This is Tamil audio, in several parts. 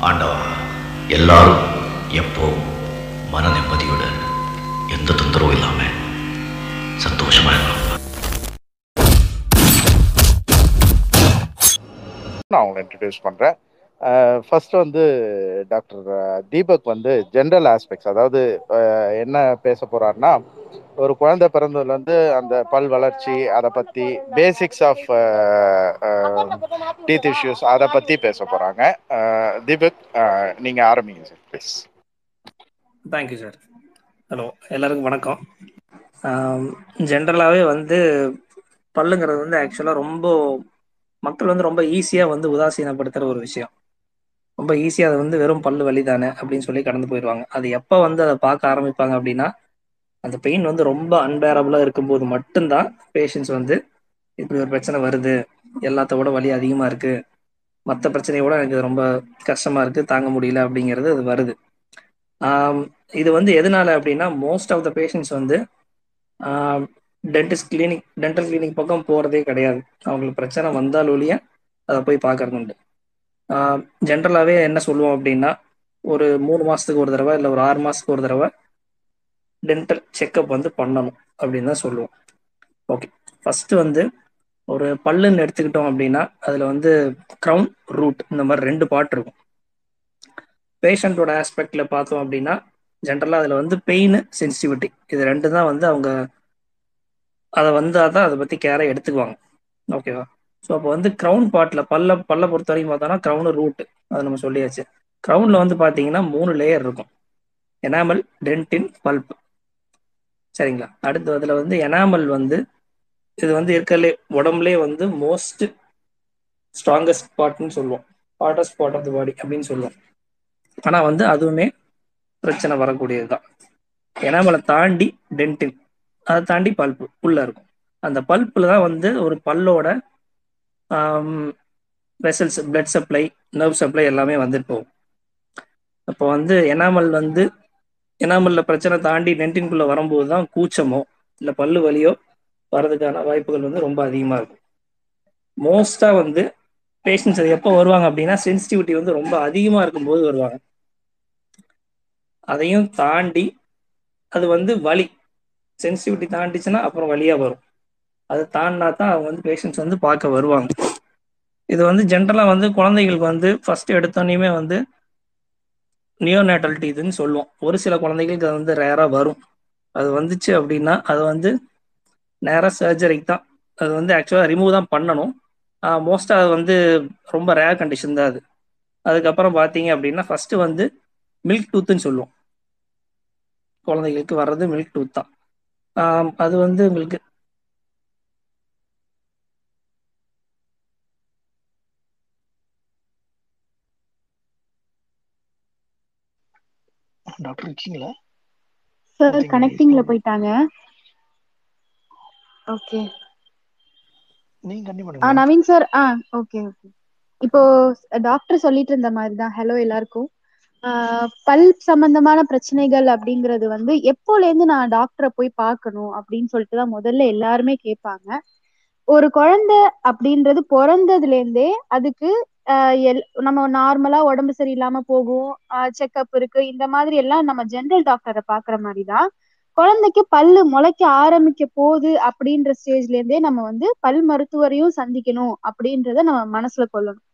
ஆண்டவா எல்லாரும் எப்போ மன நிம்மதியோட எந்த தொந்தரவும் இல்லாம சந்தோஷமா இருக்கணும் நான் அவங்களை இன்ட்ரடியூஸ் பண்ணுறேன் ஃபர்ஸ்ட் வந்து டாக்டர் தீபக் வந்து ஜென்ரல் ஆஸ்பெக்ட்ஸ் அதாவது என்ன பேச போறாருன்னா ஒரு குழந்தை பிறந்ததுலேருந்து அந்த பல் வளர்ச்சி அதை பற்றி பேசிக்ஸ் ஆஃப் டீத் இஷ்யூஸ் அதை பற்றி பேச போகிறாங்க தீபக் நீங்கள் ஆரம்பிங்க sir please thank you sir hello எல்லாருக்கும் வணக்கம். ஜென்ரலாகவே வந்து பல்லுங்கிறது வந்து ஆக்சுவலாக ரொம்ப மக்கள் வந்து ரொம்ப ஈஸியாக வந்து உதாசீனப்படுத்துகிற ஒரு விஷயம். ரொம்ப ஈஸியாக அதை வந்து வெறும் பல்லு வலி தானே அப்படின்னு சொல்லி கடந்து போயிடுவாங்க. அது எப்போ வந்து அதை பார்க்க ஆரம்பிப்பாங்க அப்படின்னா அந்த பெயின் வந்து ரொம்ப அன்பேரபுளாக இருக்கும்போது மட்டும்தான் பேஷண்ட்ஸ் வந்து இப்படி ஒரு பிரச்சனை வருது எல்லாத்த விட வலி அதிகமாக இருக்குது மற்ற பிரச்சனையோட எனக்கு ரொம்ப கஷ்டமாக இருக்குது தாங்க முடியல அப்படிங்கிறது அது வருது. இது வந்து எதனால அப்படின்னா மோஸ்ட் ஆஃப் த பேஷண்ட்ஸ் வந்து டென்டிஸ்ட் கிளினிக் டென்டல் கிளினிக் பக்கம் போகிறதே கிடையாது. அவங்களுக்கு பிரச்சனை வந்தால் ஒழிய அதை போய் பார்க்கறது உண்டு ஜென்ரலாகவே என்ன சொல்லுவோம் அப்படின்னா ஒரு மூணு மாதத்துக்கு ஒரு தடவை இல்லை ஒரு ஆறு மாதத்துக்கு ஒரு தடவை டென்டல் செக்கப் வந்து பண்ணணும் அப்படின்னு தான் சொல்லுவோம். ஓகே ஃபஸ்ட்டு வந்து ஒரு பல்லுன்னு எடுத்துக்கிட்டோம் அப்படின்னா அதில் வந்து க்ரௌன் ரூட் இந்த மாதிரி ரெண்டு பார்ட் இருக்கும். பேஷண்ட்டோட ஆஸ்பெக்டில் பார்த்தோம் அப்படின்னா ஜென்ரலாக அதில் வந்து பெயின் சென்சிட்டிவிட்டி இது ரெண்டு தான் வந்து அவங்க அதை வந்தால் தான் அதை பற்றி கேரை எடுத்துக்குவாங்க. ஓகேவா ஸோ அப்போ வந்து க்ரௌன் பார்ட்டில் பல்ல பல்ல பொறுத்த வரைக்கும் பார்த்தோம்னா க்ரௌனு ரூட் அது நம்ம சொல்லியாச்சு. க்ரௌனில் வந்து பார்த்தீங்கன்னா மூணு லேயர் இருக்கும். எனாமல் டென்டின் பல்ப் சரிங்களா? அடுத்து அதில் வந்து எனாமல் வந்து இது வந்து இருக்கலே உடம்புலே வந்து மோஸ்ட் ஸ்ட்ராங்கஸ்ட் பார்ட்னு சொல்லுவோம். Hardest part of the body அப்படின்னு சொல்லுவோம். ஆனால் வந்து அதுவுமே பிரச்சனை வரக்கூடியது தான் எனாமலை தாண்டி டென்டின் அதை தாண்டி பல்ப்பு உள்ளே இருக்கும். அந்த பல்ப்பில் தான் வந்து ஒரு பல்லோட vessels blood supply nerve supply எல்லாமே வந்துட்டு போகும். அப்போ வந்து எனாமல் வந்து எனாமல்ல பிரச்சனை தாண்டி டென்டின்குள்ளே வரும்போது தான் கூச்சமோ இல்லை பல்லு வலியோ வர்றதுக்கான வாய்ப்புகள் வந்து ரொம்ப அதிகமாக இருக்கும். மோஸ்ட்டாக வந்து பேஷண்ட்ஸ் அது எப்போ வருவாங்க அப்படின்னா சென்சிட்டிவிட்டி வந்து ரொம்ப அதிகமாக இருக்கும்போது வருவாங்க. அதையும் தாண்டி அது வந்து வலி. சென்சிட்டிவிட்டி தாண்டிச்சுன்னா அப்புறம் வழியாக வரும். அது தாண்டினா தான் அவங்க வந்து பேஷண்ட்ஸ் வந்து பார்க்க வருவாங்க. இது வந்து ஜென்ரலாக வந்து குழந்தைகளுக்கு வந்து ஃபர்ஸ்ட் எடுத்தோன்னே வந்து நியோநேட்டல் டீத்துன்னு சொல்லுவோம். ஒரு சில குழந்தைகளுக்கு அது வந்து ரேராக வரும். அது வந்துச்சு அப்படின்னா அது வந்து நேராக சர்ஜரிக்கு தான். அது வந்து ஆக்சுவலாக ரிமூவ் தான் பண்ணணும். மோஸ்ட்டாக அது வந்து ரொம்ப ரேர் கண்டிஷன் தான் அது. அதுக்கப்புறம் பார்த்தீங்க அப்படின்னா ஃபஸ்ட்டு வந்து மில்க் டூத்துன்னு சொல்லுவோம். குழந்தைகளுக்கு வர்றது மில்க் டூத் தான். அது வந்து உங்களுக்கு டாக்டர் இருக்கீங்களா? சார் கனெக்டிங்ல போயிட்டாங்க. ஓகே. நீங்க கண்டிப்பா ஆ நவீன் சார் ஆ ஓகே ஓகே. இப்போ டாக்டர் சொல்லிட்டு இருந்த மாதிரி தான். ஹலோ எல்லாருக்கும். பல் சம்பந்தமான பிரச்சனைகள் அப்படிங்கிறது வந்து எப்போல இருந்து நான் டாக்டரை போய் பார்க்கணும் அப்படின்னு சொல்லிட்டு தான் முதல்ல எல்லாருமே கேட்பாங்க. ஒரு குழந்தை அப்படின்றது பிறந்ததுல இருந்தே அதுக்கு எல் நம்ம நார்மலா உடம்பு சரியில்லாம போகும். செக்அப் இருக்கு. இந்த மாதிரி எல்லாம் நம்ம ஜென்ரல் டாக்டரை பாக்குற மாதிரி தான் குழந்தைக்கு பல்லு முளைக்க ஆரம்பிக்க போகுது அப்படின்ற ஸ்டேஜ்ல இருந்தே நம்ம வந்து பல் மருத்துவரையும் சந்திக்கணும் அப்படின்றத நம்ம மனசுல கொள்ளணும்.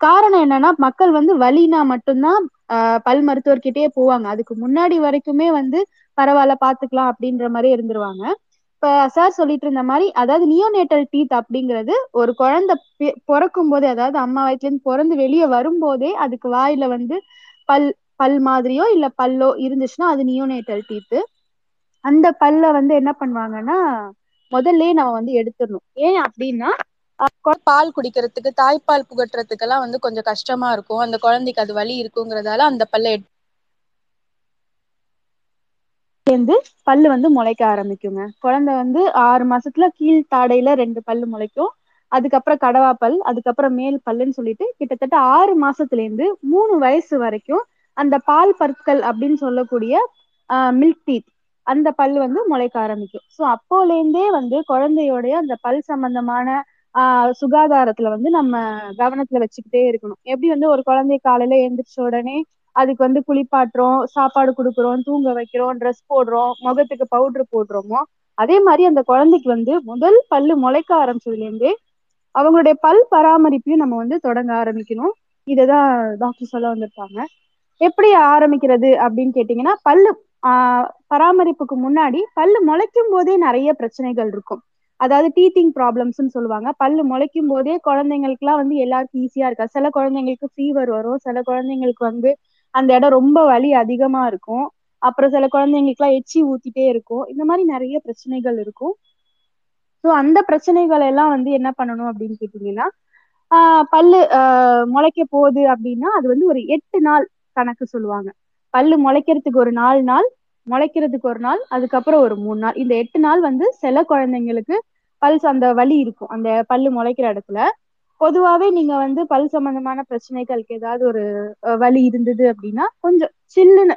காரணம் என்னன்னா மக்கள் வந்து வலினா மட்டும்தான் ஆஹ் பல் மருத்துவர்கிட்டயே போவாங்க. அதுக்கு முன்னாடி வரைக்குமே வந்து பரவாயில்ல பாத்துக்கலாம் அப்படின்ற மாதிரி இருந்துருவாங்க. இப்ப சார் சொல்லிட்டு இருந்த மாதிரி அதாவது நியோநேட்டல் டீத் அப்படிங்கிறது ஒரு குழந்தை பிறக்கும் போதே அதாவது அம்மா வயிற்றுல இருந்து பிறந்து வெளியே வரும்போதே அதுக்கு வாயில வந்து பல் பல் மாதிரியோ இல்ல பல்லோ இருந்துச்சுன்னா அது நியோநேட்டல் டீத்து அந்த பல்ல வந்து என்ன பண்ணுவாங்கன்னா முதல்ல நம்ம வந்து எடுத்துடணும். ஏன் அப்படின்னா பால் குடிக்கிறதுக்கு தாய்ப்பால் புகட்டுறதுக்கெல்லாம் வந்து கொஞ்சம் கஷ்டமா இருக்கும். அந்த குழந்தைக்கு அது வலி இருக்குங்கிறதால அந்த பல்ல சேர்ந்து பல்லு வந்து முளைக்க ஆரம்பிக்குங்க. குழந்தை வந்து ஆறு மாசத்துல கீழ் தாடையில ரெண்டு பல்லு முளைக்கும். அதுக்கப்புறம் கடவா பல் அதுக்கப்புறம் மேல் பல்லுன்னு சொல்லிட்டு கிட்டத்தட்ட ஆறு மாசத்துல இருந்து மூணு வயசு வரைக்கும் அந்த பால் பற்கள் அப்படின்னு சொல்லக்கூடிய மில்க் டீத் அந்த பல் வந்து முளைக்க ஆரம்பிக்கும். ஸோ அப்போலேருந்தே வந்து குழந்தையோடைய அந்த பல் சம்பந்தமான ஆஹ் சுகாதாரத்துல வந்து நம்ம கவனத்துல வச்சுக்கிட்டே இருக்கணும். எப்படி வந்து ஒரு குழந்தை காலையில எழுந்திரிச்ச உடனே அதுக்கு வந்து குளிப்பாட்டுறோம் சாப்பாடு கொடுக்குறோம் தூங்க வைக்கிறோம் ட்ரெஸ் போடுறோம் முகத்துக்கு பவுடர் போடுறோமோ அதே மாதிரி அந்த குழந்தைக்கு வந்து முதல் பல்லு முளைக்க ஆரம்பிச்சதுல இருந்தே அவங்களுடைய பல் பராமரிப்பையும் நம்ம வந்து தொடங்க ஆரம்பிக்கணும். இததான் டாக்டர் சொல்ல வந்திருப்பாங்க எப்படி ஆரம்பிக்கிறது அப்படின்னு கேட்டீங்கன்னா பல்லு ஆஹ் பராமரிப்புக்கு முன்னாடி பல்லு முளைக்கும் போதே நிறைய பிரச்சனைகள் இருக்கும். அதாவது டீத்திங் ப்ராப்ளம்ஸ்னு சொல்லுவாங்க. பல்லு முளைக்கும் போதே குழந்தைங்களுக்குலாம் வந்து எல்லாருக்கும் ஈஸியா இருக்கா? சில குழந்தைங்களுக்கு ஃபீவர் வரும் சில குழந்தைங்களுக்கு வந்து அந்த இடம் ரொம்ப வலி அதிகமா இருக்கும். அப்புறம் சில குழந்தைங்களுக்கு எல்லாம் எச்சி ஊத்திட்டே இருக்கும். இந்த மாதிரி நிறைய பிரச்சனைகள் இருக்கும். ஸோ அந்த பிரச்சனைகள் எல்லாம் வந்து என்ன பண்ணணும் அப்படின்னு கேட்டீங்கன்னா ஆஹ் பல்லு ஆஹ் முளைக்க போகுது அப்படின்னா அது வந்து ஒரு எட்டு நாள் கணக்கு சொல்லுவாங்க. பல்லு முளைக்கிறதுக்கு ஒரு நாலு நாள் முளைக்கிறதுக்கு ஒரு நாள் அதுக்கப்புறம் ஒரு மூணு நாள். இந்த எட்டு நாள் வந்து சில குழந்தைங்களுக்கு பல்ஸ் அந்த வலி இருக்கும். அந்த பல்லு முளைக்கிற இடத்துல. பொதுவாவே நீங்க வந்து பல் சம்பந்தமான பிரச்சனைகளுக்கு ஏதாவது ஒரு வலி இருந்தது அப்படின்னா கொஞ்சம் சில்லுன்னு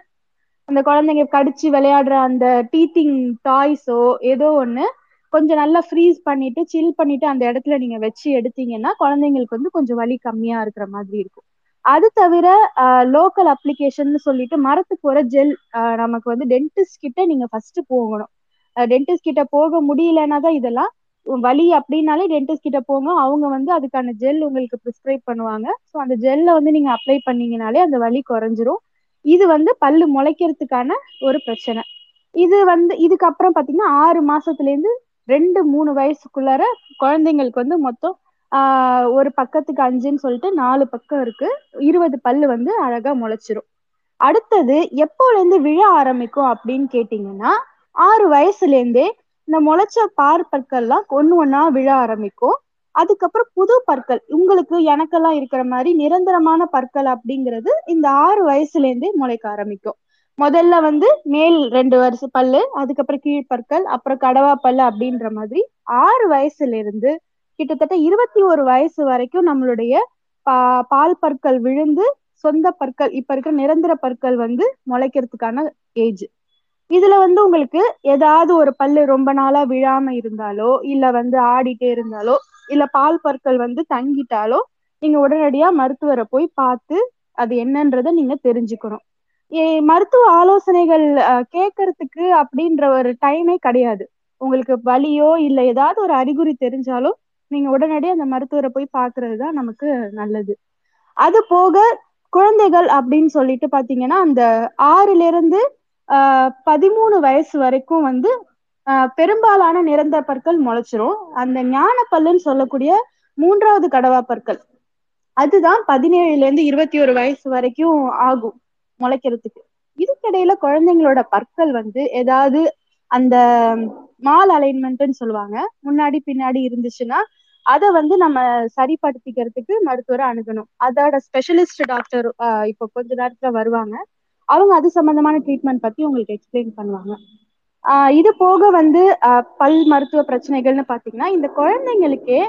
அந்த குழந்தைங்க கடிச்சு விளையாடுற அந்த டீத்திங் டாய்ஸோ ஏதோ ஒண்ணு கொஞ்சம் நல்லா ஃப்ரீஸ் பண்ணிட்டு சில் பண்ணிட்டு அந்த இடத்துல நீங்க வச்சு எடுத்தீங்கன்னா குழந்தைங்களுக்கு வந்து கொஞ்சம் வலி கம்மியா இருக்கிற மாதிரி இருக்கும். அது தவிர லோக்கல் அப்ளிகேஷன் சொல்லிட்டு மரத்துக்கு வர ஜெல் நமக்கு வந்து டென்டிஸ்ட் கிட்ட நீங்க ஃபர்ஸ்ட் போகணும். டென்டிஸ்ட் கிட்ட போக முடியலன்னா தான் இதெல்லாம் வலி அப்படின்னாலே டென்டிஸ்ட் கிட்ட போங்க. அவங்க வந்து அதுக்கான ஜெல் உங்களுக்கு ப்ரிஸ்கிரைப் பண்ணுவாங்க. ஸோ அந்த ஜெல்லை வந்து நீங்க அப்ளை பண்ணீங்கனாலே அந்த வலி குறைஞ்சிரும். இது வந்து பல்லு முளைக்கிறதுக்கான ஒரு பிரச்சனை. இது வந்து இதுக்கப்புறம் பாத்தீங்கன்னா ஆறு மாசத்துல இருந்து ரெண்டு மூணு வயசுக்குள்ளார குழந்தைங்களுக்கு வந்து மொத்தம் ஆஹ் ஒரு பக்கத்துக்கு அஞ்சுன்னு சொல்லிட்டு நாலு பக்கம் இருக்கு. இருபது பல்லு வந்து அழகா முளைச்சிரும். அடுத்தது எப்போல இருந்து விழ ஆரம்பிக்கும் அப்படின்னு கேட்டீங்கன்னா ஆறு வயசுல இருந்தே இந்த முளைச்ச பார் பற்கள்லாம் ஒன்று ஒன்றா விழ ஆரம்பிக்கும். அதுக்கப்புறம் புது பற்கள் உங்களுக்கு எனக்கெல்லாம் இருக்கிற மாதிரி நிரந்தரமான பற்கள் அப்படிங்கிறது இந்த ஆறு வயசுலேருந்தே முளைக்க ஆரம்பிக்கும். முதல்ல வந்து மேல் ரெண்டு வருஷம் பல்லு அதுக்கப்புறம் கீழ்ப்பற்கள் அப்புறம் கடவா பல்லு அப்படின்ற மாதிரி ஆறு வயசுல இருந்து கிட்டத்தட்ட இருபத்தி ஒரு வயசு வரைக்கும் நம்மளுடைய பா பால் பற்கள் விழுந்து சொந்த பற்கள் இப்ப இருக்கிற நிரந்தர பற்கள் வந்து முளைக்கிறதுக்கான ஏஜ். இதுல வந்து உங்களுக்கு ஏதாவது ஒரு பல்லு ரொம்ப நாளா விழாம இருந்தாலோ இல்ல வந்து ஆடிட்டே இருந்தாலோ இல்ல பால் பற்கள் வந்து தங்கிட்டாலோ நீங்க உடனடியா மருத்துவரை போய் பார்த்து அது என்னன்றத நீங்க தெரிஞ்சுக்கணும். மருத்துவ ஆலோசனைகள் கேட்கறதுக்கு அப்படின்ற ஒரு டைமே கிடையாது. உங்களுக்கு வலியோ இல்ல ஏதாவது ஒரு அறிகுறி தெரிஞ்சாலோ நீங்க உடனடியாக அந்த மருத்துவரை போய் பாக்குறது தான் நமக்கு நல்லது. அது போக குழந்தைகள் அப்படின்னு சொல்லிட்டு பாத்தீங்கன்னா அந்த ஆறுல இருந்து பதிமூணு வயசு வரைக்கும் வந்து ஆஹ் பெரும்பாலான நிறந்த பற்கள் முளைச்சிரும். அந்த ஞான பல்லுன்னு சொல்லக்கூடிய மூன்றாவது கடவா பற்கள். அதுதான் பதினேழுல இருந்து இருபத்தி ஒரு வயசு வரைக்கும் ஆகும் முளைக்கிறதுக்கு. இதுக்கிடையில குழந்தைங்களோட பற்கள் வந்து ஏதாவது அந்த மால் அலைன்மெண்ட்னு சொல்லுவாங்க. முன்னாடி பின்னாடி இருந்துச்சுன்னா அதை வந்து நம்ம சரிப்படுத்திக்கிறதுக்கு மருத்துவரை அணுகணும். அதோட ஸ்பெஷலிஸ்ட் டாக்டர் இப்போ கொஞ்ச நேரத்துல வருவாங்க. அவங்க அது சம்பந்தமான ட்ரீட்மெண்ட் பத்தி உங்களுக்கு எக்ஸ்பிளைன் பண்ணுவாங்க. ஆஹ் இது போக வந்து ஆஹ் பல் மருத்துவ பிரச்சனைகள்னு பாத்தீங்கன்னா இந்த குழந்தைங்களுக்கே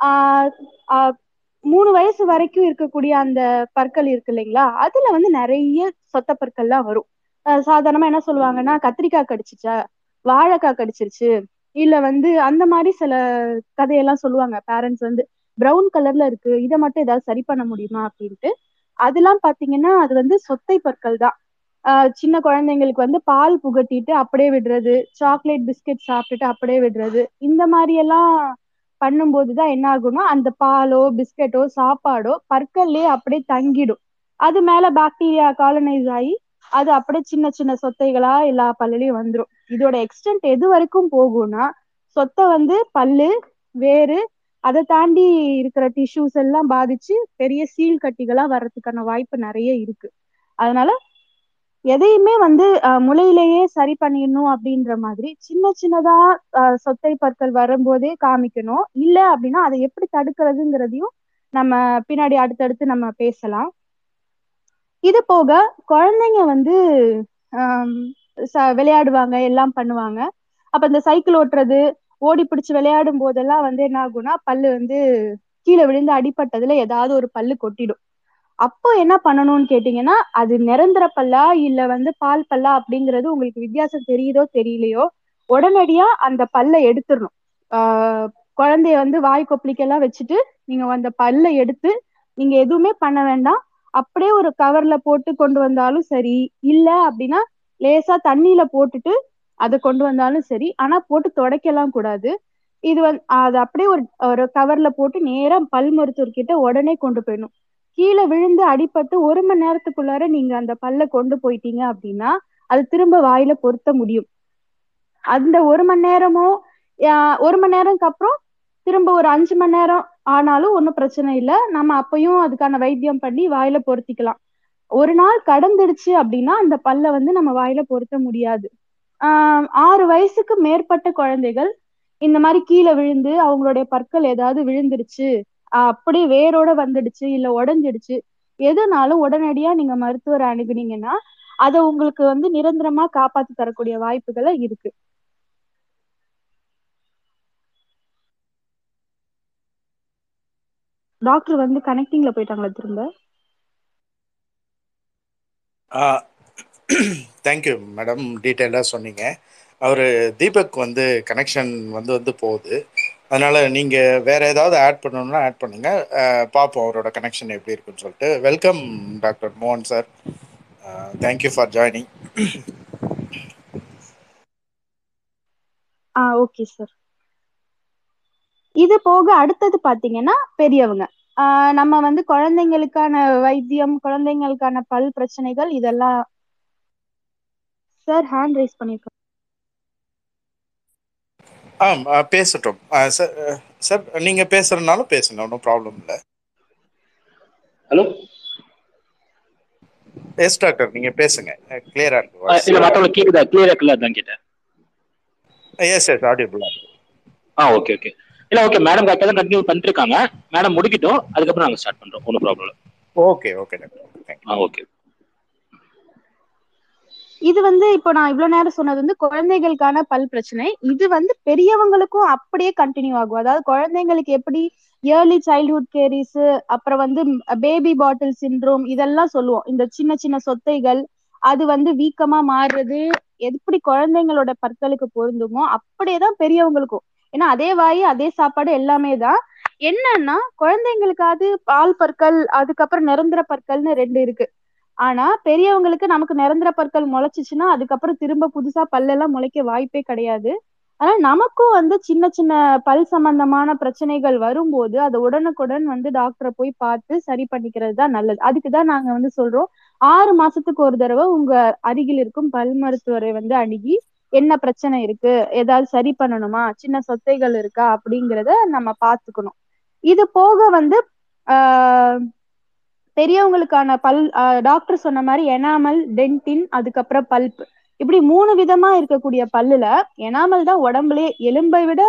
ஆஹ் மூணு வயசு வரைக்கும் இருக்கக்கூடிய அந்த பற்கள் இருக்கு இல்லைங்களா? அதுல வந்து நிறைய சொத்த பற்கள்லாம் வரும். சாதாரணமா என்ன சொல்லுவாங்கன்னா கத்திரிக்காய் கடிச்சிச்சா வாழைக்காய் கடிச்சிருச்சு இல்ல வந்து அந்த மாதிரி சில கதையெல்லாம் சொல்லுவாங்க. பேரண்ட்ஸ் வந்து ப்ரௌன் கலர்ல இருக்கு இதை மட்டும் ஏதாவது சரி பண்ண முடியுமா அப்படின்ட்டு அதெல்லாம் பாத்தீங்கன்னா அது வந்து சொத்தை பற்கள் தான். ஆஹ் சின்ன குழந்தைங்களுக்கு வந்து பால் புகட்டிட்டு அப்படியே விடுறது சாக்லேட் பிஸ்கெட் சாப்பிட்டுட்டு அப்படியே விடுறது இந்த மாதிரி எல்லாம் பண்ணும்போதுதான் என்ன ஆகும்னா அந்த பாலோ பிஸ்கெட்டோ சாப்பாடோ பற்கள்லயே அப்படியே தங்கிடும். அது மேல பாக்டீரியா காலனைஸ் ஆகி அது அப்படியே சின்ன சின்ன சொத்தைகளா எல்லா பல்லுலயும் வந்துடும் இதோட எக்ஸ்டென்ட் எது வரைக்கும் போகும்னா சொத்தை வந்து பல்லு வேறு அதை தாண்டி இருக்கிற டிஷ்யூஸ் எல்லாம் பாதிச்சு பெரிய சீல் கட்டிகளா வர்றதுக்கான வாய்ப்பு நிறைய இருக்கு. அதனால எதையுமே வந்து முளையிலேயே சரி பண்ணிடணும் அப்படின்ற மாதிரி சின்ன சின்னதா சொத்தை பற்கள் வரும்போதே காமிக்கணும். இல்ல அப்படின்னா அதை எப்படி தடுக்கிறதுங்கிறதையும் நம்ம பின்னாடி அடுத்தடுத்து நம்ம பேசலாம். இது போக குழந்தைங்க வந்து ஆஹ் விளையாடுவாங்க எல்லாம் பண்ணுவாங்க. அப்ப இந்த சைக்கிள் ஓட்டுறது ஓடி பிடிச்சு விளையாடும் போதெல்லாம் வந்து என்ன ஆகும்னா பல்லு வந்து கீழே விழுந்து அடிப்பட்டதுல ஏதாவது ஒரு பல்லு கொட்டிடும். அப்போ என்ன பண்ணணும்னு கேட்டீங்கன்னா அது நிரந்தர பல்லா இல்ல வந்து பால் பல்லா அப்படிங்கிறது உங்களுக்கு வித்தியாசம் தெரியுதோ தெரியலையோ உடனடியா அந்த பல்லை எடுத்துடணும். ஆஹ் குழந்தைய வந்து வாய் கொப்பளிக்கெல்லாம் வச்சுட்டு நீங்க அந்த பல்லை எடுத்து நீங்க எதுவுமே பண்ண வேண்டாம். அப்படியே ஒரு கவர்ல போட்டு கொண்டு வந்தாலும் சரி இல்ல அப்படின்னா லேசா தண்ணியில போட்டுட்டு அதை கொண்டு வந்தாலும் சரி. ஆனா போட்டு துடைக்கலாம் கூடாது. இது வந்து அது அப்படியே ஒரு ஒரு கவர்ல போட்டு நேரா பல் மருத்துவர்கிட்ட உடனே கொண்டு போயிடணும். கீழே விழுந்து அடிபட்டு ஒரு மணி நேரத்துக்குள்ளார நீங்க அந்த பல்ல கொண்டு போயிட்டீங்க அப்படின்னா அது திரும்ப வாயில பொருத்த முடியும். அந்த ஒரு மணி நேரமோ ஆஹ் ஒரு மணி நேரம்க்கு அப்புறம் திரும்ப ஒரு அஞ்சு மணி நேரம் ஆனாலும் ஒன்றும் பிரச்சனை இல்லை. நம்ம அப்பயும் அதுக்கான வைத்தியம் பண்ணி வாயில பொருத்திக்கலாம். ஒரு நாள் கடந்துடுச்சு அப்படின்னா அந்த பல்ல வந்து நம்ம வாயில பொருத்த முடியாது. ஆறு வயசுக்கு மேற்பட்ட குழந்தைகள் இந்த மாதிரி கீழே விழுந்து அவங்களுடைய பற்கள் ஏதாவது விழுந்துருச்சு அப்படி அப்படியே வேரோட வந்துடுச்சு இல்ல உடஞ்சிடுச்சு எதுனாலும் உடனடியா நீங்க மருத்துவரை அணுகுனீங்கன்னா அதை உங்களுக்கு வந்து நிரந்தரமா காப்பாத்தி தரக்கூடிய வாய்ப்புகளை இருக்கு. டாக்டர் வந்து கனெக்டிங்ல போயிட்டாங்களா திரும்ப? தேங்க்யூ மேடம் டீட்டெயிலாக சொன்னீங்க. அவர் தீபக் வந்து கனெக்ஷன் வந்து வந்து போகுது. அதனால் நீங்கள் வேறு ஏதாவது ஆட் பண்ணணும்னா ஆட் பண்ணுங்கள் பார்ப்போம் அவரோட கனெக்ஷன் எப்படி இருக்குன்னு சொல்லிட்டு. வெல்கம் டாக்டர் மோகன் sir thank you for joining ah okay sir இது போக அடுத்தது பார்த்தீங்கன்னா பெரியவங்க. நம்ம வந்து குழந்தைங்களுக்கான வைத்தியம் குழந்தைங்களுக்கான பல் பிரச்சனைகள் இதெல்லாம் சார் ஹேண்ட் ரைஸ் பண்ணிருக்கோம். ஆ ஆ, பேசட்டும். சார் சார் நீங்கள் பேசுகிறனாலும் பேசுங்க ஒன்றும் ப்ராப்ளம் இல்லை. ஹலோ எஸ் டாக்டர் நீங்கள் பேசுங்க. கிளியராக இருக்கு இல்ல மத்தவங்க கேக்குதா? கிளியரா இருக்குல்ல அதான் கேட்டேன். எஸ் எஸ் ஆடியபிளாக ஆ ஓகே ஓகே இல்ல ஓகே மேடம் கரெக்டாக தான் கண்டினியூ பண்ணிட்டு இருக்காங்க. மேடம் முடிக்கட்டும். அதுக்கப்புறம் நாங்க ஸ்டார்ட் பண்றோம். ஒன்றும் ப்ராப்ளம் இல்லை. ஓகே ஓகே டாக்டர் ஆ ஓகே இது வந்து இப்போ நான் இவ்வளவு நேரம் சொன்னது வந்து குழந்தைகளுக்கான பல் பிரச்சனை. இது வந்து பெரியவங்களுக்கும் அப்படியே கண்டினியூ ஆகும். அதாவது குழந்தைங்களுக்கு எப்படி ஏர்லி சைல்ட்ஹுட் கேரிஸ் அப்புறம் வந்து பேபி பாட்டில் சிண்ட்ரோம் இதெல்லாம் சொல்லுவோம். இந்த சின்ன சின்ன சொத்தைகள் அது வந்து வீக்கமா மாறுறது எப்படி குழந்தைங்களோட பற்களுக்கு பொருந்துமோ அப்படியேதான் பெரியவங்களுக்கும். ஏன்னா அதே வாய் அதே சாப்பாடு எல்லாமே தான். என்னன்னா குழந்தைங்களுக்காவது பால் பற்கள் அதுக்கப்புறம் நிரந்தர பற்கள்னு ரெண்டு இருக்கு. ஆனா பெரியவங்களுக்கு நமக்கு நிரந்தர பற்கள் முளைச்சிச்சுன்னா அதுக்கப்புறம் திரும்ப புதுசா பல்லெல்லாம் முளைக்க வாய்ப்பே கிடையாது. ஆனா நமக்கும் வந்து சின்ன சின்ன பல் சம்பந்தமான பிரச்சனைகள் வரும்போது அதை உடனுக்குடன் வந்து டாக்டரை போய் பார்த்து சரி பண்ணிக்கிறது தான் நல்லது. அதுக்கு தான் நாங்க வந்து சொல்றோம் ஆறு மாசத்துக்கு ஒரு தடவை உங்க அருகில் இருக்கும் பல் மருத்துவரை வந்து அணுகி என்ன பிரச்சனை இருக்கு? ஏதாவது சரி பண்ணணுமா? சின்ன சொத்தைகள் இருக்கா? அப்படிங்கிறத நம்ம பார்த்துக்கணும். இது போக வந்து ஆஹ் பெரியவங்களுக்கான பல் டாக்டர் சொன்ன மாதிரி எனாமல் டென்டின் அதுக்கப்புறம் பல்ப் இப்படி மூணு விதமா இருக்கக்கூடிய பல்லுல எனாமல் தான் உடம்புலயே எலும்பை விட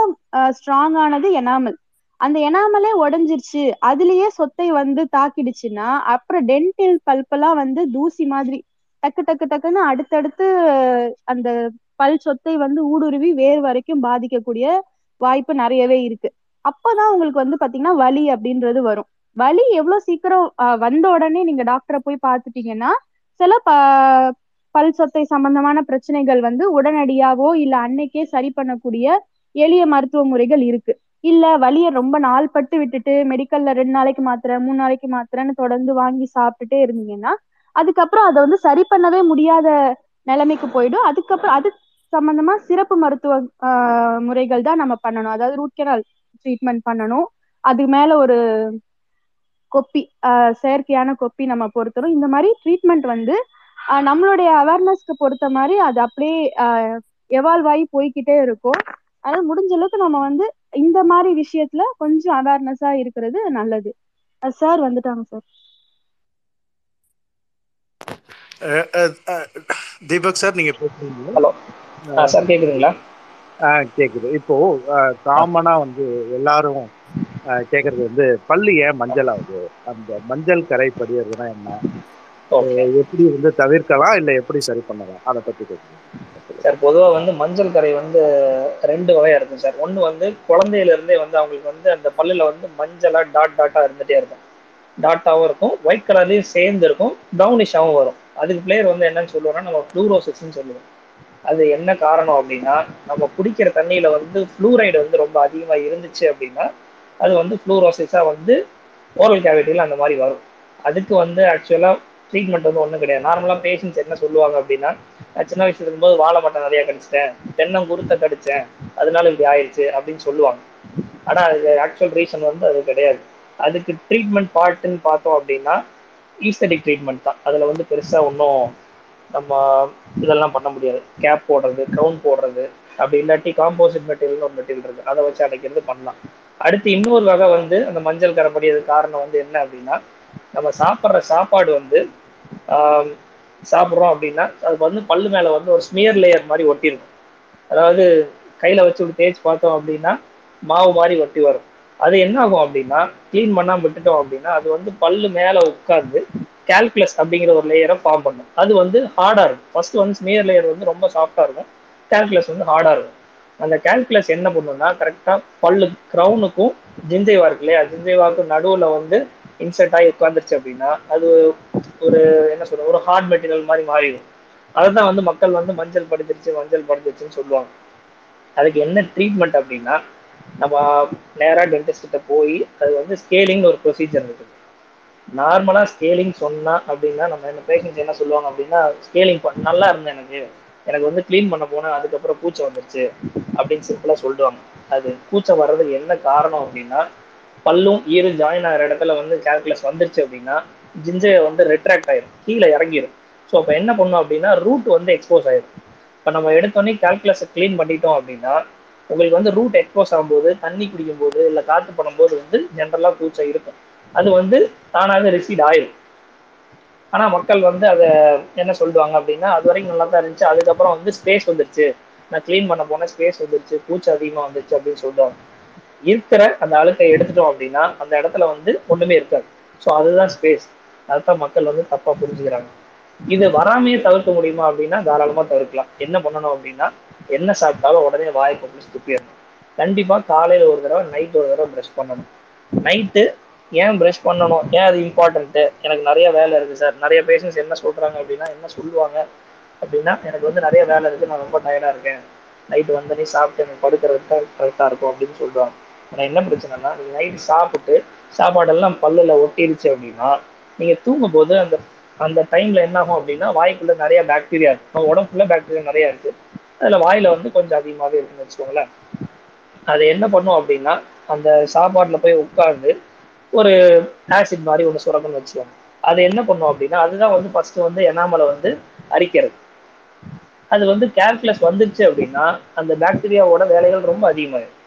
ஸ்ட்ராங் ஆனது எனாமல் அந்த எனாமலே உடஞ்சிருச்சு. அதுலயே சொத்தை வந்து தாக்கிடுச்சுன்னா அப்புறம் டென்டில் பல்பெல்லாம் வந்து தூசி மாதிரி டக்கு டக்கு டக்குன்னு அடுத்தடுத்து அந்த பல் சொத்தை வந்து ஊடுருவி வேர் வரைக்கும் பாதிக்கக்கூடிய வாய்ப்பு நிறையவே இருக்கு. அப்பதான் உங்களுக்கு வந்து பாத்தீங்கன்னா வலி அப்படின்றது வரும். வலி எவ்வளவு சீக்கிரம் வந்த உடனே நீங்க டாக்டரை போய் பார்த்துட்டீங்கன்னா சில ப பல் சொத்தை சம்பந்தமான பிரச்சனைகள் வந்து உடனடியாவோ இல்ல அன்னைக்கே சரி பண்ணக்கூடிய எளிய மருத்துவ முறைகள் இருக்கு. இல்ல வலிய ரொம்ப நாள் பட்டு விட்டுட்டு மெடிக்கல்ல ரெண்டு நாளைக்கு மாத்திரை மூணு நாளைக்கு மாத்திரைன்னு தொடர்ந்து வாங்கி சாப்பிட்டுட்டே இருந்தீங்கன்னா அதுக்கப்புறம் அதை வந்து சரி பண்ணவே முடியாத நிலைமைக்கு போயிடும். அதுக்கப்புறம் அது சம்பந்தமா சிறப்பு மருத்துவ ஆஹ் முறைகள் தான் நம்ம பண்ணணும். அதாவது ரூட் கெனால் ட்ரீட்மெண்ட் பண்ணணும். அதுக்கு மேல ஒரு கொப்பி ஆஹ் செயற்கையான கொப்பி நம்ம பொருத்தணும் இந்த மாதிரி ட்ரீட்மெண்ட் வந்து ஆஹ் நம்மளுடைய அவேர்னஸ்க்கு பொறுத்த மாதிரி அது அப்படியே எவால்வ் ஆகி போய்கிட்டே இருக்கும். அதனால முடிஞ்ச அளவுக்கு நம்ம வந்து இந்த மாதிரி விஷயத்துல கொஞ்சம் அவேர்னஸா இருக்கிறது நல்லது. சார் வந்துட்டாங்க சார் தீபக் சார் நீங்க ஹலோ. சார் கேக்குதுங்களா? ஆ கேக்குது. இப்போ காமனா வந்து எல்லாரும் ஆஹ் கேக்குறது வந்து பல்லு ஏன் மஞ்சள் ஆகுது? அந்த மஞ்சள் கரை படியறதுனா என்ன? எப்படி வந்து தவிர்க்கலாம் இல்ல எப்படி சரி பண்ணலாம்? அதை பத்தி கேட்குறேன் சார் பொதுவாக வந்து மஞ்சள் கரை வந்து ரெண்டு வகையா இருக்கும் சார். ஒன்று வந்து குழந்தையில இருந்தே வந்து அவங்களுக்கு வந்து அந்த பல்லுல வந்து மஞ்சளா டாட் டாட்டா இருந்துட்டே இருக்கும். டாட்டாவும் இருக்கும் ஒயிட் கலர்லயும் சேர்ந்து இருக்கும் ப்ரௌனிஷாவும் வரும். அதுக்கு பிளேயர் வந்து என்னன்னு சொல்லுவோம்னா நம்ம ஃப்ளூரோசிஸ்ன்னு சொல்லுவோம். அது என்ன காரணம் அப்படின்னா நம்ம குடிக்கிற தண்ணியில வந்து ஃப்ளூரைடு வந்து ரொம்ப அதிகமா இருந்துச்சு அப்படின்னா அது வந்து ஃப்ளூரோசிஸாக வந்து ஓரல் கேவிட்டியில் அந்த மாதிரி வரும். அதுக்கு வந்து ஆக்சுவலாக ட்ரீட்மெண்ட் வந்து ஒன்றும் கிடையாது. நார்மலாக பேஷண்ட்ஸ் என்ன சொல்லுவாங்க அப்படின்னா நான் சின்ன வயசுல இருக்கும்போது வாழை மட்டை நிறையா கடிச்சிட்டேன். தென்னங்குருத்தை கடிச்சேன். அதனால இப்படி ஆயிடுச்சு அப்படின்னு சொல்லுவாங்க. ஆனால் அது ஆக்சுவல் ரீசன் வந்து அது கிடையாது. அதுக்கு ட்ரீட்மெண்ட் பார்ட்டுன்னு பார்த்தோம் அப்படின்னா ஈஸ்தடிக் ட்ரீட்மெண்ட் தான். அதில் வந்து பெருசாக ஒன்றும் நம்ம இதெல்லாம் பண்ண முடியாது. கேப் போடுறது க்ரௌன் போடுறது அப்படி இல்லாட்டி காம்போசிட் மெட்டீரியல்னு ஒரு மெட்டீரியல் இருக்கு. அதை வச்சு அடைக்கிறது பண்ணலாம். அடுத்து இன்னொரு வகை வந்து அந்த மஞ்சள் கரைப்படியது காரணம் வந்து என்ன அப்படின்னா நம்ம சாப்பிட்ற சாப்பாடு வந்து சாப்பிட்றோம் அப்படின்னா அது வந்து பல்லு மேலே வந்து ஒரு ஸ்மியர் லேயர் மாதிரி ஒட்டியிருக்கும். அதாவது கையில் வச்சு ஒரு தேய்ச்சி பார்த்தோம் அப்படின்னா மாவு மாதிரி ஒட்டி வரும். அது என்ன ஆகும் அப்படின்னா க்ளீன் பண்ணாம விட்டுட்டோம் அப்படின்னா அது வந்து பல்லு மேலே உட்கார்ந்து கால்குலஸ் அப்படிங்கிற ஒரு லேயரை ஃபார்ம் பண்ணும். அது வந்து ஹார்டாக இருக்கும். ஃபர்ஸ்ட் வந்து ஸ்மியர் லேயர் வந்து ரொம்ப சாஃப்டாக இருக்கும். கேல்குலஸ் வந்து ஹார்டாக இருக்கும். அந்த கால்குலஸ் என்ன பண்ணும்னா கரெக்டாக பல்லு க்ரௌனுக்கும் ஜிஞ்சைவா இருக்கு இல்லையா? ஜிஞ்சைவாக்கும் நடுவில் வந்து இன்செர்ட் ஆகி உட்காந்துருச்சு அப்படின்னா அது ஒரு என்ன சொல்றது ஒரு ஹார்ட் மெட்டீரியல் மாதிரி மாறிடும். அதை தான் வந்து மக்கள் வந்து மஞ்சள் படுத்துருச்சு மஞ்சள் படுத்துருச்சுன்னு சொல்லுவாங்க. அதுக்கு என்ன ட்ரீட்மெண்ட் அப்படின்னா நம்ம நேராக டென்டிஸ்ட் கிட்ட போய் அது வந்து ஸ்கேலிங்னு ஒரு ப்ரொசீஜர் இருக்குது. நார்மலாக ஸ்கேலிங் சொன்னா அப்படின்னா நம்ம என்ன பேஷண்ட்ஸ் என்ன சொல்லுவாங்க அப்படின்னா ஸ்கேலிங் நல்லா இருந்தேன் எனக்கு. எனக்கு வந்து க்ளீன் பண்ண போனேன் அதுக்கப்புறம் பூச்சை வந்துருச்சு அப்படின்னு சிம்பிளா சொல்லிடுவாங்க அது பூச்சை வர்றதுக்கு என்ன காரணம் அப்படின்னா பல்லும் ஈரும் ஜாயின் ஆகிற இடத்துல வந்து கேல்குலஸ் வந்துருச்சு அப்படின்னா ஜிஞ்சை வந்து ரெட்ராக்ட் ஆயிரும் கீழே இறங்கிடும் ஸோ அப்போ என்ன பண்ணும் அப்படின்னா ரூட் வந்து எக்ஸ்போஸ் ஆயிரும். இப்போ நம்ம எடுத்தோடனே கேல்குலஸை க்ளீன் பண்ணிட்டோம் அப்படின்னா உங்களுக்கு வந்து ரூட் எக்ஸ்போஸ் ஆகும்போது தண்ணி குடிக்கும்போது இல்லை காற்று பண்ணும்போது வந்து ஜென்ரலாக பூச்சை இருக்கும். அது வந்து தானாக ரிசீட் ஆயிரும். ஆனால் மக்கள் வந்து அதை என்ன சொல்லுவாங்க அப்படின்னா அது வரைக்கும் நல்லா தான் இருந்துச்சு. அதுக்கப்புறம் வந்து ஸ்பேஸ் வந்துருச்சு. நான் க்ளீன் பண்ண போனேன் ஸ்பேஸ் வந்துருச்சு. பூச்சி அதிகமாக வந்துருச்சு அப்படின்னு சொல்லுவாங்க. இருக்கிற அந்த அழுக்கை எடுத்துட்டோம் அப்படின்னா அந்த இடத்துல வந்து ஒன்றுமே இருக்காது. ஸோ அதுதான் ஸ்பேஸ் அதுதான் மக்கள் வந்து தப்பாக புரிஞ்சுக்கிறாங்க. இது வராமையே தவிர்க்க முடியுமா அப்படின்னா தாராளமாக தவிர்க்கலாம். என்ன பண்ணணும் அப்படின்னா என்ன சாப்பிட்டாலும் உடனே வாயை கொண்டு துப்பிடணும். கண்டிப்பாக காலையில் ஒரு தடவை நைட் ஒரு தடவை ப்ரஷ் பண்ணணும். நைட்டு ஏன் ப்ரஷ் பண்ணணும்? ஏன் அது இம்பார்ட்டன்ட்டு எனக்கு நிறைய வேலை இருக்குது சார் நிறைய பேஷண்ட்ஸ் என்ன சொல்கிறாங்க அப்படின்னா என்ன சொல்லுவாங்க அப்படின்னா எனக்கு வந்து நிறைய வேலை இருக்குது நான் ரொம்ப டயர்டாக இருக்கேன். நைட்டு வந்தனே சாப்பிட்டு எனக்கு படுக்கிறது தான் கரெக்டாக இருக்கும் அப்படின்னு சொல்லுவாங்க ஆனால் என்ன பிரச்சனைனா நீங்கள் நைட்டு சாப்பிட்டு சாப்பாடெல்லாம் பல்லில் ஒட்டிருச்சு அப்படின்னா நீங்கள் தூங்கும்போது அந்த அந்த டைமில் என்ன ஆகும் அப்படின்னா வாய்க்குள்ளே நிறைய பாக்டீரியா இருக்கு. நம்ம பாக்டீரியா நிறையா இருக்குது அதில் வாயில் வந்து கொஞ்சம் அதிகமாகவே இருக்குன்னு வச்சுக்கோங்களேன். அது என்ன பண்ணும் அப்படின்னா அந்த சாப்பாட்டில் போய் உட்கார்ந்து ஒரு ஆசிட் மாதிரி ஒன்று சுரக்கணும்னு வச்சுக்கோங்க. அது என்ன பண்ணும் அப்படின்னா அதுதான் வந்து ஃபர்ஸ்ட் வந்து எனாமலை வந்து அரிக்கிறது. அது வந்து கேல்குலஸ் வந்துருச்சு அப்படின்னா அந்த பாக்டீரியாவோட வேலைகள் ரொம்ப அதிகமாயிடும்.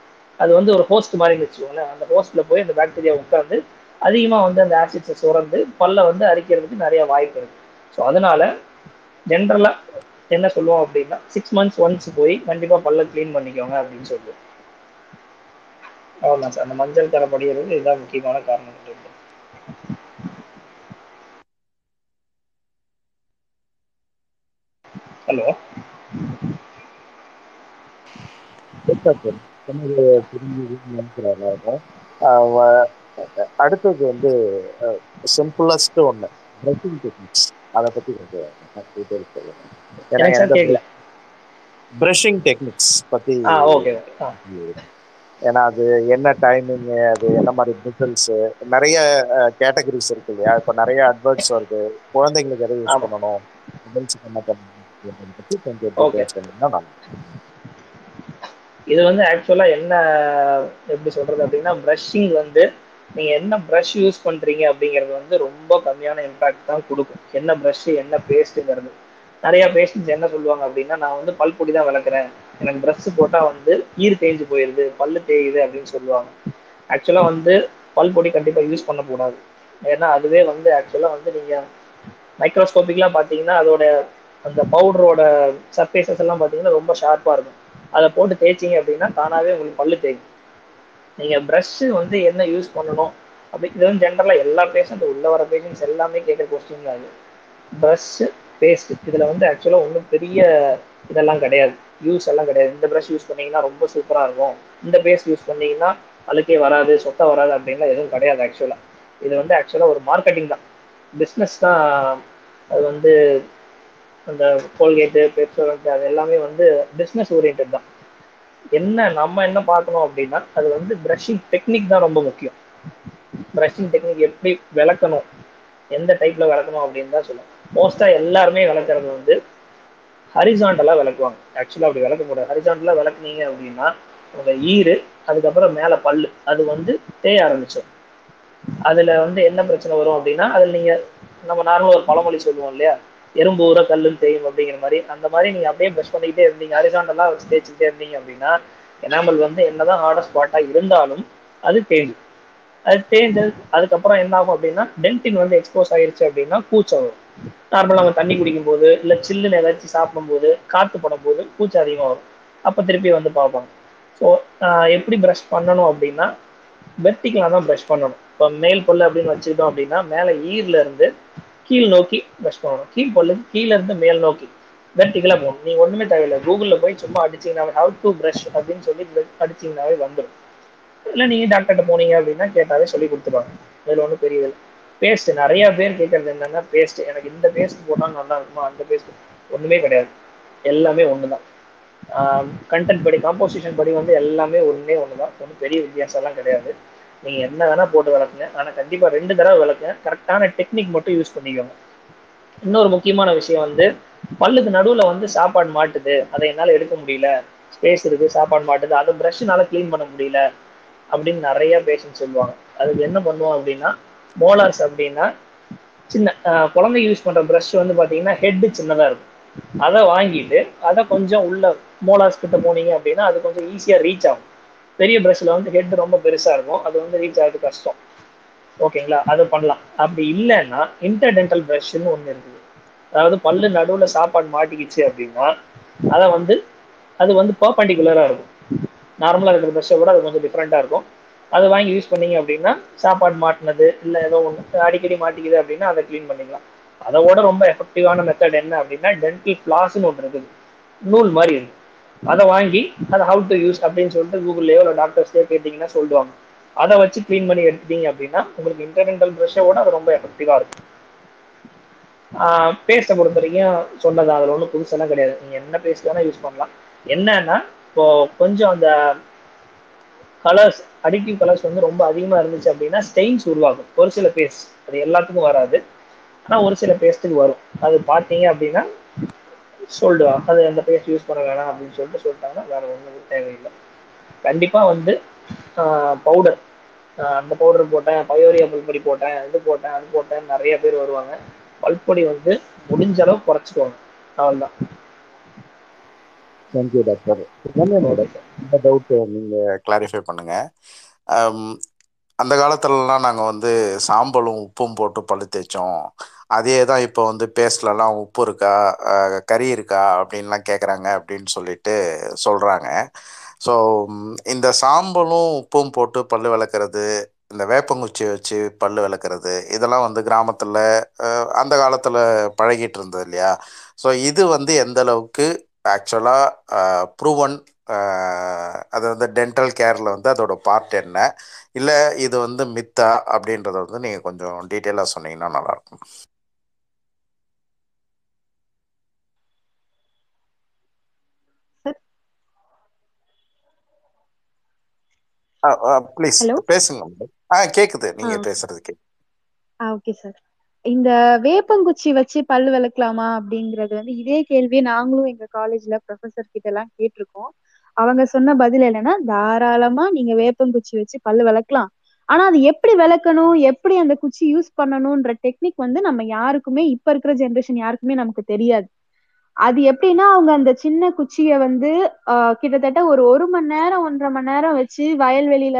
அது வந்து ஒரு ஹோஸ்ட் மாதிரி வச்சுக்கோங்களேன். அந்த ஹோஸ்ட்ல போய் அந்த பாக்டீரியா உட்காந்து அதிகமாக வந்து அந்த ஆசிட்ஸை சுரந்து பல்ல வந்து அரிக்கிறதுக்கு நிறைய வாய்ப்பு இருக்கு. ஸோ அதனால ஜென்ரலாக என்ன சொல்லுவோம் அப்படின்னா சிக்ஸ் மந்த்ஸ் ஒன்ஸ் போய் கண்டிப்பாக பல்ல க்ளீன் பண்ணிக்கோங்க அப்படின்னு சொல்லுவோம். அவ்வளோதான் சார் அந்த மஞ்சள் கரை படிகிறது இதுதான் முக்கியமான காரணம் ஹலோ? அடுத்தது வந்து சிம்பிளஸ்ட் ஒன்று ப்ரஷிங் டெக்னிக்ஸ் அதை பற்றி கொஞ்சம் டீட்டெயில் சொல்லுங்க ப்ரஷிங் டெக்னிக்ஸ் பற்றி ஓகே ஏன்னா அது என்ன டைமிங் அது என்ன மாதிரி பிசில்ஸ் நிறைய கேட்டகரிஸ் இருக்கு இல்லையா? இப்போ நிறைய அட்வர்ட்ஸ் வருது. குழந்தைங்களுக்கு எதை யூஸ். பண்ணணும்? adults-க்கு என்ன பண்ணணும்? பத்தி கொஞ்சம் இது வந்து ஆக்சுவலா என்ன எப்படி சொல்றது அப்படின்னா ப்ரஷிங் வந்து நீங்க என்ன ப்ரஷ் யூஸ் பண்றீங்க அப்படிங்கிறது வந்து ரொம்ப கம்மியான இம்பாக்ட் தான் கொடுக்கும். என்ன ப்ரஷ் என்ன பேஸ்ட்டுங்கிறது நிறைய பேஷண்ட்ஸ் என்ன சொல்லுவாங்க அப்படின்னா நான் வந்து பல் பொடி தான் விளக்குறேன். எனக்கு ட்ரெஸ் போட்டா வந்து ஈர் தேஞ்சு போயிருது பல்லு தேயுது அப்படின்னு சொல்லுவாங்க. ஆக்சுவலா வந்து பல் பொடி கண்டிப்பா யூஸ் பண்ணக்கூடாது. ஏன்னா அதுவே வந்து ஆக்சுவலா வந்து நீங்க மைக்ரோஸ்கோபிக்லாம் பார்த்தீங்கன்னா அதோட அந்த பவுடரோட சர்ஃபேசஸ் எல்லாம் பார்த்தீங்கன்னா ரொம்ப ஷார்ப்பாக இருக்கும். அதை போட்டு தேய்ச்சிங்க அப்படின்னா தானாகவே உங்களுக்கு பல்லு தேய்க்கும். நீங்கள் ப்ரஷ்ஷு வந்து என்ன யூஸ் பண்ணணும்? அப்படி இது வந்து ஜென்ரலாக எல்லா பேஷண்ட் உள்ள வர பேஷண்ட்ஸ் எல்லாமே கேட்குற கொஸ்டின் அது ப்ரஷ்ஷு பேஸ்ட் இதில் வந்து ஆக்சுவலாக ஒன்றும் பெரிய இதெல்லாம் கிடையாது. யூஸ் எல்லாம் கிடையாது. இந்த ப்ரஷ் யூஸ் பண்ணிங்கன்னா ரொம்ப சூப்பராக இருக்கும். இந்த பேஸ்ட் யூஸ் பண்ணீங்கன்னா அழுக்கே வராது சொத்த வராது அப்படின்லாம் எதுவும் கிடையாது ஆக்சுவலாக இது வந்து ஆக்சுவலாக ஒரு மார்க்கெட்டிங் தான். பிஸ்னஸ் தான் அது வந்து அந்த கோல்கேட்டு பெப்சோரண்ட் அது எல்லாமே வந்து பிஸ்னஸ் ஓரியன்ட் தான். என்ன நம்ம என்ன பார்க்கணும் அப்படின்னா அது வந்து ப்ரஷிங் டெக்னிக் தான் ரொம்ப முக்கியம். ப்ரஷிங் டெக்னிக் எப்படி விளக்கணும் எந்த டைப்பில் விளக்கணும் அப்படின்னு தான் சொல்லுவோம் மோஸ்டா எல்லாருமே விளக்குறது வந்து ஹரிசாண்டலா விளக்குவாங்க. ஆக்சுவலா அப்படி விளக்க கூடாது. ஹரிசாண்டலா விளக்குனீங்க அப்படின்னா உங்க ஈரு அதுக்கப்புறம் மேல பல்லு அது வந்து தேய ஆரம்பிச்சிடும் அதுல வந்து என்ன பிரச்சனை வரும் அப்படின்னா அதுல நீங்க நம்ம நார்மலாக ஒரு பழமொழி சொல்லுவோம் இல்லையா? எறும்பு ஊற கல்லும் தேயும் அப்படிங்கிற மாதிரி அந்த மாதிரி நீங்க அப்படியே ப்ரஷ் பண்ணிக்கிட்டே இருந்தீங்க ஹரிசாண்டலா வச்சு தேய்ச்சிக்கிட்டே இருந்தீங்க அப்படின்னா எனாமல் வந்து என்னதான் ஹார்டஸ்ட் ஸ்பாட்டா இருந்தாலும் அது தேஞ்சு அது தேஞ்சது அதுக்கப்புறம் என்ன ஆகும் அப்படின்னா டென்டின் வந்து எக்ஸ்போஸ் ஆயிருச்சு அப்படின்னா கூச்சம் வரும். நார்மலாக அவங்க தண்ணி குடிக்கும் போது இல்லை சில்லுன்னு ஏதாச்சும் சாப்பிடும்போது காற்று படும்போது பூச்சி கூச்சம் அதிகமாக வரும். அப்போ திருப்பி வந்து பார்ப்பாங்க. ஸோ எப்படி ப்ரஷ் பண்ணணும் அப்படின்னா வெர்டிக்கலாக தான் ப்ரஷ் பண்ணணும். இப்போ மேல் பல்லு அப்படின்னு வச்சுக்கிட்டோம் அப்படின்னா மேலே ஈரில் இருந்து கீழ் நோக்கி ப்ரஷ் பண்ணணும். கீழ் பொல்லுக்கு கீழே இருந்து மேல் நோக்கி வெர்டிக்கலாக போகணும். நீங்கள் ஒன்றுமே தேவையில்லை. கூகுளில் போய் சும்மா அடிச்சிங்கன்னா ஹவு டு ப்ரஷ் அப்படின்னு சொல்லி அடிச்சிங்கனாவே வந்துடும் இல்லை நீங்கள் டாக்டர்கிட்ட போனீங்க அப்படின்னா கேட்டாவே சொல்லி கொடுத்துருவாங்க. அதில் ஒன்றும் பெரியதில்லை. பேஸ்ட் நிறைய பேர் கேட்கறது என்னன்னா பேஸ்ட் எனக்கு இந்த பேஸ்ட் போட்டால் நல்லா இருக்குமா? அந்த பேஸ்ட் ஒன்றுமே கிடையாது. எல்லாமே ஒன்று தான் கண்டென்ட் படி காம்போசிஷன் படி வந்து எல்லாமே ஒன்றே ஒன்று தான் ஒன்றும் பெரிய வித்தியாசம்லாம் கிடையாது. நீங்கள் என்ன வேணால் போட்டு விளக்குங்க. ஆனால் கண்டிப்பாக ரெண்டு தடவை விளக்குங்க. கரெக்டான டெக்னிக் மட்டும் யூஸ் பண்ணிக்கோங்க. இன்னொரு முக்கியமான விஷயம் வந்து பல்லுக்கு நடுவில் வந்து சாப்பாடு மாட்டுது. அதை என்னால் எடுக்க முடியல. ஸ்பேஸ் இருக்குது சாப்பாடு மாட்டுது. அதை ப்ரஷ்னால க்ளீன் பண்ண முடியல அப்படின்னு நிறைய பேஷண்ட் சொல்லுவாங்க. அதுக்கு என்ன பண்ணுவோம் அப்படின்னா மோலார்ஸ் அப்படின்னா சின்ன குழந்தைங்க யூஸ் பண்ணுற ப்ரஷ் வந்து பார்த்தீங்கன்னா ஹெட்டு சின்னதாக இருக்கும். அதை வாங்கிட்டு அதை கொஞ்சம் உள்ள மோலார்ஸ் கிட்ட போனீங்க அப்படின்னா அது கொஞ்சம் ஈஸியாக ரீச் ஆகும். பெரிய ப்ரஷ்ல வந்து ஹெட் ரொம்ப பெருசாக இருக்கும். அது வந்து ரீச் ஆகிறது கஷ்டம். ஓகேங்களா அது பண்ணலாம். அப்படி இல்லைன்னா இன்டர்டென்டல் ப்ரஷ்ன்னு ஒன்று இருக்குது. அதாவது பல்லு நடுவில் சாப்பாடு மாட்டிக்கிச்சு அப்படின்னா அதை வந்து அது வந்து பர்பண்டிகுலராக இருக்கும். நார்மலாக இருக்கிற ப்ரஷ்ஷை விட அது கொஞ்சம் டிஃப்ரெண்ட்டாக இருக்கும். அதை வாங்கி யூஸ் பண்ணீங்க அப்படின்னா சாப்பாடு மாட்டினது இல்லை ஏதோ ஒன்று அடிக்கடி மாட்டிக்குது அப்படின்னா அதை க்ளீன் பண்ணிக்கலாம். அதோட ரொம்ப எஃபெக்டிவான மெத்தட் என்ன அப்படின்னா டென்டல் ஃப்ளாஸ்ன்னு ஒன்று இருக்குது. நூல் மாதிரி இருக்குது அதை வாங்கி அதை ஹவு டு யூஸ் அப்படின்னு சொல்லிட்டு கூகுள்லேயோ இல்லை டாக்டர்ஸ்லேயோ கேட்டிங்கன்னா சொல்லுவாங்க. அதை வச்சு க்ளீன் பண்ணி எடுத்துட்டீங்க அப்படின்னா உங்களுக்கு இன்டர்டென்டல் ப்ரெஷ்ஷோட அது ரொம்ப எஃபெக்டிவாக இருக்கும். பேஸ்ட்டை பொறுத்த வரைக்கும் சொன்னது அதில் ஒன்றும் புதுசெல்லாம் கிடையாது. நீங்கள் என்ன பேஸ்ட் வேணால் யூஸ் பண்ணலாம். என்னன்னா இப்போ கொஞ்சம் அந்த கலர்ஸ் அடிக்டிவ் கலர்ஸ் வந்து ரொம்ப அதிகமாக இருந்துச்சு அப்படின்னா ஸ்டெயின்ஸ் உருவாகும். ஒரு சில பேஸ்ட் அது எல்லாத்துக்கும் வராது. ஆனால் ஒரு சில பேஸ்ட்டுக்கு வரும். அது பார்த்தீங்க அப்படின்னா சொல்லிடுவா அது அந்த பேஸ்ட் யூஸ் பண்ண வேணாம் அப்படின்னு சொல்லிட்டு சொல்லிட்டாங்கன்னா வேறு ஒன்றும் தேவையில்லை. கண்டிப்பாக வந்து பவுடர் அந்த பவுடர் போட்டேன் பயோரியா பல்பொடி போட்டேன் இது போட்டேன் அது போட்டேன் நிறைய பேர் வருவாங்க. பல்பொடி வந்து முடிஞ்ச அளவு குறைச்சிக்குவாங்க. அவ்வளோதான் தேங்க்யூ டாக்டர் இந்த டவுட் நீங்க கிளாரிஃபை பண்ணுங்க. அந்த காலத்துலலாம் நாங்கள் வந்து சாம்பலும் உப்பும் போட்டு பழு தேய்ச்சோம். அதே தான் இப்போ வந்து பேஸ்ட்லலாம் உப்பு இருக்கா கறி இருக்கா அப்படின்லாம் கேட்குறாங்க அப்படின்னு சொல்லிட்டு சொல்கிறாங்க ஸோ இந்த சாம்பலும் உப்பும் போட்டு பல்லு விளக்குறது இந்த வேப்பங்குச்சி வச்சு பல்லு விளக்குறது இதெல்லாம் வந்து கிராமத்தில் அந்த காலத்தில் பழகிட்டு இருந்தது இல்லையா? ஸோ இது வந்து எந்த அளவுக்கு ஆக்சுவலாக ப்ரூவன் அது வந்து டென்டல் கேரில் வந்து அதோட பார்ட் என்ன? இல்லை இது வந்து மித்தா அப்படின்றத வந்து நீங்கள் கொஞ்சம் டீட்டெயிலாக சொன்னீங்கன்னா நல்லாயிருக்கும். ப்ளீஸ் பேசுங்க ஆ கேக்குது. நீங்க பேசுறது கேக்கு ஓகே சார். இந்த வேப்பங்குச்சி வச்சு பல் விளக்கலாமா அப்படிங்கறது வந்து இதே கேள்வியை நாங்களும் எங்க காலேஜ்ல ப்ரொஃபசர் கிட்ட எல்லாம் கேட்டிருக்கோம். அவங்க சொன்ன பதில் என்னன்னா தாராளமா நீங்க வேப்பங்குச்சி வச்சு பல்லு விளக்கலாம். ஆனா அது எப்படி விளக்கணும் எப்படி அந்த குச்சி யூஸ் பண்ணணும்ன்ற டெக்னிக் வந்து நம்ம யாருக்குமே இப்ப இருக்கிற ஜென்ரேஷன் யாருக்குமே நமக்கு தெரியாது. அது எப்படின்னா அவங்க அந்த சின்ன குச்சிய வந்து ஆஹ் கிட்டத்தட்ட ஒரு ஒரு மணி நேரம் ஒன்றரை மணி நேரம் வச்சு வயல்வெளியில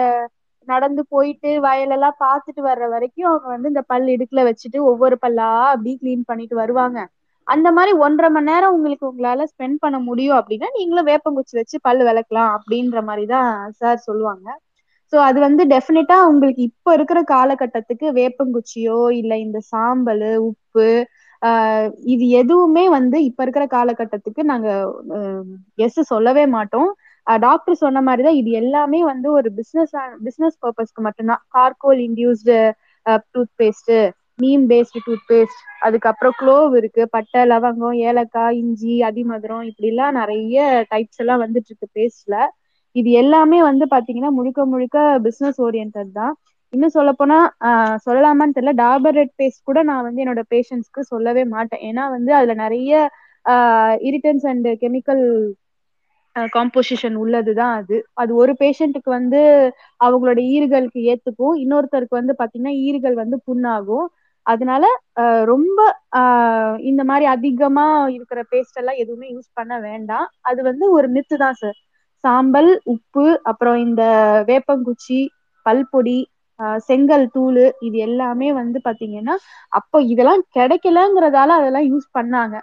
நடந்து போயிட்டு வயலெல்லாம் பார்த்துட்டு வர்ற வரைக்கும் அவங்க வந்து இந்த பல் இடுக்குல வச்சுட்டு ஒவ்வொரு பல்லா அப்படி கிளீன் பண்ணிட்டு வருவாங்க. அந்த மாதிரி ஒன்றரை மணி நேரம் உங்களுக்கு உங்களால ஸ்பெண்ட் பண்ண முடியும் அப்படின்னா நீங்களும் வேப்பங்குச்சி வச்சு பல் விளக்கலாம் அப்படின்ற மாதிரி தான் சார் சொல்லுவாங்க. ஸோ அது வந்து டெஃபினட்டா உங்களுக்கு இப்ப இருக்கிற காலகட்டத்துக்கு வேப்பங்குச்சியோ இல்லை இந்த சாம்பல் உப்பு இது எதுவுமே வந்து இப்ப இருக்கிற காலகட்டத்துக்கு நாங்க எஸ் சொல்லவே மாட்டோம். டாக்டர் சொன்ன மாதிரிதான் இது எல்லாமே வந்து ஒரு பிசினஸ் பிசினஸ் பர்பஸ்க்கு மட்டும்தான். Charcoal infused toothpaste neem based toothpaste அதுக்கப்புறம் க்ளோவ் இருக்கு பட்டை லவங்கம் ஏலக்காய் இஞ்சி அதிமதுரம் இப்படிலாம் நிறைய டைப்ஸ் எல்லாம் வந்துட்டு இருக்கு பேஸ்ட்ல இது எல்லாமே வந்து பாத்தீங்கன்னா முழுக்க முழுக்க பிசினஸ் ஓரியன்ட் தான். இன்னும் சொல்ல போனா சொல்லலாமான்னு தெரியல. டாபர் ரெட் பேஸ்ட் கூட நான் வந்து என்னோட பேஷண்ட்ஸ்க்கு சொல்லவே மாட்டேன். ஏன்னா வந்து அதுல நிறைய இரிட்டன்ஸ் அண்ட் கெமிக்கல் காம்போசிஷன் உள்ளதுதான் அது. அது ஒரு பேஷண்ட்டுக்கு வந்து அவங்களோட ஈறுகளுக்கு ஏத்துக்கும். இன்னொருத்தருக்கு வந்து பாத்தீங்கன்னா ஈறுகள் வந்து புண்ணாகும். அதனால ரொம்ப ஆஹ் இந்த மாதிரி அதிகமா இருக்கிற பேஸ்ட் எல்லாம் எதுவுமே யூஸ் பண்ண வேண்டாம். அது வந்து ஒரு மித்து தான் சார் சாம்பல் உப்பு அப்புறம் இந்த வேப்பங்குச்சி பல்பொடி செங்கல் தூள் இது எல்லாமே வந்து பாத்தீங்கன்னா அப்போ இதெல்லாம் கிடைக்கலங்கிறதால அதெல்லாம் யூஸ் பண்ணாங்க.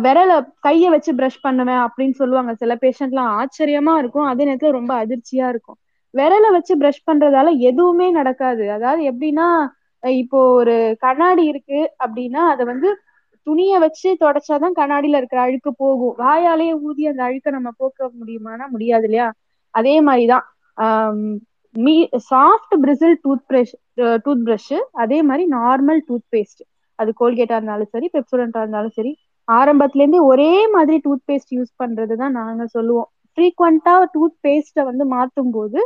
விரல கைய வச்சு பிரஷ் பண்ணுவேன் அப்படின்னு சொல்லுவாங்க. சில பேஷண்ட்லாம் ஆச்சரியமா இருக்கும். அதே நேரத்துல ரொம்ப அதிர்ச்சியா இருக்கும். விரல வச்சு ப்ரஷ் பண்றதால எதுவுமே நடக்காது. அதாவது எப்படின்னா இப்போ ஒரு கண்ணாடி இருக்கு அப்படின்னா அதை வந்து துணிய வச்சு தொடச்சாதான் கண்ணாடியில இருக்கிற அழுக்கு போகும். வாயாலேயே ஊதி அந்த அழுக்க நம்ம போக்க முடியுமானா முடியாது இல்லையா? அதே மாதிரிதான். ஆஹ் me soft bristle toothbrush toothbrush அதே மாதிரி நார்மல் டூத் பேஸ்ட் அது கோல்கேட்டா இருந்தாலும் சரி பெப்சோடண்டா இருந்தாலும் சரி ஆரம்பத்துல இருந்தே ஒரே மாதிரி டூத் பேஸ்ட் யூஸ் பண்றதுதான் நாங்க சொல்லுவோம். ஃப்ரீக்வெண்டா டூத் பேஸ்ட்டை வந்து மாத்தும் போது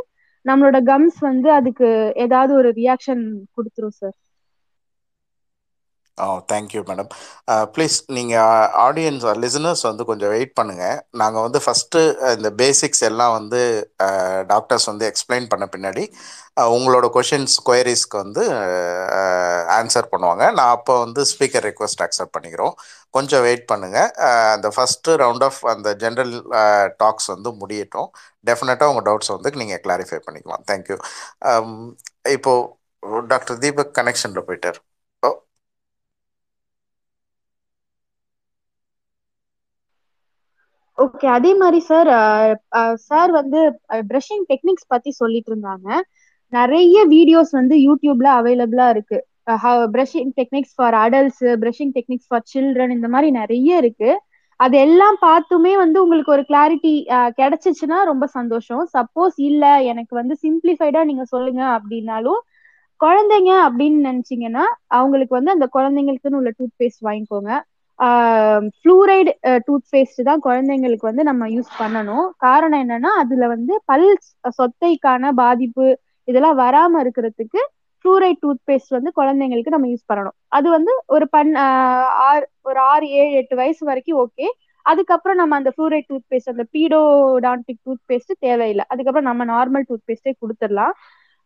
நம்மளோட கம்ஸ் வந்து அதுக்கு ஏதாவது ஒரு ரியாக்ஷன் கொடுத்துரும் sir oh thank you madam please நீங்கள் ஆடியன்ஸ் லிசனர்ஸ் வந்து கொஞ்சம் வெயிட் பண்ணுங்கள் நாங்கள் வந்து ஃபஸ்ட்டு uh, இந்த பேசிக்ஸ் எல்லாம் வந்து uh, டாக்டர்ஸ் வந்து எக்ஸ்பிளைன் பண்ண பின்னாடி uh, உங்களோட கொஷின்ஸ் கொயரிஸ்க்கு வந்து ஆன்சர் பண்ணுவாங்க. நான் அப்போ வந்து ஸ்பீக்கர் ரெக்வஸ்ட் அக்செப்ட் பண்ணிக்கிறோம். கொஞ்சம் வெயிட் பண்ணுங்கள் அந்த ஃபஸ்ட்டு ரவுண்ட் ஆஃப் அந்த ஜென்ரல் டாக்ஸ் வந்து முடியட்டும். டெஃபினட்டாக உங்கள் டவுட்ஸ் வந்து நீங்கள் கிளாரிஃபை பண்ணிக்கலாம். தேங்க்யூ இப்போது டாக்டர் தீபக் கனெக்ஷனில் போயிட்டார் ஓ ஓகே அதே மாதிரி சார் சார் வந்து ப்ரஷிங் டெக்னிக்ஸ் பத்தி சொல்லிட்டு இருந்தாங்க. நிறைய வீடியோஸ் வந்து யூடியூப்ல அவைலபிளா இருக்கு. Brushing techniques for adults brushing techniques for children இந்த மாதிரி நிறைய இருக்கு. அது எல்லாம் பார்த்துமே வந்து உங்களுக்கு ஒரு கிளாரிட்டி கிடைச்சிச்சுன்னா ரொம்ப சந்தோஷம். சப்போஸ் இல்ல எனக்கு வந்து சிம்பிளிஃபைடா நீங்க சொல்லுங்க அப்படின்னாலும் குழந்தைங்க அப்படின்னு நினைச்சீங்கன்னா அவங்களுக்கு வந்து அந்த குழந்தைங்களுக்குன்னு உள்ள டூத் பேஸ்ட் வாங்கிக்கோங்க. ஃப்ளூரைடு டூத் பேஸ்ட் தான் குழந்தைங்களுக்கு வந்து நம்ம யூஸ் பண்ணணும். காரணம் என்னன்னா அதுல வந்து பல் சொத்தைக்கான பாதிப்பு இதெல்லாம் வராம இருக்கிறதுக்கு ஃப்ளூரைட் டூத் பேஸ்ட் வந்து குழந்தைங்களுக்கு நம்ம யூஸ் பண்ணணும். அது வந்து ஒரு பன் ஆறு ஒரு ஆறு ஏழு எட்டு வயசு வரைக்கும் ஓகே அதுக்கப்புறம் நம்ம அந்த ஃப்ளூரைட் டூத் பேஸ்ட் அந்த பீடோடான்டிக் டூத் பேஸ்ட் தேவையில்லை. அதுக்கப்புறம் நம்ம நார்மல் டூத் பேஸ்டே கொடுத்துடலாம்.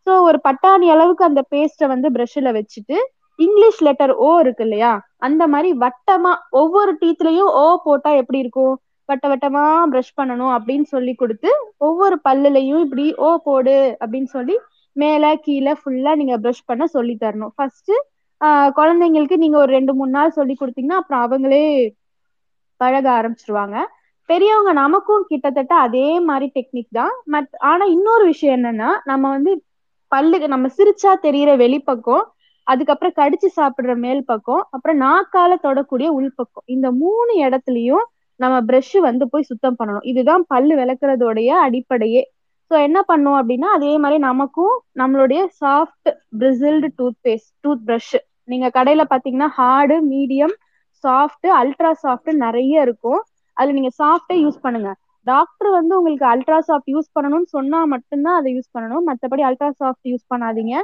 ஸோ ஒரு பட்டாணி அளவுக்கு அந்த பேஸ்ட்டை வந்து ப்ரஷ்ல வச்சுட்டு இங்கிலீஷ் லெட்டர் ஓ இருக்கு இல்லையா அந்த மாதிரி வட்டமா ஒவ்வொரு டீத்லயும் ஓ போட்டா எப்படி இருக்கும்? வட்ட வட்டமா ப்ரஷ் பண்ணணும் அப்படின்னு சொல்லி கொடுத்து ஒவ்வொரு பல்லுலையும் இப்படி ஓ போடு அப்படின்னு சொல்லி மேல கீழே ஃபுல்லா நீங்க ப்ரஷ் பண்ண சொல்லி தரணும். ஃபர்ஸ்ட் குழந்தைங்களுக்கு நீங்க ஒரு ரெண்டு மூணு நாள் சொல்லி கொடுத்தீங்கன்னா அப்புறம் அவங்களே பழக ஆரம்பிச்சிருவாங்க. பெரியவங்க நமக்கும் கிட்டத்தட்ட அதே மாதிரி டெக்னிக் தான். மத் ஆனா இன்னொரு விஷயம் என்னன்னா நம்ம வந்து பல்லுக்கு நம்ம சிரிச்சா தெரியற வெளிப்பக்கம் அதுக்கப்புறம் கடிச்சு சாப்பிடுற மேல் பக்கம் அப்புறம் நாக்கால தொடக்கூடிய உள்பக்கம் இந்த மூணு இடத்துலயும் நம்ம ப்ரஷ் வந்து போய் சுத்தம் பண்ணணும். இதுதான் பல்லு விளக்குறதோடைய அடிப்படையே. ஸோ என்ன பண்ணும் அப்படின்னா அதே மாதிரி நமக்கும் நம்மளுடைய soft bristled toothpaste toothbrush நீங்க கடையில பாத்தீங்கன்னா hard medium soft ultra soft நிறைய இருக்கும். அதுல நீங்க சாஃப்டே யூஸ் பண்ணுங்க. டாக்டர் வந்து உங்களுக்கு அல்ட்ரா சாஃப்ட் யூஸ் பண்ணணும்னு சொன்னா மட்டும்தான் அதை யூஸ் பண்ணணும். மற்றபடி அல்ட்ரா சாஃப்ட் யூஸ் பண்ணாதீங்க.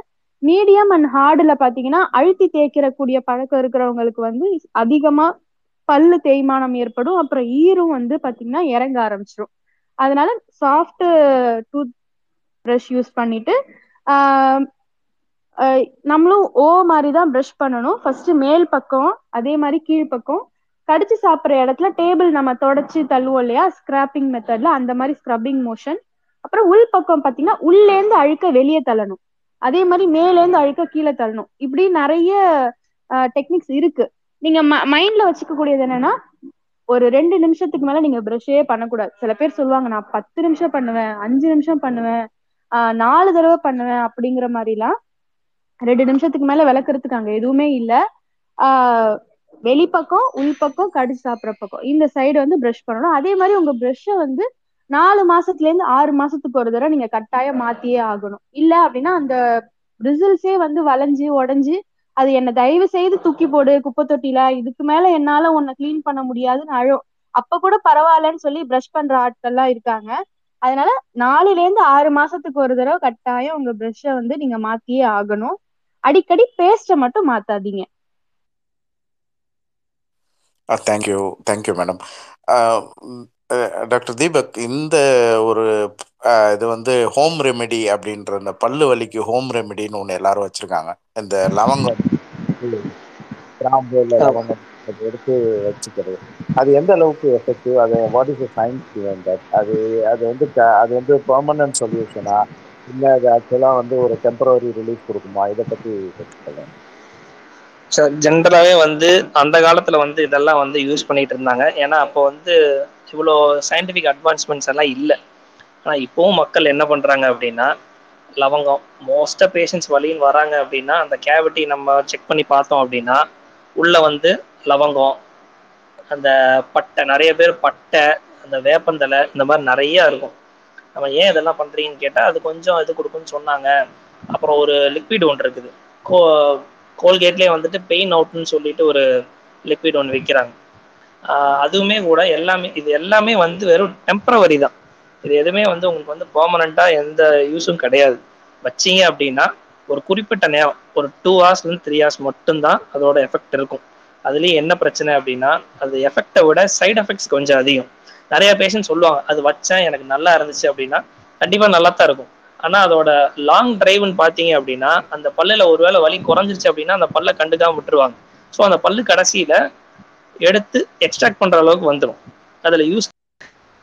மீடியம் அண்ட் ஹார்டுல பாத்தீங்கன்னா அழுத்தி தேய்க்கிறக்கூடிய பழக்கம் இருக்கிறவங்களுக்கு வந்து அதிகமா பல்லு தேய்மானம் ஏற்படும். அப்புறம் ஈரும் வந்து பாத்தீங்கன்னா இறங்க ஆரம்பிச்சிடும் அதனால சாஃப்ட் டூத் ப்ரஷ் யூஸ் பண்ணிட்டு நம்மளும் ஓ மாதிரி தான் ப்ரஷ் பண்ணணும். ஃபர்ஸ்ட் மேல் பக்கம் அதே மாதிரி கீழ் பக்கம். கடிச்சு சாப்பிட்ற இடத்துல டேபிள் நம்ம தொடச்சி தள்ளுவோம் இல்லையா? ஸ்கிராப்பிங் மெத்தட்ல அந்த மாதிரி ஸ்க்ரப்பிங் மோஷன் அப்புறம் உள் பக்கம் பாத்தீங்கன்னா உள்ளேந்து அழுக்க வெளியே தள்ளணும். அதே மாதிரி மேலேருந்து அழுக்க கீழே தள்ளணும். இப்படி நிறைய டெக்னிக்ஸ் இருக்கு. நீங்க மைண்ட்ல வச்சுக்க கூடியது என்னன்னா ஒரு ரெண்டு நிமிஷத்துக்கு மேல நீங்க ப்ரஷே பண்ணக்கூடாது. சில பேர் சொல்லுவாங்க நான் பத்து நிமிஷம் பண்ணுவேன் அஞ்சு நிமிஷம் பண்ணுவேன் ஆஹ் நாலு தடவை பண்ணுவேன் அப்படிங்கிற மாதிரிலாம் ரெண்டு நிமிஷத்துக்கு மேல விளக்குறதுக்கு அங்க எதுவுமே இல்ல. ஆஹ் வெளிப்பக்கம் உள்பக்கம் கடிச்சு சாப்பிட்ற பக்கம். இந்த சைடு வந்து ப்ரஷ் பண்ணணும். அதே மாதிரி உங்க ப்ரஷ்ஷை வந்து நாலு மாசத்துல இருந்து ஆறு மாசத்துக்கு ஒரு தடவை நீங்க கட்டாயம் மாத்தியே ஆகணும். இல்ல அப்படின்னா அந்த ரிசல்ட்ஸே வந்து வளைஞ்சு உடஞ்சு அது என்ன தயவு செய்து தூக்கி போடு குப்பை தொட்டில இதுக்கு மேல என்னால உன்னை கிளீன் பண்ண முடியாதுன்னு அழும் அப்ப கூட பரவாயில்லன்னு சொல்லி ப்ரஷ் பண்ற ஆட்கள்லாம் இருக்காங்க. அதனால நாலுல இருந்து ஆறு மாசத்துக்கு ஒரு தடவை கட்டாயம் உங்க ப்ரஷ்ஷை வந்து நீங்க மாத்தியே ஆகணும். அடிக்கடி பேஸ்ட்டை மட்டும் மாத்தாதீங்க. Thank you thank you madam doctor Deepak இந்த ஒரு இது வந்து ஹோம் ரெமெடி அப்படின்ற இந்த பல்லு வலிக்கு ஹோம் ரெமெடின்னு ஒன்று எல்லாரும் வச்சிருக்காங்க. இந்த லவங்கம் கிராம்பு லவங்கம் எடுத்து வச்சுக்கிறது. அது எந்த அளவுக்கு எஃபெக்டிவ் அது what is science behind that அது அது வந்து அது வந்து பெர்மனன்ட் சொல்யூஷனா இல்லை அது ஆக்சுவலாக வந்து ஒரு டெம்பரரி ரிலீஃப் கொடுக்குமா? இதை பற்றி கொஞ்சம் ஸோ ஜென்ரலாகவே வந்து அந்த காலத்தில் வந்து இதெல்லாம் வந்து யூஸ் பண்ணிகிட்டு இருந்தாங்க. ஏன்னா அப்போ வந்து இவ்வளோ சயின்டிஃபிக் அட்வான்ஸ்மெண்ட்ஸ் எல்லாம் இல்லை. ஆனால் இப்போவும் மக்கள் என்ன பண்ணுறாங்க அப்படின்னா லவங்கம் மோஸ்ட்டாக பேஷண்ட்ஸ் வழின்னு வராங்க அப்படின்னா அந்த கேவிட்டி நம்ம செக் பண்ணி பார்த்தோம் அப்படின்னா உள்ளே வந்து லவங்கம் அந்த பட்டை நிறைய பேர் பட்டை அந்த வேப்பந்தலை இந்த மாதிரி நிறையா இருக்கும். நம்ம ஏன் இதெல்லாம் பண்ணுறீங்கன்னு கேட்டால் அது கொஞ்சம் இது கொடுக்குன்னு சொன்னாங்க. அப்புறம் ஒரு லிக்விட் ஒன்று இருக்குது. கோ கோல்கேட்லேயே வந்துட்டு பெயின் அவுட்னு சொல்லிட்டு ஒரு லிக்விட் ஒன்று விற்கிறாங்க அதுவுமே கூட எல்லாமே இது எல்லாமே வந்து வெறும் டெம்பரவரி தான். இது எதுவுமே வந்து உங்களுக்கு வந்து பெர்மனண்ட்டாக எந்த யூஸும் கிடையாது. வச்சீங்க அப்படின்னா ஒரு குறிப்பிட்ட நேரம் ஒரு டூ ஹவர்ஸ்லேருந்து த்ரீ ஹவர்ஸ் மட்டும்தான் அதோட எஃபெக்ட் இருக்கும். அதுலேயும் என்ன பிரச்சனை அப்படின்னா அது எஃபெக்டை விட சைட் எஃபெக்ட்ஸ் கொஞ்சம் அதிகம். நிறைய பேஷண்ட் சொல்லுவாங்க அது வச்சேன் எனக்கு நல்லா இருந்துச்சு அப்படின்னா கண்டிப்பாக நல்லா தான் இருக்கும். ஆனால் அதோட லாங் டிரைவ்னு பார்த்தீங்க அப்படின்னா அந்த பல்லில் ஒருவேளை வலி குறைஞ்சிருச்சு அப்படின்னா அந்த பல்லை கண்டுக்காம விட்டுருவாங்க. ஸோ அந்த பல்லு கடைசியில் எடுத்து எக்ஸ்ட்ராக்ட் பண்ணுற அளவுக்கு வந்துடும் அதில் யூஸ்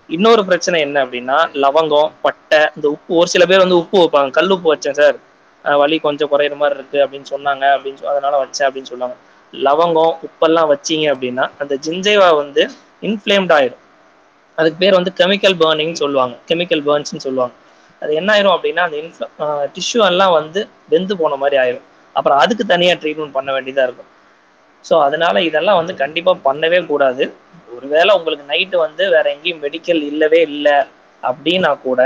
இன்னொரு பிரச்சனை என்ன அப்படின்னா லவங்கம் பட்டை இந்த உப்பு ஒரு சில பேர் வந்து உப்பு வைப்பாங்க. கல் உப்பு வச்சேன் சார். வலி கொஞ்சம் குறையிற மாதிரி இருக்கு அப்படின்னு சொன்னாங்க அப்படின்னு அதனால வச்சேன் அப்படின்னு சொல்லுவாங்க. லவங்கம் உப்பெல்லாம் வச்சீங்க அப்படின்னா அந்த ஜிஞ்சைவா வந்து இன்ஃப்ளேம்ட் ஆயிடும். அதுக்கு பேர் வந்து கெமிக்கல் பேர்னிங் சொல்லுவாங்க. கெமிக்கல் பேர்ன்ஸ்னு சொல்லுவாங்க. அது என்ன ஆயிரும் அப்படின்னா அந்த இன்ஃப்ள டிஷ்யூ எல்லாம் வந்து வெந்து போன மாதிரி ஆயிரும். அப்புறம் அதுக்கு தனியாக ட்ரீட்மெண்ட் பண்ண வேண்டியதாக இருக்கும். ஸோ அதனால இதெல்லாம் வந்து கண்டிப்பாக பண்ணவே கூடாது. ஒருவேளை உங்களுக்கு நைட்டு வந்து வேற எங்கேயும் மெடிக்கல் இல்லவே இல்லை அப்படின்னா கூட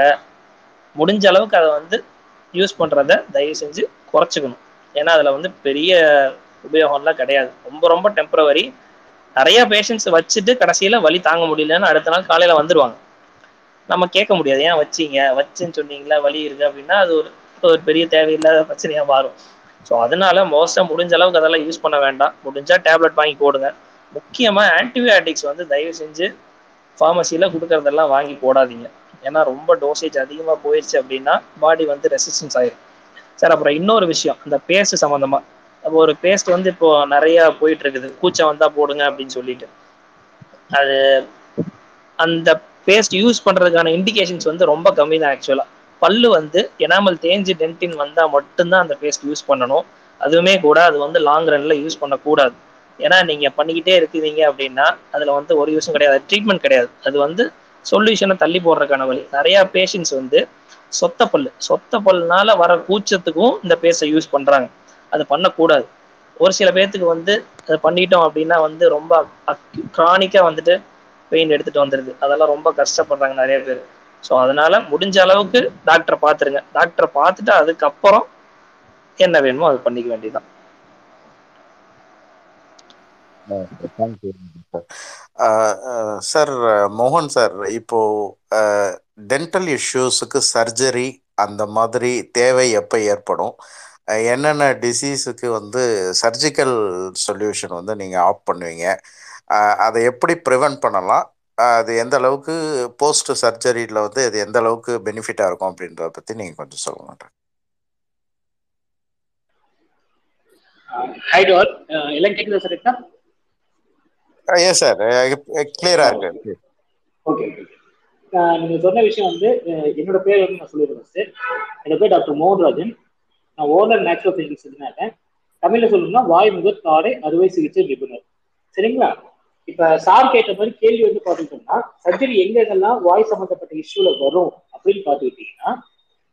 முடிஞ்ச அளவுக்கு அதை வந்து யூஸ் பண்ணுறத தயவு செஞ்சு குறைச்சிக்கணும். ஏன்னா அதில் வந்து பெரிய உபயோகம்லாம் கிடையாது. ரொம்ப ரொம்ப டெம்பரவரி நிறைய பேஷண்ட்ஸ் வச்சுட்டு கடைசியில் வலி தாங்க முடியலன்னு அடுத்த நாள் காலையில் வந்துடுவாங்க நம்ம கேட்க முடியாது. ஏன் வச்சீங்க? வச்சுன்னு சொன்னீங்களா வலி இருக்கு அப்படின்னா அது ஒரு ஒரு பெரிய தேவையில்லாத பிரச்சனையாக மாறும். ஸோ அதனால மோஸ்ட்டாக முடிஞ்ச அளவுக்கு அதெல்லாம் யூஸ் பண்ண வேண்டாம். முடிஞ்சா டேப்லெட் வாங்கி போடுங்க. முக்கியமாக ஆன்டிபயாட்டிக்ஸ் வந்து தயவு செஞ்சு ஃபார்மசியில் கொடுக்கறதெல்லாம் வாங்கி போடாதீங்க. ஏன்னா ரொம்ப டோசேஜ் அதிகமாக போயிடுச்சு அப்படின்னா பாடி வந்து ரெசிஸ்டன்ஸ் ஆயிடும் சார் அப்புறம் இன்னொரு விஷயம். இந்த பேஸ்ட் சம்மந்தமா அப்போ ஒரு பேஸ்ட் வந்து இப்போ நிறைய போயிட்டு இருக்குது. கூச்சம் வந்தா போடுங்க அப்படின்னு சொல்லிட்டு. அது அந்த பேஸ்ட் யூஸ் பண்ணுறதுக்கான இண்டிகேஷன்ஸ் வந்து ரொம்ப கம்மி தான் ஆக்சுவலாக பல்லு வந்து எனாமல் தேஞ்சு டென்டின் வந்தால் மட்டும்தான் அந்த பேஸ்ட் யூஸ் பண்ணணும். அதுவுமே கூட அது வந்து லாங் ரன்ல யூஸ் பண்ணக்கூடாது. ஏன்னா நீங்க பண்ணிக்கிட்டே இருக்கிறீங்க அப்படின்னா அதுல வந்து ஒரு யூஸும் கிடையாது. ட்ரீட்மெண்ட் கிடையாது. அது வந்து சொல்யூஷனை தள்ளி போடுறதுக்கான வழி. நிறைய பேஷண்ட்ஸ் வந்து சொத்த பல்லு. சொத்த பல்லுனால வர கூச்சத்துக்கும் இந்த பேஸ்ட்டை யூஸ் பண்றாங்க. அது பண்ணக்கூடாது. ஒரு சில பேர்த்துக்கு வந்து அதை பண்ணிட்டோம் அப்படின்னா வந்து ரொம்ப கிரானிக்கா வந்துட்டு பெயின் எடுத்துட்டு வந்துருது. அதெல்லாம் ரொம்ப கஷ்டப்படுறாங்க நிறைய பேர். ஸோ அதனால முடிஞ்ச அளவுக்கு டாக்டரை பார்த்துருங்க. டாக்டரை பார்த்துட்டு அதுக்கப்புறம் என்ன வேணுமோ அது பண்ணிக்க வேண்டியதுதான். சார் சார் மோகன் சார் இப்போ டென்டல் இஷ்யூஸுக்கு சர்ஜரி அந்த மாதிரி தேவை எப்போ ஏற்படும்? என்னென்ன டிசீஸுக்கு வந்து சர்ஜிக்கல் சொல்யூஷன் வந்து நீங்கள் ஆஃப் பண்ணுவீங்க? அதை எப்படி ப்ரிவென்ட் பண்ணலாம்? அது எந்த அளவுக்கு போஸ்ட் சர்ஜரியில் வந்து அது எந்த அளவுக்கு பெனிஃபிட்டாக இருக்கும் அப்படின்றத பற்றி நீங்கள் கொஞ்சம் சொல்லுங்க ஹை டு ஆல் எல்லாம் கேட்குதா சார் கிளியராக இருக்கு. ஓகே நீங்க சொன்ன விஷயம் வந்து என்னோட பேர் வந்து நான் சொல்லிடுறேன் சார் என்னோட பேர் டாக்டர் மோகன்ராஜன். நான் ஓனர் நேச்சுரல் சயின்ஸ் இருக்கேன் தமிழ்ல சொல்லணும்னா வாய் முதல் தாடை அறுவை சிகிச்சை நிபுணர். சரிங்களா? இப்ப சார் கேட்ட மாதிரி கேள்வி வந்து பாத்துக்கிட்டோம்னா சர்ஜரி எங்க இதெல்லாம் வாய் சம்பந்தப்பட்ட இஷ்யூல வரும் அப்படின்னு பாத்துக்கிட்டீங்கன்னா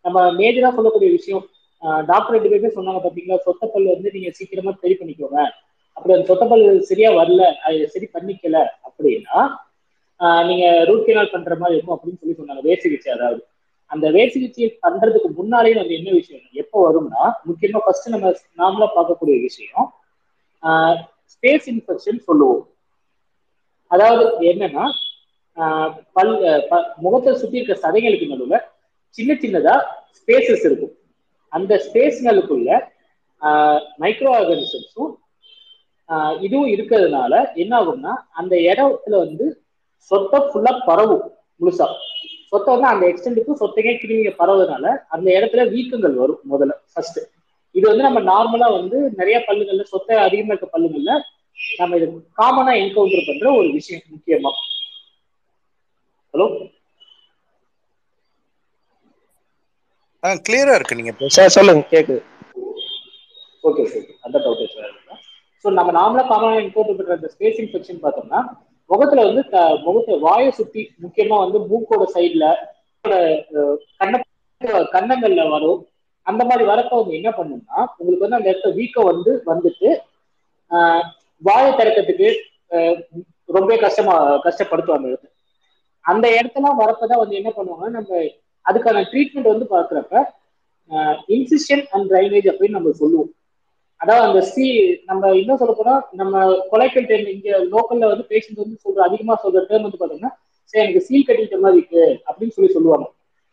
நம்ம மேஜரா சொல்லக்கூடிய விஷயம் டாக்டர் ரெண்டு பேருமே சொன்னாங்க பாத்தீங்களா சொத்தப்பல் வந்து நீங்க சீக்கிரமா சரி பண்ணிக்கோங்க. அப்படி அந்த சொத்தப்பல் சரியா வரல அது சரி பண்ணிக்கல அப்படின்னா நீங்க ரூட் கெனால் பண்ற மாதிரி இருக்கும் அப்படின்னு சொல்லி சொன்னாங்க வேர் சிகிச்சை அதாவது. அந்த வேர் சிகிச்சை பண்றதுக்கு முன்னாலே வந்து என்ன விஷயம் எப்போ வரும்னா முக்கியமா ஃபர்ஸ்ட் நம்ம நார்மலா பார்க்கக்கூடிய விஷயம் ஸ்பேஸ் இன்ஃபெக்ஷன் சொல்லுவோம். அதாவது என்னன்னா ஆஹ் பல் முகத்தை சுத்தி இருக்க சதைகளுக்கு நடுவில் சின்ன சின்னதா ஸ்பேசஸ் இருக்கும். அந்த ஸ்பேஸ்களுக்குள்ள மைக்ரோ ஆர்கானிசம்ஸும் இதுவும் இருக்கிறதுனால என்ன ஆகும்னா அந்த இடத்துல வந்து சொத்தை ஃபுல்லா பரவும் முழுசா. சொத்தை வந்து அந்த எக்ஸ்டெண்டுக்கும் சொத்தைக்கே கிருமிங்க பரவுறதுனால அந்த இடத்துல வீக்கங்கள் வரும் முதல்ல ஃபர்ஸ்ட் இது வந்து நம்ம நார்மலா வந்து நிறைய பல்லுகள்ல சொத்தை அதிகமா இருக்க பல்லுகள்ல நம்ம இது காமனா என்கவுண்டர் பண்ற ஒரு விஷயம் முக்கியமா? ஹலோ கிளியரா இருக்கு நீங்க சார் சொல்லுங்க கேக்குது. ஓகே ஓகே அந்த டவுட் ஸோ நம்ம நார்மலா காமனா என்கவுண்டர் பண்ற அந்த ஸ்பேஸ் இன்ஃபெக்ஷன் பார்த்தோம்னா முகத்துல வந்து முகத்தை வாயை சுத்தி முக்கியமா வந்து மூக்கோட சைட்ல கண்ண கன்னங்கள்ல வரும். அந்த மாதிரி வரப்ப வந்து என்ன பண்ணும்னா உங்களுக்கு வந்து அந்த இடத்துல வீக்கம் வந்து வந்துட்டு ஆஹ் வாயை திறக்கிறதுக்கு ரொம்ப கஷ்டமா கஷ்டப்படுத்துவாங்க அந்த இடத்துல. அந்த இடத்தெல்லாம் வரப்பதான் வந்து என்ன பண்ணுவாங்க நம்ம அதுக்கான ட்ரீட்மெண்ட் வந்து பார்க்குறப்ப இன்சிஷன் அண்ட் ட்ரைனேஜ் அப்படின்னு நம்ம சொல்லுவோம். அதாவது அந்த சி நம்ம இன்னும் சொல்ல போனா நம்ம கொலைக்கல் டைம் இங்க லோக்கல்ல வந்து பேஷண்ட் வந்து சொல்ற அதிகமா சொல்ற டேர்ம் வந்து பாத்தீங்கன்னா சரி எனக்கு சீல் கட்டிட்ட மாதிரி இருக்கு அப்படின்னு சொல்லி சொல்லுவாங்க.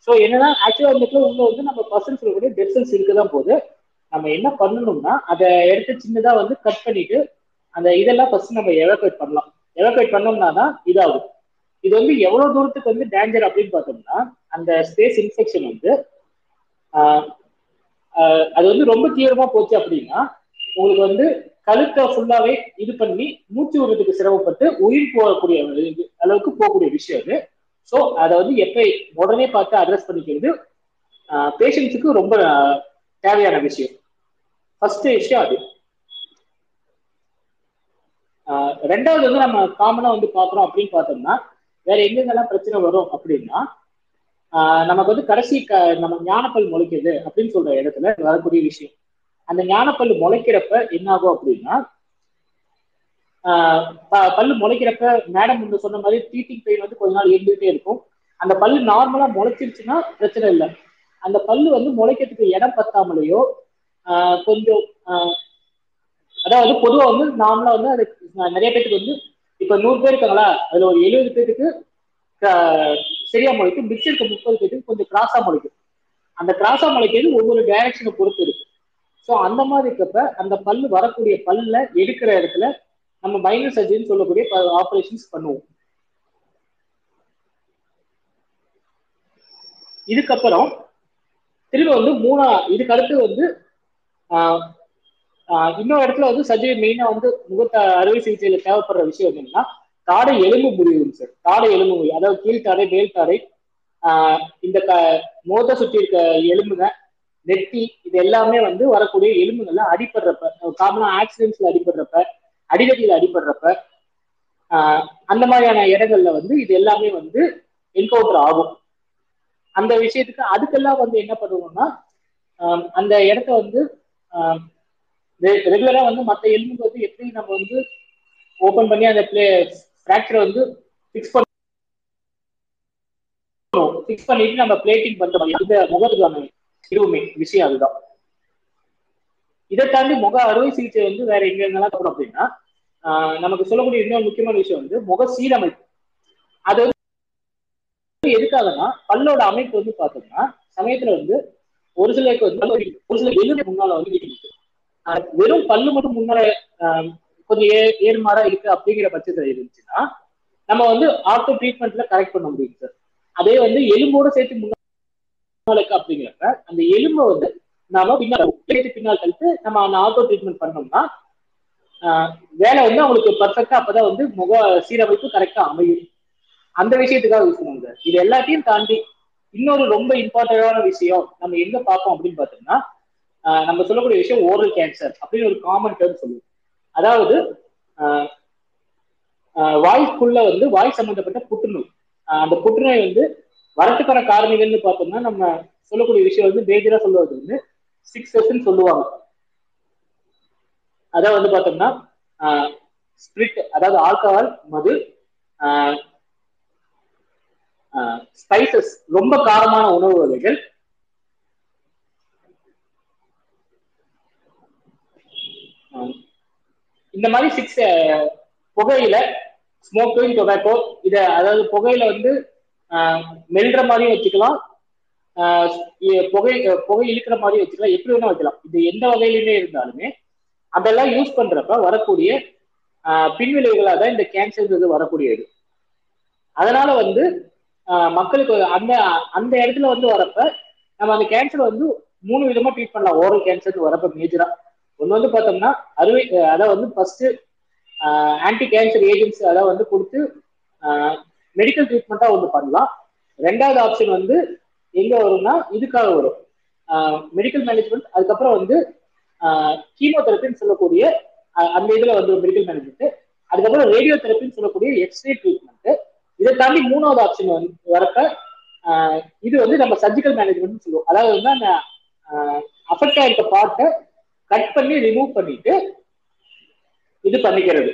ஸோ என்னன்னா ஆக்சுவலா இந்த இடத்துல உள்ள வந்து நம்ம பர்சன் சொல்லக்கூடிய டெட் செல்ஸ் இருக்குதான் போது நம்ம என்ன பண்ணணும்னா அதை எடுத்து சின்னதா வந்து கட் பண்ணிட்டு அந்த இதெல்லாம் ஃபர்ஸ்ட் நம்ம எவாக்குவேட் பண்ணலாம். எவாக்குவேட் பண்ணோம்னா தான் இதாகும். இது வந்து எவ்வளவு தூரத்துக்கு வந்து டேஞ்சர் அப்படின்னு பார்த்தோம்னா அந்த ஸ்பேஸ் இன்ஃபெக்ஷன் வந்து அது வந்து ரொம்ப தீவிரமா போச்சு அப்படின்னா உங்களுக்கு வந்து கழுத்தை ஃபுல்லாவே இது பண்ணி மூச்சு விடுறதுக்கு சிரமப்பட்டு உயிர் போகக்கூடிய அளவுக்கு போகக்கூடிய விஷயம் அது. ஸோ அதை வந்து எப்போ உடனே பார்த்து அட்ரஸ் பண்ணிக்கிறது பேஷண்ட்ஸுக்கு ரொம்ப தேவையான விஷயம். ஃபர்ஸ்ட் விஷயம் அது. ரெண்டாவது வந்து நம்ம காமனா வந்து பாக்குறோம் அப்படின்னு பார்த்தோம்னா வேற எங்கெங்கெல்லாம் பிரச்சனை வரும் அப்படின்னா ஆஹ் நமக்கு வந்து கடைசி க நம்ம ஞானப்பல் முளைக்குது அப்படின்னு சொல்ற இடத்துல வரக்கூடிய விஷயம். அந்த ஞானப்பல் முளைக்கிறப்ப என்ன ஆகும் அப்படின்னா ஆஹ் ப- பல்லு முளைக்கிறப்ப மேடம் முன்ன சொன்ன மாதிரி டீட்டிங் பெயின் வந்து கொஞ்ச நாள் இருந்துகிட்டே இருக்கும். அந்த பல்லு நார்மலா முளைச்சிருச்சுன்னா பிரச்சனை இல்லை. அந்த பல்லு வந்து முளைக்கிறதுக்கு இடம் பத்தாமலேயோ ஆஹ் கொஞ்சம் ஆஹ் அதாவது பொதுவா வந்து நார்மலா வந்து அது நிறைய பேருக்கு வந்து இப்ப நூறு பேர் இருக்காங்களா? அதுல ஒரு எழுபது பேருக்கு சரியா முளைக்கும். மிச்சம் இருக்க முப்பது பேருக்கு கொஞ்சம் கிராஸா முளைக்கும். அந்த கிராஸா முளைக்கிறது ஒவ்வொரு டைரக்ஷனை பொறுத்து இருக்கு. ஸோ அந்த மாதிரி இருக்கப்ப அந்த பல் வரக்கூடிய பல்ல எடுக்கிற இடத்துல நம்ம மைனர் சர்ஜரின்னு சொல்லக்கூடிய ஆப்ரேஷன்ஸ் பண்ணுவோம். இதுக்கப்புறம் திரும்ப வந்து மூணா இதுக்கு அடுத்து வந்து ஆஹ், இன்னொரு இடத்துல வந்து சர்ஜரி மெயினா வந்து முகத்த அறுவை சிகிச்சையில தேவைப்படுற விஷயம் என்னன்னா தாடை எலும்பு முறிவுங்க சார் தாடை எலும்பு முறிவு. அதாவது கீழ்த்தாடை மேல்தாடை ஆஹ், இந்த க முகத்தை சுற்றி இருக்க எலும்புங்க நெட்டி இது எல்லாமே வந்து வரக்கூடிய எலும்புகள்ல அடிபடுறப்ப காமனா ஆக்சிடென்ட்ஸ்ல அடிபடுறப்ப அடிதடியில அடிபடுறப்ப ஆஹ், அந்த மாதிரியான இடங்கள்ல வந்து இது எல்லாமே வந்து என்கவுண்டர் ஆகும். அந்த விஷயத்துக்கு அதுக்கெல்லாம் வந்து என்ன பண்ணுவோம்னா அந்த இடத்த வந்து ரெகுலரா வந்து மற்ற எலும்புக்கு வந்து எப்படி நம்ம வந்து ஓபன் பண்ணி அந்த பிளே ஃப்ராக்சரை வந்து ஃபிக்ஸ் பண்ண ஃபிக்ஸ் பண்ணிட்டு நம்ம பிளேட்டிங் பண்ற மாதிரி இந்த முகத்துக்கான இதுவுமே விஷயம் அதுதான். இதை தாண்டி முக அறுவை சிகிச்சை வந்து வேற எங்க இருந்தாலும் தரும் அப்படின்னா நமக்கு சொல்லக்கூடிய இன்னொரு முக்கியமான விஷயம் வந்து முக சீரமைப்பு. அது வந்து எதுக்காகனா பல்லோட அமைப்பு வந்து பார்த்தோம்னா சமயத்துல வந்து ஒரு சிலருக்கு வந்து ஒரு சில எலும்பு முன்னால வந்து வீட்டு வெறும் பல்லு மட்டும் முன்னால கொஞ்சம் ஏ ஏறுமாறா இருக்கு அப்படிங்கிற பட்சத்துல இருந்துச்சுன்னா நம்ம வந்து ஆர்த்தோ ட்ரீட்மெண்ட்ல கரெக்ட் பண்ண முடியும் சார் அதே வந்து எலும்போட சேர்த்து முன்னாளுக்கு அப்படிங்கிறப்ப அந்த எலும்பை வந்து நாம பின்னால் பிளேட்டு பின்னால் கழித்து நம்ம அந்த ஆட்டோ ட்ரீட்மெண்ட் பண்ணோம்னா ஆஹ் வேலை வந்து அவங்களுக்கு பர்ஃபெக்டா அப்பதான் வந்து முக சீரமைப்பு கரெக்டா அமையும். அந்த விஷயத்துக்காக யூஸ் பண்ணுவாங்க இது எல்லாத்தையும் தாண்டி இன்னொரு ரொம்ப இம்பார்ட்டன்டான விஷயம் நம்ம எங்க பார்ப்போம் அப்படின்னு பார்த்தோம்னா நம்ம சொல்லக்கூடிய விஷயம் ஓரல் கேன்சர் அப்படின்னு ஒரு காமன் டேர்ம் சொல்லுவோம். அதாவது ஆஹ் ஆஹ் வாய்க்குள்ள வந்து வாய் சம்பந்தப்பட்ட புற்றுநோய். ஆஹ் அந்த புற்றுநோய் வந்து வரத்துக்கான காரணிகள்னு பார்த்தோம்னா நம்ம சொல்லக்கூடிய விஷயம் வந்து மேஜரா சொல்லுவது வந்து சிக்ஸ் எஸ்ன்னு சொல்லுவாங்க. அதாவது வந்து பார்த்தோம்னா ஸ்பிரிட் அதாவது ஆல்கஹால் மது ஸ்பைசஸ் ரொம்ப காரமான உணவு வகைகள் ஆஹ் இந்த மாதிரி சிக்ஸ் புகையில ஸ்மோக்கிங் டொபாக்கோ இத அதாவது புகையில வந்து மெல்ற மாதிரியும் வச்சுக்கலாம். புகை புகை இழுக்கிற மாதிரியும் வச்சுக்கலாம். எப்படி வேணா வைக்கலாம் இது எந்த வகையிலுமே இருந்தாலுமே அதெல்லாம் யூஸ் பண்றப்ப வரக்கூடிய பின்விளைவுகளாக தான் இந்த கேன்சர்ன்றது வரக்கூடியது. அதனால வந்து மக்களுக்கு அந்த அந்த இடத்துல வந்து வரப்ப நம்ம அந்த கேன்சர் வந்து மூணு விதமா ட்ரீட் பண்ணலாம். ஓரல் கேன்சர் வரப்ப மேஜரா ஒன்று வந்து பார்த்தோம்னா அறுவை அஹ் அதாவது வந்து ஃபர்ஸ்ட் ஆன்டி கேன்சர் ஏஜென்ட்ஸ் அதான் வந்து கொடுத்து மெடிக்கல் ட்ரீட்மெண்ட்டாக ஒன்று பண்ணலாம். ரெண்டாவது ஆப்ஷன் வந்து எங்கே வரும்னா இதுக்காக வரும். மெடிக்கல் மேனேஜ்மெண்ட் அதுக்கப்புறம் வந்து கீமோதெரப்பின்னு சொல்லக்கூடிய அந்த இதில் வந்து மெடிக்கல் மேனேஜ்மெண்ட் அதுக்கப்புறம் ரேடியோ தெரப்பின்னு சொல்லக்கூடிய எக்ஸ்ரே ட்ரீட்மெண்ட் இதை தாண்டி மூணாவது ஆப்ஷன் வந்து வரப்ப இது வந்து நம்ம சர்ஜிக்கல் மேனேஜ்மெண்ட்னு சொல்லுவோம். அதாவது வந்து அந்த அஃபெக்ட் ஆயிருக்க பார்ட்டை கட் பண்ணி ரிமூவ் பண்ணிட்டு இது பண்ணிக்கிறது.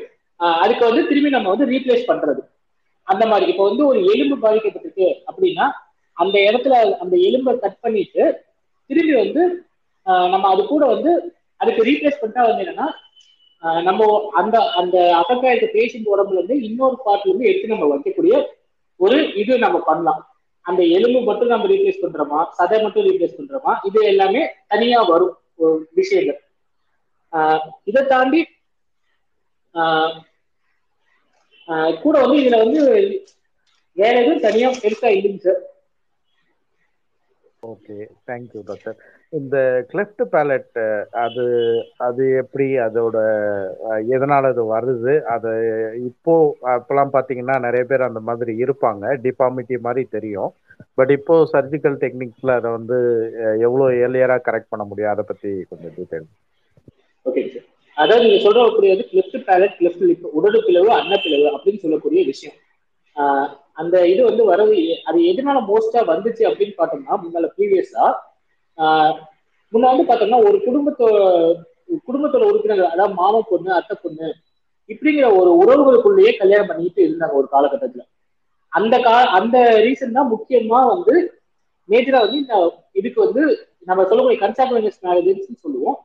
அதுக்கு வந்து திரும்பி நம்ம வந்து ரீப்ளேஸ் பண்றது. அந்த மாதிரி இப்போ வந்து ஒரு எலும்பு பாதிக்கப்பட்டிருக்கு அப்படின்னா அந்த இடத்துல அந்த எலும்பை கட் பண்ணிட்டு திரும்பி வந்து நம்ம அது கூட வந்து அதுக்கு ரீப்ளேஸ் பண்ணிட்டா வந்து என்னன்னா நம்ம அந்த அந்த அஃபெக்ட் ஆயிருக்க பேஷண்ட் உடம்புல இருந்து இன்னொரு பார்ட்ல இருந்து எடுத்து நம்ம வைக்கக்கூடிய ஒரு இது நம்ம பண்ணலாம். அந்த எலும்பு மட்டும் நம்ம ரீப்ளேஸ் பண்றோமா? சதை மட்டும் ரீப்ளேஸ் பண்றோமா? இது எல்லாமே தனியா வரும் விஷயங்கள். இதை தாண்டி கூட வந்து இதுல வந்து வேற எதுவும் தனியா பெருசா இல்லைங்க sir. Okay thank you doctor இந்த கிளெஃப்ட் பேலட் அது அது எப்படி அதோட எதனால அது வருது? அது இப்போ அப்பெல்லாம் பார்த்தீங்கன்னா நிறைய பேர் அந்த மாதிரி இருப்பாங்க. டிபாமிட்டி மாதிரி தெரியும். பட் இப்போ சர்ஜிக்கல் டெக்னிக்ஸ்ல அதை வந்து எவ்வளோ ஏர்லியரா கரெக்ட் பண்ண முடியும்? அதை பத்தி கொஞ்சம் டீட்டெயில் ஓகே சார் அதாவது நீங்க சொல்றக்கூடியது லெஃப்ட் பேலட் லெஃப்ட் லிப் உடடு பிளவு அன்னப்பிளவு அப்படின்னு சொல்லக்கூடிய விஷயம். அந்த இது வந்து வரது அது எதனால மோஸ்டா வந்துச்சு அப்படின்னு பார்த்தோம்னா முன்னால ப்ரீவியஸா முன்ன வந்து பார்த்தோம்னா ஒரு குடும்பத்தோ குடும்பத்தோட உறுப்பினர்கள் அதாவது மாமன் பொண்ணு அத்தை பொண்ணு இப்படிங்கிற ஒரு உறவுகளுக்குள்ளேயே கல்யாணம் பண்ணிட்டு இருந்தாங்க ஒரு காலகட்டத்துல. அந்த கா அந்த ரீசன் தான் முக்கியமா வந்து மேஜரா வந்து இந்த இதுக்கு வந்து நம்ம சொல்லக்கூடிய கன்சாக்வன்ஸ் மேரேஜ்னு சொல்லுவோம்.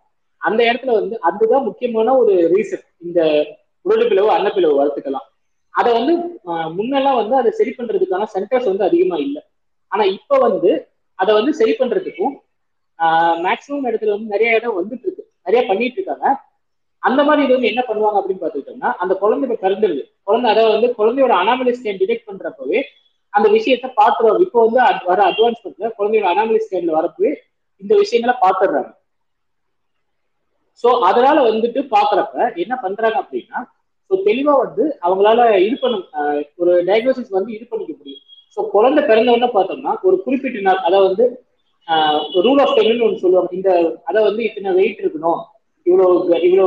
அந்த இடத்துல வந்து அதுதான் முக்கியமான ஒரு ரீசன் இந்த உடல் பிளவு அன்னப்பிளவு வரத்துக்கெல்லாம் அதை வந்து ஆஹ், முன்னெல்லாம் வந்து அதை சரி பண்றதுக்கான சென்டர்ஸ் வந்து அதிகமா இல்லை. ஆனா இப்ப வந்து அதை வந்து சரி பண்றதுக்கும் மேக்சிமம் இடத்துல வந்து நிறைய இடம் வந்துட்டு இருக்கு. நிறைய பண்ணிட்டு இருக்காங்க. அந்த மாதிரி இது வந்து என்ன பண்ணுவாங்க அப்படின்னு பார்த்துக்கிட்டோம்னா அந்த குழந்தை இப்ப பிறந்துருது. குழந்தை அதை வந்து குழந்தையோட அனாமலி ஸ்கேன் டிடெக்ட் பண்றப்பவே அந்த விஷயத்த பாத்துருவாங்க இப்போ வந்து வர வர அட்வான்ஸ்மெண்ட்ல குழந்தையோட அனாமலி ஸ்கேன்ல வரப்பவே இந்த விஷயங்களை பாத்துடுறாங்க சோ அதனால வந்துட்டு பாக்குறப்ப என்ன பண்றாங்க அப்படின்னா ஸோ தெளிவா வந்து அவங்களால இது பண்ண ஒரு டயக்னோசிஸ் வந்து இது பண்ணிக்க முடியும். ஸோ குழந்தை பிறந்தவொடனே பார்த்தோம்னா ஒரு குறிப்பிட்ட நாள் அதாவது வந்து ரூல் ஆஃப் டென்னு ஒன்று சொல்லுவாங்க. இந்த அதை வந்து இத்தனை வெயிட் இருக்கணும் இவ்வளோ இவ்வளோ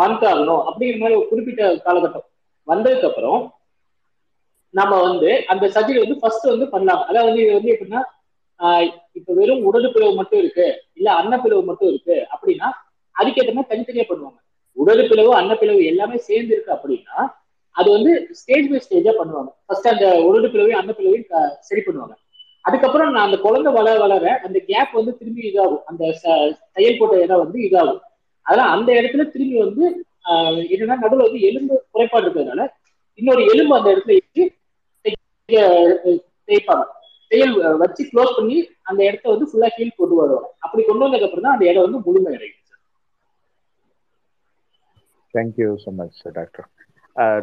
மந்த் ஆகணும் அப்படிங்கிற மாதிரி ஒரு குறிப்பிட்ட காலகட்டம் வந்ததுக்கு அப்புறம் நம்ம வந்து அந்த சர்ஜரி வந்து ஃபர்ஸ்ட் வந்து பண்ணலாம். அதாவது வந்து இது வந்து எப்படின்னா இப்ப வெறும் உடல் பிளவு மட்டும் இருக்கு இல்ல அன்னப்பிளவு மட்டும் இருக்கு அப்படின்னா அதுக்கேற்ற மாதிரி தனித்தனியா பண்ணுவாங்க. உடல் பிளவு அன்னப்பிளவு எல்லாமே சேர்ந்து இருக்கு அப்படின்னா அது வந்து ஸ்டேஜ் பை ஸ்டேஜா பண்ணுவாங்க. ஃபர்ஸ்ட் அந்த உடலு பிளவையும் அன்னப்பிளவையும் சரி பண்ணுவாங்க. அதுக்கப்புறம் நான் அந்த குழந்தை வளர வளர அந்த கேப் வந்து திரும்பி இதாகும். அந்த தையல் போட்ட இடம் வந்து இதாகும். அதனால அந்த இடத்துல திரும்பி வந்து ஆஹ் என்னன்னா நடுவில் வந்து எலும்பு குறைபாடு இருக்கிறதுனால இன்னொரு எலும்பு அந்த இடத்துல இருக்கு தேய்ப்பாங்க தையல் வச்சு க்ளோஸ் பண்ணி அந்த இடத்த வந்து ஃபுல்லா ஹீல் கொண்டு வருவாங்க. அப்படி கொண்டு வந்ததுக்கு அப்புறம் தான் அந்த இடம் வந்து முழுமை அடையும் thank you so much doctor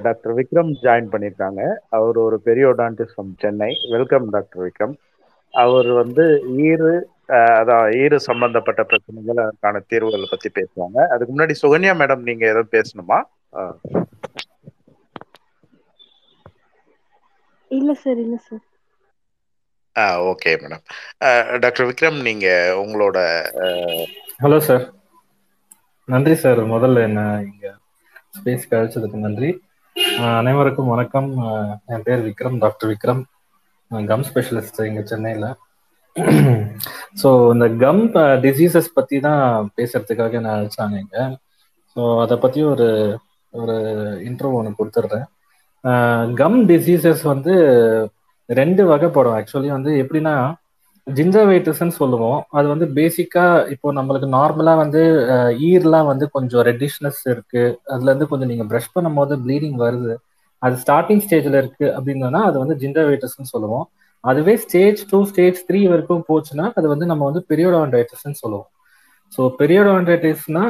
doctor Vikram join பண்ணியிருக்காங்க அவர் ஒரு periodontist from Chennai welcome doctor Vikram அவர் வந்து ஈறு அதான் ஈறு சம்பந்தப்பட்ட பிரச்சனைகள் அதற்கான தீர்வுகளை பத்தி பேசுவாங்க. அதுக்கு முன்னாடி சுகன்யா மேடம் நீங்க எதுவும் பேசணுமா? இல்ல சார் இல்ல சார் ஆ ஓகே மேடம் டாக்டர் விக்ரம் நீங்க உங்களோட ஹலோ சார் நன்றி சார் முதல்ல என்ன இங்க ஸ்பேஸ் கழிச்சதுக்கு நன்றி அனைவருக்கும் வணக்கம். என் பேர் Vikram doctor Vikram. Gum specialist இங்க சென்னையில். ஸோ இந்த கம் டிசீசஸ் பற்றி தான் பேசுறதுக்காக நான் அழைச்சாங்க இங்க. ஸோ அதை பற்றி ஒரு ஒரு இன்ட்ரோ ஒன்று கொடுத்துட்றேன் கம் டிசீசஸ் வந்து ரெண்டு வகைப்படும். ஆக்சுவலி வந்து எப்படின்னா ஜிஞ்சவைட்டிஸ்ன்னு சொல்லுவோம். அது வந்து பேசிக்கா இப்போ நம்மளுக்கு நார்மலா வந்து ஈர்லாம் வந்து கொஞ்சம் ரெட்டிஷ்னஸ் இருக்கு. அதுல இருந்து கொஞ்சம் நீங்க ப்ரஷ் பண்ணும்போது ப்ளீடிங் வருது. அது ஸ்டார்டிங் ஸ்டேஜ்ல இருக்கு அப்படின்னா அது வந்து ஜிஞ்சவைட்டிஸ்ன்னு சொல்லுவோம். அதுவே ஸ்டேஜ் டூ ஸ்டேஜ் த்ரீ வரைக்கும் போச்சுன்னா அது வந்து நம்ம வந்து பெரியோடாண்டைட்டிஸ்ன்னு சொல்லுவோம். ஸோ பெரியோடாண்டைட்டிஸ்னா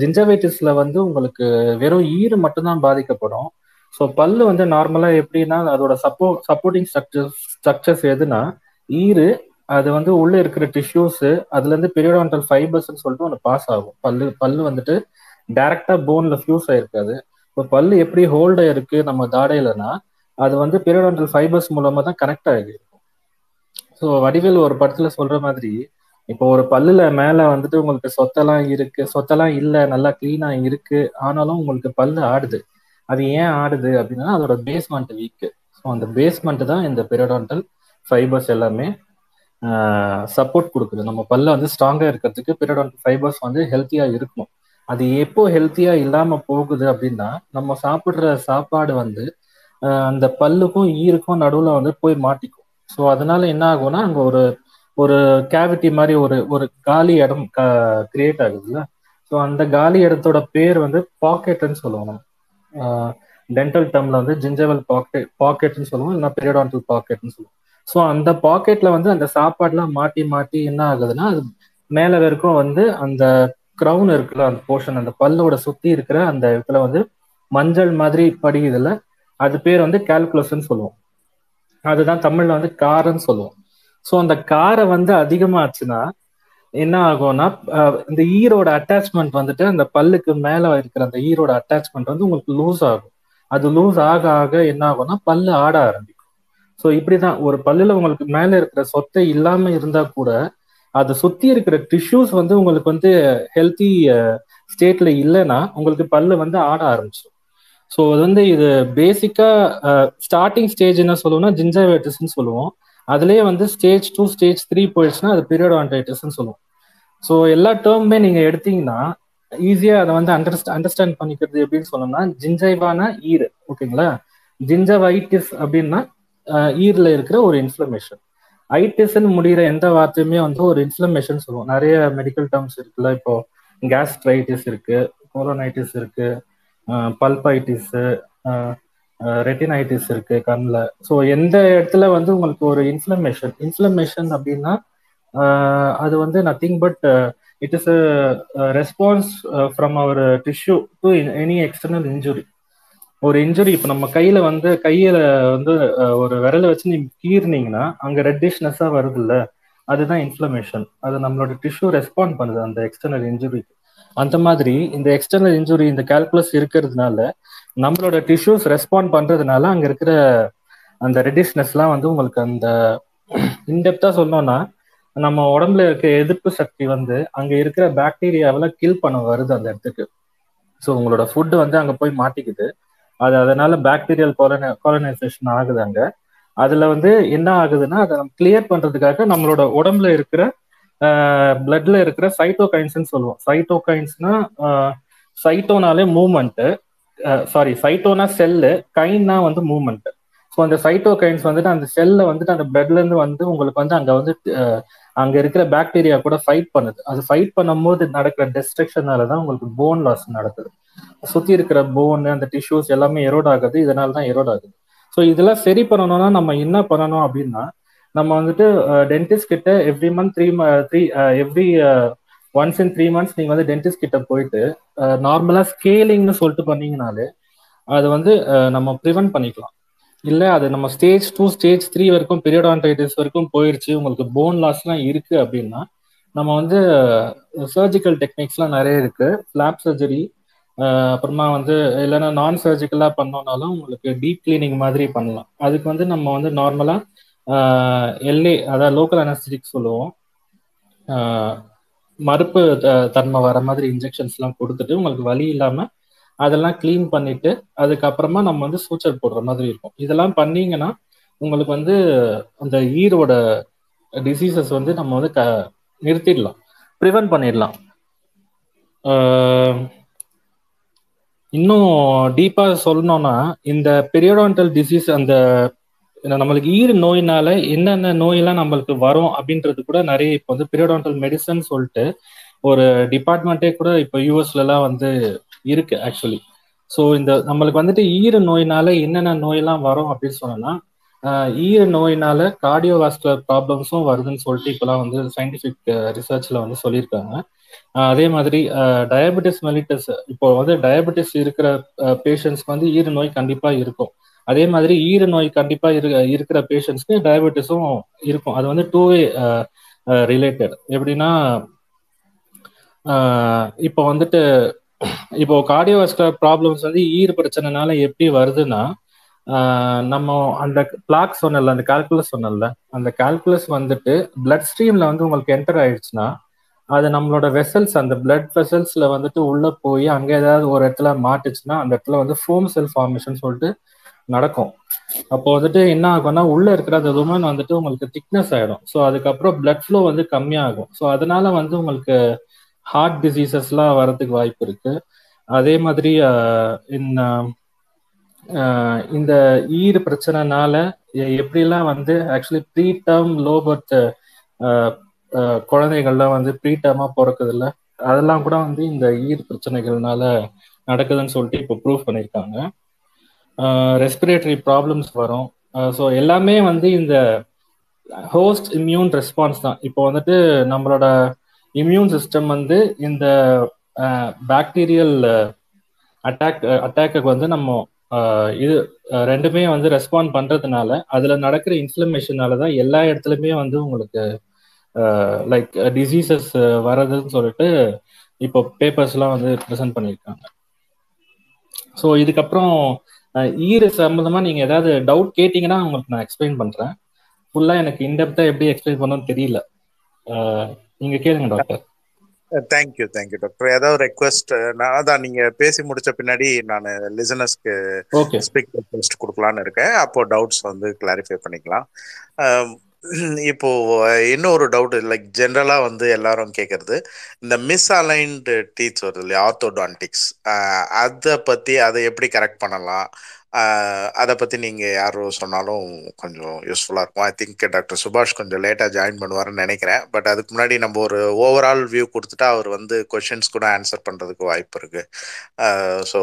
ஜிஞ்சவைட்டிஸ்ல வந்து உங்களுக்கு வெறும் ஈறு மட்டும்தான் பாதிக்கப்படும். ஸோ பல்லு வந்து நார்மலா எப்படின்னா அதோட சப்போ சப்போர்ட்டிங் ஸ்ட்ரக்சர்ஸ் ஸ்ட்ரக்சர்ஸ் எதுனா ஈறு அது வந்து உள்ள இருக்கிற டிஷ்யூஸ் அதுல இருந்து பெரியோடான்டல் ஃபைபர்ஸ்னு சொல்லிட்டு ஒன்று பாஸ் ஆகும். பல்லு பல்லு வந்துட்டு டைரக்டா போன்ல ஃபியூஸ் ஆயிருக்காது இப்போ பல்லு எப்படி ஹோல்ட் ஆயிருக்கு நம்ம தாடையிலனா அது வந்து பெரியோடான்டல் ஃபைபர்ஸ் மூலமா தான் கனெக்ட் ஆகிருக்கும் ஸோ வடிவேல் ஒரு படத்துல சொல்ற மாதிரி இப்போ ஒரு பல்லுல மேல வந்துட்டு உங்களுக்கு சொத்தெல்லாம் இருக்கு சொத்தெல்லாம் இல்லை நல்லா கிளீனா இருக்கு ஆனாலும் உங்களுக்கு பல்லு ஆடுது. அது ஏன் ஆடுது அப்படின்னா அதோட பேஸ்மெண்ட் வீக்கு ஸோ அந்த பேஸ்மெண்ட் தான் இந்த பெரியோடான்டல் ஃபைபர்ஸ் எல்லாமே சப்போர்ட் கொடுக்குது. நம்ம பல்ல வந்து ஸ்ட்ராங்கா இருக்கிறதுக்கு பெரியோடான்டல் ஃபைபர்ஸ் வந்து ஹெல்த்தியா இருக்கணும். அது எப்போ ஹெல்த்தியா இல்லாம போகுது அப்படின்னா நம்ம சாப்பிடுற சாப்பாடு வந்து அந்த பல்லுக்கும் ஈருக்கும் நடுவுல வந்து போய் மாட்டிக்கும். ஸோ அதனால என்ன ஆகும்னா அங்க ஒரு ஒரு கேவிட்டி மாதிரி ஒரு ஒரு காலி இடம் கிரியேட் ஆகுதுல்ல. ஸோ அந்த காலி இடத்தோட பேர் வந்து பாக்கெட்னு சொல்லுவோம் டென்டல் டேர்ம்ல வந்து ஜிஞ்சவல் பாக்கெட் பாக்கெட்னு சொல்லுவோம் இல்லைன்னா பெரியோடான்டல் பாக்கெட்னு சொல்லுவோம். ஸோ அந்த பாக்கெட்ல வந்து அந்த சாப்பாடுலாம் மாட்டி மாட்டி என்ன ஆகுதுன்னா அது மேல வரைக்கும் வந்து அந்த க்ரௌன் இருக்குல்ல அந்த போர்ஷன் அந்த பல்லோட சுத்தி இருக்கிற அந்த இடத்துல வந்து மஞ்சள் மாதிரி படியுதுல அது பேர் வந்து கால்குலஸ்ன்னு சொல்லுவோம். அதுதான் தமிழ்ல வந்து காரன்னு சொல்லுவோம். ஸோ அந்த காரை வந்து அதிகமாச்சுன்னா என்ன ஆகும்னா இந்த ஈரோட அட்டாச்மெண்ட் வந்துட்டு அந்த பல்லுக்கு மேல இருக்கிற அந்த ஈரோட அட்டாச்மெண்ட் வந்து உங்களுக்கு லூஸ் ஆகும். அது லூஸ் ஆக ஆக என்ன ஆகும்னா பல்லு ஆட ஆரம்பிக்கும். ஸோ இப்படிதான் ஒரு பல்லுல உங்களுக்கு மேல இருக்கிற சொத்தை இல்லாம இருந்தா கூட அதை சுத்தி இருக்கிற டிஷ்யூஸ் வந்து உங்களுக்கு வந்து ஹெல்த்தி ஸ்டேட்ல இல்லைன்னா உங்களுக்கு பல்லு வந்து ஆட ஆரம்பிச்சிடும் ஸோ அது வந்து இது பேசிக்கா ஸ்டார்டிங் ஸ்டேஜ் என்ன சொல்லுவோம்னா ஜிஞ்சவைட்டிஸ்ன்னு சொல்லுவோம். அதுலேயே வந்து ஸ்டேஜ் டூ ஸ்டேஜ் த்ரீ போயிடுச்சுன்னா அது பீரியடான்டைட்டிஸ்ன்னு சொல்லுவோம். ஸோ எல்லா டேர்முமே நீங்க எடுத்தீங்கன்னா ஈஸியா அதை வந்து அண்டர்ஸ்ட் அண்டர்ஸ்டாண்ட் பண்ணிக்கிறது எப்படின்னு சொல்லணும்னா ஜிஞ்சைவானா ஈர் ஓகேங்களா ஜிஞ்சவைட்டிஸ் அப்படின்னா ஈரில் இருக்கிற ஒரு இன்ஃப்ளமேஷன் ஐட்டிஸ்ன்னு முடிகிற எந்த வார்த்தையுமே வந்து ஒரு இன்ஃப்ளமேஷன் சொல்லுவோம் நிறைய மெடிக்கல் டேர்ம்ஸ் இருக்குல்ல இப்போ கேஸ்ட்ரைட்டிஸ் இருக்கு கோரோனைட்டிஸ் இருக்கு பல்பைட்டிஸ் ரெட்டினைட்டிஸ் இருக்கு கண்ணில் ஸோ எந்த இடத்துல வந்து உங்களுக்கு ஒரு இன்ஃப்ளமேஷன் இன்ஃப்ளமேஷன் அப்படின்னா அது வந்து nothing but it is a response from our tissue to any external injury ஒரு இன்ஜுரி இப்போ நம்ம கையில வந்து கையில வந்து ஒரு விரல வச்சு நீங்க கீறினீங்கன்னா அங்க ரெட்டிஷ்னஸா வருது இல்ல அதுதான் இன்ஃப்ளமேஷன் அது நம்மளோட டிஷ்யூ ரெஸ்பாண்ட் பண்ணுது அந்த எக்ஸ்டர்னல் இன்ஜுரி அந்த மாதிரி இந்த எக்ஸ்டர்னல் இன்ஜுரி இந்த கால்குலஸ் இருக்கிறதுனால நம்மளோட டிஷ்யூஸ் ரெஸ்பாண்ட் பண்றதுனால அங்க இருக்கிற அந்த ரெட்டிஷ்னஸ்லாம் வந்து உங்களுக்கு அந்த இன்டெப்தா சொன்னோம்னா நம்ம உடம்புல இருக்க எதிர்ப்பு சக்தி வந்து அங்க இருக்கிற பாக்டீரியாவெல்லாம் கில் பண்ண வருது அந்த இடத்துக்கு. ஸோ உங்களோட ஃபுட்டு வந்து அங்க போய் மாட்டிக்குது. அது அதனால பாக்டீரியல் கொலனை கொலனைசேஷன் ஆகுது அங்க. அதுல வந்து என்ன ஆகுதுன்னா அதை நம்ம கிளியர் பண்றதுக்காக நம்மளோட உடம்புல இருக்கிற பிளட்ல இருக்கிற சைட்டோகைன்ஸ்னு சொல்லுவோம். சைட்டோகைன்ஸ்னா சைட்டோனாலே மூமெண்ட்டு சாரி சைட்டோனா செல்லு கைன்னா வந்து மூமெண்ட் ஸோ அந்த சைட்டோகைன்ஸ் வந்துட்டு அந்த செல்ல வந்துட்டு அந்த பிளட்ல இருந்து வந்து உங்களுக்கு வந்து அங்க வந்து அங்க இருக்கிற பாக்டீரியா கூட ஃபைட் பண்ணுது. அது ஃபைட் பண்ணும்போது நடக்கிற டெஸ்ட்ரக்ஷனால தான் உங்களுக்கு போன் லாஸ் நடக்குது. சுத்தி இருக்கிற போன் அந்த டிஷ்யூஸ் எல்லாமே எரோட் ஆகுது. இதனால தான் எரோட் ஆகுது. ஸோ இதெல்லாம் சரி பண்ணணும்னா நம்ம என்ன பண்ணணும் அப்படின்னா நம்ம வந்துட்டு டென்டிஸ்ட் கிட்ட every month three three every once in three months நீங்க வந்து டென்டிஸ்ட் கிட்ட போயிட்டு நார்மலா ஸ்கேலிங்னு சொல்லிட்டு பண்ணீங்கனாலே அது வந்து நம்ம ப்ரிவென்ட் பண்ணிக்கலாம். இல்லை அது நம்ம ஸ்டேஜ் டூ ஸ்டேஜ் த்ரீ வரைக்கும் பீரியடான்டைட்டிஸ் வரைக்கும் போயிடுச்சு உங்களுக்கு போன் லாஸ்லாம் இருக்கு அப்படின்னா நம்ம வந்து சர்ஜிக்கல் டெக்னிக்ஸ்லாம் நிறைய இருக்கு. ஃபிளாப் சர்ஜரி அப்புறமா வந்து இல்லைன்னா நான் சர்ஜிக்கலாக பண்ணோம்னாலும் உங்களுக்கு டீப் கிளீனிங் மாதிரி பண்ணலாம். அதுக்கு வந்து நம்ம வந்து நார்மலாக எல்ஏ அதாவது லோக்கல் அனஸ்டிக் சொல்லுவோம். மறுப்பு தன்மை வர மாதிரி இன்ஜெக்ஷன்ஸ்லாம் கொடுத்துட்டு உங்களுக்கு வலி இல்லாமல் அதெல்லாம் க்ளீன் பண்ணிட்டு அதுக்கப்புறமா நம்ம வந்து சூச்சர் போடுற மாதிரி இருக்கும். இதெல்லாம் பண்ணீங்கன்னா உங்களுக்கு வந்து அந்த ஈரோட டிசீசஸ் வந்து நம்ம வந்து க நிறுத்திடலாம். ப்ரிவென்ட் பண்ணிடலாம். இன்னும் டீப்பா சொல்லணும்னா இந்த பெரியோடான்டல் டிசீஸ் அந்த நம்மளுக்கு ஈர் நோயினால என்னென்ன நோயெல்லாம் நம்மளுக்கு வரும் அப்படின்றது கூட நிறைய இப்போ வந்து பீரியோடான்டல் மெடிசன் சொல்லிட்டு ஒரு டிபார்ட்மெண்ட்டே கூட இப்போ யூஎஸ்ல எல்லாம் வந்து இருக்கு ஆக்சுவலி ஸோ இந்த நம்மளுக்கு வந்துட்டு ஈர நோயினால என்னென்ன நோயெல்லாம் வரும் அப்படின்னு சொன்னோம்னா ஈர நோயினால கார்டியோவாஸ்குலர் ப்ராப்ளம்ஸும் வருதுன்னு சொல்லிட்டு இப்பெல்லாம் வந்து சயின்டிஃபிக் ரிசர்ச்ல வந்து சொல்லியிருக்காங்க. அதே மாதிரி டயபெட்டிஸ் மெலிட்டஸ் இப்போ வந்து டயபெட்டிஸ் இருக்கிற பேஷண்ட்ஸ்க்கு வந்து ஈர நோய் கண்டிப்பா இருக்கும். அதே மாதிரி ஈர நோய் கண்டிப்பா இரு இருக்கிற பேஷண்ட்ஸ்க்கு டயபெட்டிஸும் இருக்கும். அது வந்து டூ வே ரிலேட்டட் எப்படின்னா இப்போ வந்துட்டு இப்போ கார்டியோவாஸ்குலர் ப்ராப்ளம்ஸ் வந்து ஈர் பிரச்சனைனால எப்படி வருதுன்னா நம்ம அந்த பிளாக் சொன்னல அந்த கால்குலஸ் சொன்னல அந்த கால்குலஸ் வந்துட்டு பிளட் ஸ்ட்ரீம்ல வந்து உங்களுக்கு என்டர் ஆயிடுச்சுன்னா அது நம்மளோட வெசல்ஸ் அந்த பிளட் வெசல்ஸ்ல வந்துட்டு உள்ள போய் அங்க ஏதாவது ஒரு இடத்துல மாட்டுச்சுன்னா அந்த இடத்துல வந்து ஃபோம் செல் ஃபார்மேஷன் சொல்லிட்டு நடக்கும். அப்போ வந்துட்டு என்ன ஆகும்னா உள்ள இருக்கிற அந்த உமன் வந்துட்டு உங்களுக்கு திக்னஸ் ஆயிடும். ஸோ அதுக்கப்புறம் பிளட் ஃப்ளோ வந்து கம்மியாகும். ஸோ அதனால வந்து உங்களுக்கு ஹார்ட் டிசீசஸ்லாம் வரதுக்கு வாய்ப்பு இருக்கு. அதே மாதிரி இந்த ஈர் பிரச்சனைனால எப்படிலாம் வந்து actually pre term low birth குழந்தைகள்லாம் வந்து ப்ரீ டேர்மா பிறக்குது இல்லை அதெல்லாம் கூட வந்து இந்த ஈர் பிரச்சனைகள்னால நடக்குதுன்னு சொல்லிட்டு இப்போ ப்ரூவ் பண்ணியிருக்காங்க. ரெஸ்பிரேட்டரி ப்ராப்ளம்ஸ் வரும். ஸோ எல்லாமே வந்து இந்த ஹோஸ்ட் இம்யூன் ரெஸ்பான்ஸ் தான். இப்போ வந்துட்டு நம்மளோட இம்யூன் சிஸ்டம் வந்து இந்த பாக்டீரியல் அட்டாக் அட்டாக்கு வந்து நம்ம இது ரெண்டுமே வந்து ரெஸ்பாண்ட் பண்றதுனால அதுல நடக்கிற இன்ஃப்ளமேஷனால தான் எல்லா இடத்துலையுமே வந்து உங்களுக்கு லைக் டிசீசஸ் வர்றதுன்னு சொல்லிட்டு இப்போ பேப்பர்ஸ்லாம் வந்து ப்ரெசென்ட் பண்ணியிருக்காங்க. ஸோ இதுக்கப்புறம் ஈர சம்மந்தமாக நீங்க ஏதாவது டவுட் கேட்டீங்கன்னா உங்களுக்கு நான் எக்ஸ்பிளைன் பண்றேன். ஃபுல்லா எனக்கு இன்டெப்தா எப்படி எக்ஸ்பிளைன் பண்ணணும்னு தெரியல. நீங்க கேளுங்க doctor thank you thank you doctor ஏதாவது ரெக்வஸ்ட் நான் அதான் நீங்க பேசி முடிச்ச பின்னாடி நான் லிசனர்ஸ்க்கு ஸ்பீக் ரெக்வஸ்ட் கொடுக்கலான்னு இருக்கேன். அப்போ டவுட்ஸ் வந்து கிளாரிஃபை பண்ணிக்கலாம். இப்போ இன்னொரு டவுட் லைக் ஜென்ரலா வந்து எல்லாரும் கேட்கறது இந்த மிஸ் அலைன்டு டீச் வருது இல்லையா ஆர்த்தோடான்டிக்ஸ் அதை பத்தி அதை எப்படி கரெக்ட் பண்ணலாம்? அதை பத்தி நீங்க யாரும் சொன்னாலும் கொஞ்சம் யூஸ்ஃபுல்லா இருக்கும். ஐ திங்க் டாக்டர் சுபாஷ் கொஞ்சம் லேட்டா ஜாயின் பண்ணுவாருன்னு நினைக்கிறேன். பட் அதுக்கு முன்னாடி நம்ம ஒரு ஓவரால் வியூ கொடுத்துட்டா அவர் வந்து கொஷின்ஸ் கூட ஆன்சர் பண்றதுக்கு வாய்ப்பு இருக்கு. ஸோ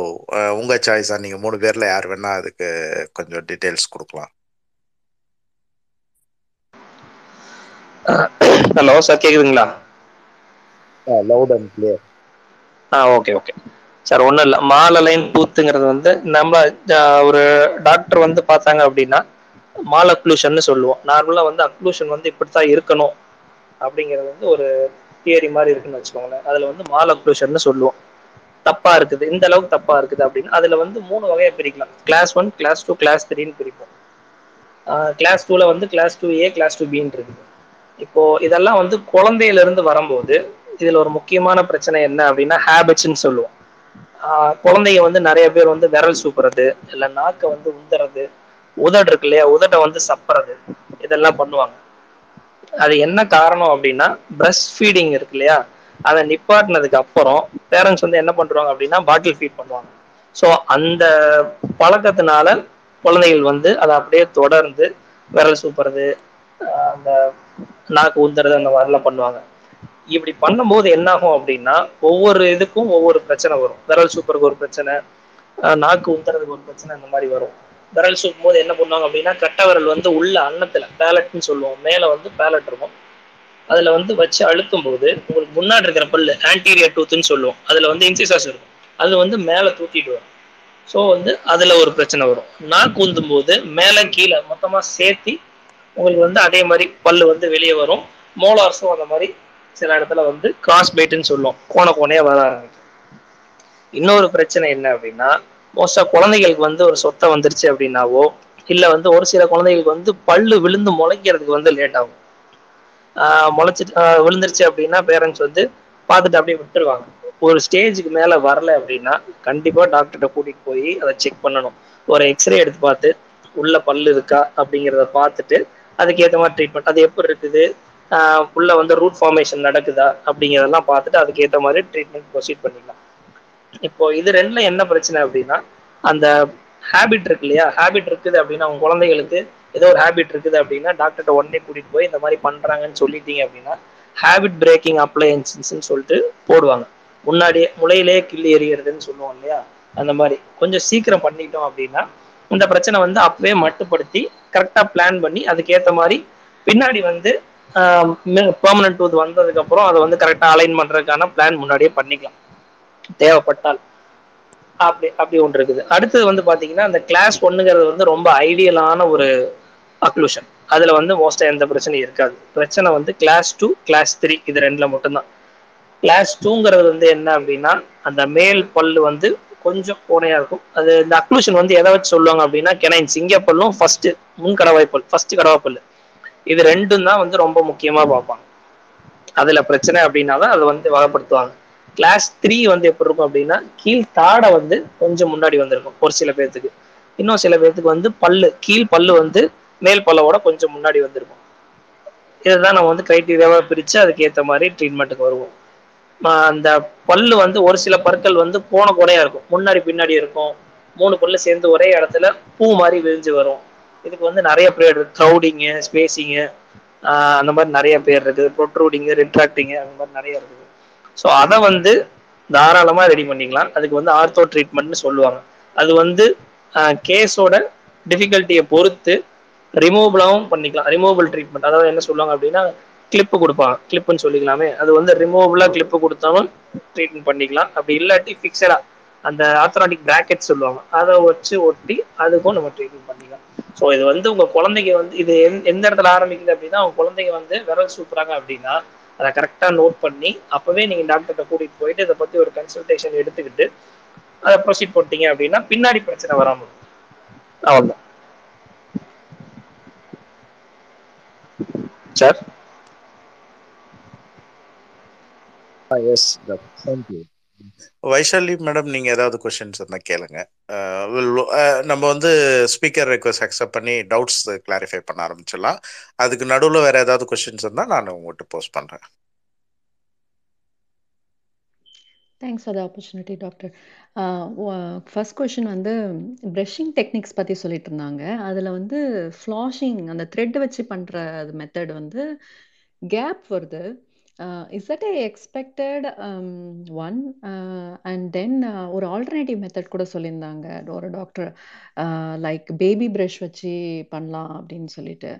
உங்க சாய்ஸா நீங்க மூணு பேர்ல யார் வேணா அதுக்கு கொஞ்சம் டீட்டெயில்ஸ் கொடுக்கலாம். ஹலோ சார் கேக்குதுங்களா? Loud and clear ah okay okay sir ஒன்றும் இல்லை. மாலலைன் பூத்துங்கிறது வந்து நம்ம ஒரு டாக்டர் வந்து பார்த்தாங்க அப்படின்னா மால் அக்ளூஷன் சொல்லுவோம். நார்மலாக வந்து அக்ளூஷன் வந்து இப்படி தான் இருக்கணும் அப்படிங்கிறது வந்து ஒரு தியரி மாதிரி இருக்குன்னு வச்சுக்கோங்களேன். அதில் வந்து மால் அக்ளூஷன் சொல்லுவோம். தப்பா இருக்குது. இந்த அளவுக்கு தப்பா இருக்குது அப்படின்னு. அதுல வந்து மூணு வகையை பிரிக்கலாம். Class one class two class த்ரீன்னு பிரிப்போம். கிளாஸ் டூல வந்து class two A class two பின்னு இருக்குது. இப்போ இதெல்லாம் வந்து குழந்தையில இருந்து வரும்போது இதுல ஒரு முக்கியமான பிரச்சனை என்ன அப்படின்னா ஹேபிட்ஸ்ன்னு சொல்லுவோம். குழந்தைங்க வந்து நிறைய பேர் வந்து விரல் சூப்புறது இல்லை நாக்கை வந்து உந்துறது உதடு இருக்கு இல்லையா? உதட்டை வந்து சப்புறது இதெல்லாம் பண்ணுவாங்க. அது என்ன காரணம் அப்படின்னா பிரஸ்ட் ஃபீடிங் இருக்கு இல்லையா? அதை நிப்பாட்டினதுக்கு அப்புறம் பேரண்ட்ஸ் வந்து என்ன பண்ணுறாங்க அப்படின்னா பாட்டில் ஃபீட் பண்ணுவாங்க. ஸோ அந்த பழக்கத்தினால குழந்தைகள் வந்து அதை அப்படியே தொடர்ந்து விரல் சூப்புறது அந்த நாக்கு ஊந்துறது அந்த மாதிரிலாம் பண்ணுவாங்க. இப்படி பண்ணும்போது என்ன ஆகும் அப்படின்னா ஒவ்வொரு இதுக்கும் ஒவ்வொரு பிரச்சனை வரும். விரல் சூப்பருக்கு ஒரு பிரச்சனை நாக்கு உந்துறதுக்கு ஒரு பிரச்சனை இந்த மாதிரி வரும். விரல் சூப்பும் போது என்ன பண்ணுவாங்க அப்படின்னா கட்ட விரல் வந்து உள்ள அன்னத்துல பேலட்னு சொல்லுவோம். மேல வந்து பேலட் இருக்கும். அதுல வந்து வச்சு அழுத்தும் போது உங்களுக்கு முன்னாடி இருக்கிற பல்லு ஆன்டீரியர் டூத்துன்னு சொல்லுவோம். அதுல வந்து இன்சிசாஸ் இருக்கும். அது வந்து மேல தூக்கிட்டு வரும். ஸோ வந்து அதுல ஒரு பிரச்சனை வரும். நாக்கு உந்தும் போது மேல கீழே மொத்தமா சேர்த்தி உங்களுக்கு வந்து அதே மாதிரி பல்லு வந்து வெளியே வரும். மோலார்ஸும் அந்த மாதிரி சில இடத்துல வந்து கிராஸ் பைட்டுன்னு சொல்லுவோம். கோண கோணையா வர ஆரம்பிக்கும். இன்னொரு பிரச்சனை என்ன அப்படின்னா மோஸ்டா குழந்தைகளுக்கு வந்து ஒரு சொத்தை வந்துருச்சு அப்படின்னாவோ இல்ல வந்து ஒரு சில குழந்தைகளுக்கு வந்து பல்லு விழுந்து முளைக்கிறதுக்கு வந்து லேட் ஆகும். ஆஹ் முளைச்சிட்டு விழுந்துருச்சு அப்படின்னா பேரண்ட்ஸ் வந்து பார்த்துட்டு அப்படியே விட்டுருவாங்க. ஒரு ஸ்டேஜுக்கு மேல வரல அப்படின்னா கண்டிப்பா டாக்டர்கிட்ட கூட்டிட்டு போய் அதை செக் பண்ணணும். ஒரு எக்ஸ்ரே எடுத்து பார்த்து உள்ள பல்லு இருக்கா? அப்படிங்கிறத பார்த்துட்டு அதுக்கேற்ற மாதிரி ட்ரீட்மெண்ட் அது எப்படி இருக்குது? உள்ள வந்து ரூட் ஃபார்மேஷன் நடக்குதா அப்படிங்கிறதெல்லாம் பார்த்துட்டு அதுக்கேற்ற மாதிரி ட்ரீட்மெண்ட் ப்ரொசீட் பண்ணிக்கலாம். இப்போ இது ரெண்டுல என்ன பிரச்சனை அப்படின்னா அந்த ஹேபிட் இருக்கு இல்லையா? ஹேபிட் இருக்குது அப்படின்னா அவங்க குழந்தைகளுக்கு ஏதோ ஒரு ஹேபிட் இருக்குது அப்படின்னா டாக்டர்கிட்ட உடனே கூட்டிட்டு போய் இந்த மாதிரி பண்றாங்கன்னு சொல்லிட்டீங்க அப்படின்னா ஹேபிட் பிரேக்கிங் அப்ளையன்சஸ்ன்னு சொல்லிட்டு போடுவாங்க. முன்னாடியே முளையிலேயே கிள்ளி எறிகிறதுன்னு சொல்லுவோம் இல்லையா? அந்த மாதிரி. கொஞ்சம் சீக்கிரம் பண்ணிட்டோம் அப்படின்னா இந்த பிரச்சனை வந்து அப்பவே மட்டுப்படுத்தி கரெக்டாக பிளான் பண்ணி அதுக்கேற்ற மாதிரி பின்னாடி வந்து பெர்மனன்ட் டூத் வந்ததுக்கு அப்புறம் அதை வந்து கரெக்டாக அலைன் பண்ணுறதுக்கான பிளான் முன்னாடியே பண்ணிக்கலாம். தேவைப்பட்டால். அப்படி அப்படி ஒன்று இருக்குது. அடுத்தது வந்து பார்த்தீங்கன்னா அந்த கிளாஸ் ஒன்றுங்கிறது வந்து ரொம்ப ஐடியலான ஒரு அக்ளூஷன் அதில் வந்து மோஸ்ட்டாக எந்த பிரச்சனையும் இருக்காது. பிரச்சனை வந்து கிளாஸ் டூ கிளாஸ் த்ரீ இது ரெண்டில் மட்டும்தான். கிளாஸ் டூங்கிறது வந்து என்ன அப்படின்னா அந்த மேல் பல்லு வந்து கொஞ்சம் கோணையா இருக்கும். அது இந்த அக்ளூஷன் வந்து எதை வச்சு சொல்லுவாங்க அப்படின்னா கெனைன் சிங்கப்பல்லும் ஃபர்ஸ்ட் முன் கடவாய்ப்பல் ஃபர்ஸ்ட் கடவாய்ப்பல் இது ரெண்டும் தான் வந்து ரொம்ப முக்கியமா பார்ப்பாங்க. அதுல பிரச்சனை அப்படின்னா தான் அதை வந்து வகைப்படுத்துவாங்க. கிளாஸ் த்ரீ வந்து எப்படி இருக்கும் அப்படின்னா கீழ் தாடை வந்து கொஞ்சம் முன்னாடி வந்திருக்கும் ஒரு சில பேர்த்துக்கு. இன்னும் சில பேர்த்துக்கு வந்து பல்லு கீழ் பல்லு வந்து மேல் பல்லவோட கொஞ்சம் முன்னாடி வந்திருக்கும். இதுதான் நம்ம வந்து கிரைட்டீரியாவா பிரித்து அதுக்கேற்ற மாதிரி ட்ரீட்மெண்ட்டுக்கு வருவோம். அந்த பல்லு வந்து ஒரு சில பற்கள் வந்து போன குறையா இருக்கும். முன்னாடி பின்னாடி இருக்கும். மூணு பல்லு சேர்ந்து ஒரே இடத்துல பூ மாதிரி விரிஞ்சு வரும். இதுக்கு வந்து நிறைய பேர் க்ரௌடிங்கு ஸ்பேசிங்கு அந்த மாதிரி நிறைய பேர் இருக்குது ப்ரொட்ரூடிங்கு ரிட்ராக்டிங்கு அந்த மாதிரி நிறைய இருக்குது ஸோ அதை வந்து தாராளமாக ரெடி பண்ணிக்கலாம். அதுக்கு வந்து ஆர்த்தோ ட்ரீட்மெண்ட்னு சொல்லுவாங்க. அது வந்து கேஸோட டிஃபிகல்ட்டியை பொறுத்து ரிமூவபிளாகவும் பண்ணிக்கலாம். ரிமூவபிள் ட்ரீட்மெண்ட் அதாவது என்ன சொல்லுவாங்க அப்படின்னா கிளிப்பு கொடுப்பாங்க. கிளிப்புன்னு சொல்லிக்கலாமே. அது வந்து ரிமூவபிளாக கிளிப்பு கொடுத்தாலும் ட்ரீட்மெண்ட் பண்ணிக்கலாம். அப்படி இல்லாட்டி ஃபிக்ஸடாக அந்த ஆத்தராட்டிக் பிராக்கெட் சொல்லுவாங்க. அதை வச்சு ஒட்டி அதுக்கும் நம்ம ட்ரீட்மெண்ட் பண்ணிக்கலாம். ஸோ இது வந்து உங்கள் குழந்தைங்க வந்து இது எந்த இடத்துல ஆரம்பிக்குது அப்படின்னா உங்கள் குழந்தைங்க வந்து விரல் சூப்புறாங்க அப்படின்னா அதை கரெக்டாக நோட் பண்ணி அப்போவே நீங்கள் டாக்டர்கிட்ட கூட்டிகிட்டு போயிட்டு இதை பற்றி ஒரு கன்சல்டேஷன் எடுத்துக்கிட்டு அதை ப்ரொசீட் போட்டீங்க அப்படின்னா பின்னாடி பிரச்சனை வராமல் அவ்வளோதான் sir yes thank you Vaishali madam நீங்க ஏதாவது கொஸ்டின்ஸ் இருந்தா கேளுங்க. நம்ம வந்து ஸ்பீக்கர் ரெக்வஸ்ட் அக்செப்ட் பண்ணி டவுட்ஸ் கிளாரிஃபை பண்ண ஆரம்பிச்சிடலாம். அதுக்கு நடுவில் வேற ஏதாவது கொஸ்டின்ஸ் இருந்தா நான் உங்கள்கிட்ட போஸ்ட் பண்றேன். Thanks for the opportunity doctor first question வந்து ப்ரஷிங் டெக்னிக்ஸ் பற்றி சொல்லிட்டு இருந்தாங்க. அதில் வந்து ஃப்ளாஷிங் அந்த த்ரெட் வச்சு பண்ணுற மெத்தட் வந்து கேப் வருது. Is that a expected one and then ஒரு ஆல்டர்னேட்டிவ் மெத்தட் கூட சொல்லியிருந்தாங்க ஒரு டாக்டர் லைக் பேபி ப்ரஷ் வச்சு பண்ணலாம் அப்படின்னு சொல்லிட்டு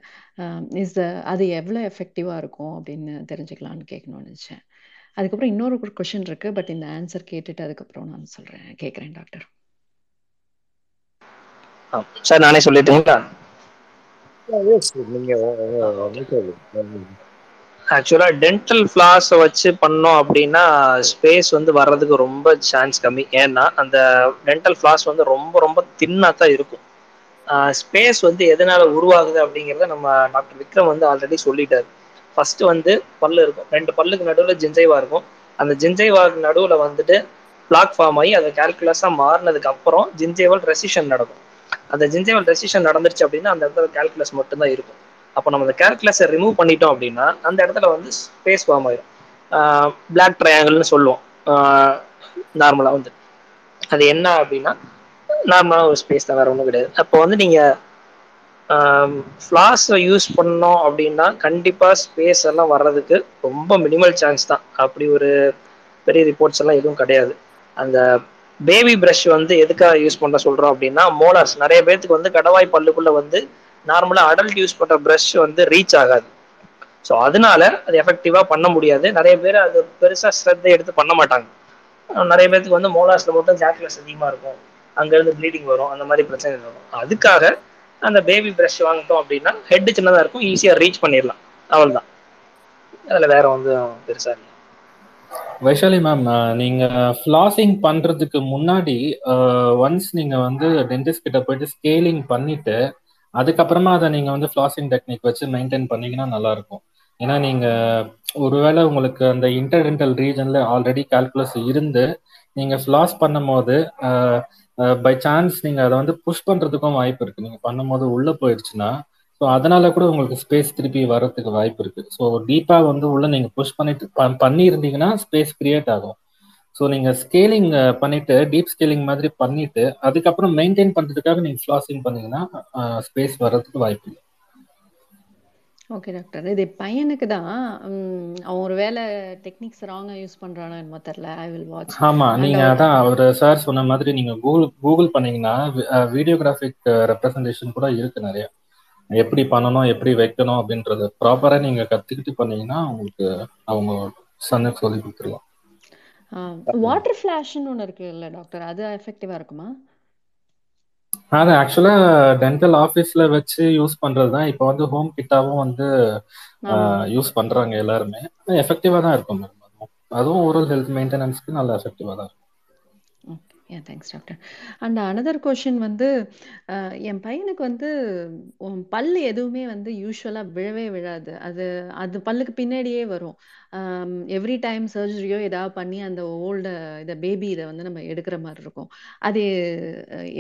இஸ் அது எவ்வளோ எஃபெக்டிவாக இருக்கும் அப்படின்னு தெரிஞ்சுக்கலான்னு கேட்கணும்னு நினச்சேன் அதுக்கப்புறம் இன்னொரு ஒரு கொஷின் இருக்கு பட் இந்த ஆன்சர் கேட்டுட்டு அதுக்கப்புறம் நான் சொல்றேன் கேட்குறேன் டாக்டர் சார் நானே சொல்லிட்டுங்களா ஆக்சுவலா டென்டல் ஃபிளாஸை வச்சு பண்ணோம் அப்படின்னா ஸ்பேஸ் வந்து வர்றதுக்கு ரொம்ப சான்ஸ் கம்மி. ஏன்னா அந்த டென்டல் ஃபிளாஸ் வந்து ரொம்ப ரொம்ப தின்னா தான் இருக்கும். ஸ்பேஸ் வந்து எதனால உருவாகுது அப்படிங்கிறத நம்ம டாக்டர் விக்ரம் வந்து ஆல்ரெடி சொல்லிட்டாரு. ஃபர்ஸ்ட் வந்து பல்லு இருக்கும். ரெண்டு பல்லுக்கு நடுவில் ஜிஞ்சைவா இருக்கும். அந்த ஜிஞ்சைவாக்கு நடுவில் வந்துட்டு பிளாக் ஃபார்ம் ஆகி அதை கேல்குலஸாக மாறினதுக்கு அப்புறம் ஜிஞ்சைவல் ரெசிஷன் நடக்கும். அந்த ஜிஞ்சைவல் ரெசிஷன் நடந்துருச்சு அப்படின்னா அந்த இடத்துல கேல்குலஸ் மட்டும்தான் இருக்கும். அப்போ நம்ம அந்த கால்குலஸை ரிமூவ் பண்ணிட்டோம் அப்படின்னா அந்த இடத்துல வந்து ஸ்பேஸ் ஃபார்ம் ஆயிடும் பிளாக் ட்ரையாங்கிள்னு சொல்லுவோம். நார்மலாக வந்து. அது என்ன அப்படின்னா நார்மலாக ஒரு ஸ்பேஸ் தான் வேற ஒன்றும் கிடையாது. அப்போ வந்து நீங்கள் ஃப்ளாஸை யூஸ் பண்ணோம் அப்படின்னா கண்டிப்பாக ஸ்பேஸ் எல்லாம் வர்றதுக்கு ரொம்ப மினிமல் சான்ஸ் தான். அப்படி ஒரு பெரிய ரிப்போர்ட்ஸ் எல்லாம் எதுவும் கிடையாது. அந்த பேபி ப்ரஷ் வந்து எதுக்காக யூஸ் பண்ண சொல்கிறோம் அப்படின்னா மோலார்ஸ் நிறைய பேர்த்துக்கு வந்து கடவாய் பல்லுக்குள்ளே வந்து நார்மலா அடல்ட் யூஸ் பண்ற ப்ரஷ் வந்து ரீச் ஆகாது. ஸோ அதனால அது எஃபெக்டிவா பண்ண முடியாது. நிறைய பேர் அது பெருசா ஸ்ரத்தை எடுத்து பண்ண மாட்டாங்க. நிறைய பேருக்கு வந்து மோலாஸ்ல மட்டும் ஜாக்லஸ் அதிகமா இருக்கும். அங்கேருந்து ப்ளீடிங் வரும். அந்த மாதிரி பிரச்சனை வரும். அதுக்காக அந்த பேபி ப்ரஷ் வாங்கிட்டோம் அப்படின்னா ஹெட் சின்னதா இருக்கும். ஈஸியா ரீச் பண்ணிடலாம். அவள் தான் அதுல வேற வந்து பெருசா இல்லை. வைஷாலி மேம் நீங்க ஃபிளாசிங் பண்றதுக்கு முன்னாடி ஒன்ஸ் நீங்க வந்து டென்டிஸ்ட் கிட்ட போயிட்டு ஸ்கேலிங் பண்ணிட்டு அதுக்கப்புறமா அதை நீங்க வந்து ஃபிளாசிங் டெக்னிக் வச்சு மெயின்டைன் பண்ணீங்கன்னா நல்லா இருக்கும் ஏன்னா நீங்க ஒருவேளை உங்களுக்கு அந்த இன்டர்டென்டல் ரீஜன்ல ஆல்ரெடி கால்குலஸ் இருந்து நீங்க ஃபிளாஸ் பண்ணும் போது பை சான்ஸ் நீங்க அதை வந்து புஷ் பண்றதுக்கும் வாய்ப்பு இருக்கு. நீங்க பண்ணும்போது உள்ள போயிடுச்சுன்னா ஸோ அதனால கூட உங்களுக்கு ஸ்பேஸ் திருப்பி வர்றதுக்கு வாய்ப்பு இருக்கு. ஸோ டீப்பா வந்து உள்ள நீங்க புஷ் பண்ணிட்டு பண்ணியிருந்தீங்கன்னா ஸ்பேஸ் கிரியேட் ஆகும். ஸோ நீங்க ஸ்கேலிங் பண்ணிட்டு டீப் ஸ்கேலிங் மாதிரி பண்ணிட்டு அதுக்கப்புறம் மெயின்டைன் பண்றதுக்காக நீங்க ஃபிளாசிங் பண்ணீங்கன்னா ஸ்பேஸ் வர்றதுக்கு வாய்ப்பு இல்லை. ஓகே டாக்டர் இது பையனுக்கு தான் அவன் ஒரு வேலை டெக்னிக்ஸ் ராங்கா யூஸ் பண்றானோ என்னமோ தெரியல. ஐ வில் வாட்ச் ஆமா அண்ட் நீங்க அதான் ஒரு சார் சொன்ன மாதிரி நீங்க கூகுள் கூகுள் பண்ணீங்கன்னா வீடியோகிராஃபிக் ரெப்ரசன்டேஷன் கூட இருக்கு நிறைய. எப்படி பண்ணணும் எப்படி வைக்கணும் அப்படின்றது ப்ராப்பரா நீங்க கத்துக்கிட்டு பண்ணீங்கன்னா உங்களுக்கு அவங்க சன்னுக்கு சொல்லி கொடுத்துருலாம் வாட்டர் ஃபிளாஷ்னு ஒன்று இருக்கு இல்ல டாக்டர் அது எஃபெக்டிவா இருக்குமா? அது ஆக்சுவலா டென்டல் ஆஃபீஸ்ல வச்சு யூஸ் பண்றது தான் இப்போ வந்து ஹோம் கிட்டாவும் வந்து யூஸ் பண்றாங்க எல்லாருமே. எஃபெக்டிவா தான் இருக்கும். அதுவும் ஓரல் ஹெல்த் மெயின்டெனன்ஸ்க்கு நல்ல எஃபெக்டிவா தான் இருக்கும். ஏன் thanks doctor and another question வந்து என் பையனுக்கு வந்து பல் எதுவுமே வந்து யூஸ்வலாக விழவே விழாது. அது அது பல்லுக்கு பின்னாடியே வரும். எவ்ரி டைம் சர்ஜரியோ ஏதாவது பண்ணி அந்த ஓல்டு இதை பேபி இதை வந்து நம்ம எடுக்கிற மாதிரி இருக்கும். அது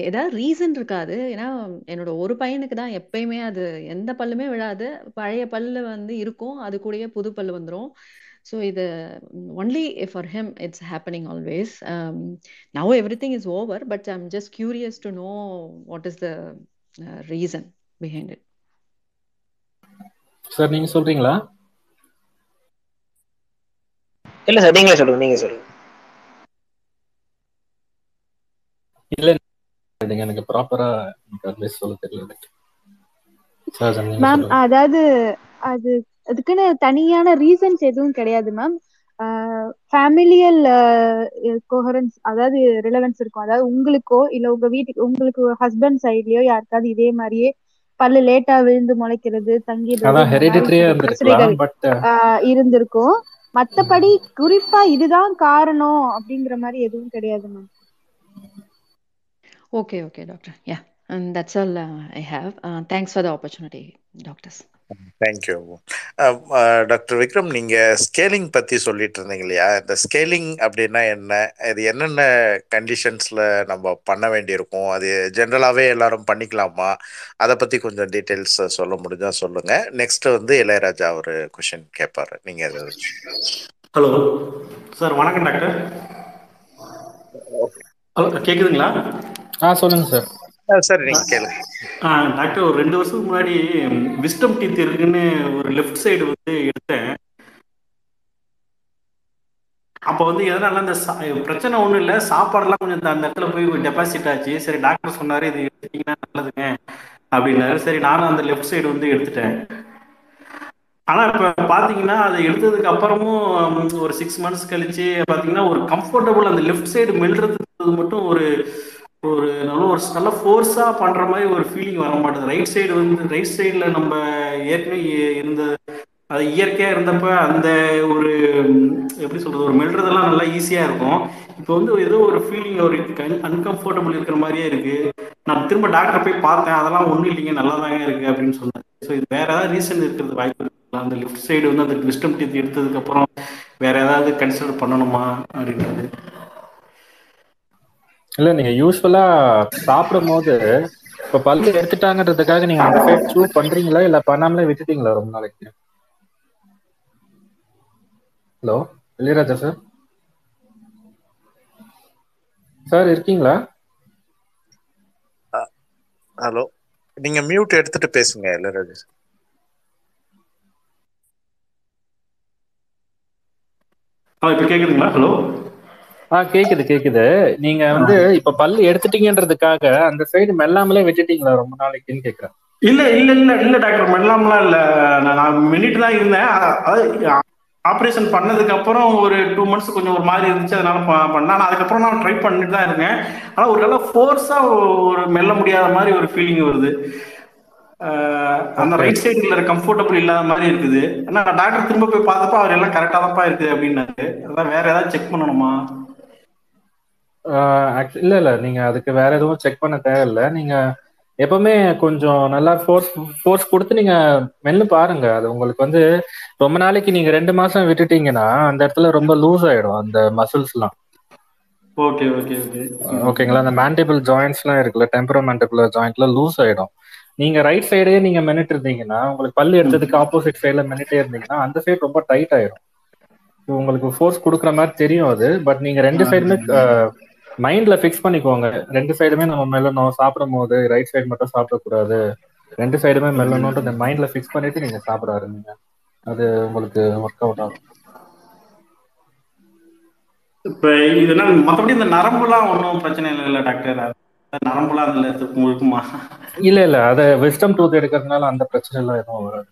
ஏதாவது ரீசன் இருக்காது. ஏன்னா என்னோட ஒரு பையனுக்கு தான் எப்பயுமே அது எந்த பல்லுமே விழாது. பழைய பல்லு வந்து இருக்கும். அது கூடயே புது பல்லு வந்துடும் ஸோ இது only for him it's happening always now everything is over but i'm just curious to know what is the uh, reason behind it. Sir நீங்க சொல்றீங்களா? இல்ல சார் நீங்களே சொல்லுங்க நீங்க சொல்லுங்க. இல்ல நீங்க எனக்கு ப்ராப்பரா எனக்கு அட்வைஸ் சொல்ல தெரியல மேம் அதாவது அது அதுக்குன்னு தனியான ரீசன்ஸ் எதுவும் கிடையாது மேம் ஃபேமிலியல் கோஹரன்ஸ் அதாவது ரிலவன்ஸ் இருக்கும். அதாவது உங்களுக்கோ இல்ல உங்க வீட்டுக்கு உங்களுக்கு ஹஸ்பண்ட் சைட்லயோ யாருக்காவது இதே மாதிரியே பல்லு லேட்டா விழுந்து முளைக்கிறது தங்கிடுறது இருந்திருக்கும். மத்தபடி குறிப்பா இதுதான் காரணம் அப்படிங்கிற மாதிரி எதுவும் கிடையாது ma'am okay okay doctor. Yeah and that's all uh, i have. Uh, thanks for the opportunity doctors. Thank you doctor Vikram நீங்க ஸ்கேலிங் பத்தி சொல்லிட்டு இருந்தீங்க இல்லையா இந்த ஸ்கேலிங் அப்படின்னா என்ன? இது என்னென்ன கண்டிஷன்ஸ்ல நம்ம பண்ண வேண்டியிருக்கும்? அது ஜென்ரலாவே எல்லாரும் பண்ணிக்கலாமா? அதை பத்தி கொஞ்சம் டீட்டெயில்ஸ் சொல்ல முடிஞ்சா சொல்லுங்க. நெக்ஸ்ட் வந்து இளையராஜா ஒரு கொஷின் கேட்பாரு நீங்க ஹலோ சார் வணக்கம் டாக்டர் ஹலோ கேக்குதுங்களா? ஆ சொல்லுங்க சார் சரி நீங்க கேளுங்க. டாக்டர் ஒரு ரெண்டு வருஷத்துக்கு முன்னாடி விஸ்டம் டீத் இருக்குன்னு ஒரு லெஃப்ட் சைடு வந்து எடுத்தேன். அப்போ வந்து எதனால அந்த பிரச்சனை ஒன்றும் இல்லை சாப்பாடுலாம் கொஞ்சம் அந்த இடத்துல போய் டெபாசிட் ஆச்சு. சரி டாக்டர் சொன்னாரு இது எடுத்தீங்கன்னா நல்லதுங்க அப்படின்னாரு. சரி நானும் அந்த லெஃப்ட் சைடு வந்து எடுத்துட்டேன். ஆனா இப்ப பாத்தீங்கன்னா அதை எடுத்ததுக்கு அப்புறமும் ஒரு சிக்ஸ் மந்த்ஸ் கழிச்சு பாத்தீங்கன்னா ஒரு கம்ஃபர்டபுள் அந்த லெஃப்ட் சைடு மெல்றது மட்டும் ஒரு ஒரு நல்ல ஒரு நல்ல ஃபோர்ஸா பண்ற மாதிரி ஒரு ஃபீலிங் வர மாட்டேது. ரைட் சைடு வந்து ரைட் சைடுல நம்ம ஏற்கனவே இருந்த அது இயற்கையா இருந்தப்ப அந்த ஒரு எப்படி சொல்றது ஒரு மெல்றதெல்லாம் நல்லா ஈஸியா இருக்கும். இப்போ வந்து ஏதோ ஒரு ஃபீலிங் ஒரு அன்கம்ஃபர்டபுள் இருக்கிற மாதிரியே இருக்கு. நான் திரும்ப டாக்டரை போய் பார்த்தேன். அதெல்லாம் ஒன்றும் இல்லைங்க. நல்லா தாங்க இருக்கு அப்படின்னு சொன்னேன். ஸோ இது வேற ஏதாவது ரீசன் இருக்கிறது வாய்ப்பு இருக்குங்களா? அந்த லெஃப்ட் சைடு வந்து அந்த விஸ்டம் டீத் எடுத்ததுக்கு அப்புறம் வேற ஏதாவது கன்சிடர் பண்ணணுமா அப்படின்றது. இல்ல நீங்க யூஸ்வலா சாப்பிடும் போது இப்ப பல்லு எடுத்துட்டாங்கன்றதுக்காக நீங்க அந்த சைடு சூ பண்றீங்களா? இல்ல பண்ணாமலே விட்டுட்டீங்களா ரொம்ப நாளைக்கு? ஹலோ இளையராஜா சார் சார் இருக்கீங்களா? ஹலோ நீங்க மியூட் எடுத்துட்டு பேசுங்க இளையராஜா ஆ இப்போ கேக்குதுங்களா? ஹலோ ஆ கேக்குது கேக்குது. நீங்க வந்து இப்ப பல்லு எடுத்துட்டீங்கன்றதுக்காக அந்த சைடு மெல்லாமலே விட்டுட்டீங்களா ரொம்ப நாளைக்குன்னு கேக்குறேன். இல்ல இல்ல இல்ல இல்ல டாக்டர். மெல்லாமலாம் இல்ல. நான் நான் மினிட் தான் இருந்தேன் ஆப்ரேஷன் பண்ணதுக்கு அப்புறம் ஒரு டூ மந்த்ஸ் கொஞ்சம் ஒரு மாதிரி இருந்துச்சு. அதனால பண்ணேன். ஆனா அதுக்கப்புறம் நான் ட்ரை பண்ணிட்டு தான் இருக்கேன். ஆனா ஒரு நல்ல ஃபோர்ஸா ஒரு மெல்ல முடியாத மாதிரி ஒரு ஃபீலிங் வருது. அந்த. ரைட் சைடுல கம்ஃபர்டபுள் இல்லாத மாதிரி இருக்குது. ஆனா டாக்டர் திரும்ப போய் பார்த்தப்ப அவர் எல்லாம் கரெக்டா தான்ப்பா இருக்குது அப்படின்னாரு. அதான் வேற ஏதாவது செக் பண்ணணுமா? ஆஹ் இல்ல இல்ல. நீங்க அதுக்கு வேற எதுவும் செக் பண்ண தேவையில்ல. நீங்க எப்பவுமே கொஞ்சம் நல்லா ஃபோர்ஸ் ஃபோர்ஸ் கொடுத்து நீங்க மென்னு பாருங்க. அது உங்களுக்கு வந்து ரொம்ப நாளைக்கு நீங்க ரெண்டு மாசம் விட்டுட்டீங்கன்னா அந்த இடத்துல ரொம்ப லூஸ் ஆயிடும் அந்த மசில்ஸ்லாம் ஓகே ஓகே ஓகே. ஓகேங்களா? அந்த மேண்டிபிள் ஜாயிண்ட்ஸ்லாம் இருக்குல்ல டெம்பரோ மேண்டிபிள் ஜாயிண்ட்ல லூஸ் ஆயிடும். நீங்க ரைட் சைடே நீங்க மென்னுட்டு இருந்தீங்கன்னா உங்களுக்கு பல்லு எடுத்ததுக்கு ஆப்போசிட் சைடுல மென்னுட்டே இருந்தீங்கன்னா அந்த சைடு ரொம்ப டைட் ஆயிடும் உங்களுக்கு ஃபோர்ஸ் கொடுக்குற மாதிரி தெரியும் அது. பட் நீங்க ரெண்டு சைடுமே மைண்ட்ல ஃபிக்ஸ் பண்ணிக்கோங்க. ரெண்டு சைடுமே நம்ம மெல்லணும். சாப்பிடும் போது ரைட் சைடு மட்டும் சாப்பிடக்கூடாது. ரெண்டு சைடுமே மெல்லணும்ன்ற மைண்ட்ல ஃபிக்ஸ் பண்ணிட்டு நீங்க சாப்பிட ஆரம்பிங்க. அது உங்களுக்கு ஒர்க் அவுட் ஆகும். இப்ப இதெல்லாம் மத்தபடி இந்த நரம்புலாம் ஒன்றும் பிரச்சனை இல்லைல்ல டாக்டர் நரம்புலாம் அதுல இருக்கும் இருக்குமா இல்ல இல்ல. அத விஸ்டம் டூத் எடுக்கிறதுனால அந்த பிரச்சனை எல்லாம் எதுவும் வராது.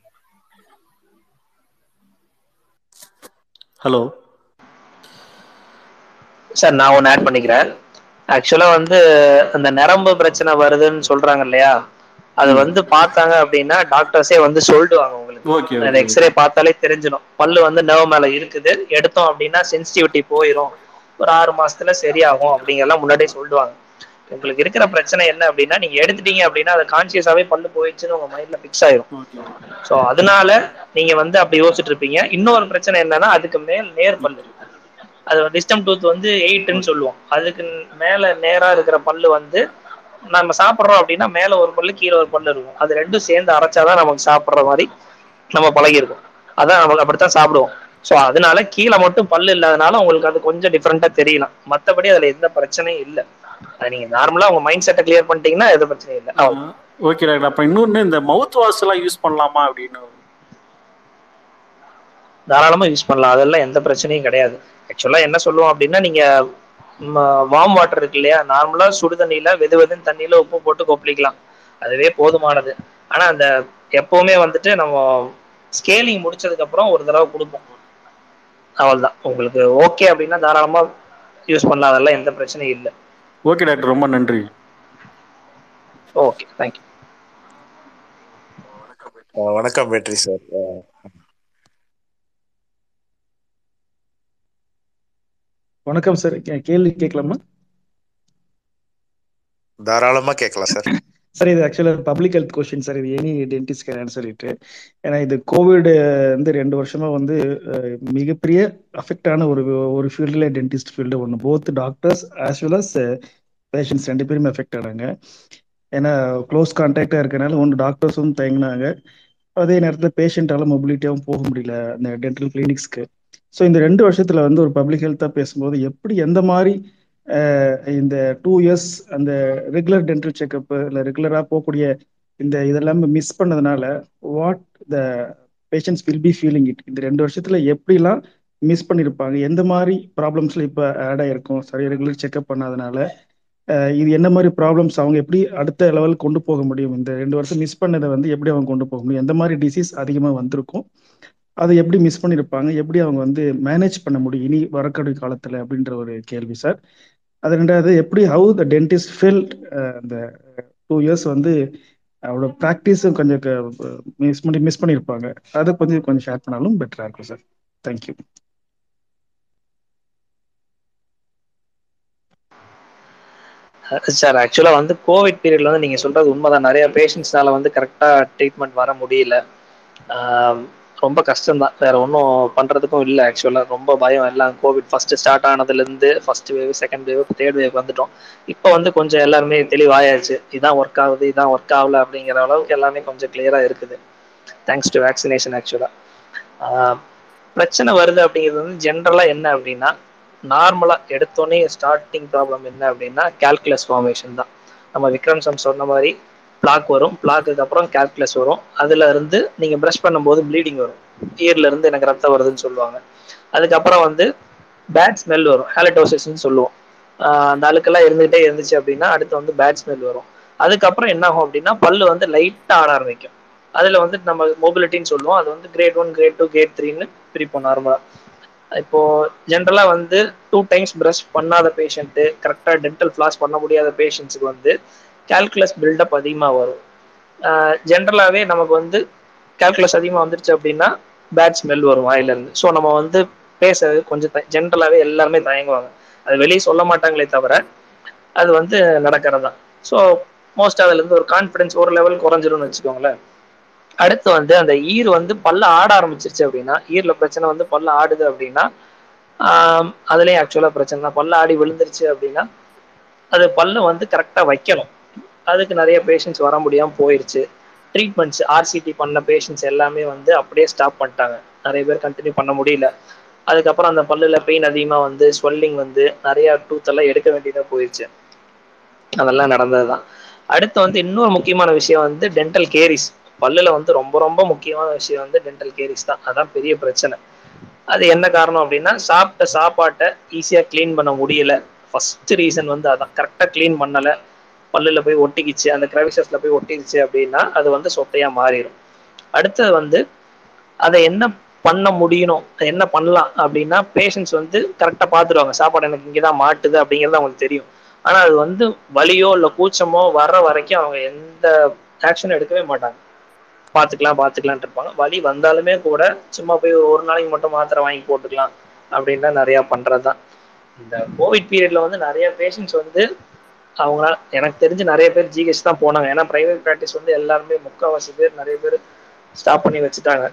ஹலோ சார் நான் ஒன்று ஆட் பண்ணிக்கிறேன். ஆக்சுவலா வந்து அந்த நரம்பு பிரச்சனை வருதுன்னு சொல்றாங்க இல்லையா? அது வந்து பார்த்தாங்க அப்படின்னா டாக்டர்ஸே வந்து சொல்லிடுவாங்க உங்களுக்கு. அந்த எக்ஸ்ரே பார்த்தாலே தெரிஞ்சிடும். பல்லு வந்து நர்வ் மேல இருக்குது. எடுத்தோம் அப்படின்னா சென்சிட்டிவிட்டி போயிடும் ஒரு ஆறு மாசத்துல சரியாகும் அப்படிங்கறதெல்லாம் முன்னாடியே சொல்லிடுவாங்க உங்களுக்கு இருக்கிற பிரச்சனை என்ன அப்படின்னா நீங்க எடுத்துட்டீங்க அப்படின்னா அது கான்சியஸாவே பல்லு போயிடுச்சுன்னு உங்க மைண்ட்ல ஃபிக்ஸ் ஆயிரும். ஸோ அதனால நீங்க வந்து அப்படி யோசிச்சுட்டு இருப்பீங்க. இன்னொரு பிரச்சனை என்னன்னா அதுக்கு மேல் நேர் பல்லு. அது விஸ்டம் டூத் வந்து எயிட்னு சொல்லுவோம். அதுக்கு மேல நேரா இருக்கிற பல்லு வந்து நம்ம சாப்பிட்றோம் அப்படின்னா மேல ஒரு பல்லு கீழே ஒரு பல்லு இருக்கும். அது ரெண்டும் சேர்ந்து அரைச்சாதான் நமக்கு சாப்பிட்ற மாதிரி நம்ம பழகிருக்கும் அதான் நம்ம அப்படித்தான் சாப்பிடுவோம். ஸோ அதனால கீழே மட்டும் பல்லு இல்லாதனால உங்களுக்கு அது கொஞ்சம் டிஃப்ரெண்டா தெரியலாம். மற்றபடி அதுல எந்த பிரச்சனையும் இல்லை. அது நீங்க நார்மலா உங்க மைண்ட் செட்டை கிளியர் பண்ணிட்டீங்கன்னா எந்த பிரச்சனையும் இல்லை. ஓகே டாக்டர் அப்ப இன்னொன்னு இந்த மவுத் வாஷ் எல்லாம் யூஸ் பண்ணலாமா அப்படின்னு தாராளமா யூஸ் பண்ணலாம். அதெல்லாம் எந்த பிரச்சனையும் கிடையாது. ஆக்சுவலா என்ன சொல்லுவோம் அப்படின்னா நீங்க வார்ம் வாட்டர் இருக்கு இல்லையா? நார்மலா சுடு தண்ணியில வெது வெதுன்னு தண்ணியில உப்பு போட்டு கொப்பளிக்கலாம். அதுவே போதுமானது. ஆனா அந்த எப்பவுமே வந்துட்டு நம்ம ஸ்கேலிங் முடிச்சதுக்கு அப்புறம் ஒரு தடவை கொடுப்போம். அவ்வளவுதான். உங்களுக்கு ஓகே அப்படின்னா தாராளமா யூஸ் பண்ணலாம். அதெல்லாம் எந்த பிரச்சனையும் இல்லை. ஓகே டாக்டர் ரொம்ப நன்றி. ஓகே தேங்க்யூ வணக்கம் வெற்றி சார். வணக்கம் சார். கேள்வி கேட்கலாமா? தாராளமா கேட்கலாம் சார். சார் இது ஆக்சுவலாக பப்ளிக் ஹெல்த் கொஸ்டின் சார். இது எனி டென்டிஸ்ட் கேன் சொல்லிட்டு. ஏன்னா இது கோவிட் வந்து ரெண்டு வருஷமா வந்து மிகப்பெரிய அஃபெக்ட் ஆன ஒரு ஒரு ஃபீல்டில் டென்டிஸ்ட் ஃபீல்டு ஒன்று both doctors as well as patients ரெண்டு பேருமே எஃபெக்ட் ஆனாங்க. ஏன்னா க்ளோஸ் கான்டாக்டாக இருக்கனால ஒன்று டாக்டர்ஸும் தயங்கினாங்க. அதே நேரத்தில் பேஷண்ட்டால மொபிலிட்டியாகவும் போக முடியல. அந்த டென்டல் கிளினிக்ஸ்க்கு ஸோ இந்த ரெண்டு வருஷத்துல வந்து ஒரு பப்ளிக் ஹெல்த்தாக பேசும்போது எப்படி எந்த மாதிரி இந்த டூ இயர்ஸ் அந்த ரெகுலர் டென்டல் செக்கப் இல்லை ரெகுலராக போகக்கூடிய இந்த இதெல்லாமே மிஸ் பண்ணதுனால what the patients will be feeling it இந்த ரெண்டு வருஷத்துல எப்படிலாம் மிஸ் பண்ணியிருப்பாங்க எந்த மாதிரி ப்ராப்ளம்ஸ்ல இப்போ ஆட் ஆயிருக்கும்? சரி ரெகுலர் செக்அப் பண்ணாதனால இது என்ன மாதிரி ப்ராப்ளம்ஸ் அவங்க எப்படி அடுத்த லெவலுக்கு கொண்டு போக முடியும்? இந்த ரெண்டு வருஷம் மிஸ் பண்ணதை வந்து எப்படி அவங்க கொண்டு போக முடியும்? எந்த மாதிரி டிசீஸ் அதிகமாக வந்திருக்கும்? அதை எப்படி மிஸ் பண்ணியிருப்பாங்க எப்படி அவங்க வந்து மேனேஜ் பண்ண முடியும்? இனி வரக்கூடிய காலத்தில் அப்படின்ற ஒரு கேள்வி சார் அது ரெண்டாவது எப்படி ஹவு த டென்டிஸ்ட் ஃபீல்ட் அந்த டூ இயர்ஸ் வந்து அவரோட ப்ராக்டிஸும் கொஞ்சம் மிஸ் பண்ணி மிஸ் பண்ணியிருப்பாங்க அதை கொஞ்சம் கொஞ்சம் ஷேர் பண்ணாலும் பெட்டராக இருக்கும் சார் தேங்க்யூ சார் ஆக்சுவலாக வந்து கோவிட் பீரியட்ல வந்து நீங்கள் சொல்கிறது உண்மைதான். நிறைய பேஷண்ட்ஸ்னால வந்து கரெக்டாக ட்ரீட்மெண்ட் வர முடியல. ரொம்ப கஷ்டம்தான். வேற ஒன்றும் பண்றதுக்கும் இல்லை ஆக்சுவலா ரொம்ப பயம் எல்லாம். கோவிட் ஃபர்ஸ்ட் ஸ்டார்ட் ஆனதுல இருந்து first wave second wave third wave வந்துட்டோம். இப்போ வந்து கொஞ்சம் எல்லாருமே தெளிவாயாச்சு. இதான் ஒர்க் ஆகுது இதான் ஒர்க் ஆகல அப்படிங்கிற அளவுக்கு எல்லாமே கொஞ்சம் கிளியரா இருக்குது. தேங்க்ஸ் டு வேக்சினேஷன் ஆக்சுவலா பிரச்சனை வருது அப்படிங்கிறது வந்து ஜென்ரலா என்ன அப்படின்னா நார்மலா எடுத்தோடனே ஸ்டார்டிங் ப்ராப்ளம் என்ன அப்படின்னா கால்குலஸ் ஃபார்மேஷன் தான். நம்ம விக்ரம் சம் சொன்ன மாதிரி பிளாக் வரும். பிளாக்குக்கு அப்புறம் கேல்குலஸ் வரும். அதுல இருந்து நீங்க ப்ரஷ் பண்ணும்போது ப்ளீடிங் வரும். இயர்ல இருந்து எனக்கு ரத்தம் வருதுன்னு சொல்லுவாங்க. அதுக்கப்புறம் வந்து பேட் ஸ்மெல் வரும். ஹாலட்டோசிஸ்ன்னு சொல்லுவோம். அந்த அழுக்கெல்லாம் இருந்துகிட்டே இருந்துச்சு அப்படின்னா அடுத்து வந்து பேட் ஸ்மெல் வரும். அதுக்கப்புறம் என்ன ஆகும் அப்படின்னா பல்லு வந்து லைட்டாக ஆட ஆரம்பிக்கும். அதில் வந்து நம்ம மொபிலிட்டின்னு சொல்லுவோம். அது வந்து grade one grade two grade த்ரீன்னு பிரிப்போம் நார்மலாக இப்போ ஜென்ரலாக வந்து டூ டைம்ஸ் ப்ரஷ் பண்ணாத பேஷண்ட்டு கரெக்டாக டென்டல் ஃப்ளாஸ் பண்ண முடியாத பேஷண்ட்ஸுக்கு வந்து கேல்குலஸ் பில்டப் அதிகமாக வரும். ஜென்ரலாகவே நமக்கு வந்து கேல்குலஸ் அதிகமாக வந்துருச்சு அப்படின்னா பேட் ஸ்மெல் வரும் வாயிலேருந்து. ஸோ நம்ம வந்து பேச கொஞ்சம் ஜென்ரலாகவே எல்லாருமே தயங்குவாங்க. அது வெளியே சொல்ல மாட்டாங்களே தவிர அது வந்து நடக்கிறது தான் ஸோ மோஸ்ட் அதுலேருந்து ஒரு கான்ஃபிடன்ஸ் ஒரு லெவல் குறைஞ்சிரும்னு வச்சுக்கோங்களேன். அடுத்து வந்து அந்த ஈர் வந்து பல்ல ஆட ஆரம்பிச்சிருச்சு அப்படின்னா ஈரில் பிரச்சனை வந்து பல்ல ஆடுது அப்படின்னா அதுலேயும் ஆக்சுவலாக பிரச்சனை தான் பல்ல ஆடி விழுந்துருச்சு அப்படின்னா அது பல்ல வந்து கரெக்டாக வைக்கணும். அதுக்கு நிறைய பேஷண்ட்ஸ் வர முடியாமல் போயிடுச்சு ட்ரீட்மெண்ட்ஸ் ஆர்சிடி பண்ண பேஷண்ட்ஸ் எல்லாமே வந்து அப்படியே ஸ்டாப் பண்ணிட்டாங்க. நிறைய பேர் கண்டினியூ பண்ண முடியல. அதுக்கப்புறம் அந்த பல்லுல பெயின் அதிகமாக வந்து ஸ்வெல்லிங் வந்து நிறைய டூத் எல்லாம் எடுக்க வேண்டியதாக போயிடுச்சு அதெல்லாம் நடந்ததுதான். அடுத்து வந்து இன்னொரு முக்கியமான விஷயம் வந்து டென்டல் கேரிஸ் பல்லுல வந்து ரொம்ப ரொம்ப முக்கியமான விஷயம் வந்து டென்டல் கேரிஸ் தான். அதான் பெரிய பிரச்சனை. அது என்ன காரணம் அப்படின்னா சாப்பிட்ட சாப்பாட்டை ஈஸியாக க்ளீன் பண்ண முடியல. ஃபர்ஸ்ட் ரீசன் வந்து அதான். கரெக்டாக க்ளீன் பண்ணலை. பல்லுல போய் ஒட்டிக்கிச்சு அந்த கிராவிசஸ்ல போய் ஒட்டிக்கிச்சு அப்படின்னா அது வந்து சொத்தையா மாறிடும் அடுத்தது வந்து அதை என்ன பண்ண முடியணும் என்ன பண்ணலாம் அப்படின்னா பேஷண்ட்ஸ் வந்து கரெக்டாக பார்த்துருவாங்க. சாப்பாடு எனக்கு இங்கே தான் மாட்டுது அப்படிங்கிறது அவங்களுக்கு தெரியும். ஆனால் அது வந்து வலியோ இல்லை கூச்சமோ வர்ற வரைக்கும் அவங்க எந்த ஆக்ஷனும் எடுக்கவே மாட்டாங்க. பார்த்துக்கலாம் பார்த்துக்கலான்ட்டு இருப்பாங்க. வலி வந்தாலுமே கூட சும்மா போய் ஒரு நாளைக்கு மட்டும் மாத்திரை வாங்கி போட்டுக்கலாம் அப்படின்லாம் நிறையா பண்ணுறது தான் இந்த கோவிட் பீரியட்ல வந்து நிறைய பேஷண்ட்ஸ் வந்து அவங்களால எனக்கு தெரிஞ்சு நிறைய பேர் ஜிஹெச் தான் போனாங்க. ஏன்னா ப்ரைவேட் ப்ராக்டிஸ் வந்து எல்லாருமே முக்கால்வாசி பேர் நிறைய பேர் ஸ்டாப் பண்ணி வச்சுட்டாங்க.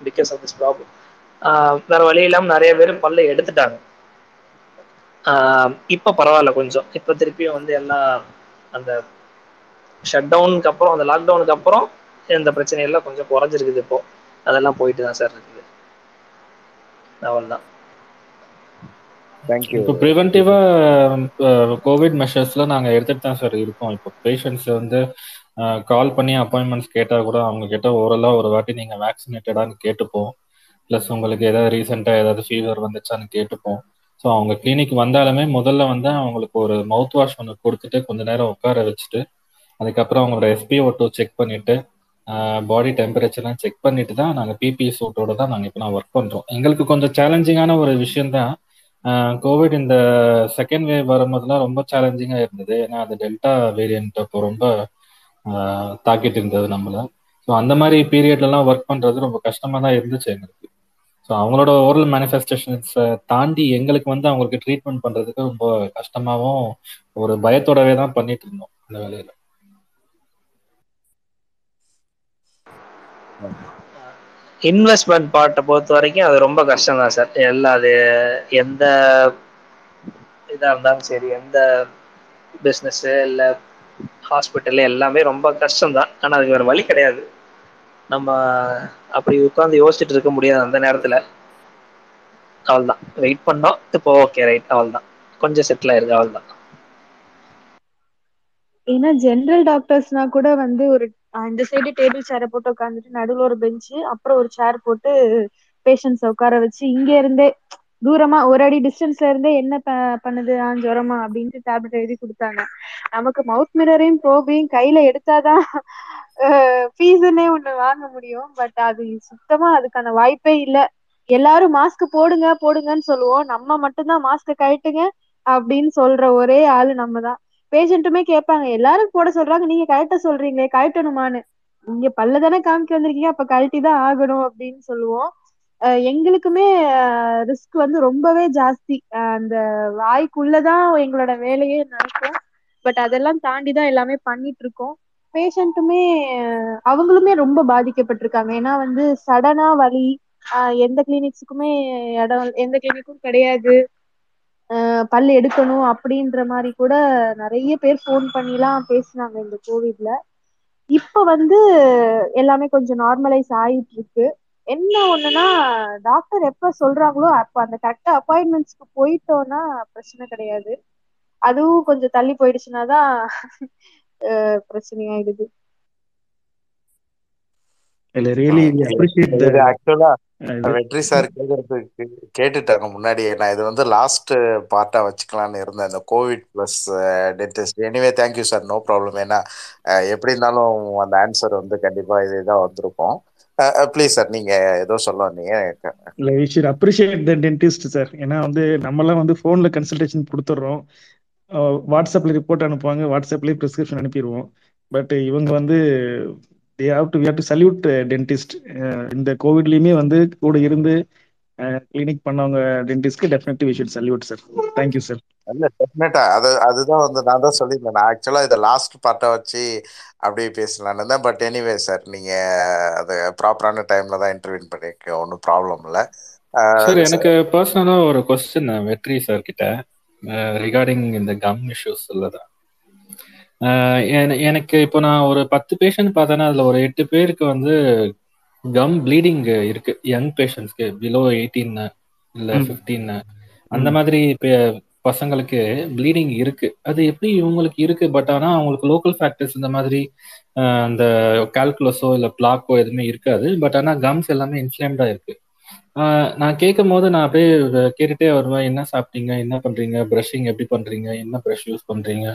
பிகாஸ் ஆஃப் திஸ் ப்ராப்ளம் வேற வழி இல்லாமல் நிறைய பேர் பல்ல எடுத்துட்டாங்க. இப்போ பரவாயில்ல கொஞ்சம். இப்போ திருப்பியும் வந்து எல்லாம் அந்த ஷட் டவுனுக்கு அப்புறம் அந்த லாக்டவுனுக்கு அப்புறம் இந்த பிரச்சனையெல்லாம் கொஞ்சம் குறைஞ்சிருக்குது இப்போ. அதெல்லாம் போயிட்டு தான் சார் இருக்குது. அவ்வளோதான் தேங்க்யூ இப்போ ப்ரிவென்டிவா கோவிட் மெஷர்ஸ்ல நாங்க எடுத்துட்டு தான் சார் இருக்கோம். இப்போ பேஷண்ட்ஸ் வந்து கால் பண்ணி அப்பாயின்மெண்ட்ஸ் கேட்டா கூட அவங்க கிட்ட ஓரலா ஒரு வாட்டி நீங்க வேக்சினேட்டடான்னு கேட்டுப்போம். ப்ளஸ் உங்களுக்கு ஏதாவது ரீசெண்டா ஏதாவது ஃபீவர் வந்துச்சான்னு கேட்டுப்போம். ஸோ அவங்க கிளினிக் வந்தாலுமே முதல்ல வந்து அவங்களுக்கு ஒரு மவுத் வாஷ் ஒன்று கொடுத்துட்டு கொஞ்ச நேரம் உட்கார வச்சுட்டு அதுக்கப்புறம் அவங்களோட எஸ்பிஓ டூ செக் பண்ணிட்டு பாடி டெம்பரேச்சர்லாம் செக் பண்ணிட்டு தான் நாங்கள் பிபி சூட்டோட தான் நாங்கள் இப்போ நான் ஒர்க் பண்ணுறோம் எங்களுக்கு கொஞ்சம் சேலஞ்சிங்கான ஒரு விஷயம் தான். கோவிட் இந்த செகண்ட் வேவ் வரும்போதுலாம் ரொம்ப சேலஞ்சிங்காக இருந்தது. ஏன்னா அது டெல்டா வேரியன்ட் அப்போ ரொம்ப தாக்கிட்டு இருந்தது நம்மள. ஸோ அந்த மாதிரி பீரியட்லலாம் ஒர்க் பண்ணுறது ரொம்ப கஷ்டமாக தான் இருந்துச்சு எங்களுக்கு. ஸோ அவங்களோட ஓரல் மேனிஃபெஸ்டேஷன்ஸை தாண்டி எங்களுக்கு வந்து அவங்களுக்கு ட்ரீட்மெண்ட் பண்ணுறதுக்கு ரொம்ப கஷ்டமாகவும் ஒரு பயத்தோடவே தான் பண்ணிட்டு இருந்தோம் அந்த வேலையில். இன்வெஸ்ட்மெண்ட் பார்ட்டை பொறுத்த வரைக்கும் அது ரொம்ப கஷ்டம் தான் சார் எல்லா அது எந்த இதாக இருந்தாலும் சரி எந்த பிஸ்னஸ்ஸு இல்லை ஹாஸ்பிட்டலு எல்லாமே ரொம்ப கஷ்டம் தான் ஆனால் அதுக்கு வேறு வழி கிடையாது. நம்ம அப்படி உட்காந்து யோசிச்சுட்டு இருக்க முடியாது அந்த நேரத்தில். அவள்தான் வெயிட் பண்ணோம் இப்போ ஓகே ரைட் அவள்தான் கொஞ்சம் செட்டில் ஆயிருக்கு அவள்தான் ஏன்னா ஜென்ரல் டாக்டர்ஸ்னா கூட வந்து ஒரு இந்த சைடு டேபிள் சேரை போட்டு உட்காந்துட்டு நடுவில் ஒரு பெஞ்சு அப்புறம் ஒரு சேர் போட்டு பேஷண்ட்ஸை உட்கார வச்சு இங்க இருந்தே தூரமா ஒரு அடி டிஸ்டன்ஸ்ல இருந்தே என்ன பண்ணுது ஆ ஜுரமா அப்படின்ட்டு டேப்லெட் எழுதி கொடுத்தாங்க. நமக்கு மவுத் மிரரையும் ப்ரோபையும் கையில எடுத்தாதான் ஃபீஸ்ன்னே ஒண்ணு வாங்க முடியும். பட் அது சுத்தமா அதுக்கான வாய்ப்பே இல்ல. எல்லாரும் மாஸ்க் போடுங்க போடுங்கன்னு சொல்லுவோம். நம்ம மட்டும்தான் மாஸ்க் கழட்டுங்க அப்படின்னு சொல்ற ஒரே ஆளு நம்ம தான் பேஷண்ட்டுமே கேட்பாங்க எல்லாரும் போட சொல்றாங்க நீங்க கழட்ட சொல்றீங்களே கழட்டணுமான்னு. நீங்க பல்ல தானே காமிக்க வந்திருக்கீங்க அப்ப கழட்டி தான் ஆகணும் அப்படின்னு சொல்லுவோம். எங்களுக்குமே ரிஸ்க் வந்து ரொம்பவே ஜாஸ்தி. அந்த வாய்க்குள்ளதான் எங்களோட வேலையே நடக்கும். பட் அதெல்லாம் தாண்டி தான் எல்லாமே பண்ணிட்டு இருக்கோம். பேஷண்ட்டுமே அவங்களுமே ரொம்ப பாதிக்கப்பட்டிருக்காங்க. ஏன்னா வந்து சடனா வலி எந்த கிளினிக்ஸுக்குமே இடம் எந்த கிளினிக்கும் கிடையாது. பல் எடுக்கணும் அப்படின்ற மாதிரி கூட நிறைய பேர் ஃபோன் பண்ணிலாம் பேசினாங்க இந்த கோவிட்ல இப்ப வந்து எல்லாமே கொஞ்சம் நார்மலைஸ் ஆயிட்டு இருக்கு என்ன ஒண்ணுன்னா டாக்டர் எப்ப சொல்றாங்களோ அப்ப அந்த கரெக்டா அப்பாயின்மெண்ட்ஸ்க்கு போயிட்டோம்னா பிரச்சனை கிடையாது. அதுவும் கொஞ்சம் தள்ளி போயிடுச்சுன்னா தான் பிரச்சனையாயிடுது. இல்ல ரியலி அப்ரிஷியேட் இது ஆக்சுவலா வெற்றி சார் கேட்கறதுக்கு கேட்டுட்டாங்க முன்னாடியே. நான் இது வந்து லாஸ்ட் பார்ட்டா வச்சுக்கலாம்னு இருந்தேன். இந்த covid plus dentist anyway thank you sir no problem ஏன்னா எப்படி இருந்தாலும் அந்த ஆன்சர் வந்து கண்டிப்பா இதுதான் வந்திருக்கும். ப்ளீஸ் சார் நீங்க ஏதோ சொல்ல வந்தீங்க. இல்ல we should appreciate the dentist sir ஏன்னா வந்து நம்மலாம் வந்து ஃபோன்ல கன்சல்டேஷன் கொடுத்துட்றோம். வாட்ஸ்அப்ல ரிப்போர்ட் அனுப்புவாங்க. வாட்ஸ்அப்லயே ப்ரிஸ்கிரிப்ஷன் அனுப்பிடுவோம். பட் இவங்க வந்து they have to to salute dentist இந்த கோவிட்லயுமே வந்து கூட இருந்து கிளினிக் பண்ணவங்க டென்டிஸ்ட்க்கு definitely we should salute sir thank you sir இல்ல டெஃபினட்டா அது அதுதான் வந்து நான் தான் சொல்லியிருந்தேன். நான் ஆக்சுவலா இதை லாஸ்ட் பார்ட்டை வச்சு அப்படியே பேசலான்னு தான் பட் எனிவே சார் நீங்க அது ப்ராப்பரான டைம்ல தான் இன்டர்வியூ பண்ணிருக்க ஒன்றும் ப்ராப்ளம் இல்லை. சார் எனக்கு பர்சனலா ஒரு கொஸ்டின் வெற்றி சார் கிட்ட. ரிகார்டிங் இந்த கம் இஷ்யூஸ் தான். எனக்கு இப்போ நான் ஒரு பத்து பேஷண்ட் பார்த்தேன்னா அதில் ஒரு எட்டு பேருக்கு வந்து கம் ப்ளீடிங் இருக்கு. யங் பேஷண்ட்ஸ்க்கு பிலோ எயிட்டீன் இல்ல. ஃபிஃப்டீன் அந்த. மாதிரி பசங்களுக்கு ப்ளீடிங் இருக்கு. அது எப்படி இவங்களுக்கு இருக்கு? பட் ஆனா அவங்களுக்கு லோக்கல் ஃபேக்டர்ஸ் இந்த மாதிரி அந்த கால்குலஸோ இல்ல பிளாக்கோ எதுவுமே இருக்காது. பட் ஆனா கம்ஸ் எல்லாமே இன்ஃப்ளேம்டா இருக்கு. நான் கேட்கும் போது நான் அப்படியே கேட்டுட்டே வருவேன். என்ன சாப்பிட்டீங்க? என்ன பண்றீங்க? ப்ரஷிங் எப்படி பண்றீங்க? என்ன ப்ரஷ் யூஸ் பண்றீங்க?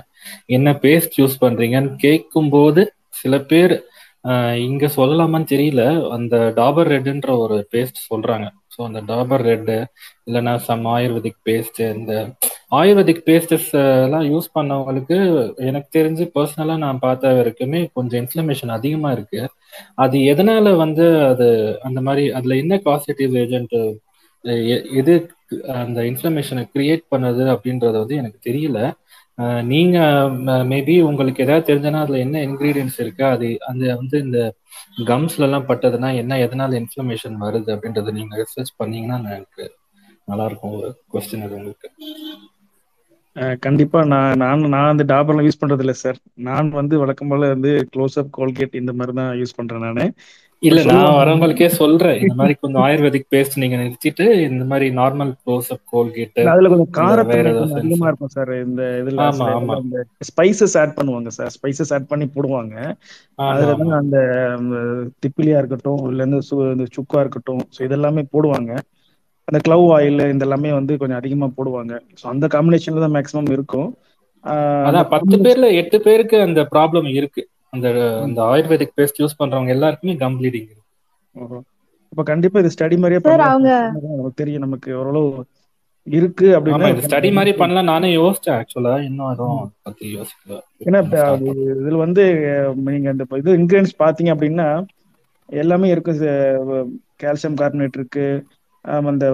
என்ன பேஸ்ட் யூஸ் பண்றீங்கன்னு கேட்கும்போது சில பேர் ஆஹ் இங்க சொல்லலாமான்னு தெரியல. அந்த டாபர் ரெட்டுன்ற ஒரு பேஸ்ட் சொல்றாங்க. ஸோ அந்த டாபர் ரெட்டு இல்லைன்னா சம் ஆயுர்வேதிக் பேஸ்ட் இந்த ஆயுர்வேதிக் பேஸ்டஸ் எல்லாம் யூஸ் பண்ணவங்களுக்கு எனக்கு தெரிஞ்சு பர்சனலா நான் பார்த்த வரைக்குமே கொஞ்சம் இன்ஃப்ளமேஷன் அதிகமா இருக்கு. அது எதனால வந்து அது அந்த மாதிரி அதுல என்ன காசிட்டிவ் ஏஜென்ட் எது அந்த இன்ஃப்ளமேஷனை கிரியேட் பண்ணுது அப்படின்றது வந்து எனக்கு தெரியல. நீங்க மேபி உங்களுக்கு ஏதாவது தெரிஞ்சனா அதுல என்ன இன்கிரீடியன்ஸ் இருக்கு அது அந்த வந்து இந்த கம்ஸ்ல எல்லாம் பட்டதுன்னா என்ன எதனால இன்ஃப்ளமேஷன் வருது அப்படின்றத நீங்க ரிசர்ச் பண்ணீங்கன்னா எனக்கு நல்லா இருக்கும் ஒரு கொஸ்டின் அது உங்களுக்கு. கண்டிப்பா நான் நான் நான் அந்த டாபர்லாம் யூஸ் பண்றது இல்ல சார் நான் வந்து வழக்கம் போல வந்து க்ளோஸ் அப் கோல்கேட் இந்த மாதிரி தான் யூஸ் பண்றேன் நானு. இல்ல நான் வரவங்களுக்கே சொல்றேன். இந்த மாதிரி கொஞ்சம் ஆயுர்வேதிக் பேஸ்ட் நீங்க நிறுத்திட்டு இந்த மாதிரி நார்மல் க்ளோஸ் அப் கோல்கேட் அதுல கொஞ்சம் கொஞ்சம் அதிகமா இருக்கும் சார் இந்த இதுல ஸ்பைசஸ் ஆட் பண்ணுவாங்க சார் ஸ்பைசஸ் ஆட் பண்ணி போடுவாங்க. அதுல தான் அந்த திப்பிலியா இருக்கட்டும் இல்ல இந்த சுக்கா இருக்கட்டும் ஸோ இதெல்லாமே போடுவாங்க. அந்த க்ளவ் ஆயில் இந்த எல்லாமே வந்து கொஞ்சம் அதிகமா போடுவாங்க. ஸோ அந்த காம்பினேஷன்ல தான் மேக்ஸிமம் இருக்கும். அதான் பத்து பேர்ல எட்டு பேருக்கு அந்த ப்ராப்ளம் இருக்கு. அந்த அந்த ஆயுர்வேதிக் பேஸ்ட் யூஸ் பண்றவங்க எல்லாருக்குமே கம் ப்ளீடிங் இருக்கு. அப்ப கண்டிப்பா இது ஸ்டடி மாதிரியே சார் பண்ணலாம். தெரியும் நமக்கு ஓரளவு இருக்கு அப்படின்னா ஸ்டடி மாதிரி பண்ணலாம். நானே யோசிச்சேன் ஆக்சுவலா இன்னும் எதுவும் அதை பத்தி யோசிக்கல. ஏன்னா இப்ப இதுல வந்து நீங்க இந்த இது இன்கிரியன்ஸ் பாத்தீங்க அப்படின்னா எல்லாமே இருக்கு. கால்சியம் கார்பனேட் இருக்கு. அந்த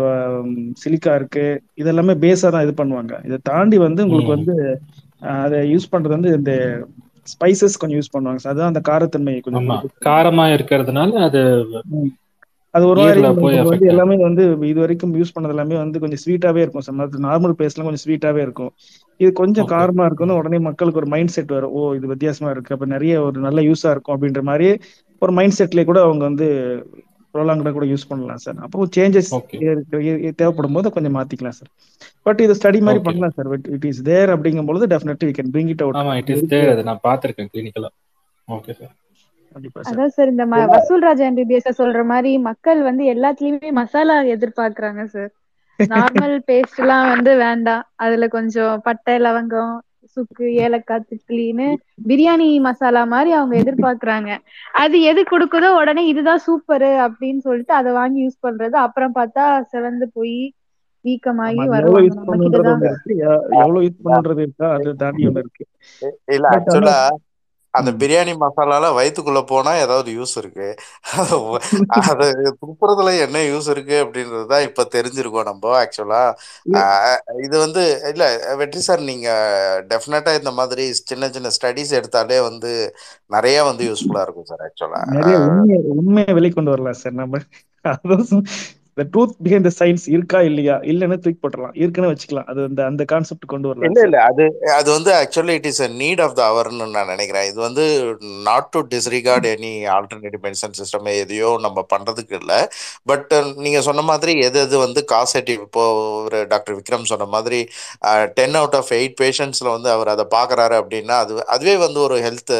சிலிக்கா இருக்கு. இதெல்லாமே பேஸா தான் இது பண்ணுவாங்க. இதை தாண்டி வந்து உங்களுக்கு வந்து அதை யூஸ் பண்றது வந்து இந்த ஸ்பைசஸ் கொஞ்சம் யூஸ் பண்ணுவாங்க. So அதுதான் அந்த காரத்தன்மையை கொஞ்சம் காரமா இருக்கிறதுனால அது. அது ஒரு வந்து எல்லாமே வந்து இது வரைக்கும் யூஸ் பண்ணது எல்லாமே வந்து கொஞ்சம் ஸ்வீட்டாவே இருக்கும். சார். நார்மல் பேஸ்ட்லாம் கொஞ்சம் ஸ்வீட்டாவே இருக்கும். இது கொஞ்சம் காரமா இருக்குன்னு உடனே மக்களுக்கு ஒரு மைண்ட் செட் வரும். ஓ இது வித்தியாசமா இருக்கு. அப்ப நிறைய ஒரு நல்ல யூஸா இருக்கும் அப்படின்ற மாதிரி ஒரு மைண்ட் செட்லயே கூட அவங்க வந்து ப்ரொலாங்கடா கூட யூஸ் பண்ணலாம் சார் அப்போ சேஞ்சஸ் தேவைப்படும் போது கொஞ்சம் மாத்திக்கலாம் சார் பட் இது ஸ்டடி மாதிரி பண்ணலாம் சார் இட் இஸ் தேர் அப்படிங்கும் பொழுது definitely we can bring it out ஆமா இட் இஸ் தேர் அது நான் பார்த்திருக்கேன் கிளினிக்கலா ஓகே சார் அதான் சார் இந்த ம- வசூல் ராஜா எம்பிபிஎஸ் சொல்ற மாதிரி மக்கள் வந்து எல்லாத்துலயுமே மசாலா எதிர்பார்க்கறாங்க சார் நார்மல் பேஸ்ட் எல்லாம் வந்து வேண்டாம். அதுல கொஞ்சம் பட்டை லவங்கம் சுக்கு ஏலக்காய் திப்பிலின்னு பிரியாணி மசாலா மாதிரி அவங்க எதிர்பார்க்கறாங்க. அது எது கொடுக்குதோ உடனே இதுதான் சூப்பரு அப்படின்னு சொல்லிட்டு அதை வாங்கி யூஸ் பண்றது. அப்புறம் பார்த்தா சிவந்து போய் வீக்கமாகி அது எவ்வளவு யூஸ் இருக்கு. அது தாண்டி ஒண்ணு இல்ல ஆக்சுவலா அந்த. பிரியாணி மசாலால வயித்துக்குள்ள போனா ஏதாவது யூஸ் இருக்கு. அது துப்புறதுல என்ன யூஸ் இருக்கு அப்படின்றது தான் இப்ப தெரிஞ்சிருக்கோம் நம்ம ஆக்சுவலா. இது வந்து இல்ல வெற்றி சார் நீங்க டெஃபினட்டா இந்த மாதிரி சின்ன சின்ன ஸ்டடிஸ் எடுத்தாலே வந்து நிறைய வந்து யூஸ்ஃபுல்லா இருக்கும் சார் ஆக்சுவலா. உண்மையை வெளிக்கொண்டு வரலாம் சார் நம்ம. இந்த ட்ரூத் பிஹைண்ட் த சயின்ஸ் இருக்கா இல்லையா? இல்லைன்னு தூக்கி போட்டுடலாம். இருக்குன்னு வச்சுக்கலாம். அது அந்த அந்த கான்செப்ட் கொண்டு வரலாம். இல்ல இல்ல. அது அது வந்து actually it is a need of the அவர்னு நான் நினைக்கிறேன். இது வந்து not to disregard any alternative medicine system எதையோ நம்ம பண்றதுக்கு இல்லை. பட் நீங்க சொன்ன மாதிரி எது எது வந்து காசட்டிவ் இப்போ ஒரு டாக்டர் விக்ரம் சொன்ன மாதிரி டென் அவுட் ஆஃப் எயிட் பேஷண்ட்ஸ்ல வந்து அவர் அதை பாக்குறாரு அப்படின்னா அது அதுவே வந்து ஒரு ஹெல்த்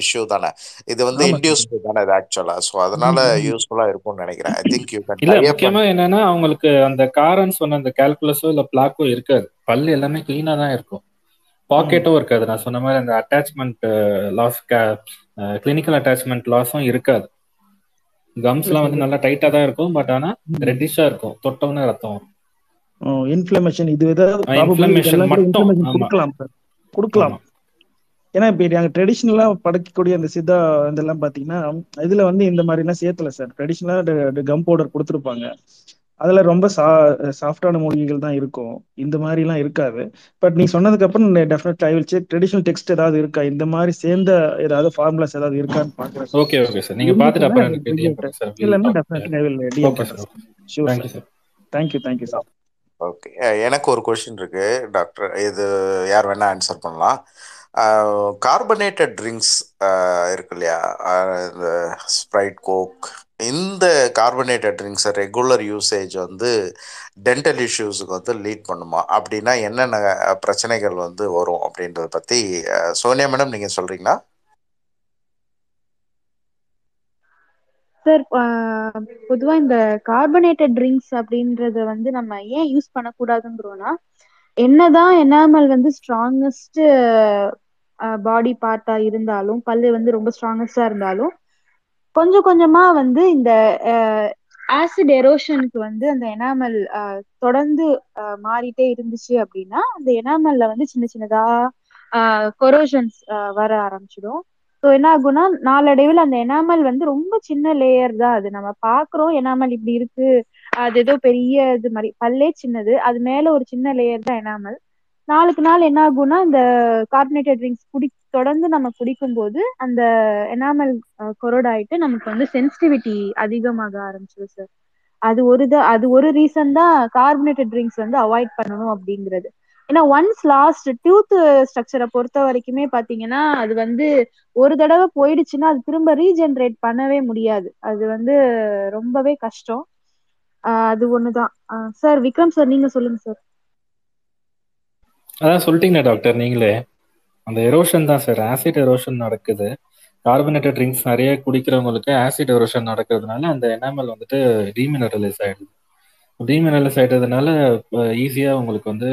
இஷ்யூ தானே. இது வந்து இன்டியூஸ்டு தானே இது ஆக்சுவலா ஸோ அதனால யூஸ்ஃபுல்லா இருக்கும்னு நினைக்கிறேன். ஐ திங்க் யூ கேன் முக்கியமா என்னன்னா அவங்களுக்கு அந்த காரன்னு சொன்ன அந்த கால்குலஸோ இல்ல பிளாக்கோ இருக்காது. பல்லு எல்லாமே கிளீனா தான் இருக்கும். பாக்கெட்டும் இருக்காது. நான் சொன்ன மாதிரி அந்த அட்டாச்மெண்ட் லாஸ் கிளினிக்கல் அட்டாச்மெண்ட் லாஸும் இருக்காது. கம்ஸ்லாம் வந்து நல்லா டைட்டா தான் இருக்கும். பட் ஆனா ரெட்டிஷா இருக்கும். தொட்டவுடனே ரத்தம் வரும். இன்ஃபிளமேஷன் இது ஏதாவது கொடுக்கலாம் சார். கொடுக்கலாம். ஏன்னா இப்போ நாங்கள் ட்ரெடிஷ்னலாக படைக்கக்கூடிய அந்த சித்தா இதெல்லாம் பார்த்தீங்கன்னா இதில் வந்து இந்த மாதிரிலாம் சேர்த்தல சார். ட்ரெடிஷ்னலாக கம் பவுடர் கொடுத்துருப்பாங்க. அதில் ரொம்ப சா சாஃப்டான மூலிகைகள் தான் இருக்கும். இந்த மாதிரிலாம் இருக்காது. பட் நீ சொன்னதுக்கு அப்புறம் definite I will check traditional text ஏதாவது இருக்கா? இந்த மாதிரி சேர்ந்த ஏதாவது ஃபார்முலாஸ் ஏதாவது இருக்கான்னு பார்க்குறேன் ஓகே ஓகே சார் நீங்க பாத்துட்டு அப்புறம் இல்லைன்னா definitely I will okay sir sir sure sir thank you thank you sir okay எனக்கு ஒரு கொஷின் இருக்கு டாக்டர் இது யார் வேணா ஆன்சர் பண்ணலாம். கார்பனேட்டட் ட்ரிங்க்ஸ் இருக்கு இல்லையா? இந்த ஸ்ப்ரைட் கோக் இந்த கார்பனேட்டட் ட்ரிங்க்ஸை ரெகுலர் யூசேஜ் வந்து டென்டல் இஷ்யூஸுக்கு வந்து லீட் பண்ணுமா? அப்படின்னா என்னென்ன பிரச்சனைகள் வந்து வரும் அப்படின்றத பற்றி சோனியா மேடம் நீங்கள் சொல்கிறீங்களா சார் பொதுவா இந்த கார்பனேட்டட் ட்ரிங்க்ஸ் அப்படின்றத வந்து நம்ம ஏன் யூஸ் பண்ணக்கூடாதுங்கிறோம்னா என்னதான் எனாமல் வந்து ஸ்ட்ராங்கஸ்ட் பாடி பார்ட்டா இருந்தாலும் பல்லு வந்து ரொம்ப ஸ்ட்ராங்கஸ்டா இருந்தாலும் கொஞ்சம் கொஞ்சமா வந்து இந்த ஆசிட் எரோஷனுக்கு வந்து அந்த எனாமல் தொடர்ந்து மாறிட்டே இருந்துச்சு அப்படின்னா அந்த எனாமல்ல வந்து சின்ன சின்னதா கொரோஷன்ஸ் வர ஆரம்பிச்சிடும். ஸோ என்ன ஆகும்னா நாளடைவில் அந்த எனாமல் வந்து ரொம்ப சின்ன லேயர் தான் அது. நம்ம பாக்குறோம் எனாமல் இப்படி இருக்கு அது ஏதோ பெரிய இது மாதிரி பல்லே சின்னது அது மேல ஒரு சின்ன லேயர் தான் எனாமல் நாளுக்கு நாள் என்ன ஆகும்னா இந்த கார்பனேட்டட் ட்ரிங்க்ஸ் குடி தொடர்ந்து நம்ம குடிக்கும்போது அந்த எனாமல் கொரோட் ஆயிட்டு நமக்கு வந்து சென்சிட்டிவிட்டி அதிகமாக ஆரம்பிச்சிடும் சார் அது ஒரு இது அது ஒரு ரீசன் தான் கார்பனேட்டட் ட்ரிங்க்ஸ் வந்து அவாய்ட் பண்ணணும் அப்படிங்கிறது. ஏன்னா ஒன்ஸ் லாஸ்ட் டூத் ஸ்ட்ரக்சரை பொறுத்த வரைக்குமே பாத்தீங்கன்னா அது வந்து ஒரு தடவை போயிடுச்சுன்னா அது திரும்ப ரீஜென்ரேட் பண்ணவே முடியாது. அது வந்து ரொம்பவே கஷ்டம். ஆஹ் அது ஒண்ணுதான். சார் விக்ரம் சார் நீங்க சொல்லுங்க சார் அதான் சொல்லிட்டீங்க டாக்டர் நீங்களே. அந்த எரோஷன் தான் சார் ஆசிட் எரோஷன் நடக்குது. கார்பனேட்டட் ட்ரிங்க்ஸ் நிறைய குடிக்கிறவங்களுக்கு ஆசிட் எரோஷன் நடக்கிறதுனால அந்த எனாமல் வந்துட்டு டீமினரலைஸ் ஆயிடுது. டீமினரலைஸ் ஆயிட்டதுனால ஈஸியாக உங்களுக்கு வந்து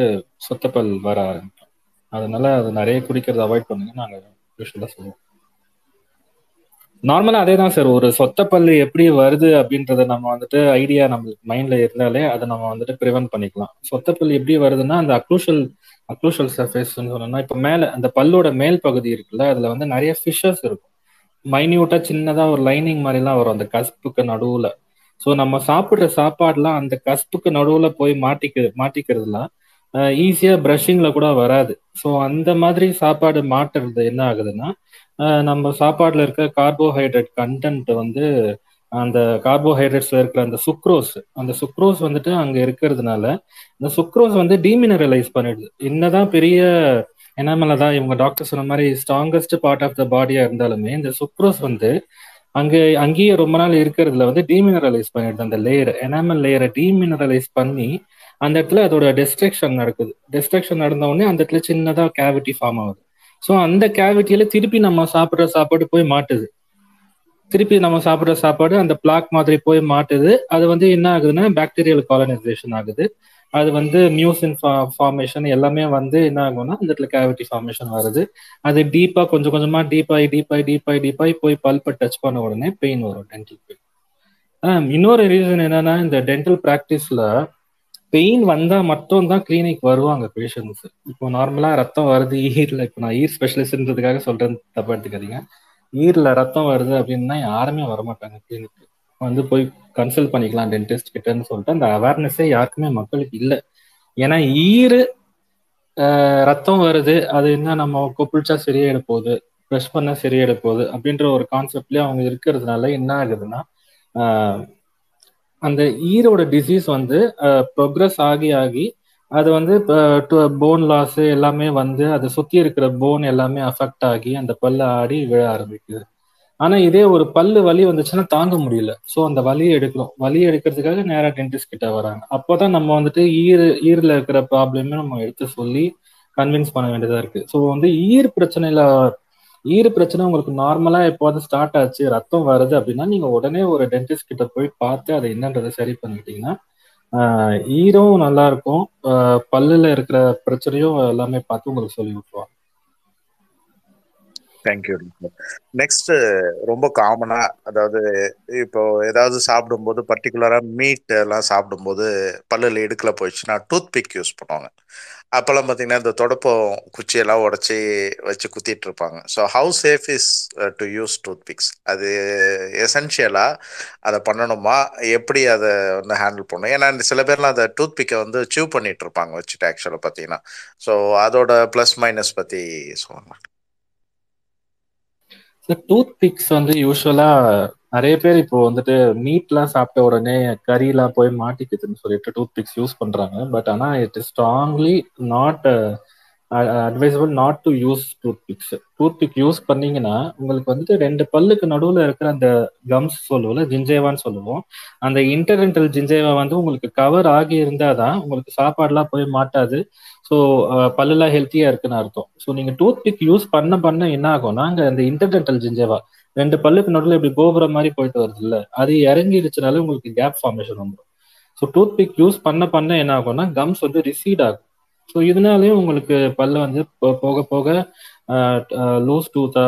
சொத்தப்பல் வர ஆரம்பிக்கும். அதனால அது நிறைய குடிக்கிறத அவாய்ட் பண்ணுங்க நாங்கள் யூஸ்வலாக சொல்லுவோம். நார்மலாக அதே தான் சார் ஒரு சொத்தப்பல்லு எப்படி வருது அப்படின்றத நம்ம வந்துட்டு ஐடியா நம்மளுக்கு மைண்ட்ல இருந்தாலே அதை நம்ம வந்துட்டு ப்ரிவென்ட் பண்ணிக்கலாம். சொத்தப்பல் எப்படி வருதுன்னா அந்த அக்ளூஷல் அக்ளூஷல் சர்ஃபேஸ் சொன்னோம்னா இப்போ மேலே அந்த பல்லோட மேல் பகுதி இருக்குல்ல அதுல வந்து நிறைய ஃபிஷஸ் இருக்கும். மைன்யூட்டா சின்னதா ஒரு லைனிங் மாதிரிலாம் வரும் அந்த கஸ்புக்கு நடுவுல. ஸோ நம்ம சாப்பிட்ற சாப்பாடுலாம் அந்த கஸ்புக்கு நடுவில் போய் மாட்டிக்க மாட்டிக்கிறதுலாம் ஈஸியாக ப்ரஷிங்கில் கூட வராது. ஸோ அந்த மாதிரி சாப்பாடு மாட்டுறது என்ன ஆகுதுன்னா நம்ம சாப்பாட்டில் இருக்க கார்போஹைட்ரேட் கண்டென்ட் வந்து அந்த கார்போஹைட்ரேட்ஸ்ல இருக்கிற அந்த சுக்ரோஸ் அந்த சுக்ரோஸ் வந்துட்டு அங்க இருக்கிறதுனால இந்த சுக்ரோஸ் வந்து டீமினரலைஸ் பண்ணிடுது. என்னதான் பெரிய எனாமல தான் இவங்க டாக்டர் சொன்ன மாதிரி ஸ்ட்ராங்கஸ்ட் பார்ட் ஆஃப் த பாடியா இருந்தாலுமே இந்த சுக்ரோஸ் வந்து அங்க அங்கேயே ரொம்ப நாள் இருக்கிறதுல வந்து டீமினரலைஸ் பண்ணிடுது. அந்த லேயர் எனாமல் லேயரை டீமினரலைஸ் பண்ணி அந்த இடத்துல அதோட டெஸ்ட்ரக்ஷன் நடக்குது. டெஸ்ட்ரக்ஷன் நடந்த உடனே அந்த இடத்துல சின்னதா கேவிட்டி ஃபார்ம் ஆகுது. ஸோ அந்த கேவிட்டியில திருப்பி நம்ம சாப்பிட்ற சாப்பாடு போய் மாட்டுது. திருப்பி நம்ம சாப்பிட்ற சாப்பாடு அந்த பிளாக் மாதிரி போய் மாட்டுது. அது வந்து என்ன ஆகுதுன்னா பாக்டீரியல் காலனைசேஷன் ஆகுது. அது வந்து மியூசின் ஃபார்மேஷன் எல்லாமே வந்து என்ன ஆகும்னா அந்த இடத்துல கேவிட்டி ஃபார்மேஷன் வருது. அது டீப்பா கொஞ்சம் கொஞ்சமா டீப்பாய் டீப்பாய் டீப்பாய் டீப்பாய் போய் பல்பை டச் பண்ண உடனே பெயின் வரும் டென்டல் பெயின் இன்னொரு ரீசன் என்னன்னா இந்த டென்டல் ப்ராக்டிஸ்ல பெயின் வந்தா மட்டும் தான் கிளினிக் வருவாங்க பேஷண்ட்ஸ் இப்போ நார்மலா ரத்தம் வருது ஈரில் இப்போ நான் ஈர் ஸ்பெஷலிஸ்ட்ன்றதுக்காக சொல்றேன் தப்பா எடுத்துக்காதீங்க. ஈரில் ரத்தம் வருது அப்படின்னா யாருமே வரமாட்டாங்க கிளினிக் வந்து போய் கன்சல்ட் பண்ணிக்கலாம் டென்டிஸ்ட் கிட்டன்னு சொல்லிட்டு அந்த அவேர்னஸே யாருக்குமே மக்களுக்கு இல்லை. ஏன்னா ஈர் ரத்தம் வருது அது என்ன நம்ம கொப்பிளிச்சா சரியாயிட போகுது ப்ரெஷ் பண்ணா சரியாயிட போகுது அப்படின்ற ஒரு கான்செப்ட்லேயே அவங்க இருக்கிறதுனால என்ன ஆகுதுன்னா அந்த ஈரோட டிசீஸ் வந்து ப்ரோக்ரஸ் ஆகி ஆகி அது வந்து போன் லாஸ் எல்லாமே வந்து அதை சுத்தி இருக்கிற போன் எல்லாமே அஃபெக்ட் ஆகி அந்த பல்ல ஆடி விழ ஆரம்பிக்குது. ஆனா இதே ஒரு பல்லு வலி வந்துச்சுன்னா தாங்க முடியல. ஸோ அந்த வலியை எடுக்கிறோம். வலியை எடுக்கிறதுக்காக நேராக டென்டிஸ்ட் கிட்ட வராங்க. அப்போதான் நம்ம வந்துட்டு ஈர் ஈரில் இருக்கிற ப்ராப்ளமே நம்ம எடுத்து சொல்லி கன்வின்ஸ் பண்ண வேண்டியதா இருக்கு. ஸோ வந்து ஈர் பிரச்சனையில ஈர் பிரச்சனை உங்களுக்கு நார்மலா எப்போது ஸ்டார்ட் ஆச்சு ரத்தம் வருது அப்படின்னா நீங்க உடனே ஒரு டென்டிஸ்ட் கிட்ட போய் பார்த்து அதை என்னன்றதை சரி பண்ணிட்டீங்கன்னா ஈரும் நல்லா இருக்கும். பல்லுல இருக்கிற பிரச்சனையும் எல்லாமே பார்த்து உங்களுக்கு சொல்லி விட்டுருவாங்க தேங்க்யூ நெக்ஸ்ட் ரொம்ப காமனா அதாவது இப்போ ஏதாவது சாப்பிடும்போது பர்டிகுலரா மீட் எல்லாம் சாப்பிடும்போது பல்லுல இடுக்கல போயிடுச்சுன்னா டூத் பிக் யூஸ் பண்ணுவாங்க. அப்போல்லாம் பார்த்தீங்கன்னா இந்த தொடப்பம் குச்சியெல்லாம் உடச்சி வச்சு குத்திட்டு இருப்பாங்க so how safe is to uh, use tooth picks அது எசென்ஷியலாக அதை பண்ணணுமா? எப்படி அதை வந்து ஹேண்டில் பண்ணணும்? ஏன்னா சில பேர்லாம் அந்த டூத் பிக்கை வந்து சீவ் பண்ணிட்டு இருப்பாங்க வச்சுட்டு ஆக்சுவலாக பார்த்தீங்கன்னா. ஸோ அதோட ப்ளஸ் மைனஸ் பற்றி சொல்லுங்க டூத் பிக்ஸ் வந்து யூஸ்வலாக நிறைய பேர் இப்போ வந்துட்டு மீட்லாம் சாப்பிட்ட உடனே கறிலாம் போய் மாட்டிக்குதுன்னு சொல்லிட்டு டூத் பிக்ஸ் யூஸ் பண்றாங்க. பட் ஆனா it is strongly not advisable not to use tooth picks tooth pick use பண்ணீங்கன்னா உங்களுக்கு வந்துட்டு ரெண்டு பல்லுக்கு நடுவில் இருக்கிற அந்த கம்ஸ் சொல்லுவோம்ல ஜிஞ்சேவான்னு சொல்லுவோம். அந்த இன்டர்டென்டல் ஜிஞ்சேவா வந்து உங்களுக்கு கவர் ஆகி இருந்தால் தான் உங்களுக்கு சாப்பாடுலாம் போய் மாட்டாது. ஸோ பல்லுலாம் ஹெல்த்தியாக இருக்குன்னு அர்த்தம். ஸோ நீங்கள் டூத் பிக் யூஸ் பண்ண பண்ண என்ன ஆகும்னா அங்கே அந்த இன்டர்டென்டல் ஜிஞ்சேவா ரெண்டு பல்லுக்கு நடுவில் இப்படி கோபுரம் மாதிரி போயிட்டு வருது இல்லை அது இறங்கிடுச்சுனாலே உங்களுக்கு கேப் ஃபார்மேஷன் வந்துடும் ஸோ டூத் பிக் யூஸ் பண்ண பண்ண என்ன ஆகும்னா கம்ஸ் வந்து ரிசீட் ஆகும். ஸோ இதனாலேயும் உங்களுக்கு பல்லு வந்து போக போக லூஸ் டூத்தா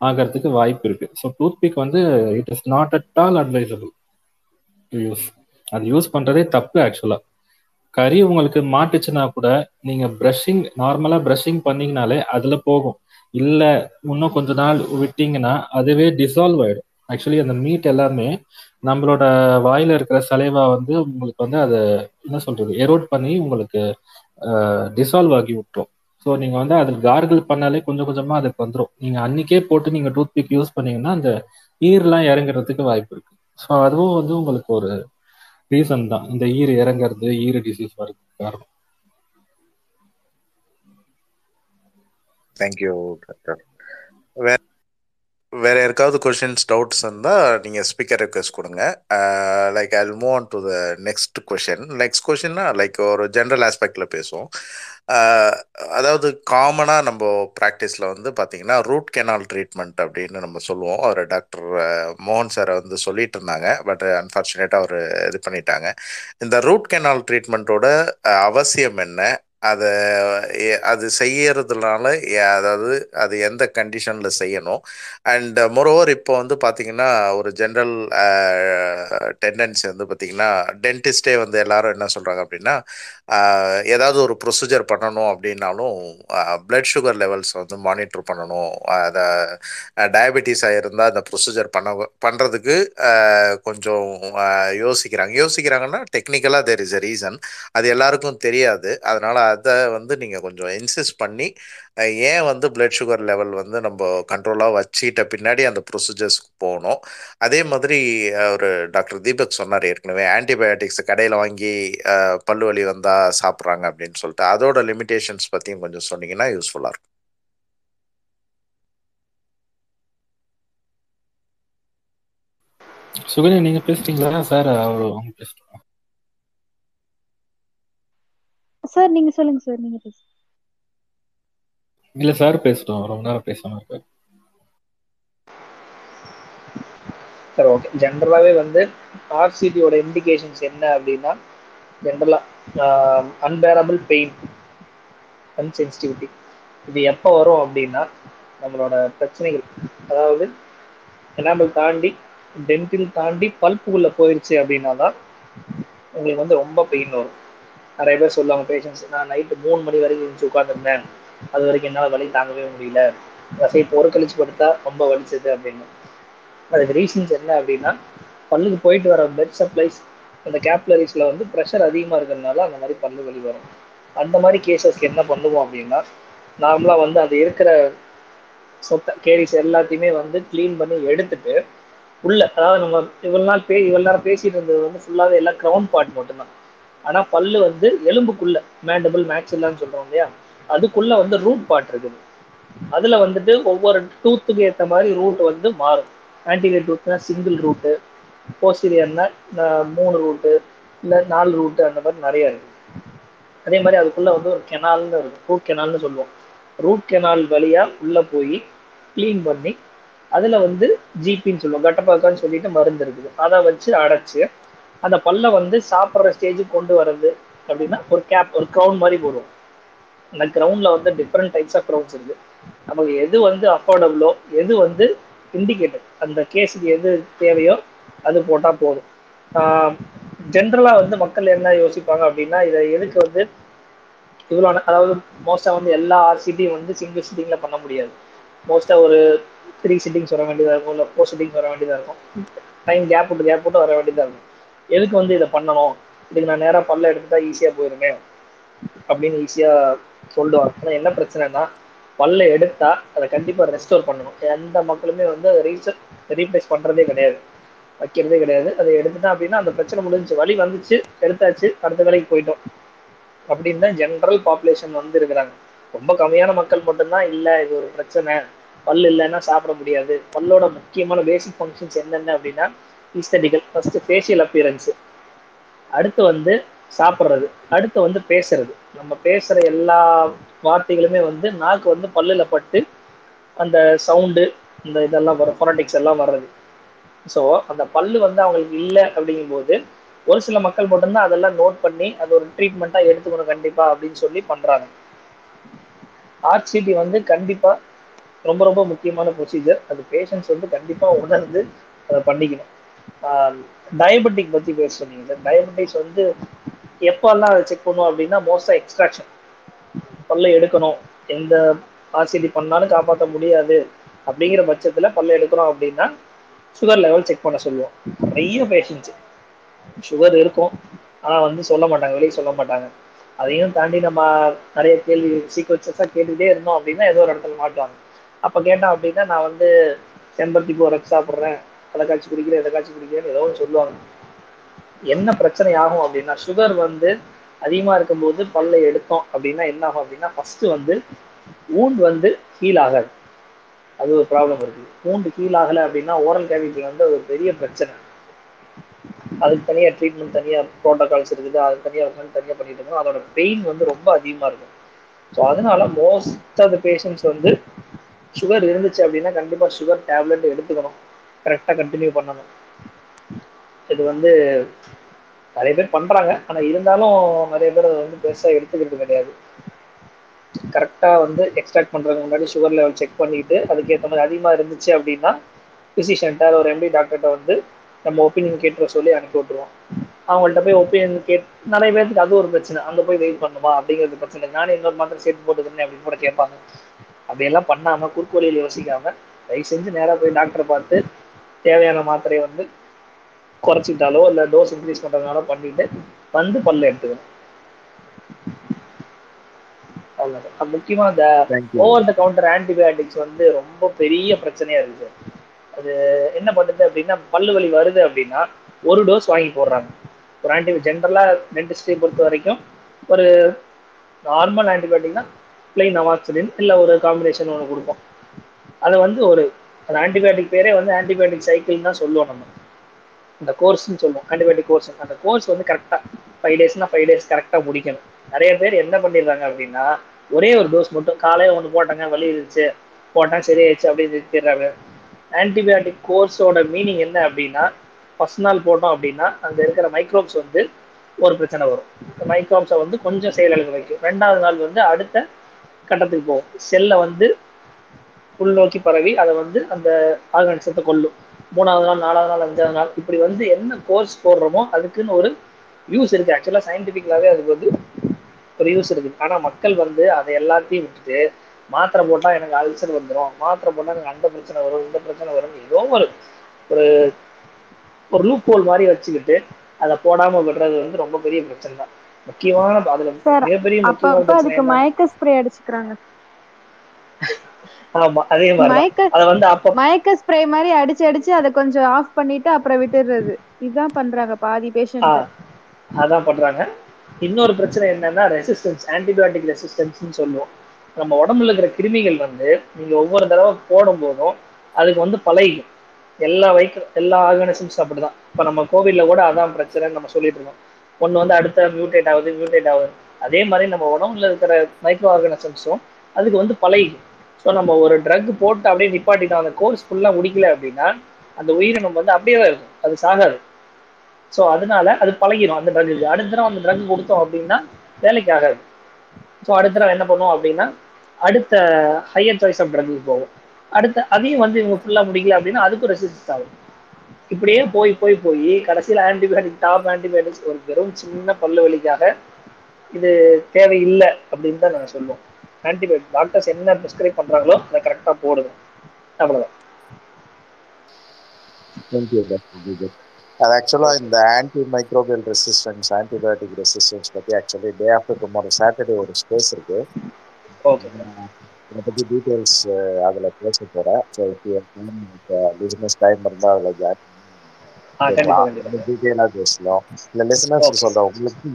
ஆகிறதுக்கு வாய்ப்பு இருக்கு. ஸோ டூத் பிக் வந்து it is not at all advisable to use அது யூஸ் பண்றதே தப்பு ஆக்சுவலா கறி உங்களுக்கு மாட்டுச்சுன்னா கூட நீங்க ப்ரஷிங் நார்மலா ப்ரஷிங் பண்ணீங்கனாலே அதுல போகும். இல்ல இன்னும் கொஞ்ச நாள் விட்டீங்கன்னா அதுவே டிசால்வ் ஆயிடும். ஆக்சுவலி அந்த மீட் எல்லாமே நம்மளோட வாயில இருக்கிற சலைவா வந்து உங்களுக்கு வந்து அதை என்ன சொல்றது எரோட் பண்ணி உங்களுக்கு டிசால்வ் ஆகி விட்டுரும். ஸோ நீங்க வந்து அதில் கார்கிள் பண்ணாலே கொஞ்சம் கொஞ்சமா அதுக்கு வந்துடும் நீங்க அன்னைக்கே போட்டு நீங்க டூத் பிக் யூஸ் பண்ணீங்கன்னா அந்த ஈர்லாம் இறங்குறதுக்கு வாய்ப்பு இருக்கு. ஸோ அதுவும் வந்து உங்களுக்கு ஒரு ரீசன் தான். இந்த ஈர் இறங்குறது ஈர் டிசீஸ் வர்றதுக்கு காரணம். தேங்க்யூ டாக்டர் வேற வேற யாருக்காவது கொஷின்ஸ் டவுட்ஸ் இருந்தால் நீங்கள் ஸ்பீக்கர் ரெக்வெஸ்ட் கொடுங்க. Like I move on to the next question next கொஷின்னா like ஒரு ஜென்ரல் ஆஸ்பெக்டில் பேசுவோம். Uh, அதாவது காமனாக நம்ம ப்ராக்டிஸில் வந்து பார்த்தீங்கன்னா ரூட் கெனால் ட்ரீட்மெண்ட் அப்படின்னு நம்ம சொல்லுவோம். அவர் டாக்டர் uh, மோகன் சாரை வந்து சொல்லிட்டு இருந்தாங்க. பட் அன்ஃபார்ச்சுனேட்டாக அவர் இது பண்ணிட்டாங்க. இந்த ரூட் கெனால் ட்ரீட்மெண்ட்டோட அவசியம் என்ன? அதை அது செய்யறதுனால அதாவது அது எந்த கண்டிஷனில் செய்யணும். அண்ட் மொரோவர் இப்போ வந்து பார்த்தீங்கன்னா ஒரு ஜென்ரல் டெண்டன்சி வந்து பார்த்தீங்கன்னா டென்டிஸ்டே வந்து எல்லாரும் என்ன சொல்கிறாங்க அப்படின்னா ஏதாவது ஒரு ப்ரொசீஜர் பண்ணணும் அப்படின்னாலும் பிளட் சுகர் லெவல்ஸ் வந்து மானிட்டர் பண்ணணும். அதை டயபெட்டிஸாக இருந்தால் அந்த ப்ரொசீஜர் பண்ண பண்ணுறதுக்கு கொஞ்சம் யோசிக்கிறாங்க. யோசிக்கிறாங்கன்னா டெக்னிக்கலாக தேர் இஸ் எ ரீசன் அது எல்லாருக்கும் தெரியாது. அதனால் அதை வந்து நீங்கள் கொஞ்சம் இன்சிஸ்ட் பண்ணி ஏன் வந்து பிளட் சுகர் லெவல் வந்து நம்ம கண்ட்ரோலாக வச்சுக்கிட்ட பின்னாடி அந்த ப்ரொசீஜர்ஸ்க்கு போகணும். அதே மாதிரி ஒரு டாக்டர் தீபக் சொன்னார் ஏற்கனவே ஆன்டிபயோட்டிக்ஸ் கடையில் வாங்கி பல்லு வலி வந்தால் சாப்பிட்றாங்க அப்படின்னு சொல்லிட்டு. அதோட லிமிடேஷன்ஸ் பற்றியும் கொஞ்சம் சொன்னீங்கன்னா யூஸ்ஃபுல்லாக இருக்கும். சுகன்யா நீங்க பேசுறீங்களா? சார் அவர் அவங்க சார் நீங்க சொல்லுங்க சார் நீங்க பேசுங்க இல்ல சார் பேசட்டும். ரொம்ப நேரம் பேசாம இருக்காரு சார் ஓகே ஜென்ரலாகவே வந்து ஆர்சிடியோட இண்டிகேஷன்ஸ் என்ன அப்படின்னா ஜென்ரலாக அன்பேரபிள் பெயின் அன்சென்சிட்டிவிட்டி இது எப்போ வரும் அப்படின்னா நம்மளோட பிரச்சனைகள். அதாவது எனாமல் தாண்டி டென்டில் தாண்டி பல்ப்புக்குள்ளே போயிடுச்சு அப்படின்னா தான் உங்களுக்கு வந்து ரொம்ப பெயின் வரும். நிறைய பேர் சொல்லுவாங்க பேஷண்ட்ஸ் நான் நைட்டு மூணு மணி வரைக்கும் இருந்துச்சு உட்காந்துருந்தேன் அது வரைக்கும் என்னால் வலி தாங்கவே முடியல. ரசை பொருட்களிச்சு படுத்தா ரொம்ப வலிச்சது அப்படின்னு. அதுக்கு ரீசன்ஸ் என்ன அப்படின்னா பல்லுக்கு போயிட்டு வர பிளட் சப்ளைஸ் அந்த கேப்லரிஸில் வந்து ப்ரெஷர் அதிகமாக இருக்கிறதுனால அந்த மாதிரி பல்லு வலி வரும். அந்த மாதிரி கேசஸ்க்கு என்ன பண்ணுவோம் அப்படின்னா நார்மலாக வந்து அது இருக்கிற சொத்த கேரிஸ் எல்லாத்தையுமே வந்து க்ளீன் பண்ணி எடுத்துட்டு உள்ள அதாவது நம்ம இவ்வளோ நாள் பே இவ்வளோ நேரம் பேசிட்டு இருந்தது வந்து ஃபுல்லாகவே எல்லாம் க்ரௌண்ட் பார்ட் மட்டும்தான். ஆனால் பல்லு வந்து எலும்புக்குள்ள மேண்டபிள் மேக்ஸில்லான்னு சொல்றோம் இல்லையா? அதுக்குள்ள வந்து ரூட் பார்ட் இருக்குது. அதில் வந்துட்டு ஒவ்வொரு டூத்துக்கு ஏற்ற மாதிரி ரூட் வந்து மாறும். ஆன்டிகேட் டூத்னா சிங்கிள் ரூட்டு போஸ்டீரியர்னா மூணு ரூட்டு இல்லை நாலு ரூட்டு அந்த மாதிரி நிறைய இருக்குது அதே மாதிரி அதுக்குள்ள வந்து ஒரு கெனால்னு இருக்கும். ரூட் கெனால்னு சொல்லுவோம். ரூட் கெனால் வழியாக உள்ளே போய் க்ளீன் பண்ணி அதில் வந்து ஜிபின்னு சொல்லுவோம். கட்டப்பாக்கான்னு சொல்லிட்டு மருந்து இருக்குது. அதை வச்சு அடைச்சு அந்த பல்லை வந்து சாப்பிட்ற ஸ்டேஜுக்கு கொண்டு வர்றது அப்படின்னா ஒரு கேப் ஒரு க்ரௌன் மாதிரி போடுவோம். அந்த க்ரௌண்டில் வந்து டிஃப்ரெண்ட் டைப்ஸ் ஆஃப் க்ரௌன்ஸ் இருக்குது நமக்கு எது வந்து அஃபோர்டபுளோ எது வந்து இண்டிகேட்டட் அந்த கேஸுக்கு எது தேவையோ அது போட்டால் போதும். ஜென்ரலாக வந்து மக்கள் என்ன யோசிப்பாங்க அப்படின்னா இதை எதுக்கு வந்து இவ்வளோ அதாவது மோஸ்ட்டாக வந்து எல்லா சிட்டியும் வந்து சிங்கிள் சிட்டிங்கில் பண்ண முடியாது. மோஸ்ட்டாக ஒரு த்ரீ சிட்டிங்ஸ் வர வேண்டியதாக இருக்கும் இல்லை ஃபோர் சிட்டிங்ஸ் வர வேண்டியதாக இருக்கும். டைம் கேப் விட்டு கேப் விட்டு வர வேண்டியதாக இருக்கும். எதுக்கு வந்து இதை பண்ணணும்? இதுக்கு நான் நேராக பல்ல எடுத்துட்டா ஈஸியாக போயிருமே. அப்படின்னு ஈஸியாக சொல்லுவாங்க. ஆனால் என்ன பிரச்சனைனா பல்ல எடுத்தா அதை கண்டிப்பாக ரெஸ்டோர் பண்ணணும். எந்த மக்களுமே வந்து அதை ரீச ரீப்ளேஸ் பண்ணுறதே கிடையாது. வைக்கிறதே கிடையாது. அதை எடுத்துட்டா அப்படின்னா அந்த பிரச்சனை முடிஞ்சு வழி வந்துச்சு எடுத்தாச்சு அடுத்த வேலைக்கு போயிட்டோம். அப்படின்னு தான் ஜென்ரல் பாப்புலேஷன் வந்து இருக்கிறாங்க. ரொம்ப கம்மியான மக்கள் மட்டும்தான் இல்லை இது ஒரு பிரச்சனை. பல் இல்லைன்னா சாப்பிட முடியாது. பல்லோட முக்கியமான பேசிக் ஃபங்க்ஷன்ஸ் என்னென்ன அப்படின்னா ஈஸ்தட்டிக்கல் ஃபர்ஸ்ட் ஃபேஷியல் அப்பியரன்ஸு அடுத்து வந்து சாப்பிட்றது. அடுத்து வந்து பேசுறது. நம்ம பேசுகிற எல்லா வார்த்தைகளுமே வந்து நாக்கு வந்து பல்லில் பட்டு அந்த சவுண்டு இந்த இதெல்லாம் வரும் ஃபொனட்டிக்ஸ் எல்லாம் வர்றது. ஸோ அந்த பல்லு வந்து அவங்களுக்கு இல்லை அப்படிங்கும்போது ஒரு சில மக்கள் மட்டும்தான் அதெல்லாம் நோட் பண்ணி அது ஒரு ட்ரீட்மெண்ட்டாக எடுத்துக்கணும் கண்டிப்பாக அப்படின்னு சொல்லி பண்றாங்க. ஆர்சிடி வந்து கண்டிப்பாக ரொம்ப ரொம்ப முக்கியமான ப்ரொசீஜர் அது பேஷண்ட்ஸ் வந்து கண்டிப்பாக உணர்ந்து அதை பண்ணிக்கணும். டயபெட்டிக் பத்தி பேச சொன்னீங்க சார் டயபெட்டிக்ஸ் வந்து எப்பெல்லாம் அதை செக் பண்ணுவோம் அப்படின்னா மோஸ்டா எக்ஸ்ட்ராக்ஷன் பல்ல எடுக்கணும். எந்த ஆர்சிடி பண்ணாலும் காப்பாற்ற முடியாது அப்படிங்கிற பட்சத்துல பல்ல எடுக்கிறோம் அப்படின்னா சுகர் லெவல் செக் பண்ண சொல்லுவோம். நிறைய பேஷண்ட்ஸ் சுகர் இருக்கும். ஆனால் வந்து சொல்ல மாட்டாங்க வெளியே சொல்ல மாட்டாங்க. அதையும் தாண்டி நம்ம நிறைய கேள்வி சீக்வன்சஸாக கேட்டுக்கிட்டே இருந்தோம் அப்படின்னா ஏதோ ஒரு இடத்துல மாட்டுவாங்க. அப்போ கேட்டோம் அப்படின்னா நான் வந்து செம்பருத்தி பூ ரக் சாப்பிட்றேன். அதை காய்ச்சி குடிக்கிறேன் இதை காய்ச்சி குடிக்கிறேன்னு ஏதோ ஒன்று சொல்லுவாங்க. என்ன பிரச்சனை ஆகும் அப்படின்னா சுகர் வந்து அதிகமா இருக்கும்போது பல்லை எடுத்தோம் அப்படின்னா என்ன ஆகும் அப்படின்னா ஃபர்ஸ்ட் வந்து ஊண்டு வந்து ஹீல் ஆகாது. அது ஒரு ப்ராப்ளம் இருக்கு. ஊண்டு ஹீல் ஆகலை அப்படின்னா ஓரல் கேவிட்டி வந்து ஒரு பெரிய பிரச்சனை. அதுக்கு தனியாக ட்ரீட்மெண்ட் தனியாக ப்ரோட்டோகால்ஸ் இருக்குது. அது தனியாக உட்காந்து தனியாக பண்ணிட்டு இருக்கோம். அதோட பெயின் வந்து ரொம்ப அதிகமாக இருக்கும். ஸோ அதனால மோஸ்ட் ஆஃப் த பேஷண்ட்ஸ் வந்து சுகர் இருந்துச்சு அப்படின்னா கண்டிப்பாக சுகர் டேப்லெட் எடுத்துக்கணும். கரெக்டாக கண்டினியூ பண்ணணும். இது வந்து நிறைய பேர் பண்றாங்க. ஆனால் இருந்தாலும் நிறைய பேர் அதை வந்து பெருசாக எடுத்துக்கிறது கிடையாது. கரெக்டாக வந்து எக்ஸ்ட்ராக்ட் பண்ணுறதுக்கு முன்னாடி சுகர் லெவல் செக் பண்ணிட்டு அதுக்கேற்ற மாதிரி அதிகமாக இருந்துச்சு அப்படின்னா பிசிஷியன்ட்ட ஒரு எம்டி டாக்டர்கிட்ட வந்து நம்ம ஒப்பீனியன் கேட்டுற சொல்லி அனுப்பி விட்ருவோம் அவங்கள்ட்ட போய் ஒப்பீனியன் கேட் நிறைய பேருக்கு அது ஒரு பிரச்சனை. அந்த போய் வெயிட் பண்ணுமா? அப்படிங்கிறது பிரச்சனை. நானே இன்னொரு மாத்திரம் சேர்த்து போட்டுக்கிறேன் அப்படின்னு கூட கேட்பாங்க. அப்படியெல்லாம் பண்ணாமல் குறுக்கோலியில் யோசிக்காமல் தயவு செஞ்சு நேராக போய் டாக்டரை பார்த்து தேவையான மாத்திரையை வந்து குறைச்சிக்கிட்டாலோ இல்லை டோஸ் இன்க்ரீஸ் பண்றதுனால பண்ணிட்டு வந்து பல்ல எடுத்துக்கணும். அவ்வளவுதான். அது முக்கியமா இந்த ஓவர் த கவுண்டர் ஆன்டிபயோட்டிக்ஸ் வந்து ரொம்ப பெரிய பிரச்சனையா இருக்கு. சார் அது என்ன பண்ணுது அப்படின்னா பல்லு வலி வருது அப்படின்னா ஒரு டோஸ் வாங்கி போடுறாங்க. ஒரு ஆன்டி ஜென்ரலா டென்டிஸ்டை பொறுத்த வரைக்கும் ஒரு நார்மல் ஆன்டிபயோட்டிக்னா பிளைன் அவாக்சிலின் இல்லை ஒரு காம்பினேஷன் ஒன்று கொடுப்போம். அதை வந்து ஒரு அந்த ஆன்டிபயோட்டிக் பேரே வந்து ஆன்டிபயோட்டிக் சைக்கிள் தான் சொல்லுவோம் நம்ம. அந்த கோர்ஸ்னு சொல்லுவோம் ஆன்டிபயோட்டிக் கோர்ஸ் அந்த கோர்ஸ் வந்து கரெக்டாக ஃபைவ் டேஸ்னா ஃபைவ் டேஸ் கரெக்டாக முடிக்கணும். நிறைய பேர் என்ன பண்ணிடுறாங்க அப்படின்னா ஒரே ஒரு டோஸ் மட்டும் காலையில் ஒன்று போட்டாங்க வலி இருந்துச்சு போட்டால் சரியாயிடுச்சு அப்படின்னு நிறுத்திடுறாங்க. ஆன்டிபயோட்டிக் கோர்ஸோட மீனிங் என்ன அப்படின்னா ஃபஸ்ட் நாள் போட்டோம் அப்படின்னா அங்கே இருக்கிற மைக்ரோப்ஸ் வந்து ஒரு பிரச்சனை வரும். இந்த மைக்ரோப்ஸை வந்து கொஞ்சம் செயலிழக்க வைக்கும். ரெண்டாவது நாள் வந்து அடுத்த கட்டத்துக்கு போகும். செல்லை வந்து உள்நோக்கி பரவி அதை வந்து அந்த ஆர்கானிசத்தை கொல்லும். மூணாவது நாள் நாலாவது நாள் அஞ்சாவது நாள் இப்படி வந்து என்ன கோர்ஸ் போடுறோமோ அதுக்குன்னு ஒரு யூஸ் இருக்கு. ஆக்சுவலாக சயின்டிஃபிக்கலாகவே அதுக்கு வந்து ஒரு யூஸ் இருக்குது ஆனால் மக்கள் வந்து அதை எல்லாத்தையும் விட்டுட்டு மாத்திரை போட்டால் எனக்கு அல்சர் வந்துடும் மாத்திரை போட்டால் எனக்கு அந்த பிரச்சனை வரும் இந்த பிரச்சனை வரும் ஏதோ ஒரு ஒரு ஒரு லூப் ஹோல் மாதிரி வச்சுக்கிட்டு அதை போடாம விடுறது வந்து ரொம்ப பெரிய பிரச்சனை தான். முக்கியமான அதுல மிகப்பெரிய மயக்க ஸ்ப்ரே அடிச்சுக்கிறாங்க. ஆமா அதே மயக்க அதை வந்து அப்ப மயக்க ஸ்ப்ரே மாதிரி அடிச்சு அடிச்சு அதை கொஞ்சம் ஆஃப் பண்ணிட்டு அப்புறம் விட்டுடுறது. இதுதான் பண்றாங்க பாதி பேஷண்ட் அதான் பண்றாங்க. இன்னொரு பிரச்சனை என்னன்னா ரெசிஸ்டன்ஸ் ஆன்டிபயோட்டிக் ரெசிஸ்டன்ஸ்னு சொல்லுவோம். நம்ம உடம்புல இருக்கிற கிருமிகள் வந்து நீங்க ஒவ்வொரு தடவை போடும் போதும் அதுக்கு வந்து பழகிக்கும். எல்லா வைக்க எல்லா ஆர்கானிசம்ஸ் அப்படிதான். இப்ப நம்ம கோவிட்ல கூட அதான் பிரச்சனைன்னு நம்ம சொல்லிட்டு இருக்கோம். ஒண்ணு வந்து அடுத்த மியூட்டேட் ஆகுது மியூட்டேட் ஆகுது அதே மாதிரி நம்ம உடம்புல இருக்கிற மைக்ரோ ஆர்கானிசம்ஸும் அதுக்கு வந்து பழகிக்கும். ஸோ நம்ம ஒரு ட்ரக் போட்டு அப்படியே நிப்பாட்டிட்டோம். அந்த கோர்ஸ் ஃபுல்லாக முடிக்கல அப்படின்னா அந்த உயிரினம் வந்து அப்படியே தான் இருக்கும். அது சாகாது. ஸோ அதனால அது பழகிடும் அந்த ட்ரக்கு அடுத்த தடவை அந்த ட்ரக் கொடுத்தோம் அப்படின்னா வேலைக்கு ஆகாது. ஸோ அடுத்த தடவை என்ன பண்ணுவோம் அப்படின்னா அடுத்த ஹையர் சாய்ஸ் ஆஃப் ட்ரக்கு போகும் அடுத்த அதையும் வந்து இவங்க ஃபுல்லாக முடிக்கல அப்படின்னா அதுக்கும் ரெசிஸ்டன்ஸ் ஆகும். இப்படியே போய் போய் போய் கடைசியில் ஆன்டிபயோட்டிக் டாப் ஆன்டிபயோட்டிக்ஸ் ஒரு வெறும் சின்ன பல்லு வலிக்காக இது தேவையில்லை அப்படின்னு தான் நாங்கள் சொல்லுவோம் ஆன்டிபயோட்டிக் டாக்டர்ஸ் என்ன ப்ரிஸ்கிரைப் பண்ணுறாங்களோ அதை கரெக்டாக போடுங்க. விஜய் அது ஆக்சுவலாக இந்த anti microbial resistance antibiotic resistance பற்றி actually day after tomorrow Saturday ஒரு ஸ்பேஸ் இருக்கு. ஓகே இதை பற்றி டீட்டெயில்ஸ் அதில் பேச போகிறேன் ஸோ பிஸ்னஸ் டைம் இருந்தால் அதில் ஜாயின் இல்ல லிசனர்ஸ் ஓகே சொல்றேன். உங்களுக்கு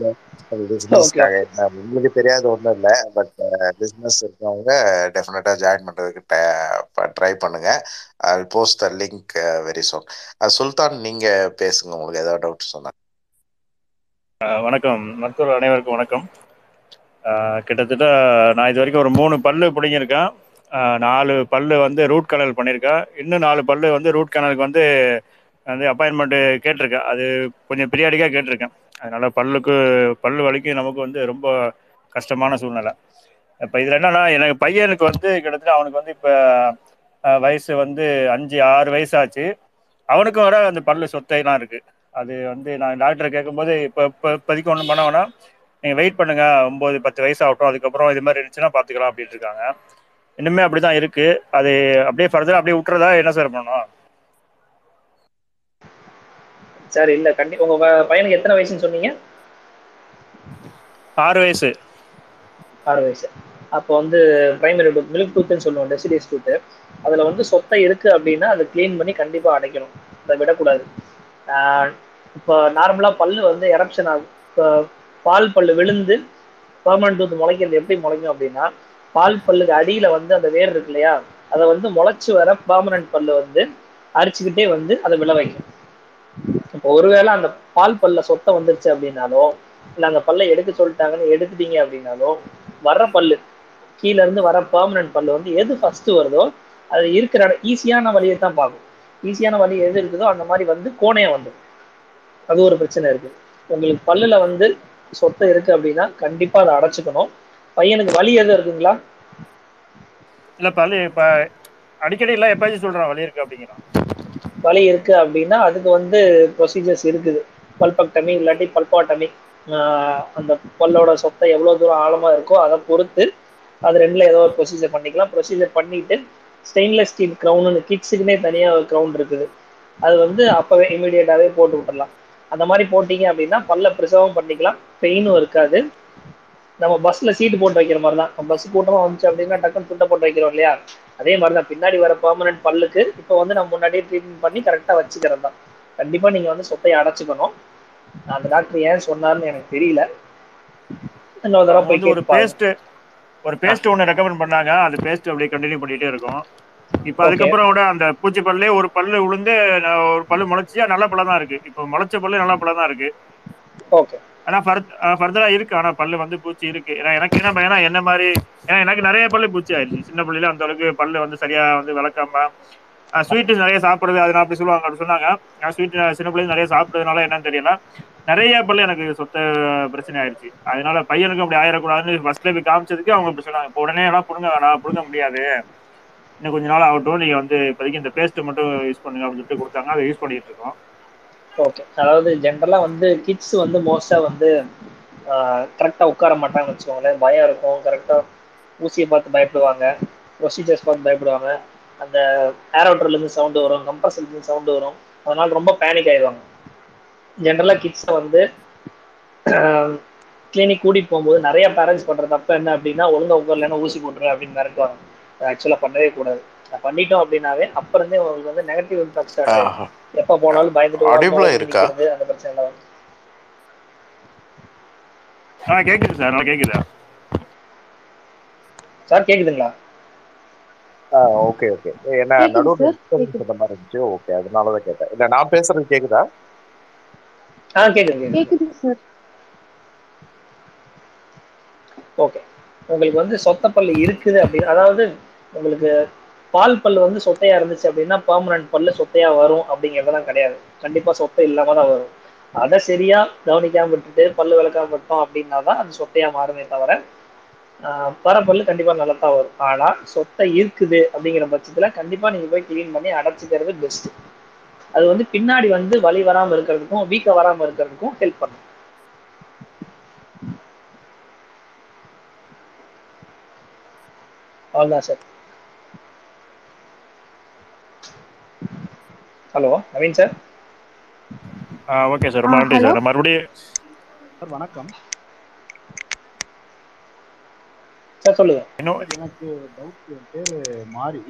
பிசினஸ்க்காக என்ன? உங்களுக்கு தெரியாத ஒன்றும் இல்லை. பட் பிசினஸ் இருக்கவங்க டெஃபினட்டா ஜாயின் பண்றதுக்கு ட்ரை பண்ணுங்க. I post the link very soon Sultan நீங்க பேசுங்க. உங்களுக்கு ஏதாவது டவுட் சொன்னா. வணக்கம். மருத்துவர் அனைவருக்கும் வணக்கம். கிட்டத்தட்ட நான் இது வரைக்கும் ஒரு மூணு பல்லு பிடிங்கிருக்கேன் நாலு பல்லு வந்து ரூட் கனல் பண்ணியிருக்கேன். இன்னும் நாலு பல்லு வந்து ரூட் கனலுக்கு வந்து வந்து அப்பாயின்மெண்ட்டு கேட்டிருக்கேன். அது கொஞ்சம் பீரியாடிக்காக கேட்டிருக்கேன். அதனால பல்லுக்கு பல்லு வலிக்கு நமக்கு வந்து ரொம்ப கஷ்டமான சூழ்நிலை. இப்போ இதில் என்னன்னா எனக்கு பையனுக்கு வந்து கிட்டத்தட்ட அவனுக்கு வந்து இப்போ வயசு வந்து அஞ்சு ஆறு வயசாச்சு. அவனுக்கும் வர அந்த பல்லு சொத்தைலாம் இருக்கு. அது வந்து நான் டாக்டரை கேட்கும்போது இப்போ இப்போ இப்போதைக்கு ஒன்றும் பண்ண வேணாம். நீங்கள் வெயிட் பண்ணுங்க. ஒம்பது பத்து வயசு ஆகட்டும் அதுக்கப்புறம் இது மாதிரி இருந்துச்சுன்னா பார்த்துக்கலாம் அப்படின்ட்டு இருக்காங்க. இன்னுமே அப்படி தான் இருக்குது அது அப்படியே ஃபர்தராக அப்படியே விட்டுறதா என்ன சார் பண்ணணும் சார் இல்ல கண்டி உங்க பையனுக்கு எத்தனை வயசுன்னு சொன்னீங்க? ஆறு வயசு. ஆறு வயசு. அப்போ வந்து பிரைமரி டூத் மில்க் டூத்னு சொல்லுவோம் டெசிடியஸ் டூத்து அதில் வந்து சொத்தை இருக்கு அப்படின்னா அதை க்ளீன் பண்ணி கண்டிப்பாக அடைக்கணும். அதை விடக்கூடாது. இப்போ நார்மலாக பல்லு வந்து எரப்ஷன் ஆகும். இப்போ பால் பல்லு விழுந்து பெர்மனன்ட் டூத் முளைக்கிறது எப்படி முளைக்கும் அப்படின்னா பால் பல்லுக்கு அடியில் வந்து அந்த வேர் இருக்கு இல்லையா அதை வந்து முளைச்சு வர பெர்மனன்ட் பல்லு வந்து அரிச்சுக்கிட்டே வந்து அதை விழ வைக்கும். இப்போ ஒருவேளை அந்த பால் பல்ல சொத்தை வந்துருச்சு அப்படின்னாலோ இல்லை அந்த பல்லை எடுக்க சொல்லிட்டாங்கன்னு எடுத்துட்டீங்க அப்படின்னாலோ வர்ற பல்லு கீழ இருந்து வர பர்மனன்ட் பல்லு வந்து எது ஃபர்ஸ்ட் வருதோ அது இருக்கிற ஈஸியான வழியை தான் பார்க்கும். ஈஸியான வழி எது இருக்குதோ அந்த மாதிரி வந்து கோணையா வந்துடும். அது ஒரு பிரச்சனை இருக்கு. உங்களுக்கு பல்லுல வந்து சொத்தை இருக்கு அப்படின்னா கண்டிப்பா அதை அடைச்சுக்கணும். பையனுக்கு வலி எதுவும் இருக்குங்களா? இல்ல பல்லு இப்ப அடிக்கடி எல்லாம் எப்பயாச்சும் சொல்றான் வலி இருக்கு அப்படிங்கிறான். வலி இருக்கு அப்படின்னா அதுக்கு வந்து ப்ரொசீஜர்ஸ் இருக்குது. பல்பக்டமி இல்லாட்டி பல்பாட்டமி அந்த பல்லோட சொத்தை எவ்வளோ தூரம் ஆழமா இருக்கோ அதை பொறுத்து அது ரெண்டுல ஏதோ ஒரு ப்ரொசீஜர் பண்ணிக்கலாம். ப்ரொசீஜர் பண்ணிட்டு ஸ்டெயின்லெஸ் ஸ்டீல் க்ரௌனுன்னு கிட்ஸுக்குனே தனியாக ஒரு க்ரௌண்ட் இருக்குது. அது வந்து அப்போவே இமீடியட்டாகவே போட்டு விட்டுடலாம் அந்த மாதிரி போட்டிங்க அப்படின்னா பல்ல ப்ரிசர்வும் பண்ணிக்கலாம். பெயினும் இருக்காது. நம்ம பஸ்ஸில் சீட்டு போட்டு வைக்கிற மாதிரி தான். பஸ் கூட்டமாக வந்துச்சு அப்படின்னா டக்குன்னு துட்டை போட்டு வைக்கிறோம் இல்லையா? அதே மாதிரி தான் பின்னாடி வர பெர்மனன்ட் பல்லுக்கு இப்போ வந்து நம்ம முன்னாடியே ட்ரீட்மெண்ட் பண்ணி கரெக்டாக வச்சுக்கிறது தான் கண்டிப்பா நீங்க வந்து சொத்தையை அடைச்சுக்கணும். அந்த டாக்டர் ஏன் சொன்னார்னு எனக்கு தெரியல. இன்னொரு தடவை போய் ஒரு பேஸ்ட் ஒரு பேஸ்ட் ஒன்று ரெக்கமெண்ட் பண்ணாங்க. அது பேஸ்ட் அப்படியே கண்டினியூ பண்ணிட்டே இருக்கும். இப்போ அதுக்கப்புறம் கூட அந்த பூச்சி பல்லே ஒரு பல்லு நான் ஒரு பல்லு முளைச்சி அது நல்ல பல்ல தான் இருக்கு. இப்போ முளைச்ச பல்லு நல்ல பல்ல தான் இருக்கு. ஓகே ஆனா ஃபர்தரா இருக்கு. ஆனா பல்லு வந்து பூச்சி இருக்கு. ஏன்னா எனக்கு என்ன பயனா என்ன மாதிரி ஏன்னா எனக்கு நிறைய பல்லு பூச்சி ஆயிடுச்சு. சின்ன பிள்ளையில அந்த அளவுக்கு பல்லு வந்து சரியா வந்து விளக்காம ஸ்வீட்டு நிறைய சாப்பிடுறது அதனால நான் அப்படி சொல்லுவாங்க அப்படி சொன்னாங்க. நான் ஸ்வீட் சின்ன பிள்ளைங்க நிறைய சாப்பிடுறதுனால என்னன்னு தெரியல. நிறைய பல்லு எனக்கு சொத்த பிரச்சனை ஆயிடுச்சு. அதனால பையனுக்கு அப்படி ஆயிடக்கூடாதுன்னு ஃபர்ஸ்ட்ல போய் காமிச்சதுக்கு அவங்க இப்படி சொன்னாங்க. இப்போ உடனே எல்லாம் புடுங்க வேணாம் புடுங்க முடியாது. இன்னும் கொஞ்ச நாள் ஆகட்டும். நீங்க வந்து இப்போதைக்கு இந்த பேஸ்ட் மட்டும் யூஸ் பண்ணுங்க அப்படின்னு சொல்லிட்டு கொடுத்தாங்க. அதை யூஸ் பண்ணிட்டு இருக்கோம். ஓகே அதாவது ஜென்ரலா வந்து கிட்ஸ் வந்து மோஸ்டா வந்து கரெக்டாக உட்கார மாட்டாங்கன்னு வச்சுக்கோங்களேன். பயம் இருக்கும். கரெக்டாக ஊசியை பார்த்து பயப்படுவாங்க. ப்ரொசீஜர்ஸ் பார்த்து பயப்படுவாங்க. அந்த ஏரோட்டர்லேருந்து சவுண்டு வரும். கம்ப்ரஸர்லேருந்து சவுண்டு வரும். அதனால ரொம்ப பேனிக் ஆயிடுவாங்க. ஜென்ரலாக கிட்ஸை வந்து கிளினிக் கூட்டிட்டு போகும்போது நிறைய பேரண்ட்ஸ் பண்ணுற தப்பு என்ன அப்படின்னா ஒழுங்கா உட்காரலன்னா ஊசி போட்டுரு அப்படின்னு மிரட்டுவாங்க. ஆக்சுவலாக பண்ணவே கூடாது. பண்ணிட்டோம் அப்படின்னாவே அப்ப இருந்தே உங்களுக்கு வந்து நெகட்டிவ் இம்பாக்ட் ஸ்டார்ட் எப்போ போனாலும் பயந்துட்டு இருக்கா? அந்த பிரச்சனை எல்லாம் ஆ கேக்குது சார். கேக்குதா? சார் கேக்குதுங்களா? Okay okay. ஏன்னா கேக்குது நடுவில் அந்த மாதிரி இருந்துச்சு. ஓகே அதனாலதான் கேட்டேன். இல்ல நான் பேசுறது கேக்குதா? ஆ கேக்குது கேக்குது. சார். ஓகே. உங்களுக்கு வந்து சொத்த பல்லு இருக்குது அப்படின்னு அதாவது உங்களுக்கு பால் பல் வந்து சொத்தையா இருந்துச்சு அப்படின்னா பர்மனன்ட் பல்லு சொத்தையா வரும் அப்படிங்கிறதெல்லாம் கிடையாது. கண்டிப்பா சொத்தை இல்லாம தான் வரும். அதை சரியா கவனிக்காம விட்டுட்டு பல்லு விளக்காம விட்டோம் அப்படின்னா தான் அது சொத்தையா மாறுமே தவிர பரப்பல்லு கண்டிப்பா நல்லா தான் வரும். ஆனா சொத்தை இருக்குது அப்படிங்கிற பட்சத்துல கண்டிப்பா நீங்க போய் கிளீன் பண்ணி அடைச்சிக்கிறது பெஸ்ட் அது வந்து பின்னாடி வந்து வலி வராம இருக்கிறதுக்கும் வீக்க வராம இருக்கிறதுக்கும் ஹெல்ப் பண்ணும். அவ்வளோதான் sir. Hello Naveen sir? Okay sir ரொம்ப நன்றி சார். மறுபடியும் சார் வணக்கம். சார் சொல்லுங்க. எனக்கு டவுட் என் பேரு மாறி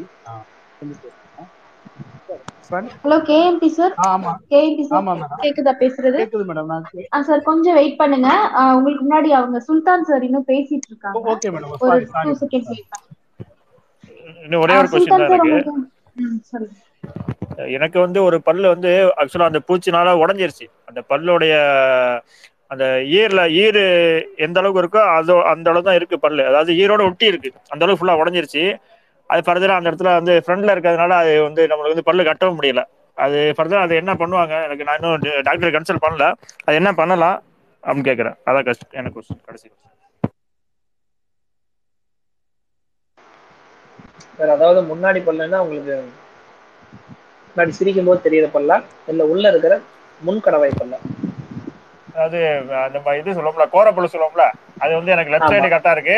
ஹலோ கேஎம்பி சார்? ஆமா. KMP sir? கேக்குதா பேசுறது? கேக்குது மேடம் நான் கே- ஆ சார் கொஞ்சம் வெயிட் பண்ணுங்க. உங்களுக்கு முன்னாடி அவங்க சுல்தான் சார் இன்னும் பேசிட்டு இருக்காங்க. ஓகே மேடம் ஒரு sorry two sorry seconds wait பண்ணுங்க இன்னும் ஒரே ஒரு சுல்தான் தான் உங்களுக்கு ம் சொல்லுங்க. எனக்கு வந்து ஒரு பல்லு வந்து ஆக்சுவலா அந்த பூச்சினால உடஞ்சிருச்சு. அந்த பல்லுடைய அந்த ஈர்ல ஈர் எந்த அளவுக்கு இருக்கோ அதோ அந்த அளவு தான் இருக்கு பல்லு. அதாவது ஈரோட ஒட்டி இருக்கு. அந்த அளவுக்கு ஃபுல்லா உடஞ்சிருச்சு. அது ஃபர்தரா அந்த இடத்துல வந்து ஃப்ரண்ட்ல இருக்கிறதுனால அது வந்து நம்மளுக்கு வந்து பல்லு கட்டவும் முடியல. அது ஃபர்தர் அது என்ன பண்ணுவாங்க எனக்கு நான் இன்னும் டாக்டர் கன்சல்ட் பண்ணல. அது என்ன பண்ணலாம் அப்படின்னு கேட்குறேன் அதான் கஷ்டம் எனக்கு கடைசி சார் அதாவது முன்னாடி பல்லுன்னா உங்களுக்கு முன்னாடி சிரிக்கும் போது தெரியுற பல்லா இல்ல உள்ள இருக்கிற முன்கடவை பல்லா அதாவது நம்ம இது சொல்லுவோம்ல கோரப்பல்லு சொல்லுவோம்ல அது வந்து எனக்கு லெஃப்ட் சைடு கரெக்டா இருக்கு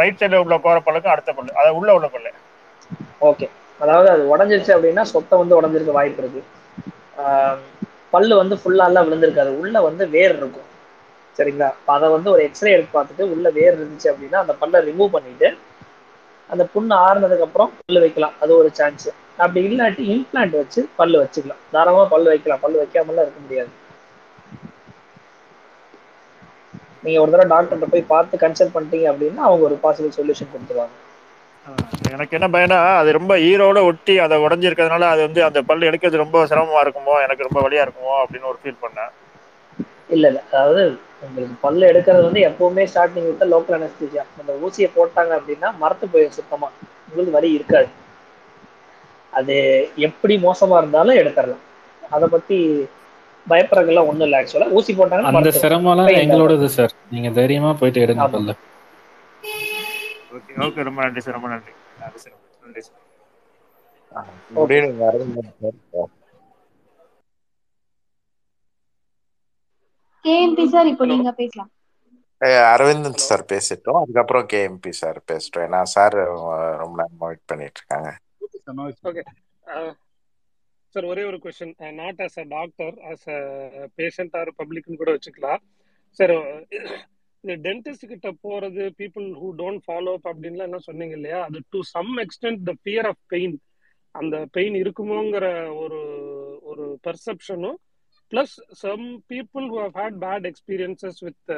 ரைட் சைடுல உள்ள கோரப்பல்லுக்கும் அடுத்த பல்லு அது உள்ள உள்ள பல்லு. ஓகே. அதாவது அது உடஞ்சிருச்சு அப்படின்னா சொத்தை வந்து உடஞ்சிருக்க வாய்ப்பு இருக்கு. பல்லு வந்து ஃபுல்லா எல்லாம் விழுந்திருக்காது உள்ள வந்து வேர் இருக்கும். சரிங்களா? அதை வந்து ஒரு எக்ஸ்ரே எடுத்து பார்த்துட்டு உள்ள வேர் இருந்துச்சு அப்படின்னா அந்த பல்லை ரிமூவ் பண்ணிட்டு அந்த புண்ணு ஆறுனதுக்கு அப்புறம் பல்லு வைக்கலாம். அது ஒரு சான்ஸ் அப்படி இல்லாட்டி இம்ப்ளான்ட் வச்சு பல்லு வச்சுக்கலாம். தாராளமா பல்லு வைக்கலாம். பல்லு வைக்காமலாம் இருக்க முடியாது. நீங்க ஒரு தடவை டாக்டர்கிட்ட போய் பார்த்து கன்சல்ட் பண்ணிட்டீங்க அப்படின்னா அவங்க ஒரு பாசிபிள் சொல்யூஷன் கொடுத்துருவாங்க. எனக்கு என்ன பயனா அது ரொம்ப ஈரோட ஒட்டி அதை உடஞ்சிருக்கிறதுனால அது வந்து அந்த பல்லு எடுக்கிறது ரொம்ப சிரமமா இருக்குமோ எனக்கு ரொம்ப வலியா இருக்குமோ அப்படின்னு ஒரு ஃபீல் பண்ணேன். இல்ல இல்ல. அதாவது உங்களுக்கு பல்லு எடுக்கிறது வந்து எப்பவுமே ஸ்டார்டிங் வித்த லோக்கல் அனஸ்தீசியா அந்த ஊசியை போட்டாங்க அப்படின்னா மரத்து போயிடும் சுத்தமா. உங்களுக்கு வலி இருக்காது. அது எப்படி மோசமா இருந்தாலும் எடுத்துடலாம். அதை பத்தி பயப்படுறதுலாம் ஒண்ணும் இல்லை ஆக்சுவலா ஊசி போட்டாங்கன்னா அந்த சிரமம்லாம் எங்களோடது சார். நீங்க தைரியமா போயிட்டு எடுங்க ஓகே ஓகே. ரொம்ப நன்றி சார். ரொம்ப நன்றி. நன்றி சார். கேஎம்பி சார் இப்போ நீங்க பேசலாம். அரவிந்தன் சார் பேசிட்டோம். அதுக்கப்புறம் கேஎம்பி சார் பேசிட்டோம். ஏன்னா சார் ரொம்ப நேரமா வெயிட் பண்ணிட்டு இருக்காங்க. ஓகே சார் uh, ஒரே ஒரு question not as a doctor as a patient or பப்ளிக்னு கூட வச்சுக்கலாம். சார் uh, இந்த டென்டிஸ்ட் கிட்ட போறது people who don't follow up அப்படின்லாம் என்ன சொன்னீங்க இல்லையா? அது to some extent the fear of pain அந்த பெயின் இருக்குமோங்கிற ஒரு ஒரு பெர்செப்ஷனும் plus some people who have had bad experiences with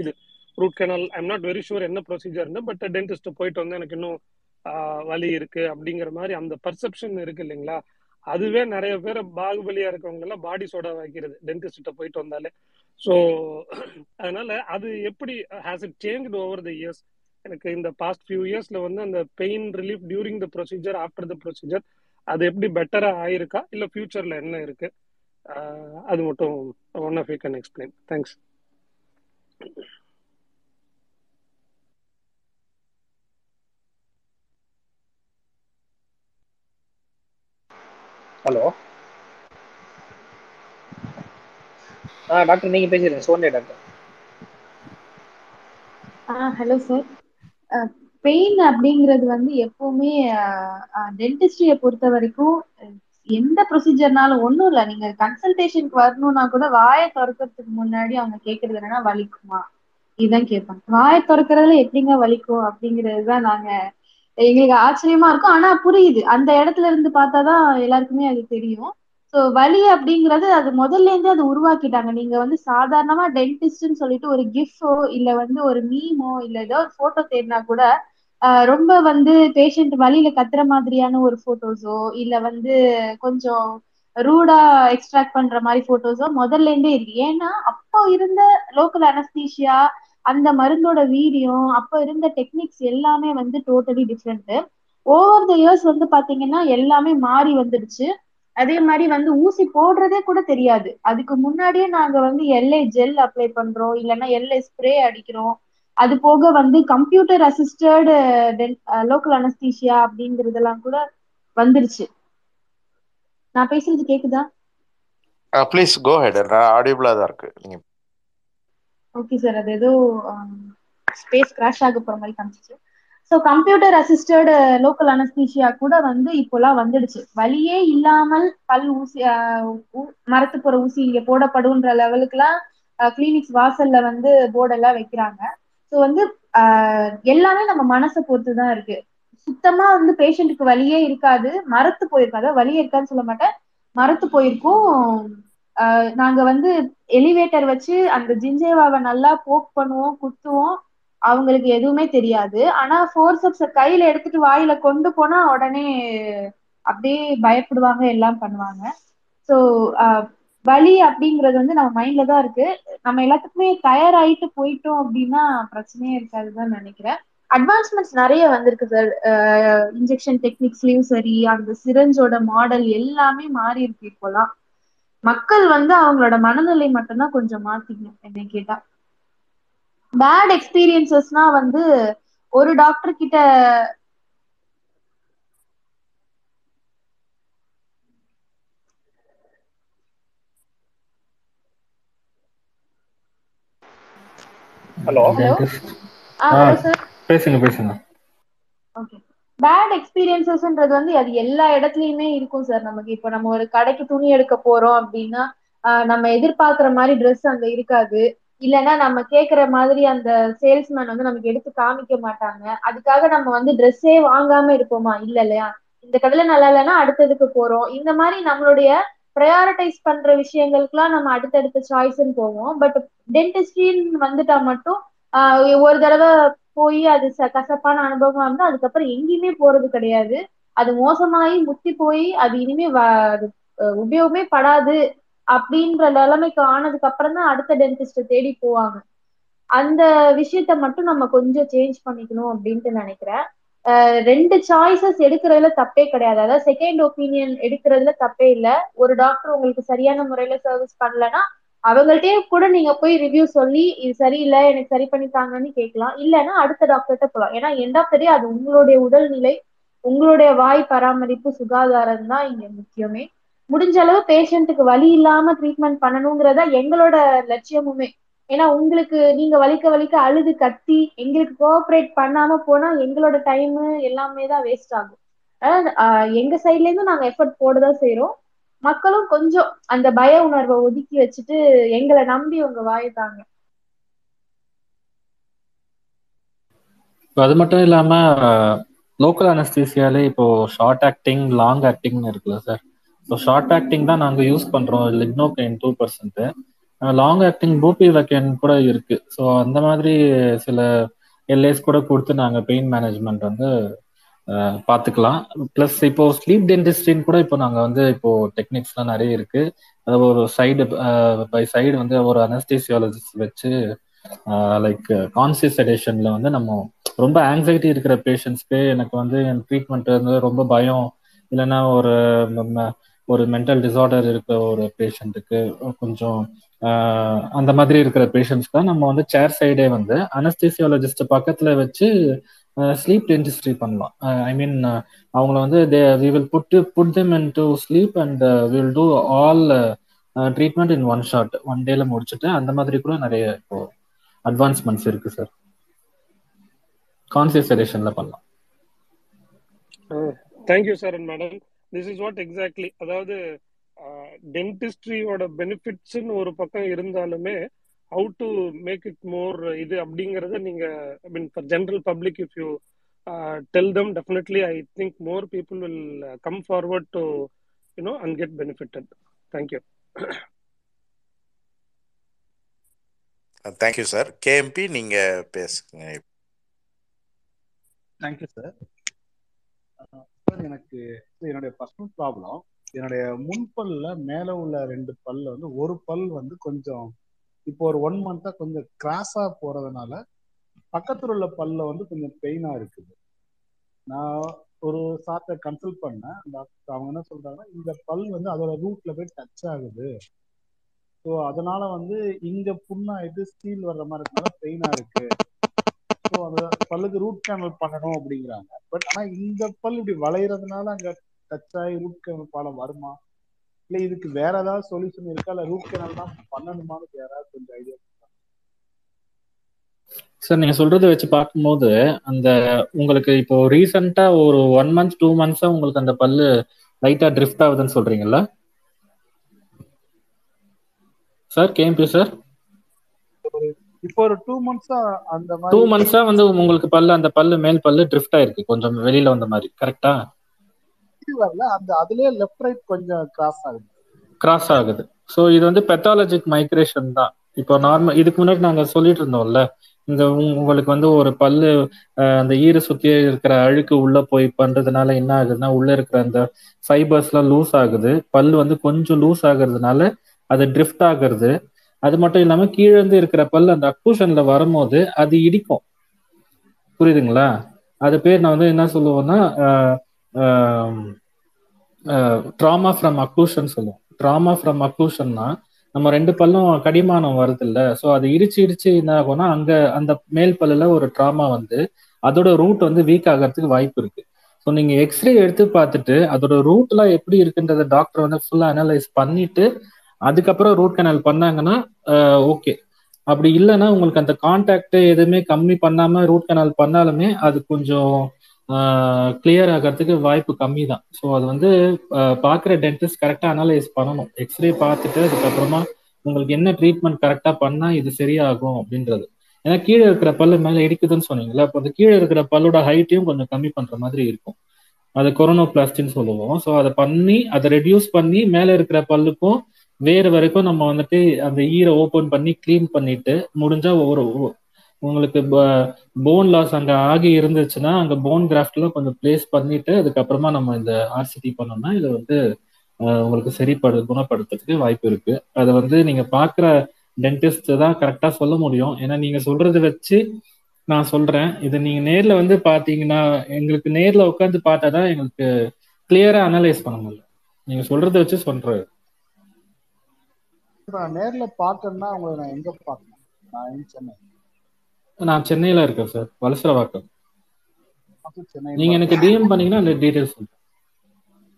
இது root canal I'm not very sure என்ன ப்ரொசீஜர்னு பட் டென்டிஸ்ட் போயிட்டு வந்து எனக்கு இன்னும் வலி இருக்கு அப்படிங்கிற மாதிரி அந்த பர்செப்ஷன் இருக்கு இல்லைங்களா? அதுவே நிறைய பேர் பாகுபலியா இருக்கவங்க எல்லாம் பாடி சோடா வைக்கிறது டென்டிஸ்ட போயிட்டு வந்தாலே. ஸோ அதனால அது எப்படி has it change over the years எனக்கு இந்த பாஸ்ட் ஃபியூ இயர்ஸ்ல வந்து அந்த pain relief during the procedure after the procedure அது எப்படி பெட்டரா ஆயிருக்கா? இல்ல ஃபியூச்சர்ல என்ன இருக்கு? அது மட்டும் one of you can explain thanks hello. Ah doctor நீங்க பேசுறீங்க சோனியா டாக்டர். ஆ ஹலோ சார். பெயின் அப்படிங்கிறது வந்து எப்பவுமே டென்டிஸ்ட்ரியை பொறுத்த வரைக்கும் எந்த ப்ரொசீஜர்னாலும் ஒன்றும் இல்லை. நீங்க கன்சல்டேஷனுக்கு வரணும்னா கூட வாயை திறக்கிறதுக்கு முன்னாடி அவங்க கேட்கறது என்னன்னா வலிக்குமா? இதுதான் கேட்பாங்க வாயை திறக்கிறதுல எப்படிங்க வலிக்கும் அப்படிங்கிறது தான் நாங்க எங்களுக்கு ஆச்சரியமா இருக்கும். ஆனா புரியுது. அந்த இடத்துல இருந்து பார்த்தாதான் எல்லாருக்குமே அது தெரியும். ஸோ வலி அப்படிங்கிறது அது முதல்ல இருந்தே அது உருவாக்கிட்டாங்க. நீங்க வந்து சாதாரணமா டென்டிஸ்ட்னு சொல்லிட்டு ஒரு கிஃப்டோ இல்ல வந்து ஒரு மீமோ இல்ல ஏதோ ஒரு போட்டோ தேடினா கூட ரொம்ப வந்து பேஷண்ட் வழியில கத்துற மாதிரியான ஒரு போட்டோஸோ இல்ல வந்து கொஞ்சம் ரூடா எக்ஸ்ட்ராக்ட் பண்ற மாதிரி போட்டோஸோ முதல்ல இருந்தே இருக்கு. ஏன்னா அப்போ இருந்த லோக்கல் அனஸ்தீஷியா அந்த மருந்தோட வீரியம் அப்ப இருந்த டெக்னிக்ஸ் எல்லாமே வந்து totally different over the years வந்து பாத்தீங்கன்னா எல்லாமே மாறி வந்துடுச்சு. அதே மாதிரி வந்து ஊசி போடுறதே கூட தெரியாது. அதுக்கு முன்னாடியே நாங்க வந்து எல்ஐ ஜெல் அப்ளை பண்றோம். இல்லைன்னா எல்ஐ ஸ்ப்ரே அடிக்கிறோம். அது போக வந்து கம்ப்யூட்டர் அசிஸ்டட் லோக்கல் அனஸ்தீஷியா அப்படிங்கறதெல்லாம் கூட வந்துருச்சு நான் பேசுறது கேக்குதா? ப்ளீஸ் கோ ஹெட் ஆடியபிளா தான் இருக்கு. நீங்க ஓகே சார் அது ஏதோ ஸ்பேஸ் கிராஷ் ஆக போற மாதிரி காமிச்சிச்சு. So computer assisted local anaesthesia கூட வந்து இப்போலாம் வந்துடுச்சு. வழியே இல்லாமல் பல் ஊசி ஆஹ் ஊ- மரத்துப்புற ஊசி இங்க போடப்படும்ன்ற லெவலுக்குலாம் uh, கிளினிக்ஸ் வாசல்ல வந்து போர்டெல்லாம் வைக்கிறாங்க. ஸோ வந்து ஆஹ் எல்லாமே நம்ம மனசை பொறுத்து தான் இருக்கு. சுத்தமா வந்து பேஷண்ட்டுக்கு வழியே இருக்காது. மரத்து போயிருக்காது வழியே இருக்காதுன்னு சொல்ல மாட்டேன். மரத்து போயிருக்கும். நாங்க வந்து எலிவேட்டர் வச்சு அந்த ஜிஞ்சேவாவை நல்லா போக் பண்ணுவோம் குத்துவோம். அவங்களுக்கு எதுவுமே தெரியாது. ஆனா ஃபோர்சப்ஸ கையில எடுத்துட்டு வாயில கொண்டு போனா உடனே அப்படியே பயப்படுவாங்க எல்லாம் பண்ணுவாங்க. ஸோ வலி அப்படிங்கிறது வந்து நம்ம மைண்ட்ல தான் இருக்கு. நம்ம எல்லாத்துக்குமே டயர் ஆயிட்டு போயிட்டோம் அப்படின்னா பிரச்சனையே இருக்காதுதான் நினைக்கிறேன். அட்வான்ஸ்மெண்ட்ஸ் நிறைய வந்திருக்கு சார் இன்ஜெக்ஷன் டெக்னிக்ஸ்லயும் சரி அந்த சிரஞ்சோட மாடல் எல்லாமே மாறி இருக்கு இப்போலாம். மக்கள் வந்து அவங்களோட மனநிலை மட்டும்தான் கொஞ்சம் மாத்திக்கணும் என்னை கேட்டா. பேட் எக்ஸ்பீரியன்சஸ்னா வந்து ஒரு டாக்டர் கிட்ட ஹலோ சார் பேசுங்க பேசுங்க. ஓகே பேட் எக்ஸ்பீரியன்சஸ்ன்றது வந்து அது எல்லா இடத்துலயுமே இருக்கும் சார் நமக்கு இப்போ நம்ம ஒரு கடைக்கு துணி எடுக்க போறோம் அப்படின்னா ஆஹ் நம்ம எதிர்பார்க்குற மாதிரி ட்ரெஸ் அங்க இருக்காது. இல்லைன்னா நம்ம கேட்குற மாதிரி அந்த சேல்ஸ்மேன் வந்து நமக்கு எடுத்து காமிக்க மாட்டாங்க. அதுக்காக நம்ம வந்து ட்ரெஸ்ஸே வாங்காம இருப்போமா? இல்ல இல்லையா? இந்த கடையில நல்லா இல்லைன்னா அடுத்ததுக்கு போறோம். இந்த மாதிரி நம்மளுடைய ப்ரையாரிட்டைஸ் பண்ற விஷயங்களுக்குலாம் நம்ம அடுத்தடுத்த சாய்ஸ்ன்னு போவோம். பட் டென்டிஸ்ட்ரின்னு வந்துட்டா மட்டும் ஆஹ் ஒரு தடவை போய் அது ச- கசப்பான அனுபவமா இருந்தா அதுக்கப்புறம் எங்கேயுமே போறது கிடையாது. அது மோசமாயி முத்தி போய் அது இனிமே அது அஹ் உபயோகமே படாது அப்படின்ற நிலைமைக்கு ஆனதுக்கு அப்புறம் தான் அடுத்த டென்டிஸ்ட தேடி போவாங்க. அந்த விஷயத்த மட்டும் நம்ம கொஞ்சம் சேஞ்ச் பண்ணிக்கணும் அப்படின்ட்டு நினைக்கிறேன். ரெண்டு சாய்ஸஸ் எடுக்கிறதுல தப்பே கிடையாது. அதாவது செகண்ட் ஒப்பீனியன் எடுக்கிறதுல தப்பே இல்லை. ஒரு டாக்டர் உங்களுக்கு சரியான முறையில சர்வீஸ் பண்ணலன்னா அவங்கள்ட்டயே கூட நீங்க போய் ரிவ்யூ சொல்லி இது சரியில்லை எனக்கு சரி பண்ணித்தாங்கன்னு கேட்கலாம். இல்லைன்னா அடுத்த டாக்டர்கிட்ட போகலாம் ஏன்னா எண்ட் ஆஃப் த டே அது உங்களுடைய உடல்நிலை உங்களுடைய வாய் பராமரிப்பு சுகாதாரம் தான் இங்க முக்கியமே. முடிஞ்ச அளவு பேஷண்ட்டுக்கு வலி இல்லாம ட்ரீட்மெண்ட் பண்ணணுங்கிறதா எங்களோட லட்சியமுமே. ஏன்னா உங்களுக்கு நீங்க வலிக்க வலிக்க அழுது கத்தி எங்களுக்கு கோஆப்ரேட் பண்ணாம போனா எங்களோட டைம் எல்லாமே தான் வேஸ்ட் ஆகும். அதாவது ஆஹ் எங்க சைட்ல இருந்து நாங்க எஃபர்ட் போட தான் செய்யறோம் மக்களும் கொஞ்சம் அந்த பய உணர்வை ஒதுக்கி வச்சுட்டு எங்களை நம்பி உங்க வாய்த்தாங்க அது மட்டும் இல்லாம லோக்கல் அனஸ்தீசியாலே இப்போ ஷார்ட் ஆக்டிங் லாங் ஆக்டிங்னு இருக்குல்ல சார் ஸோ ஷார்ட் ஆக்டிங் தான் நாங்கள் யூஸ் பண்றோம். Lignocaine two percent long acting bupivacaine கூட இருக்கு. ஸோ அந்த மாதிரி சில எல்ஏஸ் கூட கொடுத்து நாங்கள் பெயின் மேனேஜ்மெண்ட் வந்து பார்த்துக்கலாம் ப்ளஸ் இப்போ ஸ்லீப் டென்டிஸ்ட்ரின்னு கூட இப்போ நாங்கள் வந்து இப்போ டெக்னிக்ஸ்லாம் நிறைய இருக்கு. அது ஒரு சைடு பை சைடு வந்து ஒரு அனஸ்டேசியாலஜிஸ்ட் வச்சு லைக் கான்சியஸ் செடேஷன்ல வந்து நம்ம ரொம்ப ஆங்ஸைட்டி இருக்கிற பேஷண்ட்ஸ்க்கு எனக்கு வந்து என் ட்ரீட்மெண்ட் வந்து ரொம்ப பயம். இல்லைன்னா ஒரு ம- ஒரு மென்டல் டிசார்டர் இருக்கிற ஒரு பேஷண்ட்டுக்கு கொஞ்சம் அந்த மாதிரி இருக்கிற பேஷண்ட்ஸ்க்கு நம்ம வந்து சேர் சைடே வந்து அனஸ்தீசியாலஜிஸ்ட் பக்கத்துல வச்சு ஸ்லீப் டென்டிஸ்ட்ரி பண்ணலாம். ஐ மீன் அவங்கள வந்து they we will put put them in to sleep and will do all treatment in one shot one டேல முடிச்சுட்டு அந்த மாதிரி கூட நிறைய இப்போ அட்வான்ஸ்மெண்ட்ஸ் இருக்கு சார் கான்சியஸ் செடேஷன்ல பண்ணலாம். Thank you sir and madam this is what exactly அதாவது டென்டிஸ்ட்ரியோட பெனிஃபிட்ஸ்னு ஒரு பக்கம் இருந்தாலுமே how to make it more இது அப்படிங்கறத நீங்க I mean for general public if you tell them definitely I think more people will come forward to you know and get benefited thank you thank you sir KMP நீங்க பேசுங்க. தேங்க்யூ சார் சார் எனக்கு இது என்னுடைய பர்சனல் ப்ராப்ளம் என்னுடைய முன்பல்ல மேல உள்ள ரெண்டு பல்ல வந்து ஒரு பல் வந்து கொஞ்சம் இப்போ ஒரு ஒன் மந்தா கொஞ்சம் கிராஸா போறதுனால பக்கத்துல உள்ள பல்ல வந்து கொஞ்சம் பெயினா இருக்குது. நான் ஒரு சார்ட்ட கன்சல்ட் பண்ணேன். டாக்டர் அவங்க என்ன சொல்றாங்கன்னா இந்த பல் வந்து அதோட ரூட்ல போய் டச் ஆகுது. ஸோ அதனால வந்து இங்க புண்ணாயிட்டு ஸ்டீல் வர்ற மாதிரி இருக்கனால பெயினா இருக்கு. ஸோ அந்த பல்லுக்கு ரூட் கேனல் பண்ணணும் அப்படிங்கிறாங்க. பட் ஆனா இந்த பல் இப்படி வளையறதுனால அங்க டச் ஆகி ரூட் கேனல் பாலம் வருமா? இல்ல இதுக்கு வேற ஏதாவது சொல்யூஷன் இருக்கா? இல்ல ரூட் கேனல் தான் பண்ணணுமான்னு யாராவது கொஞ்சம் ஐடியா சார் நீங்க சொல்றதை வச்சு பார்க்கும்போது அந்த உங்களுக்கு இப்போ ரீசெண்டா ஒரு ஒன் மந்த் டூ மந்த்ஸா உங்களுக்கு அந்த பல்லு லைட்டா ட்ரிஃப்ட் ஆகுதுன்னு சொல்றீங்கல்ல? சார் கேம்பி சார் இப்போ ஒரு டூ மந்த்ஸா அந்த டூ மந்த்ஸா வந்து உங்களுக்கு பல்லு அந்த பல்லு மேல் பல்லு ட்ரிஃப்ட் ஆயிருக்கு. கொஞ்சம் வெளியில வந்த மாதிரி. கரெக்டா வரல அந்த அதுலயே லெஃப்ட் ரைட் கொஞ்சம் கிராஸ் ஆகுது. கிராஸ் ஆகுது. ஸோ இது வந்து பெத்தாலஜிக் மைக்ரேஷன் தான். இப்போ நார்மல் இதுக்கு முன்னாடி நாங்க சொல்லிட்டு இருந்தோம்ல இந்த உங்களுக்கு வந்து ஒரு பல்லு அந்த ஈர சுத்தி இருக்கிற அழுக்கு உள்ள போய் பண்றதுனால என்ன ஆகுதுன்னா உள்ள இருக்கிற அந்த ஃபைபர்ஸ்லாம் லூஸ் ஆகுது. பல்லு வந்து கொஞ்சம் லூஸ் ஆகுறதுனால அது ட்ரிஃப்ட் ஆகுறது. அது மட்டும் இல்லாம கீழே இருந்து இருக்கிற பல் அந்த அக்ளூஷன்ல வரும்போது அது இடிக்கும். புரியுதுங்களா? அது பேர் நான் வந்து என்ன சொல்லுவேன்னா ட்ராமா ஃப்ரம் அக்ளூஷன் சொல்லுவோம். ட்ராமா ஃப்ரம் அக்ளூஷன்னா நம்ம ரெண்டு பல்லும் கடிமானம் வருது இல்ல ஸோ அது இடிச்சு இடிச்சு என்ன ஆகும்னா அங்க அந்த மேல் பல்லுல ஒரு ட்ராமா வந்து அதோட ரூட் வந்து வீக் ஆகிறதுக்கு வாய்ப்பு இருக்கு. ஸோ நீங்க எக்ஸ்ரே எடுத்து பார்த்துட்டு அதோட ரூட்லாம் எப்படி இருக்குன்றத டாக்டர் வந்து ஃபுல்லா அனலைஸ் பண்ணிட்டு அதுக்கப்புறம் ரூட் கனல் பண்ணாங்கன்னா ஓகே அப்படி இல்லைன்னா உங்களுக்கு அந்த கான்டாக்ட் எதுவுமே கம்மி பண்ணாம ரூட் கனல் பண்ணாலுமே அது கொஞ்சம் கிளியர் ஆகிறதுக்கு வாய்ப்பு கம்மி தான் ஸோ அது வந்து பார்க்குற டென்டிஸ்ட் கரெக்டாக அனலைஸ் பண்ணணும். எக்ஸ்ரே பார்த்துட்டு அதுக்கப்புறமா உங்களுக்கு என்ன ட்ரீட்மெண்ட் கரெக்டாக பண்ணால் இது சரியாகும் அப்படின்றது. ஏன்னா கீழே இருக்கிற பல்லு மேலே இடிக்குதுன்னு சொன்னீங்களா அப்போ அந்த கீழே இருக்கிற பல்லோட ஹைட்டையும் கொஞ்சம் கம்மி பண்ணுற மாதிரி இருக்கும். அது கொரோனா பிளாஸ்டின்னு சொல்லுவோம். ஸோ அதை பண்ணி அதை ரெடியூஸ் பண்ணி மேலே இருக்கிற பல்லுக்கும் வேறு வரைக்கும் நம்ம வந்துட்டு அந்த ஈரை ஓப்பன் பண்ணி க்ளீன் பண்ணிட்டு முடிஞ்சா ஒரு உங்களுக்கு போன் லாஸ் அங்க ஆகி இருந்துச்சுன்னா அங்க போன் கிராஃப்ட்லாம் கொஞ்சம் பிளேஸ் பண்ணிட்டு அதுக்கப்புறமா நம்ம இந்த ஆர்சிடி பண்ணோம்னா இது வந்து உங்களுக்கு சரிப்படு குணப்படுத்துறதுக்கு வாய்ப்பு இருக்கு. அதை வந்து நீங்க பாக்குற டென்டிஸ்ட் தான் கரெக்டா சொல்ல முடியும். ஏன்னா நீங்க சொல்றதை வச்சு நான் சொல்றேன். இது நீங்க நேர்ல வந்து பாத்தீங்கன்னா எங்களுக்கு நேர்ல உட்காந்து பார்த்தாதான் எங்களுக்கு கிளியரா அனலைஸ் பண்ண முடியல நீங்க சொல்றதை வச்சு சொல்றது. நான் நேர்ல பார்த்தேன்னா உங்களை நான் எங்க பார்க்கணும் நான் சென்னை. நான் சென்னையில இருக்கேன் சார். வலசரவாக்கம். நீங்க எனக்கு டிஎம் பண்ணீங்கன்னா அந்த டீடைல்ஸ்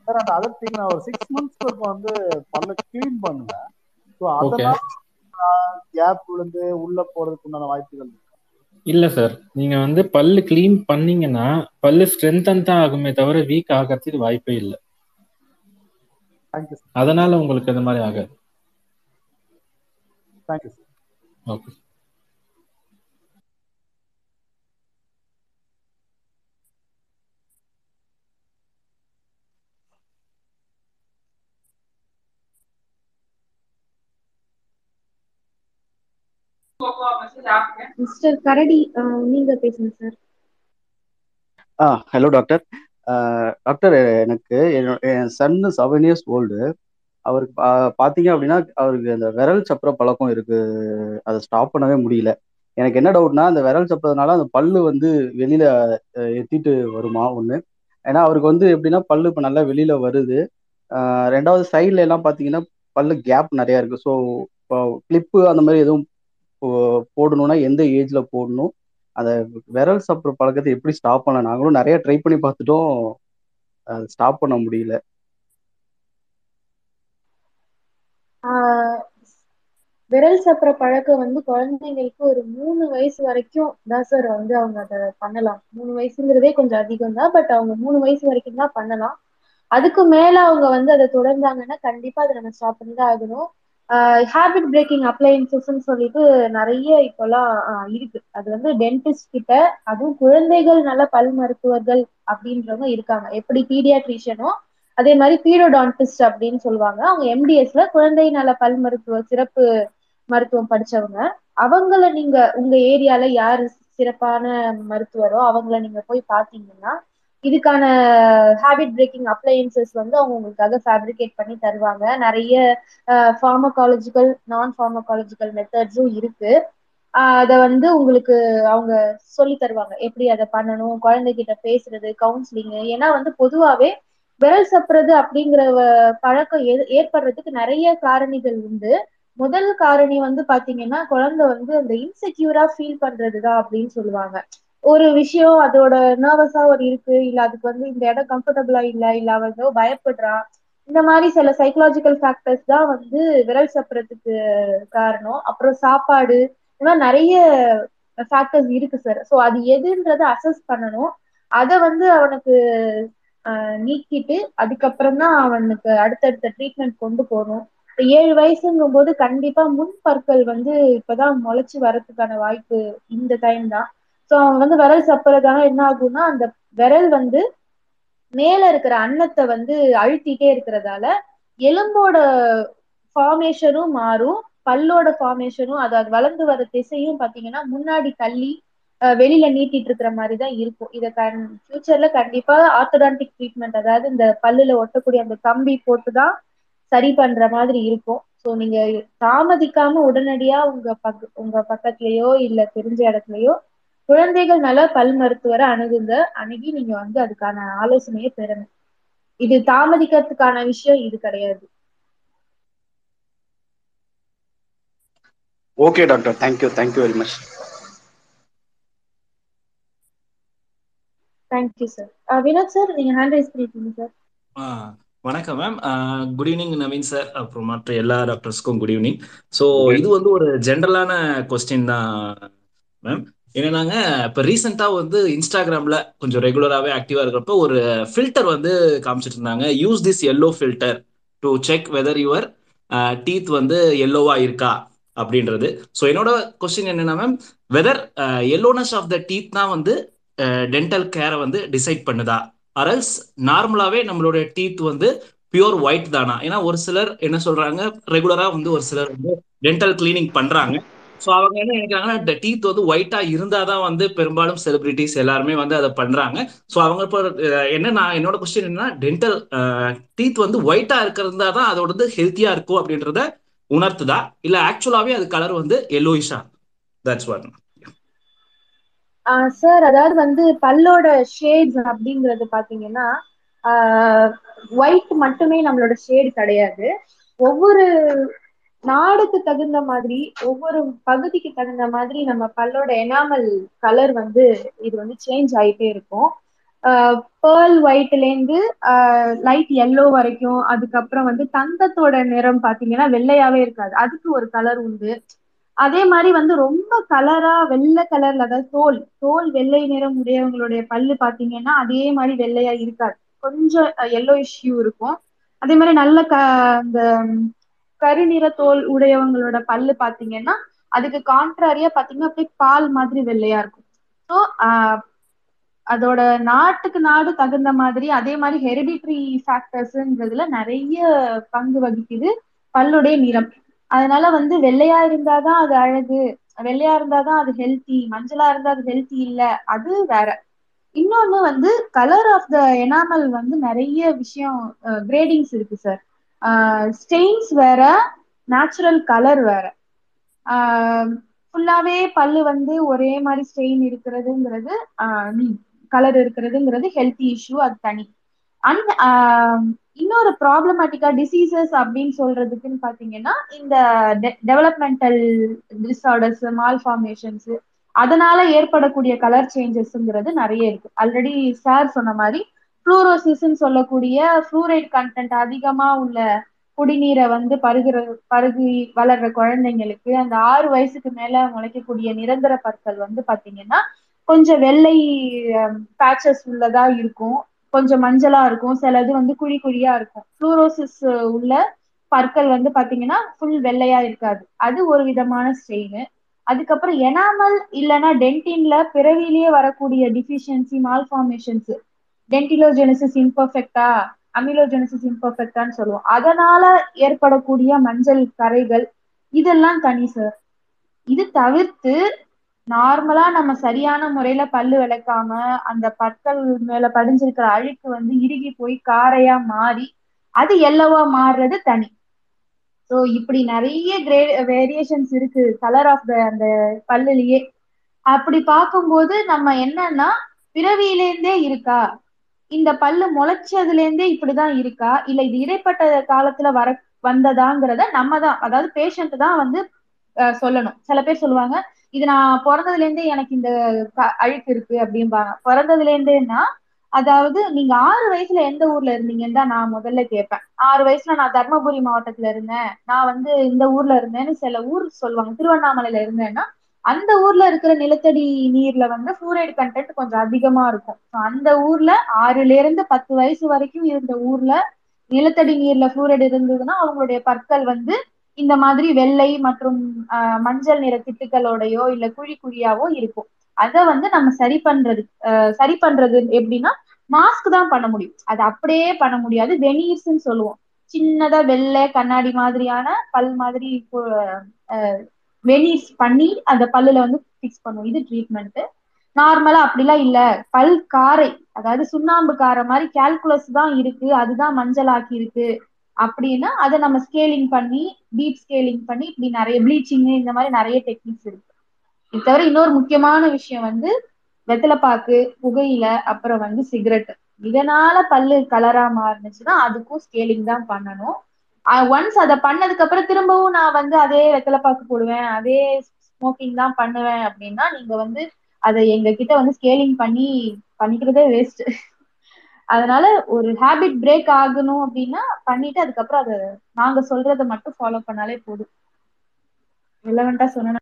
சார் அந்த அதர் திங் நான் ஒரு சிக்ஸ் மந்த்ஸ்க்கு இப்போ வந்து பல்ல க்ளீன் பண்ணுவேன். ஸோ அதனால கேப் விழுந்து உள்ள போறதுக்கு உண்டான வாய்ப்புகள் இல்ல சார். நீங்க வந்து பல்லு க்ளீன் பண்ணீங்கன்னா பல்லு ஸ்ட்ரென்தன் தான் ஆகுமே தவிர வீக் ஆகிறதுக்கு வாய்ப்பே இல்லை. அதனால உங்களுக்கு இந்த மாதிரி ஆகாது. தேங்க்யூ சார் ஓகே மிஸ்டர் கரடி நீங்க பேசுங்க சார். ஆ ஹலோ டாக்டர் டாக்டர் எனக்கு என் சன்னு செவன் இயர்ஸ் ஓல்டு அவருக்கு பார்த்தீங்க அப்படின்னா அவருக்கு அந்த விரல் சப்புற பழக்கம் இருக்கு. அதை ஸ்டாப் பண்ணவே முடியல. எனக்கு என்ன டவுட்னா அந்த விரல் சப்புறதுனால அந்த பல்லு வந்து வெளியில எத்திட்டு வருமா ஒன்று ஏன்னா அவருக்கு வந்து எப்படின்னா பல்லு இப்போ நல்லா வெளியில வருது. ரெண்டாவது சைட்ல எல்லாம் பார்த்தீங்கன்னா பல்லு கேப் நிறையா இருக்கு. ஸோ இப்போ கிளிப்பு அந்த மாதிரி எதுவும் போடணும்னா எந்த ஏஜ்ல போடணும்? அந்த விரல் சாப்பிட்ற பழக்கத்தை எப்படி ஸ்டாப் பண்ண நாங்களும் நிறைய ட்ரை பண்ணி பார்த்துட்டோம். ஸ்டாப் பண்ண முடியல. ஆஹ் விரல் சாப்பிட்ற பழக்கம் வந்து குழந்தைங்களுக்கு ஒரு மூணு வயசு வரைக்கும் தான் சார் வந்து அவங்க அதை பண்ணலாம். மூணு வயசுங்கிறதே கொஞ்சம் அதிகம் தான் பட் அவங்க மூணு வயசு வரைக்கும் தான் பண்ணலாம். அதுக்கு மேல அவங்க வந்து அதை தொடர்ந்தாங்கன்னா கண்டிப்பா அதை நம்ம ஸ்டாப் பண்ணி தான் ஆகணும். ஹேபிட் பிரேக்கிங் அப்ளையன்சஸ்ன்னு சொல்லிட்டு நிறைய இப்போலாம் இருக்கு. அது வந்து டென்டிஸ்ட் கிட்ட அதுவும் குழந்தைகள் நல்ல பல் மருத்துவர்கள் அப்படின்றவங்க இருக்காங்க. எப்படி பீடியாட்ரிஷியனோ அதே மாதிரி பீடோடான்டிஸ்ட் அப்படின்னு சொல்லுவாங்க. அவங்க எம்டிஎஸ்ல குழந்தை நல பல் மருத்துவ சிறப்பு மருத்துவம் படிச்சவங்க. அவங்கள நீங்க உங்க ஏரியால யாரு சிறப்பான மருத்துவரோ அவங்கள நீங்க போய் பாத்தீங்கன்னா இதுக்கான ஹேபிட் பிரேக்கிங் அப்ளையன்சஸ் வந்து அவங்க உங்களுக்காக ஃபேப்ரிகேட் பண்ணி தருவாங்க. நிறைய ஃபார்மகாலஜிக்கல் நான் ஃபார்மகாலஜிக்கல் மெத்தட்ஸும் இருக்கு. அதை வந்து உங்களுக்கு அவங்க சொல்லி தருவாங்க. எப்படி அதை பண்ணணும் குழந்தைகிட்ட பேசுறது கவுன்சிலிங் ஏன்னா வந்து பொதுவாகவே விரல் சப்புறது அப்படிங்கிற வ- பழக்கம் ஏற்படுறதுக்கு நிறைய காரணிகள் உண்டு. முதல் காரணி வந்து பாத்தீங்கன்னா குழந்தை வந்து அந்த இன்செக்யூரா ஃபீல் பண்றதுதான் அப்படின்னு சொல்லுவாங்க. ஒரு விஷயம் அதோட நர்வஸா ஒரு இருக்கு. இல்ல அதுக்கு வந்து இந்த இடம் கம்ஃபர்டபுளா இல்ல இல்ல அவ பயப்படுறா இந்த மாதிரி சில சைக்கலாஜிக்கல் ஃபேக்டர்ஸ் தான் வந்து விரல் சப்புறதுக்கு காரணம். அப்புறம் சாப்பாடு இந்த மாதிரி நிறைய ஃபேக்டர்ஸ் இருக்கு சார் ஸோ அது எதுன்றதை அசஸ் பண்ணணும். அதை வந்து அவனுக்கு ஆஹ் நீக்கிட்டு அதுக்கப்புறம் தான் அவனுக்கு அடுத்தடுத்த ட்ரீட்மெண்ட் கொண்டு போகணும். ஏழு வயசுங்கும் போது கண்டிப்பா முன் பற்கள் வந்து இப்பதான் முளைச்சு வர்றதுக்கான வாய்ப்பு இந்த டைம் தான். ஸோ அவங்க வந்து விரல் சப்புறதால என்ன ஆகும்னா அந்த விரல் வந்து மேல இருக்கிற அன்னத்தை வந்து அழுத்திட்டே இருக்கிறதால எலும்போட ஃபார்மேஷனும் மாறும் பல்லோட ஃபார்மேஷனும் அது அது வளர்ந்து வர திசையும் பாத்தீங்கன்னா முன்னாடி தள்ளி அஹ் வெளியில நீட்டிட்டு இருக்கிற மாதிரி தான் இருக்கும். இதை கண் ஃபியூச்சர்ல கண்டிப்பா ஆர்த்தடான்டிக் ட்ரீட்மெண்ட் அதாவது இந்த பல்லுல ஒட்டக்கூடிய அந்த கம்பி போட்டுதான் சரி பண்ற மாதிரி இருக்கும். ஸோ நீங்க தாமதிக்காம உடனடியா உங்க பக் உங்க பக்கத்துலயோ இல்ல தெரிஞ்ச இடத்துலயோ குழந்தைகள் நல பல் மருத்துவரை அணுகுங்க. அணுகி நீங்க வந்து அதுக்கான ஆலோசனையை பெறணும். இது தாமதிக்கிறதுக்கான விஷயம் இது கிடையாது. Okay doctor thank you thank you very much thank you sir Vinod sir நீங்க ஹேண்ட் ரைஸ் பண்ணிருக்கீங்க சார் ஆ வணக்கம் ma'am good evening Naveen sir அப்புறம் மற்ற எல்லா டாக்டர்ஸ்க்கும் குட் ஈவினிங் ஸோ இது வந்து ஒரு ஜென்ரலான கொஸ்டின் தான் மேம் என்னன்னாங்க இப்போ ரீசெண்டாக வந்து இன்ஸ்டாகிராமில் கொஞ்சம் ரெகுலராகவே ஆக்டிவாக இருக்கிறப்ப ஒரு ஃபில்டர் வந்து காமிச்சிட்டு இருந்தாங்க use this yellow filter to check whether your teeth வந்து எல்லோவா இருக்கா அப்படின்றது. ஸோ என்னோட கொஸ்டின் என்னன்னா ma'am whether yellowness of the teeth தான் வந்து uh, டென்டல் கேரை வந்து டிசைட் பண்ணுதா? அரல்ஸ் நார்மலாகவே நம்மளோட டீத் வந்து பியூர் ஒயிட் தானா? ஏன்னா ஒரு சிலர் என்ன சொல்றாங்க ரெகுலரா வந்து ஒரு சிலர் வந்து டென்டல் கிளீனிங் பண்றாங்க. ஸோ அவங்க என்ன நினைக்கிறாங்கன்னா டீத் வந்து ஒயிட்டா இருந்தாதான் வந்து பெரும்பாலும் செலிபிரிட்டிஸ் எல்லாருமே வந்து அதை பண்றாங்க. ஸோ அவங்க இப்போ என்ன நான் என்னோட கொஸ்டின் என்னன்னா டென்டல் டீத் வந்து ஒயிட்டா இருக்கிறதா தான் அதோட வந்து ஹெல்த்தியா இருக்கும் அப்படின்றத உணர்த்துதா? இல்ல ஆக்சுவலாவே அது கலர் வந்து எல்லோயிஷா தட்ஸ் ஒன் சார் அதாவது வந்து பல்லோட ஷேட்ஸ் அப்படிங்கிறது பாத்தீங்கன்னா ஒயிட் மட்டுமே நம்மளோட ஷேடு கிடையாது. ஒவ்வொரு நாடுக்கு தகுந்த மாதிரி ஒவ்வொரு பகுதிக்கு தகுந்த மாதிரி நம்ம பல்லோட எனாமல் கலர் வந்து இது வந்து சேஞ்ச் ஆயிட்டே இருக்கும். பேர்ல் ஒயிட்லேருந்து லைட் எல்லோ வரைக்கும் அதுக்கப்புறம் வந்து தங்கத்தோட நிறம் பார்த்தீங்கன்னா வெள்ளையாவே இருக்காது. அதுக்கு ஒரு கலர் உண்டு. அதே மாதிரி வந்து ரொம்ப கலரா வெள்ளை கலர்ல அதாவது தோல் தோல் வெள்ளை நிறம் உடையவங்களுடைய பல்லு பாத்தீங்கன்னா அதே மாதிரி வெள்ளையா இருக்காது. கொஞ்சம் எல்லோ இஷ்யூ இருக்கும். அதே மாதிரி நல்ல க அந்த கருநிற தோல் உடையவங்களோட பல்லு பாத்தீங்கன்னா அதுக்கு கான்ட்ராரியா பாத்தீங்கன்னா அப்படியே பால் மாதிரி வெள்ளையா இருக்கும். ஸோ அதோட நாட்டுக்கு நாடு தகுந்த மாதிரி அதே மாதிரி ஹெரிடிட்ரி ஃபேக்டர்ஸ்ன்றதுல நிறைய பங்கு வகிக்குது பல்லுடைய நிறம். அதனால வந்து வெள்ளையா இருந்தாதான் அது அழகு வெள்ளையா இருந்தாதான் அது ஹெல்த்தி மஞ்சளா இருந்தா அது ஹெல்த்தி இல்ல அது வேற. இன்னொன்னு வந்து கலர் ஆஃப் த எனாமல் வந்து நிறைய விஷயம் கிரேடிங்ஸ் இருக்கு சார் ஸ்டெயின்ஸ் வேற நேச்சுரல் கலர் வேற. ஃபுல்லாவே பல்லு வந்து ஒரே மாதிரி ஸ்டெயின் இருக்கிறதுங்கிறது கலர் இருக்கிறதுங்கிறது ஹெல்த்தி இஷ்யூ அது தனி. அண்ட் இன்னொரு ப்ராப்ளமேட்டிக்கா டிசீசஸ் அப்படின்னு சொல்றதுக்குன்னு பாத்தீங்கன்னா இந்த டெவலப்மெண்டல் டிஸ்ஆர்டர்ஸ் மால் ஃபார்மேஷன்ஸ் அதனால ஏற்படக்கூடிய கலர் சேஞ்சஸ்ங்கிறது நிறைய இருக்கு. ஆல்ரெடி சார் சொன்ன மாதிரி ஃப்ளூரோசிஸ்ன்னு சொல்லக்கூடிய ஃப்ளூரைட் கண்டென்ட் அதிகமா உள்ள குடிநீரை வந்து பருகிற பருகி வளர்ற குழந்தைங்களுக்கு அந்த ஆறு வயசுக்கு மேல முளைக்கக்கூடிய நிரந்தர பற்கள் வந்து பாத்தீங்கன்னா கொஞ்சம் வெள்ளை பேச்சஸ் உள்ளதா இருக்கும். கொஞ்சம் மஞ்சளா இருக்கும். சிலது வந்து குழி குழியா இருக்கும். ஃப்ளூரோசிஸ் உள்ள பற்கள் வந்து பாத்தீங்கன்னா ஃபுல் வெள்ளையா இருக்காது. அது ஒரு விதமான ஸ்ட்ரெயின் அதுக்கப்புறம் எனாமல் இல்லைன்னா டென்டின்ல பிறவிலேயே வரக்கூடிய டிஃபிஷியன்சி மால்ஃபார்மேஷன்ஸ் டென்டிலோஜெனசிஸ் இம்பர்ஃபெக்டா அமிலோஜெனசிஸ் இம்பர்ஃபெக்டான்னு சொல்லுவோம். அதனால ஏற்படக்கூடிய மஞ்சள் கரைகள் இதெல்லாம் தனி சார் இது தவிர்த்து நார்மலா நம்ம சரியான முறையில பல்லு விளக்காம அந்த பற்கள் மேல படிஞ்சிருக்கிற அழுக்கு வந்து இறுகி போய் காரையா மாறி அது எல்லவா மாறுறது தனி. ஸோ இப்படி நிறைய கிரே வேரியேஷன்ஸ் இருக்கு கலர் ஆஃப் த அந்த பல்லுலயே. அப்படி பார்க்கும்போது நம்ம என்னன்னா பிறவியிலேருந்தே இருக்கா? இந்த பல்லு முளைச்சதுல இருந்தே இப்படிதான் இருக்கா? இல்ல இது இடைப்பட்ட காலத்துல வர வந்ததாங்கிறத நம்ம தான் அதாவது பேஷண்ட் தான் வந்து சொல்லணும். சில பேர் சொல்லுவாங்க இது நான் பிறந்ததுல இருந்தே எனக்கு இந்த அழுக்கு இருக்கு அப்படிம்பாங்க. பிறந்ததுல இருந்தேன்னா அதாவது நீங்க ஆறு வயசுல எந்த ஊர்ல இருந்தீங்கன்னு தான் நான் முதல்ல கேட்பேன். ஆறு வயசுல நான் தர்மபுரி மாவட்டத்துல இருந்தேன். நான் வந்து இந்த ஊர்ல இருந்தேன்னு சில ஊர் சொல்லுவாங்க. திருவண்ணாமலையில இருந்தேன்னா அந்த ஊர்ல இருக்கிற நிலத்தடி நீர்ல வந்து ஃப்ளூரைடு கண்டென்ட் கொஞ்சம் அதிகமா இருக்கும். அந்த ஊர்ல ஆறுல இருந்து பத்து வயசு வரைக்கும் இருந்த ஊர்ல நிலத்தடி நீர்ல ஃப்ளூரைடு இருந்ததுன்னா அவங்களுடைய பற்கள் வந்து இந்த மாதிரி வெள்ளை மற்றும் ஆஹ், மஞ்சள் நிற திட்டுகளோடையோ இல்ல குழி குழியாவோ இருக்கும். அதை வந்து நம்ம சரி பண்றது ஆஹ், சரி பண்றது எப்படின்னா மாஸ்க் தான் பண்ண முடியும். அது அப்படியே பண்ண முடியாது. வெனீர்ஸ்ன்னு சொல்லுவோம். சின்னதா வெள்ளை கண்ணாடி மாதிரியான பல் மாதிரி வெனிஸ் பண்ணி அந்த பல்லுல வந்து ஃபிக்ஸ் பண்ணுவோம் இது ட்ரீட்மெண்ட் நார்மலா அப்படிலாம் இல்ல. பல் காரை அதாவது சுண்ணாம்பு காரை மாதிரி கால்குலஸ் தான் இருக்கு. அதுதான் மஞ்சளாக்கி இருக்கு. அப்படின்னா அதை நம்ம ஸ்கேலிங் பண்ணி டீப் ஸ்கேலிங் பண்ணி இப்படி நிறைய ப்ளீச்சிங் இந்த மாதிரி நிறைய டெக்னிக்ஸ் இருக்கு. இது தவிர இன்னொரு முக்கியமான விஷயம் வந்து வெத்தலைப்பாக்கு புகையில அப்புறம் வந்து சிகரெட் இதனால பல்லு கலரா மாறுனுச்சுன்னா அதுக்கும் ஸ்கேலிங் தான் பண்ணணும். ஒன்ஸ் அதை பண்ணதுக்கு அப்புறம் திரும்பவும் நான் வந்து அதே வெத்தலைப்பாக்கு போடுவேன் அதே ஸ்மோக்கிங் தான் பண்ணுவேன் அப்படின்னா நீங்க வந்து அதை எங்க கிட்ட வந்து ஸ்கேலிங் பண்ணி பண்ணிக்கிறதே வேஸ்ட் அதனால ஒரு ஹேபிட் பிரேக் ஆகணும் அப்படின்னா பண்ணிட்டு அதுக்கப்புறம் அதை நாங்க சொல்றதை மட்டும் ஃபாலோ பண்ணாலே போதும். ரிலவெண்டா சொன்ன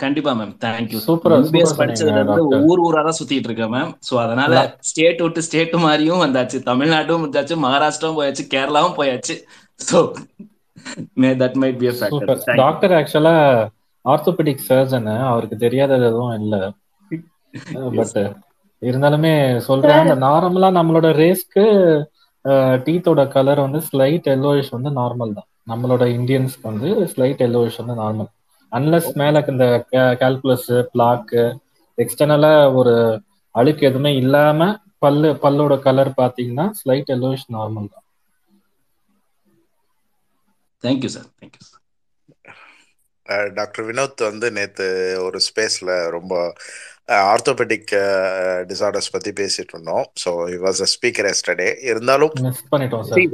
கண்டிப்பா மேம் தேங்க்யூ சூப்பரா எம்பிபிஎஸ் சூப்பரா படிச்சதுல இருந்து ஊர் ஊரா தான் சுத்திட்டு இருக்கேன் மேம் சோ அதனால ஸ்டேட் விட்டு ஸ்டேட் மாதிரியும் வந்தாச்சு. தமிழ்நாட்டும் முடிஞ்சாச்சு மகாராஷ்டிராவும் போயாச்சு கேரளாவும் போயாச்சு. So may that might be factor doctor ஆக்சுவலா ஆர்த்தோபெடிக் சர்ஜன் அவருக்கு தெரியாதது எதுவும் இல்ல. பட் இருந்தாலுமே சொல்றேன் நார்மலா நம்மளோட ரேஸ்க்கு டீத்தோட கலர் வந்து ஸ்லைட் எல்லோயிஷ் வந்து நார்மல் தான். நம்மளோட இந்தியன்ஸ்க்கு வந்து ஸ்லைட் எல்லோயிஷ் வந்து நார்மல் அன்லஸ் மேல இந்த கால்குலஸ் பிளாக்கு எக்ஸ்டர்னலா ஒரு அழுக்கு எதுவுமே இல்லாம பல்லு பல்லோட கலர் பாத்தீங்கன்னா ஸ்லைட் எல்லோயிஷ் நார்மல் தான். Thank you sir thank you ah doctor Vinod வந்து நேத்து ஒரு ஸ்பேஸ்ல ரொம்ப ஆர்த்தோபெடிக் டிசார்டர்ஸ் பத்தி பேசிட்டு இருந்தோம். So he was a speaker yesterday இருந்தாலும் மிஸ் பண்ணிட்டோம் சார்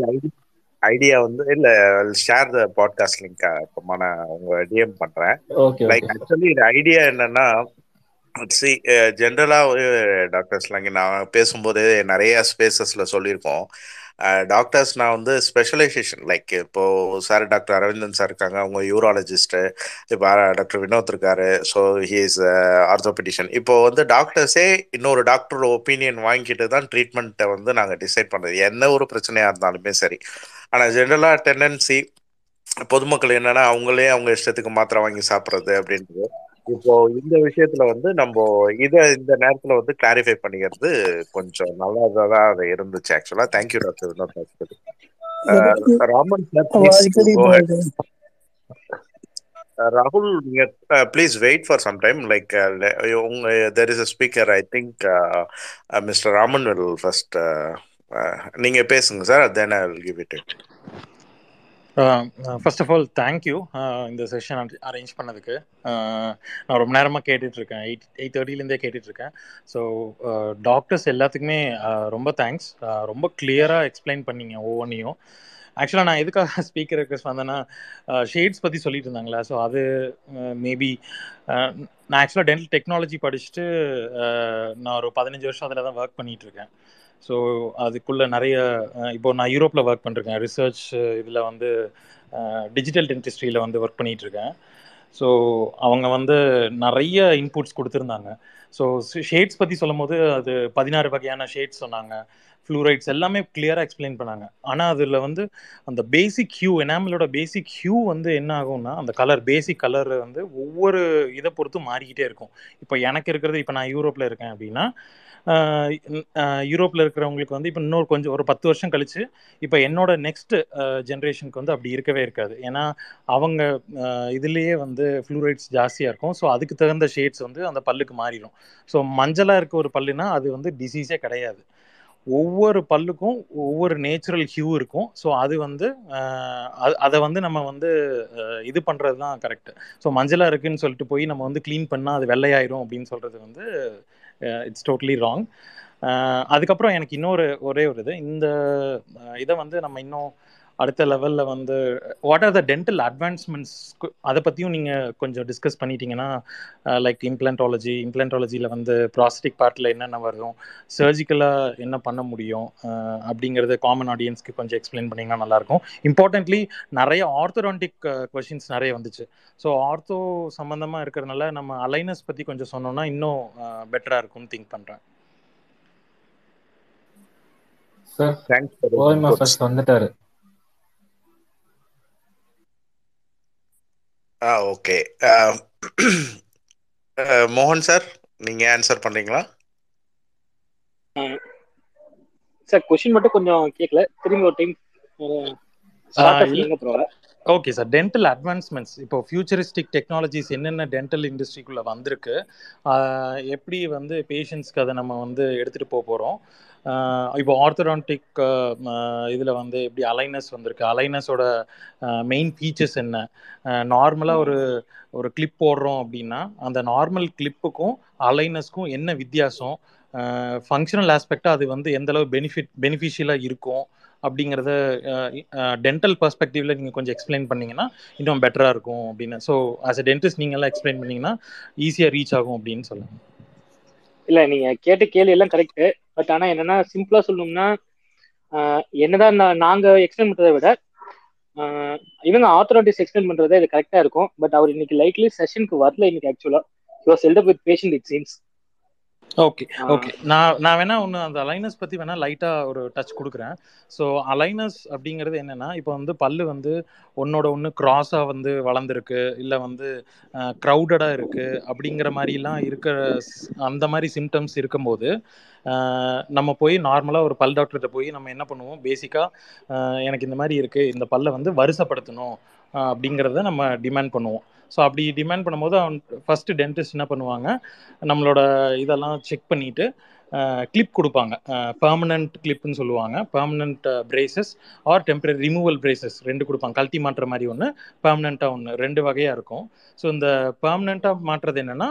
ஐடியா வந்து இல்ல ஷேர் த பாட்காஸ்ட் லிங்க் அப்புறமா நான் உங்க டிஎம் பண்றேன். லைக் ஆக்சுவலி இது ஐடியா என்னன்னா சி ஜென்ரலாக டாக்டர்ஸ்லாம் இங்கே நான் பேசும்போது நிறைய ஸ்பேசஸில் சொல்லியிருக்கோம். டாக்டர்ஸ் நான் வந்து ஸ்பெஷலைசேஷன் லைக் இப்போ சார் டாக்டர் அரவிந்தன் சார் இருக்காங்க அவங்க யூராலஜிஸ்ட்டு இப்போ டாக்டர் வினோத் இருக்காரு ஸோ ஹி இஸ் ஆர்த்தோபெடிஷன் இப்போ வந்து டாக்டர்ஸே இன்னொரு டாக்டர் ஒப்பீனியன் வாங்கிட்டு தான் ட்ரீட்மெண்ட்டை வந்து நாங்கள் டிசைட் பண்ணுறது என்ன ஒரு பிரச்சனையாக இருந்தாலுமே சரி. ஆனால் ஜென்ரலாக டெண்டன்சி பொதுமக்கள் என்னன்னா அவங்களே அவங்க இஷ்டத்துக்கு மாத்திரை வாங்கி சாப்பிட்றது அப்படின்றது. இப்போ இந்த விஷயத்துல வந்து நம்ம இதை இந்த நேரத்துல வந்து கிளாரிஃபை பண்ணிக்கிறது கொஞ்சம் நல்லதா தான் அது இருந்துச்சு ஆக்சுவலா தேங்க்யூ டாக்டர் வினோத் ராமன் ராகுல் நீங்க please wait for some time like உங்க there is a speaker I think mister Raman will first நீங்க பேசுங்க sir then I will give it first of all thank you இந்த செஷன் அரேஞ்ச் பண்ணதுக்கு. நான் ரொம்ப நேரமாக கேட்டுட்ருக்கேன். எயிட் எயிட் தேர்ட்டிலேருந்தே கேட்டுட்ருக்கேன். ஸோ டாக்டர்ஸ் எல்லாத்துக்குமே ரொம்ப தேங்க்ஸ் ரொம்ப கிளியராக எக்ஸ்பிளைன் பண்ணீங்க ஒவ்வொன்றையும் ஆக்சுவலாக நான் எதுக்காக ஸ்பீக்கர் ரெக்வஸ்ட் வந்தேன்னா ஷேட்ஸ் பற்றி சொல்லிட்டு இருந்தாங்களா ஸோ அது மேபி நான் ஆக்சுவலாக டென்டல் டெக்னாலஜி படிச்சுட்டு நான் ஒரு பதினஞ்சு வருஷம் அதில் தான் ஒர்க் பண்ணிகிட்டு இருக்கேன் ஸோ அதுக்குள்ள நிறைய இப்போ நான் யூரோப்பில் ஒர்க் பண்ணிருக்கேன் ரிசர்ச் இதில் வந்து டிஜிட்டல் டென்டிஸ்ட்ரியில் வந்து ஒர்க் பண்ணிட்டு இருக்கேன் ஸோ அவங்க வந்து நிறைய இன்புட்ஸ் கொடுத்துருந்தாங்க. ஸோ ஷேட்ஸ் பற்றி சொல்லும் போது அது பதினாறு வகையான ஷேட்ஸ் சொன்னாங்க. ஃப்ளூரைட்ஸ் எல்லாமே கிளியராக எக்ஸ்பிளைன் பண்ணாங்க. ஆனால் அதில் வந்து அந்த பேசிக் ஹியூ எனாமலோட பேசிக் ஹியூ வந்து என்ன ஆகும்னா அந்த கலர் பேசிக் கலர் வந்து ஒவ்வொரு இதை பொறுத்து மாறிக்கிட்டே இருக்கும். இப்போ எனக்கு இருக்கிறது இப்போ நான் யூரோப்பில் இருக்கேன் அப்படின்னா யூரோப்பில் இருக்கிறவங்களுக்கு வந்து இப்போ இன்னொரு கொஞ்சம் ஒரு பத்து வருஷம் கழிச்சு இப்போ என்னோட நெக்ஸ்ட் ஜென்ரேஷனுக்கு வந்து அப்படி இருக்கவே இருக்காது. ஏன்னா அவங்க இதுலேயே வந்து ஃப்ளூரைட்ஸ் ஜாஸ்தியாக இருக்கும். ஸோ அதுக்கு தகுந்த ஷேட்ஸ் வந்து அந்த பல்லுக்கு மாறிடும். ஸோ மஞ்சளாக இருக்க ஒரு பல்லுனா அது வந்து டிசீஸே கிடையாது. ஒவ்வொரு பல்லுக்கும் ஒவ்வொரு நேச்சுரல் ஹியூ இருக்கும். ஸோ அது வந்து அதை வந்து நம்ம வந்து இது பண்ணுறது தான் கரெக்டு ஸோ மஞ்சளாக இருக்குன்னு சொல்லிட்டு போய் நம்ம வந்து க்ளீன் பண்ணால் அது வெள்ளையாயிரும் அப்படின்னு சொல்கிறது வந்து இட்ஸ் டோட்டலி ராங் அதுக்கப்புறம் எனக்கு இன்னொரு ஒரே ஒரு இது. இந்த uh, இதை வந்து நம்ம இன்னும் அடுத்த லெவலில் வந்து what are the dental advancements அதை பற்றியும் நீங்கள் கொஞ்சம் டிஸ்கஸ் பண்ணிட்டீங்கன்னா லைக் இம்ப்ளான்டாலஜி இம்ப்ளான்டாலஜியில் வந்து ப்ராஸ்டிக் பார்ட்டில் என்னென்ன வரும் சர்ஜிக்கலாக என்ன பண்ண முடியும் அஹ், அப்படிங்கிறத காமன் ஆடியன்ஸ்க்கு கொஞ்சம் எக்ஸ்பிளைன் பண்ணிங்கன்னா நல்லாயிருக்கும். இம்பார்ட்டன்ட்லி நிறைய ஆர்த்தோடான்டிக் கொஷின்ஸ் நிறைய வந்துச்சு. ஸோ ஆர்த்தோ சம்மந்தமாக இருக்கிறதுனால நம்ம அலைனஸ் பற்றி கொஞ்சம் சொன்னோம்னா இன்னும் பெட்டராக இருக்கும்னு திங்க் பண்ணுறேன் சார் தேங்க்ஸ் வந்துட்டாரு. ஆ ஓகே. மோகன் சார் நீங்க ஆன்சர் பண்றீங்களா? சார் கொஸ்டின் மட்டும் கொஞ்சம் கேட்கல திரும்பி ஒரு time okay sir dental advancements இப்போ ஃபியூச்சரிஸ்டிக் டெக்னாலஜிஸ் என்னென்ன டென்டல் இண்டஸ்ட்ரிக்குள்ளே வந்திருக்கு எப்படி வந்து பேஷண்ட்ஸ்க்கு அதை நம்ம வந்து எடுத்துகிட்டு போக போகிறோம் இப்போ ஆர்த்தடான்டிக் இதில் வந்து எப்படி அலைனஸ் வந்திருக்கு? அலைனஸோட மெயின் ஃபீச்சர்ஸ் என்ன? நார்மலாக ஒரு ஒரு கிளிப் போடுறோம் அப்படின்னா அந்த நார்மல் கிளிப்புக்கும் அலைனஸ்க்கும் என்ன வித்தியாசம்? ஃபங்க்ஷனல் ஆஸ்பெக்டாக அது வந்து எந்தளவு பெனிஃபிட் பெனிஃபிஷியலாக இருக்கும்? அப்படிங்கிறத டென்டல் பர்ஸ்பெக்டிவ்ல நீங்கள் கொஞ்சம் எக்ஸ்பிளைன் பண்ணீங்கன்னா இன்னும் பெட்டராக இருக்கும் அப்படின்னு. ஸோ ஆஸ் அ டென்டிஸ்ட் நீங்க எல்லாம் எக்ஸ்பிளைன் பண்ணீங்கன்னா ஈஸியாக ரீச் ஆகும் அப்படின்னு சொல்லுங்க. இல்ல நீங்க கேட்ட கேள்வி எல்லாம் கரெக்ட் பட் ஆனா என்னன்னா சிம்பிளா சொல்லணும்னா என்னதான் நாங்க எக்ஸ்பிளைன் பண்றதை விட இவங்க ஆத்தராட்டிஸ் எக்ஸ்பிளைன் பண்றதே இது கரெக்டா இருக்கும். பட் அவர் இன்னைக்கு லைக்லி செஷனுக்கு வரல இன்னைக்கு ஆக்சுவலா you seldom with patient it seems okay okay நான் நான் வேணா ஒன்று அந்த அலைனஸ் பற்றி வேணா லைட்டாக ஒரு டச் கொடுக்குறேன். ஸோ அலைனஸ் அப்படிங்கிறது என்னன்னா இப்போ வந்து பல்லு வந்து ஒன்னோட ஒன்று கிராஸாக வந்து வளர்ந்துருக்கு இல்லை வந்து க்ரௌடடாக இருக்குது அப்படிங்கிற மாதிரிலாம் இருக்கிற அந்த மாதிரி சிம்டம்ஸ் இருக்கும்போது நம்ம போய் நார்மலாக ஒரு பல் டாக்டர்கிட்ட போய் நம்ம என்ன பண்ணுவோம்? பேசிக்காக எனக்கு இந்த மாதிரி இருக்குது இந்த பல்லை வந்து வருசப்படுத்தணும் அப்படிங்கிறத நம்ம டிமாண்ட் பண்ணுவோம். ஸோ அப்படி டிமாண்ட் பண்ணும்போது அவன் ஃபஸ்ட்டு டென்டிஸ்ட் என்ன பண்ணுவாங்க? நம்மளோட இதெல்லாம் செக் பண்ணிட்டு கிளிப் கொடுப்பாங்க. பர்மனண்ட் கிளிப்னு சொல்லுவாங்க. Permanent braces or temporary removal braces ரெண்டு கொடுப்பாங்க. கழட்டி மாற்ற மாதிரி ஒன்று பர்மனண்ட்டாக ஒன்று ரெண்டு வகையாக இருக்கும். ஸோ இந்த பர்மனண்ட்டாக மாற்றுறது என்னென்னா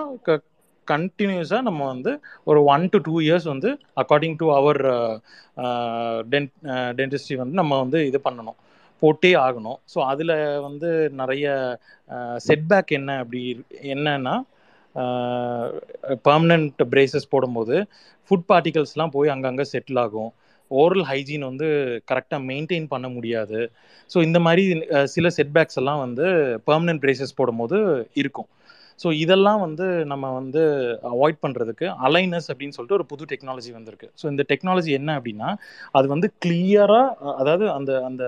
கண்டினியூஸாக நம்ம வந்து ஒரு ஒன் டு டூ இயர்ஸ் வந்து according to our dent dentistry வந்து நம்ம வந்து இது பண்ணணும். போட்டே ஆகணும். ஸோ அதில் வந்து நிறைய செட்பேக் என்ன அப்படி என்னன்னா பர்மனண்ட் பிரேசஸ் போடும்போது ஃபுட் பார்ட்டிகல்ஸ்லாம் போய் அங்கங்கே செட்டில் ஆகும். ஓரல் ஹைஜீன் வந்து கரெக்டாக மெயின்டைன் பண்ண முடியாது. ஸோ இந்த மாதிரி சில செட்பேக்ஸ் எல்லாம் வந்து பர்மனன்ட் பிரேசஸ் போடும்போது இருக்கும். ஸோ இதெல்லாம் வந்து நம்ம வந்து அவாய்ட் பண்ணுறதுக்கு அலைனஸ் அப்படின்னு சொல்லிட்டு ஒரு புது டெக்னாலஜி வந்திருக்கு. ஸோ இந்த டெக்னாலஜி என்ன அப்படின்னா அது வந்து கிளியராக அதாவது அந்த அந்த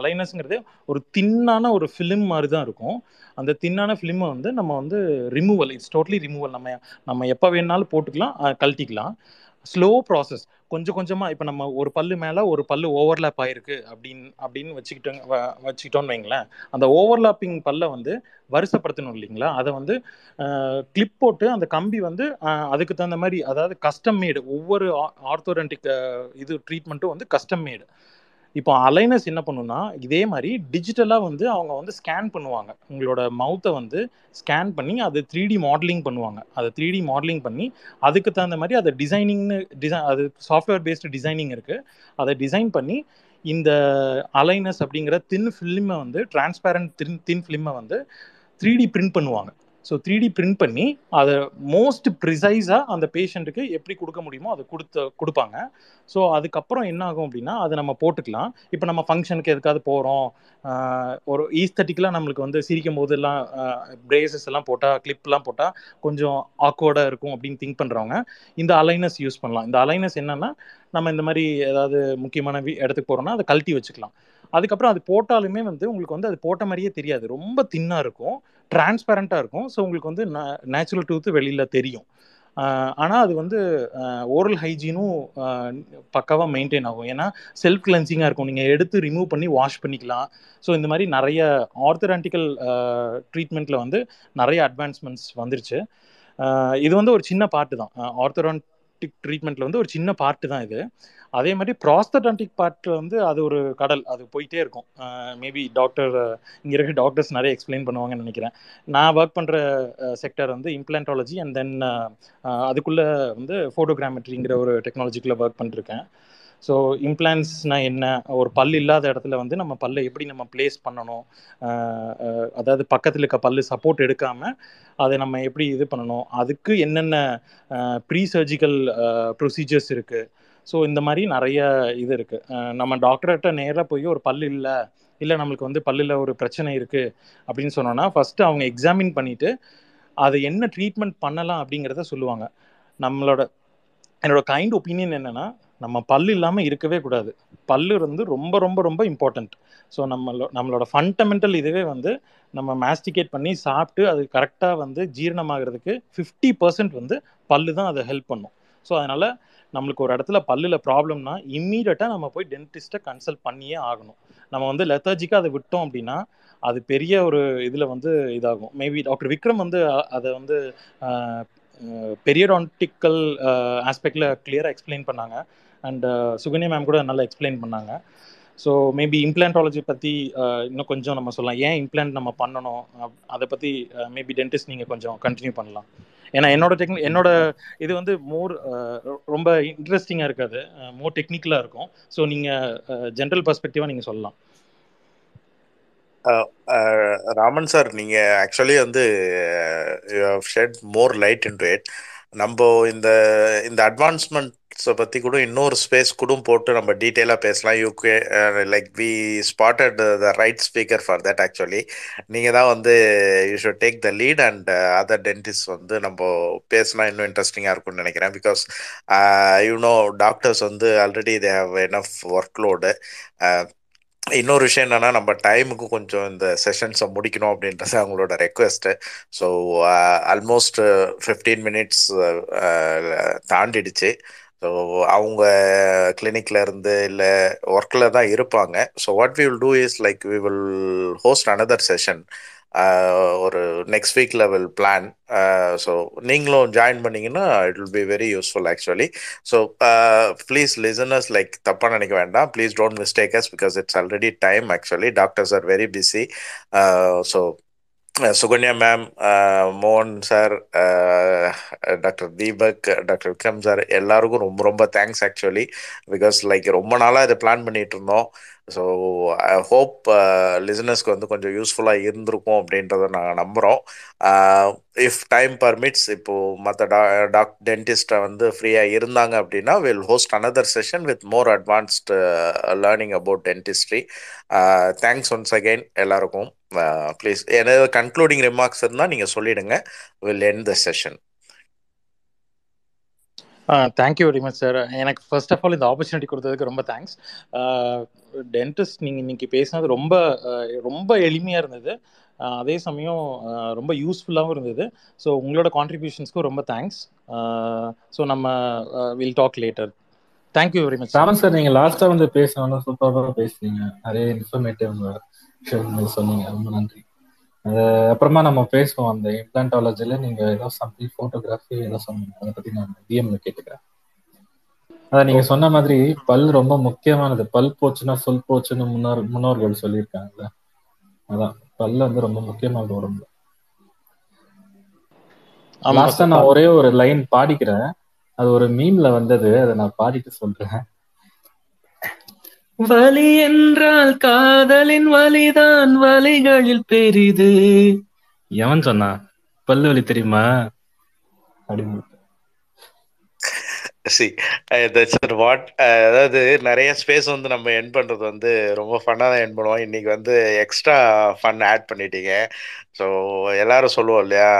அலைனஸ்ங்கிறது ஒரு தின்னான ஒரு ஃபிலிம் மாதிரி தான் இருக்கும். அந்த தின்னான ஃபிலிமை வந்து நம்ம வந்து ரிமூவல் இட்ஸ் டோட்டலி ரிமூவல் நம்ம நம்ம எப்போ வேணாலும் போட்டுக்கலாம் கழட்டிக்கலாம். ஸ்லோ ப்ராசஸ் கொஞ்சம் கொஞ்சமாக இப்போ நம்ம ஒரு பல்லு மேலே ஒரு பல்லு ஓவர்லேப் ஆயிருக்கு அப்படின்னு அப்படின்னு வச்சுக்கிட்டோங்க வச்சுக்கிட்டோன்னு வச்சுக்கிட்டோம்னு வைங்களேன். அந்த ஓவர்லாப்பிங் பல்லை வந்து வருஷப்படுத்தணும் இல்லைங்களா? அதை வந்து கிளிப் போட்டு அந்த கம்பி வந்து அதுக்கு தகுந்த மாதிரி அதாவது கஸ்டம் மேடு ஒவ்வொரு ஆர்த்தோடென்டிக் இது ட்ரீட்மெண்ட்டும் வந்து கஸ்டம் மேடு இப்போ அலைனஸ் என்ன பண்ணுன்னா இதே மாதிரி டிஜிட்டலாக வந்து அவங்க வந்து ஸ்கேன் பண்ணுவாங்க. உங்களோட மவுத்தை வந்து ஸ்கேன் பண்ணி அது த்ரீ டி மாடலிங் பண்ணுவாங்க. அதை த்ரீ டி மாடலிங் பண்ணி அதுக்கு தகுந்த மாதிரி அதை டிசைனிங்னு டிசைன் அது சாஃப்ட்வேர் பேஸ்டு டிசைனிங் இருக்குது அதை டிசைன் பண்ணி இந்த அலைனஸ் அப்படிங்கிற தின் ஃபிலிமை வந்து டிரான்ஸ்பேரண்ட் தின் தின் ஃபிலிமை வந்து த்ரீ டி பிரிண்ட் பண்ணுவாங்க. ஸோ த்ரீ டி பிரிண்ட் பண்ணி அதை மோஸ்ட் ப்ரிசைஸாக அந்த பேஷண்ட்டுக்கு எப்படி கொடுக்க முடியுமோ அதை கொடுத்து கொடுப்பாங்க. ஸோ அதுக்கப்புறம் என்ன ஆகும் அப்படின்னா அதை நம்ம போட்டுக்கலாம். இப்போ நம்ம ஃபங்க்ஷனுக்கு எதுக்காவது போகிறோம் ஒரு ஈஸ்தட்டிக்கெலாம் நம்மளுக்கு வந்து சிரிக்கும் போதெல்லாம் பிரேசஸ் எல்லாம் போட்டால் கிளிப்லாம் போட்டால் கொஞ்சம் ஆக்வர்டாக இருக்கும் அப்படின்னு திங்க் பண்ணுறவங்க இந்த அலைனஸ் யூஸ் பண்ணலாம். இந்த அலைனஸ் என்னென்னா நம்ம இந்த மாதிரி ஏதாவது முக்கியமான வி- இடத்துக்கு போகிறோம்னா அதை கழட்டி வச்சுக்கலாம். அதுக்கப்புறம் அது போட்டாலுமே வந்து உங்களுக்கு வந்து அது போட்ட மாதிரியே தெரியாது. ரொம்ப தின்னாக இருக்கும். டிரான்ஸ்பரண்ட்டாக இருக்கும். ஸோ உங்களுக்கு வந்து நேச்சுரல் டூத்து வெளியில் தெரியும். ஆனால் அது வந்து ஓரல் ஹைஜீனும் பக்காவாக மெயின்டைன் ஆகும். ஏன்னா செல்ஃப் கிளென்சிங்காக இருக்கும். நீங்கள் எடுத்து ரிமூவ் பண்ணி வாஷ் பண்ணிக்கலாம். ஸோ இந்த மாதிரி நிறைய ஆர்த்தடான்டிக்கல் ட்ரீட்மெண்ட்டில் வந்து நிறைய அட்வான்ஸ்மெண்ட்ஸ் வந்துருச்சு. இது வந்து ஒரு சின்ன பார்ட்டு தான். ஆர்த்தடான்டிக் ட்ரீட்மெண்ட்டில் வந்து ஒரு சின்ன பார்ட்டு தான் இது. அதே மாதிரி ப்ராஸ்தடான்டிக் பார்ட் வந்து அது ஒரு கடல் அது போயிட்டே இருக்கும். மேபி டாக்டர் இங்கே இருக்க டாக்டர்ஸ் நிறைய எக்ஸ்பிளைன் பண்ணுவாங்கன்னு நினைக்கிறேன். நான் ஒர்க் பண்ணுற செக்டர் வந்து இம்ப்ளான்டாலஜி அண்ட் தென் அதுக்குள்ளே வந்து ஃபோட்டோகிராமெட்ரிங்கிற ஒரு டெக்னாலஜிக்குள்ளே ஒர்க் பண்ணிருக்கேன். ஸோ இம்ப்ளான்ஸ்னா என்ன? ஒரு பல் இல்லாத இடத்துல வந்து நம்ம பல்லை எப்படி நம்ம ப்ளேஸ் பண்ணணும்? அதாவது பக்கத்தில் இருக்க பல்லு சப்போர்ட் எடுக்காமல் அதை நம்ம எப்படி இது பண்ணணும்? அதுக்கு என்னென்ன ப்ரீ சர்ஜிக்கல் ப்ரொசீஜர்ஸ் இருக்குது ஸோ இந்த மாதிரி நிறைய இது இருக்குது நம்ம டாக்டர்கிட்ட நேராக போய் ஒரு பல் இல்லை இல்லை நம்மளுக்கு வந்து பல்லில் ஒரு பிரச்சனை இருக்குது அப்படின்னு சொன்னோன்னா ஃபஸ்ட்டு அவங்க எக்ஸாமின் பண்ணிவிட்டு அது என்ன ட்ரீட்மெண்ட் பண்ணலாம் அப்படிங்கிறத சொல்லுவாங்க. நம்மளோட என்னோட கைண்ட் ஒப்பீனியன் என்னன்னா நம்ம பல்லு இல்லாமல் இருக்கவே கூடாது. பல்லு வந்து ரொம்ப ரொம்ப ரொம்ப இம்பார்ட்டண்ட் ஸோ நம்மளோ நம்மளோட ஃபண்டமெண்டல் இதுவே வந்து நம்ம மேஸ்டிகேட் பண்ணி சாப்பிட்டு அது கரெக்டாக வந்து ஜீரணமாகிறதுக்கு ஃபிஃப்டி பர்சன்ட் வந்து பல்லு தான் அதை ஹெல்ப் பண்ணும். ஸோ அதனால் நம்மளுக்கு ஒரு இடத்துல பல்லில் ப்ராப்ளம்னா இம்மீடியட்டாக நம்ம போய் டென்டிஸ்ட்டை கன்சல்ட் பண்ணியே ஆகணும். நம்ம வந்து லெத்தர்ஜிக்காக அதை விட்டோம் அப்படின்னா அது பெரிய ஒரு இதில் வந்து இதாகும். மேபி டாக்டர் விக்ரம் வந்து அதை வந்து பெரியடான்டிக்கல் ஆஸ்பெக்டில் கிளியராக எக்ஸ்பிளைன் பண்ணாங்க. அண்ட் சுகன்யா மேம் கூட நல்லா எக்ஸ்பிளைன் பண்ணாங்க. ஸோ மேபி இம்ப்ளான்டாலஜி பற்றி இன்னும் கொஞ்சம் நம்ம சொல்லலாம். ஏன் இம்ப்ளான்ட் நம்ம பண்ணணும்? அதை பற்றி மேபி டென்டிஸ்ட் நீங்கள் கொஞ்சம் கண்டினியூ பண்ணலாம். ஏன்னா என்னோட டெக்னி என்னோட இது வந்து மோர் ரொம்ப இன்ட்ரெஸ்டிங்காக இருக்காது. மோர் டெக்னிக்கலாக இருக்கும். ஸோ நீங்கள் ஜென்ரல் பர்ஸ்பெக்டிவாக நீங்கள் சொல்லலாம். ராமன் சார் நீங்க ஆக்சுவலி வந்து shed more light into it நம்ம இந்த இந்த அட்வான்ஸ்மெண்ட்ஸை பற்றி கூட இன்னொரு ஸ்பேஸ் கூட போட்டு நம்ம டீட்டெயிலாக பேசலாம். UK like we spotted the right speaker for that actually நீங்கள் தான் வந்து you should take the lead and other dentist வந்து நம்ம பேசினா இன்னும் இன்ட்ரெஸ்டிங்காக இருக்கும்னு நினைக்கிறேன். பிகாஸ் யூனோ டாக்டர்ஸ் வந்து already they have an work load இன்னொரு விஷயம் என்னன்னா நம்ம டைமுக்கு கொஞ்சம் இந்த செஷன்ஸை முடிக்கணும் அப்படின்றது அவங்களோட request. So almost fifteen minutes தாண்டிடுச்சு. So அவங்க கிளினிக்ல இருந்து இல்லை ஒர்க்கில் தான் இருப்பாங்க. So what we will do is like we will host another session ஒரு next week level plan so நீங்களும் ஜாயின் பண்ணீங்கன்னா it will be very useful actually so please listeners like தப்பாக நினைக்க வேண்டாம். Please don't mistake us because it's already time actually doctors are very busy so Sukanya ma'am மோகன் sir doctor Deepak doctor Vikram sir எல்லாருக்கும் ரொம்ப ரொம்ப தேங்க்ஸ் ஆக்சுவலி பிகாஸ் லைக் ரொம்ப நாளாக இதை பிளான் பண்ணிட்டு இருந்தோம். ஸோ ஐ ஹோப் லிசனர்ஸ்க்கு வந்து கொஞ்சம் யூஸ்ஃபுல்லாக இருந்திருக்கும் அப்படின்றத நாங்கள் நம்புகிறோம் இஃப் டைம் பர்மிட்ஸ் இப்போது மற்ற டா டாக் டென்டிஸ்ட்டை வந்து ஃப்ரீயாக இருந்தாங்க அப்படின்னா will host another session with more advanced learning about dentistry thanks once again எல்லாருக்கும். ப்ளீஸ் ஏதாவது கன்க்ளூடிங் ரிமார்க்ஸ் இருந்தால் நீங்கள் சொல்லிவிடுங்க will end the session thank you very much sir எனக்கு ஃபர்ஸ்ட் ஆஃப் ஆல் இந்த ஆப்பர்ச்சுனிட்டி கொடுத்ததுக்கு ரொம்ப தேங்க்ஸ் டென்டிஸ்ட் நீங்கள் இன்னைக்கு பேசினது ரொம்ப ரொம்ப எளிமையாக இருந்தது. அதே சமயம் ரொம்ப யூஸ்ஃபுல்லாகவும் இருந்தது. ஸோ உங்களோட கான்ட்ரிபியூஷன்ஸ்க்கும் ரொம்ப தேங்க்ஸ் ஸோ நம்ம will talk later thank you very much Raman sir நீங்கள் லாஸ்ட்டாக வந்து பேசணும் சூப்பராக பேசுறீங்க நிறைய இன்ஃபர்மேட்டிவ் சொன்னீங்க. ரொம்ப நன்றி. அது அப்புறமா நம்ம பேசுவோம். அந்த இம்ப்ளான்டாலஜில நீங்க ஏதோ சம்திங் போட்டோகிராஃபி ஏதோ சொன்னீங்க. அதை பத்தி நான் டிஎம்ல கேட்டுக்கிறேன். அதான் நீங்க சொன்ன மாதிரி பல் ரொம்ப முக்கியமானது. பல் போச்சுன்னா சொல் போச்சுன்னு முன்னோர் முன்னோர்கள் சொல்லியிருக்காங்கல்ல. அதான் பல் வந்து ரொம்ப முக்கியமானது உடம்புல. லாஸ்டா நான் ஒரே ஒரு லைன் பாடிக்கிறேன். அது ஒரு மீம்ல வந்தது. அதை நான் பாடிட்டு சொல்றேன். வலி என்றால் காதலின் வலிதான் வலிகளில் பெரிது. எவன் சொன்னா? பல்லு வலி தெரியுமா? அப்படின்னு சி தட்ஸ் வாட் அதாவது நிறைய ஸ்பேஸ் வந்து நம்ம என் பண்ணுறது வந்து ரொம்ப ஃபன்னாக தான் என் பண்ணுவோம். இன்னைக்கு வந்து எக்ஸ்ட்ரா ஃபன் ஆட் பண்ணிட்டீங்க. ஸோ எல்லாரும் சொல்லுவோம் இல்லையா?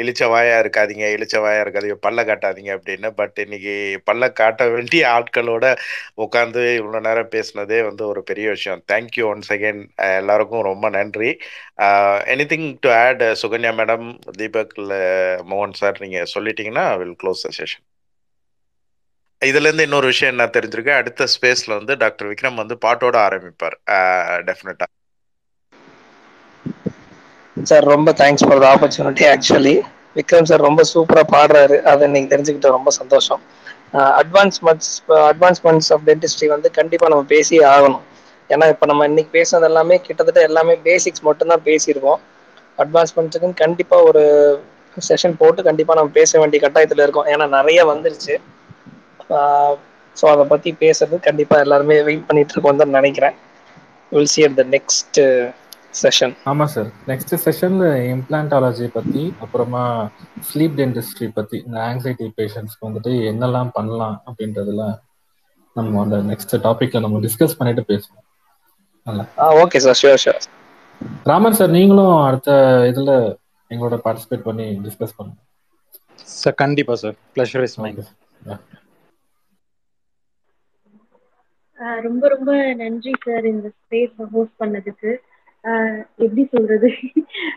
இழிச்ச வாயாக வாயா இழிச்ச வாயாக வாயா இருக்காதீங்க பல்ல காட்டாதீங்க அப்படின்னு. பட் இன்னைக்கு பல்ல காட்ட வேண்டிய ஆட்களோட உட்காந்து இவ்வளோ நேரம் பேசினதே வந்து ஒரு பெரிய விஷயம். தேங்க்யூ ஒன்ஸ் அகேன் எல்லாருக்கும் ரொம்ப நன்றி. Anything to add Sukanya madam Deepak மோகன் சார் நீங்கள் சொல்லிட்டீங்கன்னா வில் க்ளோஸ் த செஷன் இதுல இருந்து இன்னொரு விஷயம் என்ன தெரிஞ்சிருக்கு? அடுத்த ஸ்பேஸ்ல வந்து டாக்டர் விக்ரம் வந்து பாட்டோட ஆரம்பிப்பார். டெஃபினட்டா சார் ரொம்ப thanks for the opportunity actually Vikram sir ரொம்ப சூப்பரா பாடுறாரு. அதை இன்னைக்கு தெரிஞ்சுக்கிட்ட ரொம்ப சந்தோஷம். அட்வான்ஸ்மெண்ட்ஸ் அட்வான்ஸ்மெண்ட்ஸ் ஆஃப் டென்டிஸ்ட்ரி வந்து கண்டிப்பா நம்ம பேசியே ஆகணும். ஏன்னா இப்போ நம்ம இன்னைக்கு பேசுனது எல்லாமே கிட்டத்தட்ட எல்லாமே பேசிக்ஸ் மட்டும்தான் பேசியிருக்கோம். அட்வான்ஸ்மெண்ட்ஸுக்குன்னு கண்டிப்பா ஒரு செஷன் போட்டு கண்டிப்பா நம்ம பேச வேண்டிய கட்டாயத்துல இருக்கோம். ஏன்னா நிறைய வந்துருச்சு. ஸோ அதை பத்தி பேசுறது கண்டிப்பா எல்லாருமே வெயிட் பண்ணிட்டு இருக்கோம் தான் நினைக்கிறேன். Will see at the next session ஆமா சார் நெக்ஸ்ட் செஷன்ல இம்ப்ளான்டாலஜி பத்தி அப்புறமா ஸ்லீப் டென்டிஸ்ட்ரி பத்தி இந்த ஆங்ஸைட்டி பேஷண்ட்ஸ்க்கு வந்துட்டு என்னெல்லாம் பண்ணலாம் அப்படின்றதுல நம்ம அந்த நெக்ஸ்ட் டாபிக்ல நம்ம டிஸ்கஸ் பண்ணிட்டு பேசுவோம். நல்லா. Okay sir sure sure Raman sir நீங்களும் அடுத்த இதுல எங்களோட பார்ட்டிசிபேட் பண்ணி டிஸ்கஸ் பண்ணுங்க. சார் கண்டிப்பா சார் ப்ளஷர் இஸ் மைண்ட் ரொம்ப ரொம்ப நன்றி சார் இந்த ஸ்பேஸ் ஹோஸ்ட் பண்ணதுக்கு. ஆஹ் எப்படி சொல்றது?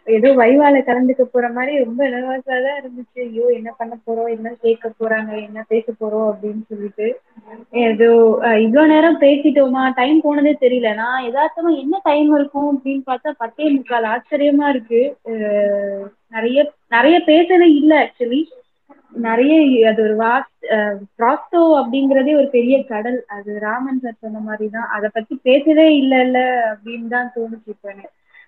ஏதோ வைவால கலந்துக்க போற மாதிரி ரொம்ப நர்வஸா தான் இருந்துச்சு. ஐயோ என்ன பண்ண போறோம்? என்ன கேட்க போறாங்க? என்ன பேச போறோம்? அப்படின்னு சொல்லிட்டு. ஏதோ இவ்வளவு நேரம் பேசிட்டோமா? டைம் போனதே தெரியல. நான் எதார்த்தமா என்ன டைம் இருக்கும் அப்படின்னு பார்த்தா பத்தே முக்கால். ஆச்சரியமா இருக்கு. ஆஹ் நிறைய நிறைய பேசவே இல்லை ஆக்சுவலி நிறைய அது ஒரு வாஸ்ட் ப்ராஸ்டோ அப்படிங்கறதே ஒரு பெரிய கடல். அது ராமன் சார் சொன்ன மாதிரிதான். அதை பத்தி பேசவே இல்லை இல்ல அப்படின்னு தான் தோணுச்சு இப்போ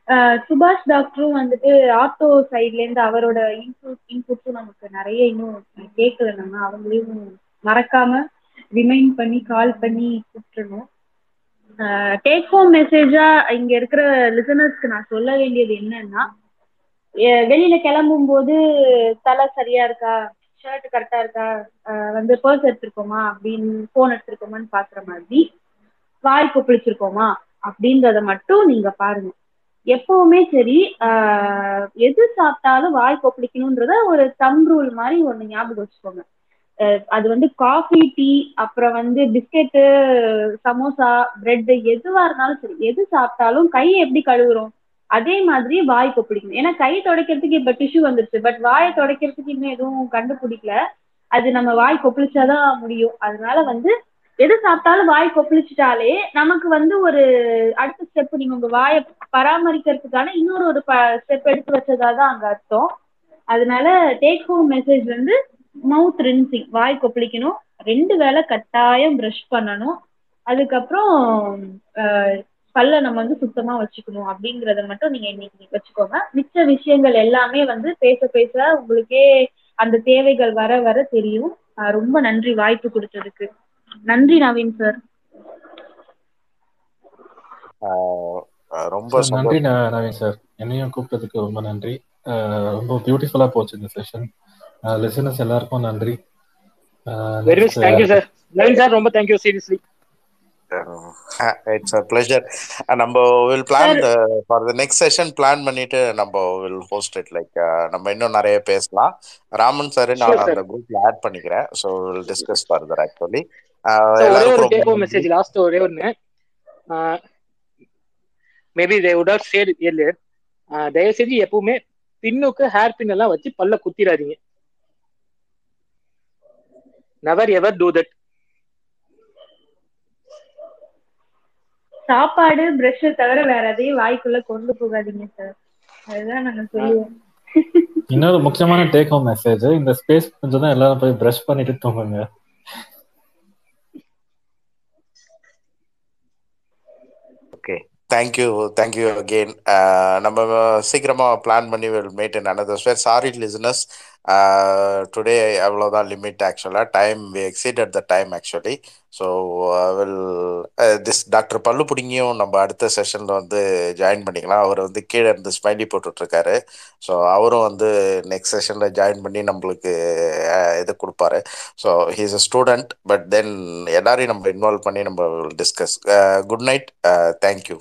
ஆஹ் சுபாஷ் டாக்டரும் வந்துட்டு ஆட்டோ சைட்ல இருந்து அவரோட இன்புட் இன்புட்ஸும் நமக்கு நிறைய இன்னும் கேட்கல நம்ம. அவங்களையும் மறக்காம ரிமைண்ட் பண்ணி கால் பண்ணி கூப்பிட்டுருணும் டேக் ஹோம் மெசேஜா இங்க இருக்கிற லிசனர்ஸ்க்கு நான் சொல்ல வேண்டியது என்னன்னா வெளியில கிளம்பும் போது தலை சரியா இருக்கா? ஷர்ட் கரெக்டா இருக்கா? வந்து பர்ஸ் எடுத்திருக்கோமா? அப்படின்னு போன் எடுத்திருக்கோமான்னு பாக்குற மாதிரி வாய் கொப்பளிச்சிருக்கோமா அப்படின்றத மட்டும் நீங்க பாருங்க. எப்பவுமே சரி ஆஹ் எது சாப்பிட்டாலும் வாய் கொப்பளிக்கணும்ன்றத ஒரு தம் ரூல் மாதிரி ஒண்ணு ஞாபகம் வச்சுக்கோங்க. அது வந்து காஃபி டீ அப்புறம் வந்து பிஸ்கெட்டு சமோசா பிரெட் எதுவா இருந்தாலும் சரி எது சாப்பிட்டாலும் கையை எப்படி கழுவுறோம்? அதே மாதிரி வாய் கொப்பளிக்கணும் ஏன்னா கை துடைக்கிறதுக்கு இப்ப டிஷ்யூ வந்துருச்சு. பட் வாயை துடைக்கிறதுக்கு இன்னும் எதுவும் கண்டுபிடிக்கல. அது நம்ம வாய் கொப்பளிச்சாதான் முடியும். அதனால வந்து எது சாப்பிட்டாலும் வாய் கொப்பளிச்சிட்டாலே நமக்கு வந்து ஒரு அடுத்த ஸ்டெப் நீங்க உங்க வாயை பராமரிக்கிறதுக்கான இன்னொரு ஒரு ஸ்டெப் எடுத்து வச்சதா தான் அங்க அர்த்தம். அதனால டேக் ஹோம் மெசேஜ் வந்து மவுத் ரின்சிங் வாய் கொப்பளிக்கணும். ரெண்டு வேளை கட்டாயம் ப்ரஷ் பண்ணணும். அதுக்கப்புறம் பல்ல நம்ம வந்து சுத்தமா வச்சுக்கணும் அப்படிங்கறத மட்டும் நீங்க இன்னைக்கு வச்சுக்கோங்க. மிச்ச விஷயங்கள் எல்லாமே வந்து பேச பேச உங்களுக்கே அந்த தேவைகள் வர வர தெரியும். ரொம்ப நன்றி வாய்ப்பு கொடுத்ததுக்கு. நன்றி நவீன் சார் ஆஹ் ரொம்ப நன்றி நவீன் சார் என்னையும் கூப்பிட்டதுக்கு ரொம்ப நன்றி. ரொம்ப பியூட்டிஃபுல்லா போச்சு இந்த செஷன் லிசனர்ஸ் எல்லாருக்கும் நன்றி. Very much thank you sir Naveen sir ரொம்ப thank you seriously it's a pleasure நம்ம will plan for the next session plan பண்ணிட்டு நம்ம வில் ஹோஸ்ட் இட் லைக் நம்ம இன்னும் நிறைய பேசலாம். ராமன் சார் நான். அந்த குரூப்ல ஆட் பண்ணிக்கிறேன். So will discuss further actually நன்றி மெசேஜ் லாஸ்ட் ஒரே ஒன்று maybe they would have said earlier தயவு செஞ்சு எப்பவுமே பின்னுக்கு ஹேர் பின் எல்லாம் வச்சு பல்ல குத்திராதீங்க நெவர் எவர் டூ தட் சாப்பாடு பிரஷ் தவிர வேற எதையும் வாய்க்குள்ள கொண்டு போகாதீங்க சார் அதுதான் நாங்க சொல்லுவோம். இன்னொரு முக்கியமான டேக் ஹோம் மெசேஜ் இந்த ஸ்பேஸ் கொஞ்சம் தான் எல்லாரும் போய் ப்ரஷ் பண்ணிட்டு தூங்குங்க. ஓகே தேங்க்யூ தேங்க்யூ அகெயின் நம்ம சீக்கிரமா பிளான் பண்ணி will meet another sorry listeners today அவ்வளோதான் லிமிட் ஆக்சுவலாக time we at the time actually so will this doctor பல்லு பிடிங்கியும் நம்ம அடுத்த செஷனில் வந்து ஜாயின் பண்ணிக்கலாம். அவர் வந்து கீழே இருந்து ஸ்மைலி போட்டுட்ருக்காரு. ஸோ அவரும் வந்து நெக்ஸ்ட் செஷனில் ஜாயின் பண்ணி நம்மளுக்கு இது கொடுப்பாரு. So he's a student but then எல்லாரையும் நம்ம இன்வால்வ் பண்ணி நம்ம டிஸ்கஸ் குட் நைட் தேங்க்யூ